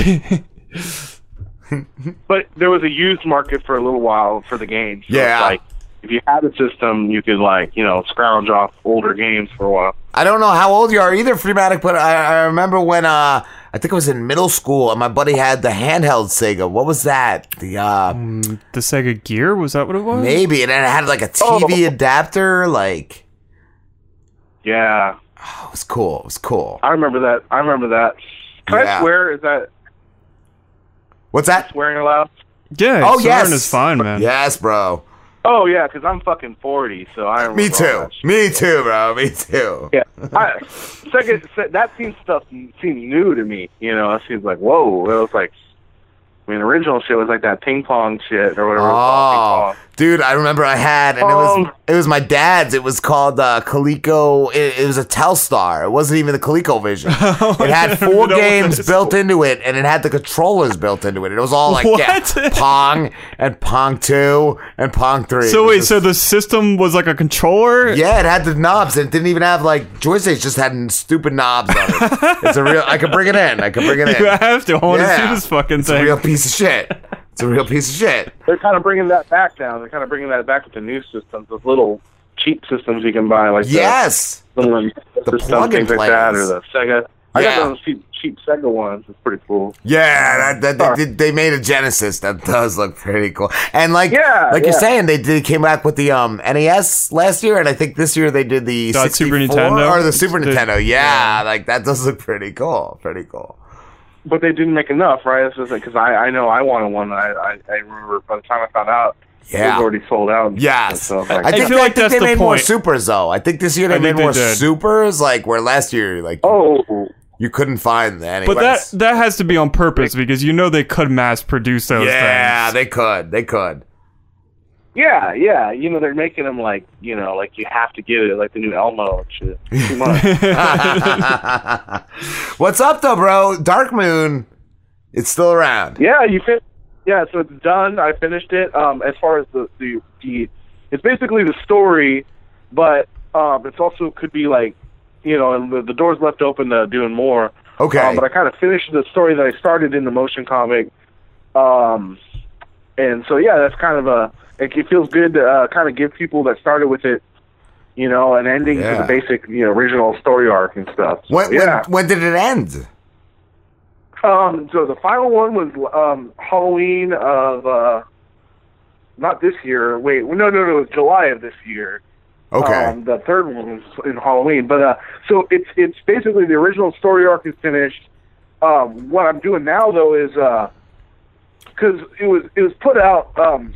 But there was a used market for a little while for the games. So Yeah. like if you had a system, you could like you know scrounge off older games for a while. I don't know how old you are either, Freematik, but I, I remember when uh I think it was in middle school and my buddy had the handheld Sega. What was that? The uh the Sega Gear was that what it was? maybe and it had like a TV adapter. Like Yeah, oh, it was cool. It was cool. I remember that. I remember that. Can Yeah. I swear? Is that What's that? swearing allowed? Yeah. Oh Swearing yes, is fine, man. Yes, bro. Oh yeah, because I'm fucking forty, so I remember. Me too. Me too, bro. Me too. Yeah, I, second, that seems stuff seems new to me. You know, it seems like whoa. It was like, I mean, original shit was like that ping pong shit or whatever. it was called, Oh, dude, I remember I had, and it was Um, it was my dad's. It was called uh, Coleco. It, it was a Telstar. It wasn't even the ColecoVision. it had four know games built into it, and it had the controllers built into it. It was all like yeah, Pong and Pong Two and Pong Three. So wait, just- so the system was like a controller? yeah, it had the knobs. and It didn't even have like joysticks. Just had stupid knobs on it. it's a real. I could bring it in. I could bring it in. You have to. I want to see this fucking It's a thing. real piece of shit. It's a real piece of shit. They're kind of bringing that back now. They're kind of bringing that back with the new systems, those little cheap systems you can buy, like Yes! the, one The system, plug-in things like that, or the Sega. I Yeah. got those cheap, cheap Sega ones. It's pretty cool. Yeah, that, that they, did- they made a Genesis that does look pretty cool. And like Yeah, like you're saying, they did came back with the um NES last year, and I think this year they did the 64 Super Nintendo? or the Super The- Nintendo. Yeah, like that does look pretty cool. Pretty cool. But they didn't make enough, right? It's just because I, I know I wanted one. I, I I remember by the time I found out, it Yeah. was already sold out. Yes, So, I think, feel like I think that's they the made more supers though. I think this year they made think they more did. supers, like where last year like oh you couldn't find any. But that that has to be on purpose because you know they could mass produce those yeah, things. they could, they could. Yeah, yeah. You know, they're making them like, you know, like you have to get it, like the new Elmo and shit. Too much. What's up though, bro? Dark Moon, it's still around. yeah, you fin- Yeah, so it's done. I finished it. Um, as far as the the, the it's basically the story, but um, it's also could be like, you know, and the, the door's left open to doing more. Okay. Um, but I kind of finished the story that I started in the motion comic. Um, and so yeah, that's kind of a. It, it feels good to uh, kind of give people that started with it, you know, an ending to the basic, you know, original story arc and stuff. So, When, yeah. when when did it end? Um, so the final one was um, Halloween of uh, not this year. Wait, no, no, no, it was July of this year. Okay. Um, the third one was in Halloween, but uh, so it's it's basically the original story arc is finished. Um, what I'm doing now though is because it was it was put out. Um,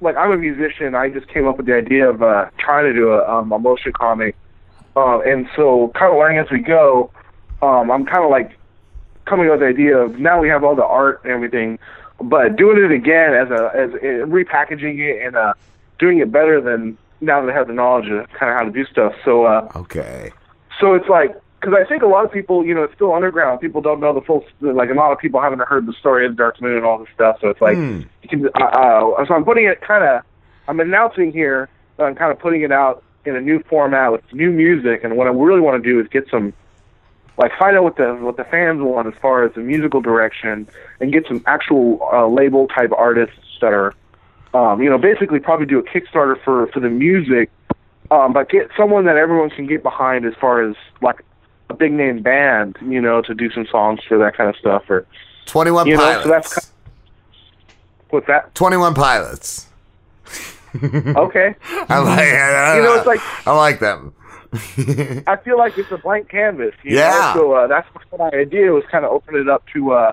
like I'm a musician, I just came up with the idea of uh, trying to do a, um, a motion comic, uh, and so kind of learning as we go. Um, I'm kind of like coming up with the idea of now we have all the art and everything, but doing it again as a as uh, repackaging it and uh, doing it better than now that I have the knowledge of kind of how to do stuff. So uh, okay, so it's like because I think a lot of people, you know, it's still underground. People don't know the full. Like a lot of people haven't heard the story of the Dark Moon and all this stuff. So it's like Hmm. you can. Uh, uh, so I'm putting it kind of. I'm announcing here. that I'm kind of putting it out in a new format with new music. And what I really want to do is get some, like, find out what the what the fans want as far as the musical direction, and get some actual uh, label type artists that are, um, you know, basically probably do a Kickstarter for for the music. Um, but get someone that everyone can get behind as far as like a big name band, you know, to do some songs for that kind of stuff. Or Twenty One you know, Pilots. so that's what's that? Twenty One Pilots. Okay. I like. I, You know, it's like I like them. I feel like it's a blank canvas. You Yeah. Know? So uh, that's what my idea was, kind of open it up to, uh,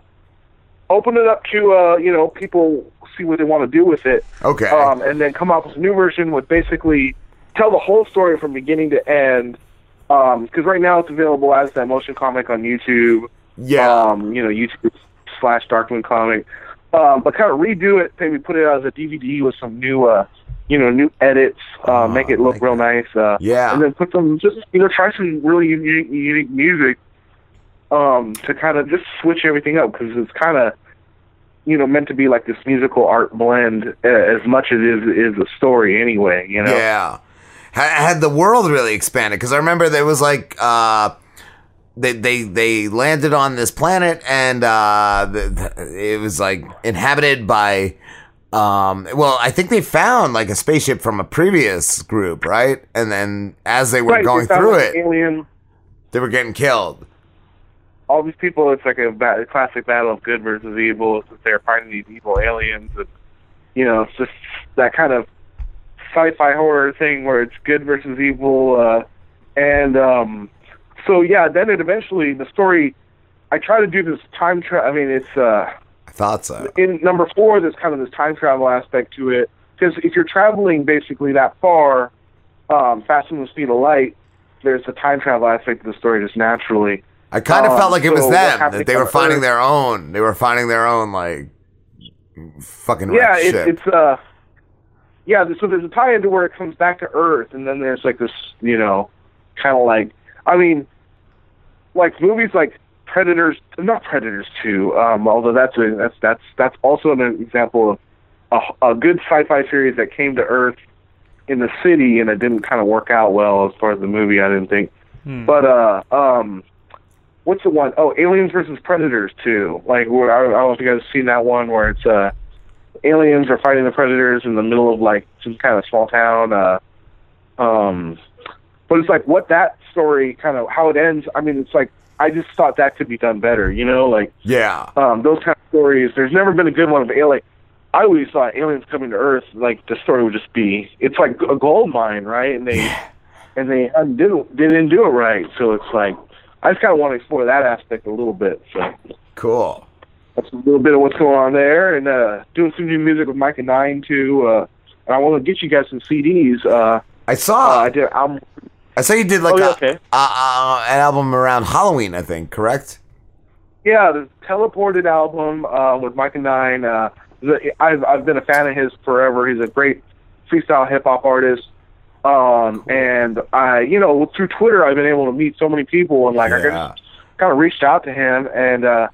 open it up to, uh, you know, people see what they want to do with it. Okay. Um, and then come up with a new version with basically tell the whole story from beginning to end. Because right now it's available as that motion comic on YouTube. Yeah. Um, you know, YouTube slash Darkmoon comic. Um, but kind of redo it, maybe put it out as a DVD with some new, uh, you know, new edits, uh, make it look real nice. Uh, Yeah. And then put some, just, you know, try some really unique, unique music um, to kind of just switch everything up because it's kind of, you know, meant to be like this musical art blend uh, as much as it is, is a story anyway, you know? Yeah. Ha- Had the world really expanded? Because I remember there was like uh, they they they landed on this planet and uh, the, the- it was like inhabited by. Um, well, I think they found like a spaceship from a previous group, right? And then as they were Right, going they through it, Alien, they were getting killed. all these people, it's like a, a classic battle of good versus evil. It's just they're fighting these evil aliens. And, you know, it's just that kind of sci-fi horror thing where it's good versus evil. Uh, and um, so, yeah, then it eventually, the story, I try to do this time travel. I mean, it's uh, I thought so. in number four, there's kind of this time travel aspect to it. Because if you're traveling basically that far, um, faster than the speed of light, there's a time travel aspect of the story just naturally. I kind of Um, felt like it was so what's them that they were finding Earth- their own. They were finding their own like fucking yeah, it, it's uh, yeah. So there's a tie into where it comes back to Earth, and then there's like this, you know, kind of like, I mean, like movies like Predators, not Predators two. Um, although that's a that's that's that's also an example of a, a good sci-fi series that came to Earth in the city, and it didn't kind of work out well as far as the movie. I didn't think. Hmm. But uh, um, what's the one? Oh, Aliens versus Predators too. Like where, I, I don't know if you guys have seen that one where it's uh, aliens are fighting the predators in the middle of like some kind of small town. Uh, Um, but it's like what that story kind of how it ends. I mean, it's like I just thought that could be done better. You know, like Yeah. um, those kind of stories. There's never been a good one of alien. I always thought aliens coming to Earth, like the story would just be, it's like a gold mine, right? And they, and they didn't didn't do it right. So it's like, I just kind of want to explore that aspect a little bit. So cool. That's a little bit of what's going on there, and uh, doing some new music with Mike and Nine too. Uh, and I want to get you guys some CDs. Uh, I saw. I did. I'm, I saw you did like Oh, yeah, a, okay. uh, uh, an album around Halloween, I think. Correct? Yeah, the teleported album uh, with Mike and Nine. Uh, the, I've I've been a fan of his forever. He's a great freestyle hip hop artist. Um, and I, you know, through Twitter, I've been able to meet so many people, and like I just kind of reached out to him, and uh,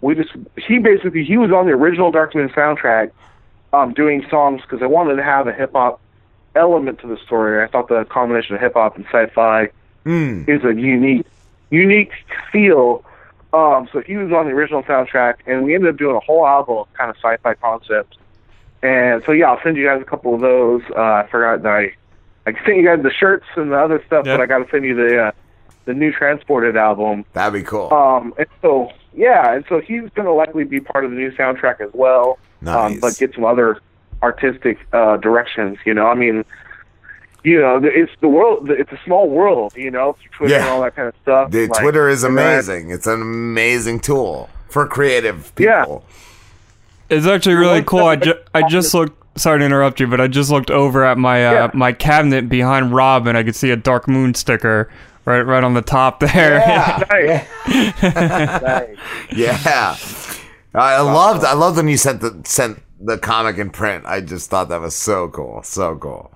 we just he basically he was on the original Dark Moon soundtrack, um, doing songs because I wanted to have a hip hop element to the story. I thought the combination of hip hop and sci-fi Hmm. is a unique, unique feel. Um, so he was on the original soundtrack, and we ended up doing a whole album of kind of sci-fi concepts. And so yeah, I'll send you guys a couple of those. Uh, I forgot that I, I sent you guys the shirts and the other stuff, but I got to send you the uh, the new Transported album. That'd be cool. Um, and so yeah, and so he's going to likely be part of the new soundtrack as well. Nice. Um, but get some other artistic uh, directions. You know, I mean, you know, it's the world. It's a small world. You know, through Twitter and all that kind of stuff. Dude, Like, Twitter is and then- amazing. It's an amazing tool for creative people. It's actually really cool. I, ju- I just looked. Sorry to interrupt you, but I just looked over at my uh, my cabinet behind Rob, and I could see a Dark Moon sticker right right on the top there. Yeah. I loved I loved when you sent the sent the comic in print. I just thought that was so cool. So cool.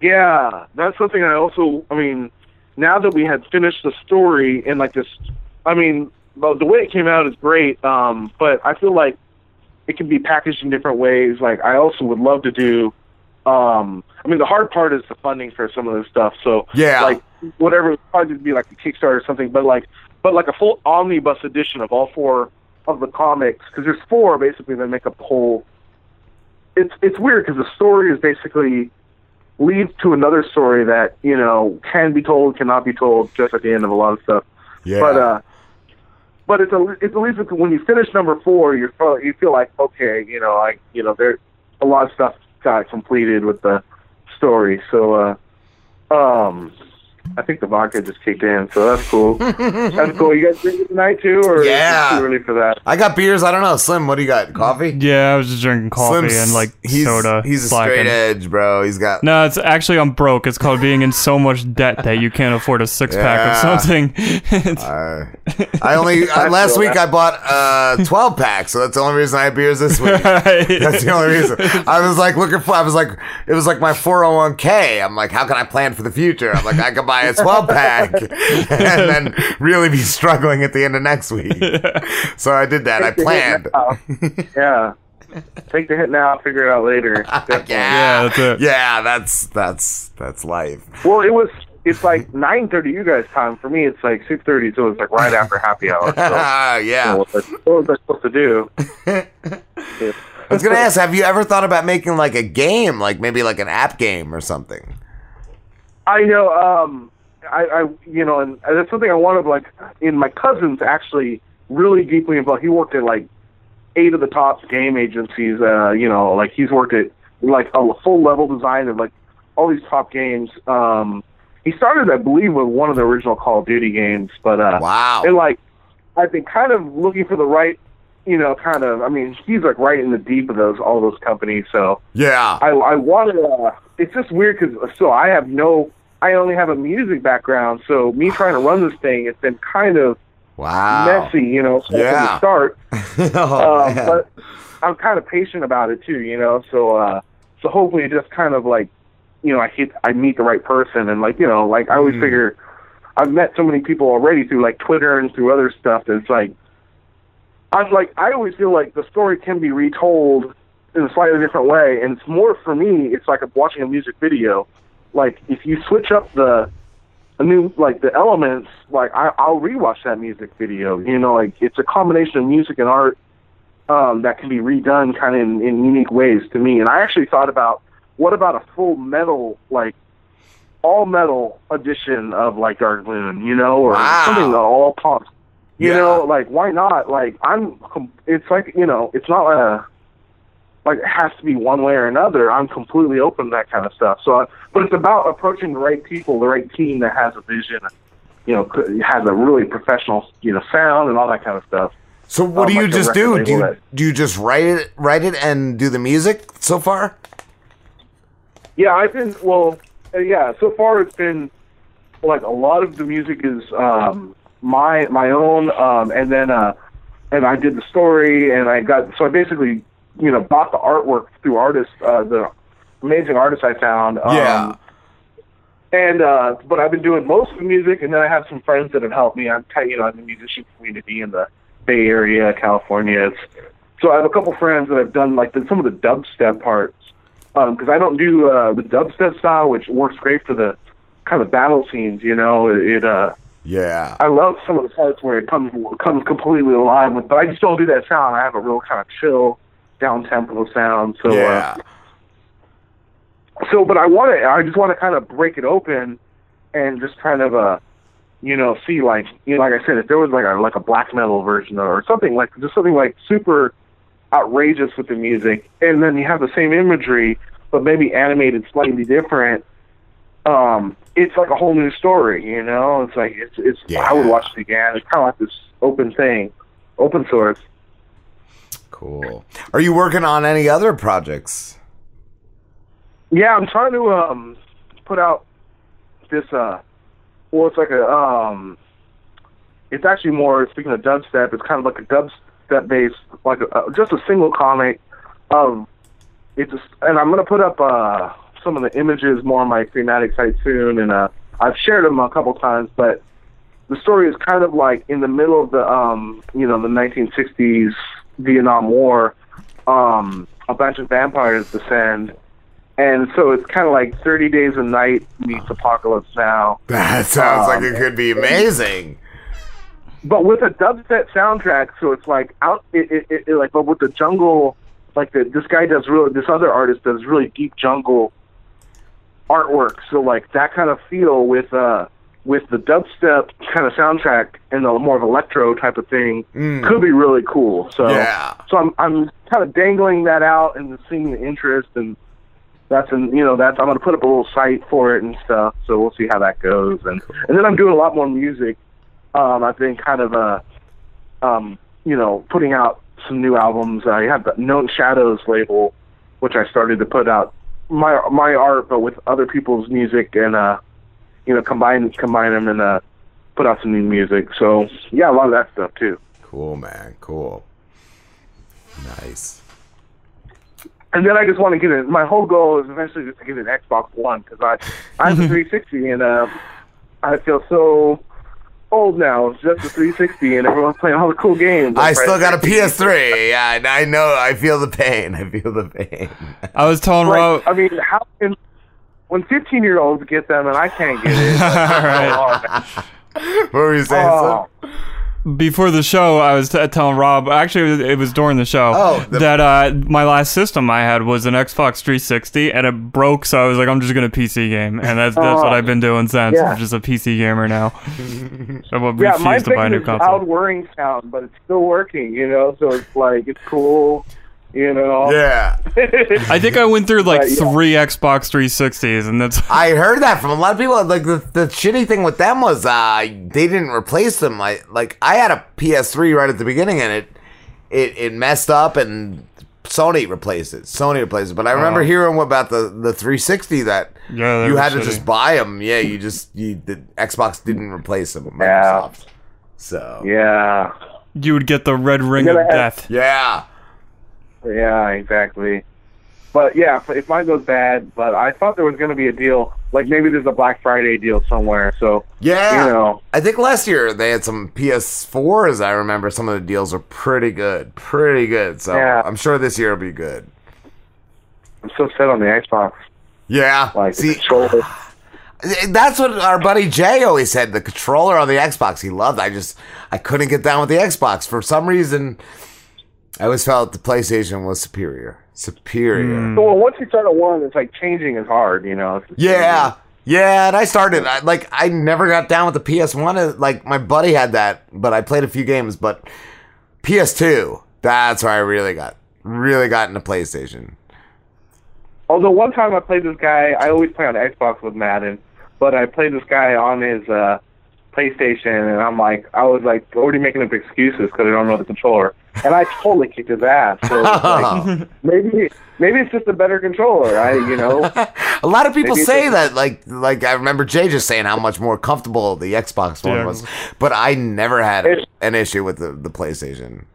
Yeah, that's something I also. I mean, now that we had finished the story and like this, I mean, well, the way it came out is great. Um, but I feel like it can be packaged in different ways. Like I also would love to do. Um, I mean, the hard part is the funding for some of this stuff. So Yeah. like whatever, it'd probably just be like a Kickstarter or something. But like, but like a full omnibus edition of all four of the comics because there's four basically that make up the whole. It's it's weird because the story is basically leads to another story that you know can be told, cannot be told, just at the end of a lot of stuff. Yeah. But uh, but it's a it's at least when you finish number four, you feel you feel like okay, you know, like you know, there a lot of stuff got completed with the story. So uh, um, I think the vodka just kicked in, so that's cool. that's cool. You guys drinking tonight too, or is it Yeah. too early for that? I got beers. I don't know. Slim, what do you got? Coffee? Yeah, I was just drinking coffee Slim's- and like he's, soda. He's a slacking. straight edge, bro. He's got No, it's actually I'm broke. It's called being in so much debt that you can't afford a six pack Yeah. of something. I only uh, last week I bought uh 12 packs, so that's the only reason I had beers this week. That's the only reason. I was like looking for. I was like, it was like my 401k. I'm like, how can I plan for the future? I'm like, I could buy a 12 pack and then really be struggling at the end of next week. So I did that. I Take the hit planned. yeah. Take the hit now, figure it out later. Definitely. Yeah, that's it. Yeah, that's that's that's life. Well, it was. It's like nine thirty you guys time. For me, it's like six thirty, so it's like right after happy hour. So, yeah. What was, I, what was I supposed to do? I was gonna ask, have you ever thought about making like a game, like maybe like an app game or something? I know. Um, I, I, you know, and that's something I wanted. Like, in my cousin's actually really deeply involved. He worked at like eight of the top game agencies. Uh, you know, like he's worked at like a full level design of like all these top games. Um, he started, I believe, with one of the original Call of Duty games. But uh, wow, and like I've been kind of looking for the right, you know, kind of. I mean, he's like right in the deep of those all those companies. So Yeah. I I wanted. Uh, it's just weird because so I have no. I only have a music background, so me trying to run this thing, it's been kind of wow messy, you know, from Yeah. the start. Oh, uh, but I'm kind of patient about it too, you know. So uh, so hopefully, it just kind of like, you know, I hit, I meet the right person, and like, you know, like I always Mm. figure, I've met so many people already through like Twitter and through other stuff. That it's like, I'm like, I always feel like the story can be retold in a slightly different way, and it's more for me. It's like watching a music video. Like if you switch up the a new like the elements, like I, I'll rewatch that music video. You know, like it's a combination of music and art um, that can be redone kind of in, in unique ways to me. And I actually thought about what about a full metal like all metal edition of like Dark Moon, you know, or Wow. something all punk. You Yeah. know, like why not? Like I'm, it's like you know, it's not a like it has to be one way or another. I'm completely open to that kind of stuff. So, I, but it's about approaching the right people, the right team that has a vision, you know, has a really professional, you know, sound and all that kind of stuff. So what Um, do you like just do? Do you that- do you just write it, write it, and do the music so far? Yeah, I've been well. uh, Yeah, so far it's been like a lot of the music is um, my my own, um, and then uh, and I did the story, and I got so I basically you know bought the artwork through artists, uh, the amazing artists I found. Um, Yeah. And uh, but I've been doing most of the music, and then I have some friends that have helped me. I'm you know I'm a musician community in the Bay Area, California. It's, so I have a couple friends that have done like the, some of the dubstep parts because I don't do uh, the dubstep style, which works great for the kind of battle scenes. You know, it, it uh, yeah. I love some of the parts where it comes comes completely alive with, but I just don't do that sound. I have a real kind of chill, down tempo sound. So Yeah. uh, so, but I want to. I just want to kind of break it open and just kind of uh, you know, see like you know, like I said, if there was like a like a black metal version or something like just something like super outrageous with the music, and then you have the same imagery, but maybe animated slightly different. Um, it's like a whole new story, you know. It's like it's it's. I would watch it again. It's kind of like this open thing, open source. Cool. Are you working on any other projects? Yeah, I'm trying to um put out this uh well it's like a um it's actually more speaking of dubstep, it's kind of like a dubstep based like a, uh, just a single comic of it's just and I'm gonna put up uh some of the images more on my thematic site soon and uh I've shared them a couple times but the story is kind of like in the middle of the um you know the 1960s Vietnam War um a bunch of vampires descend and so it's kind of like 30 Days a Night meets Apocalypse Now. That sounds like Um, it could be amazing. But with a dubstep soundtrack, so it's like out, it, it, it, it- like, but with the jungle, like the, this guy does really, this other artist does really deep jungle artwork. So like that kind of feel with, uh, with the dubstep kind of soundtrack and the more of electro type of thing Mm. could be really cool. So Yeah. so I'm I'm kind of dangling that out and seeing the interest and that's an you know that's I'm gonna put up a little site for it and stuff. So we'll see how that goes and and then I'm doing a lot more music. Um, I've been kind of uh um you know putting out some new albums. I have the Known Shadows label, which I started to put out my my art but with other people's music and uh you know combine combine them and uh put out some new music. So yeah, a lot of that stuff too. Cool, man. Cool. Nice. And then I just want to get it. My whole goal is eventually just to get an Xbox One because I I have a 360 and uh, I feel so old now. It's just a 360 and everyone's playing all the cool games. I still got a PS3. Yeah, I I know. I feel the pain. I feel the pain. I was telling Like, Rob. I mean, how can when 15 year olds get them and I can't get it? Oh, what were you saying? Oh. Before the show, I was t- telling Rob. Actually, it was, it was during the show Oh, the- that uh, my last system I had was an Xbox 360, and it broke. So I was like, I'm just gonna PC game, and that's that's what Oh. I've been doing since. Yeah. I'm just a PC gamer now. I will yeah, my refuse to buy a thing new is console. loud whirring sound, but it's still working. You know, so it's like it's cool. You know. Yeah. I think I went through like But, yeah. three Xbox 360s, and that's I heard that from a lot of people. Like the, the shitty thing with them was uh, they didn't replace them. I like I had a PS3 right at the beginning, and it it, it messed up, and Sony replaced it. Sony replaced it. But I remember Oh. hearing about the the 360 that Yeah, you were had to just buy them. Yeah, you just you the Xbox didn't replace them. Microsoft. So Yeah. you would get the red ring of gonna have- death. Yeah. Yeah, exactly. But yeah, if, mine goes bad, but I thought there was going to be a deal, like maybe there's a Black Friday deal somewhere. So Yeah. you know, I think last year they had some PS4s. I remember some of the deals are pretty good, pretty good. So Yeah. I'm sure this year will be good. I'm so set on the Xbox. Yeah. Like See, the controller. That's what our buddy Jay always said. The controller on the Xbox he loved. I just I couldn't get down with the Xbox for some reason. I always felt the PlayStation was superior. Superior. So, well, once you start at one, it's like changing is hard. You know. Yeah. Yeah, and I started I, like I never got down with the PS1. uh, Like my buddy had that, but I played a few games. But PS2, that's where I really got really got into PlayStation. Although one time I played this guy, I always play on Xbox with Madden, but I played this guy on his uh, PlayStation, and I'm like, I was like already making up excuses because I don't know the controller, and I totally kicked his ass. So like, maybe maybe it's just a better controller. I you know. A lot of people Maybe say that, like, like I remember Jay just saying how much more comfortable the Xbox One Yeah. was, but I never had an issue with the, the PlayStation.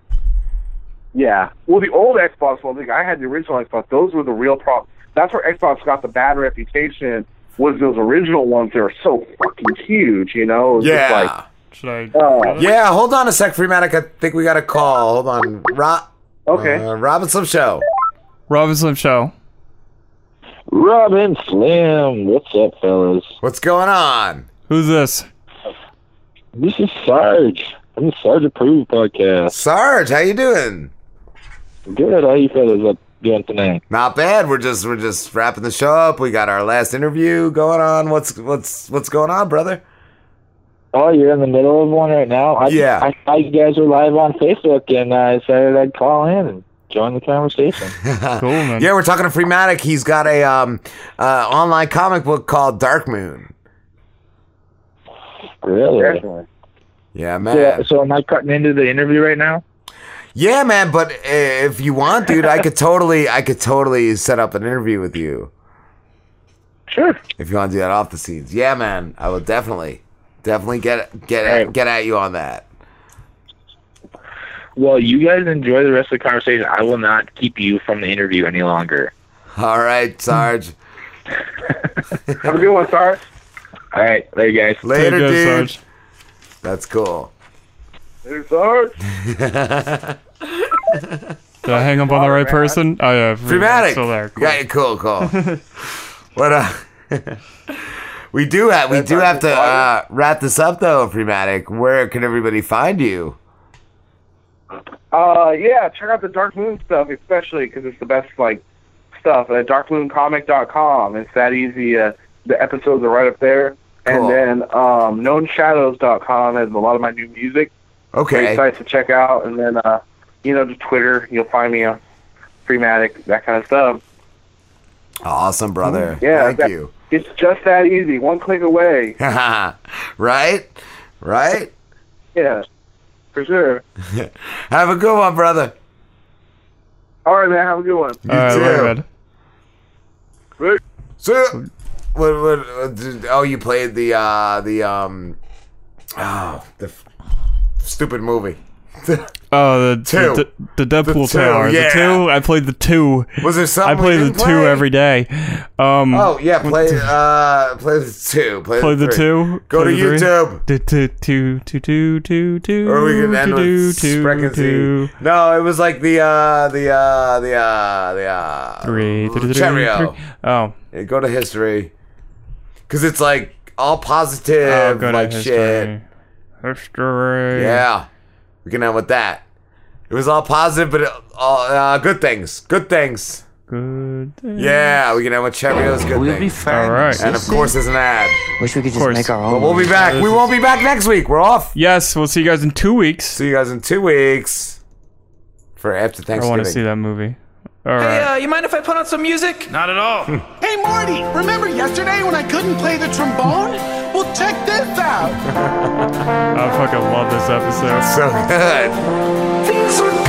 Yeah. Well, the old Xbox one, like I had the original Xbox. Those were the real problem. That's where Xbox got the bad reputation. Was those original ones? They were so fucking huge. You know. It was just Yeah. Like, Should I? Oh. Yeah, hold on a sec, Freematik. I think we got a call. Hold on, Rob. Okay. Uh, Rob and Slim Show. Rob and Slim Show. Rob and Slim, what's up, fellas? What's going on? Who's this? This is Sarge. I'm the Sarge Approved podcast. Sarge, how you doing? Good. How you fellas up doing tonight? Not bad. We're just we're just wrapping the show up. We got our last interview going on. What's what's what's going on, brother? Oh, you're in the middle of one right now. I, Yeah. I thought you guys were live on Facebook, and I decided I'd call in and join the conversation. cool, man. Yeah, we're talking to Freematik. He's got a um uh online comic book called Dark Moon. Really? Yeah, man. So, so am I cutting into the interview right now? Yeah, man. But uh, if you want, dude, I could totally I could totally set up an interview with you. Sure. If you want to do that off the scenes, yeah, man. I will definitely definitely get get at, get at you on that. Well, you guys enjoy the rest of the conversation. I will not keep you from the interview any longer. All right, Sarge. Have a good one, Sarge. All right, later, guys. Later, dude. That's cool. Hey, Sarge. Did I hang up on the right person? Oh yeah, Freematik. Still there. Cool. Yeah, cool, cool. what uh We do have we do have to uh, wrap this up though, Freematik. Where can everybody find you? Uh, yeah, check out the Dark Moon stuff, especially because it's the best like stuff at darkmooncomic.com. It's that easy. Uh, the episodes are right up there. Cool. And then um, knownshadows.com has a lot of my new music. Okay. Great sites to check out. And then, uh, you know, just Twitter. You'll find me on Freematik, that kind of stuff. Awesome, brother. Yeah, Thank that- you. It's just that easy. One click away. right? Right? Yeah, for sure. have a good one, brother. All right, man. Have a good one. You too. Right. So, what, what, what did- oh, you played the uh the um oh the f- stupid movie. Oh, the Two. the, the, the Deadpool two, trailer. yeah. The two. I played the two. Was there something I we play the two play? every day. Um, oh yeah, play uh play the two. Play, play the three. two. Go play to. YouTube. Do, do, do, do, do, do, do, Or we can end do, with do, do. No, it was like the uh the uh the uh the uh Three, three, three, Cheerio. three. Oh. Yeah, go to history. Cause it's like all positive Oh, like shit. History. Yeah. We can end with that. It was all positive, but it, all uh, good things. Good things. Good. Yeah, we can end with Cheerios. Good We'll things. be fine. All right. And of course, there's an ad. Wish we could just course. make our But own. we'll be back. We won't be back next week. We're off. Yes, we'll see you guys in two weeks. See you guys in two weeks for after Thanksgiving. I want to see that movie. All Hey, right. uh, you mind if I put on some music? Not at all. Hey, Marty, remember yesterday when I couldn't play the trombone? Well, check this out. I fucking love this episode. So good. Things are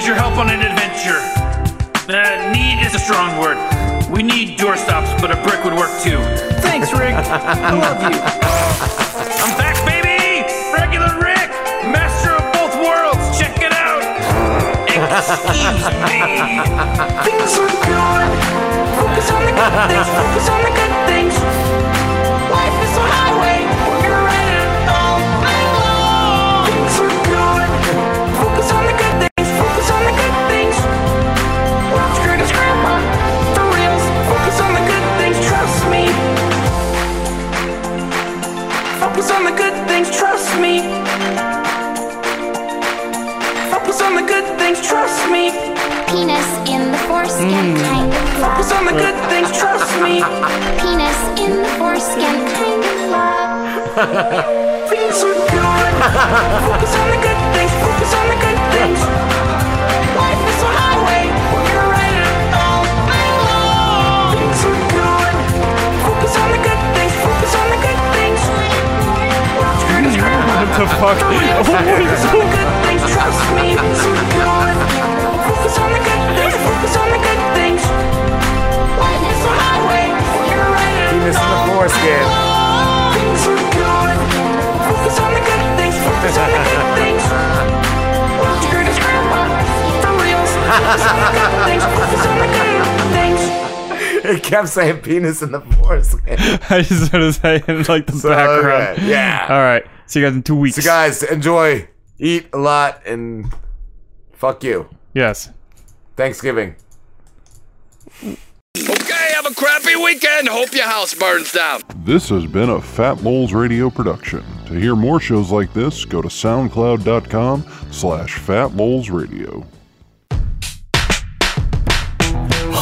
need your help on an adventure. Uh, need is a strong word. We need doorstops, but a brick would work too. Thanks, Rick. I love you. I'm back, baby! Regular Rick! Master of both worlds! Check it out! Excuse me! Things are good. Focus on the good things. Focus on the good things. Foreskin, hmm. kind of love. Focus on the good things, trust me. Penis in the foreskin, kind of love. Things are good. Focus on the good things, focus on the good things. Life is a highway where you're riding all night long. Things are good. Focus on the good things, focus on the good things. What the fuck? Focus on the good things, trust me. Things are good. Things. It kept saying penis in the foreskin. I just want to say in like the background. okay, yeah. All right. See you guys in two weeks. So, guys, enjoy, eat a lot, and fuck you. Yes. Thanksgiving. Crappy weekend. Hope your house burns down. This has been a Fat Moles Radio production. To hear more shows like this, go to soundcloud.com slash fatmolesradio.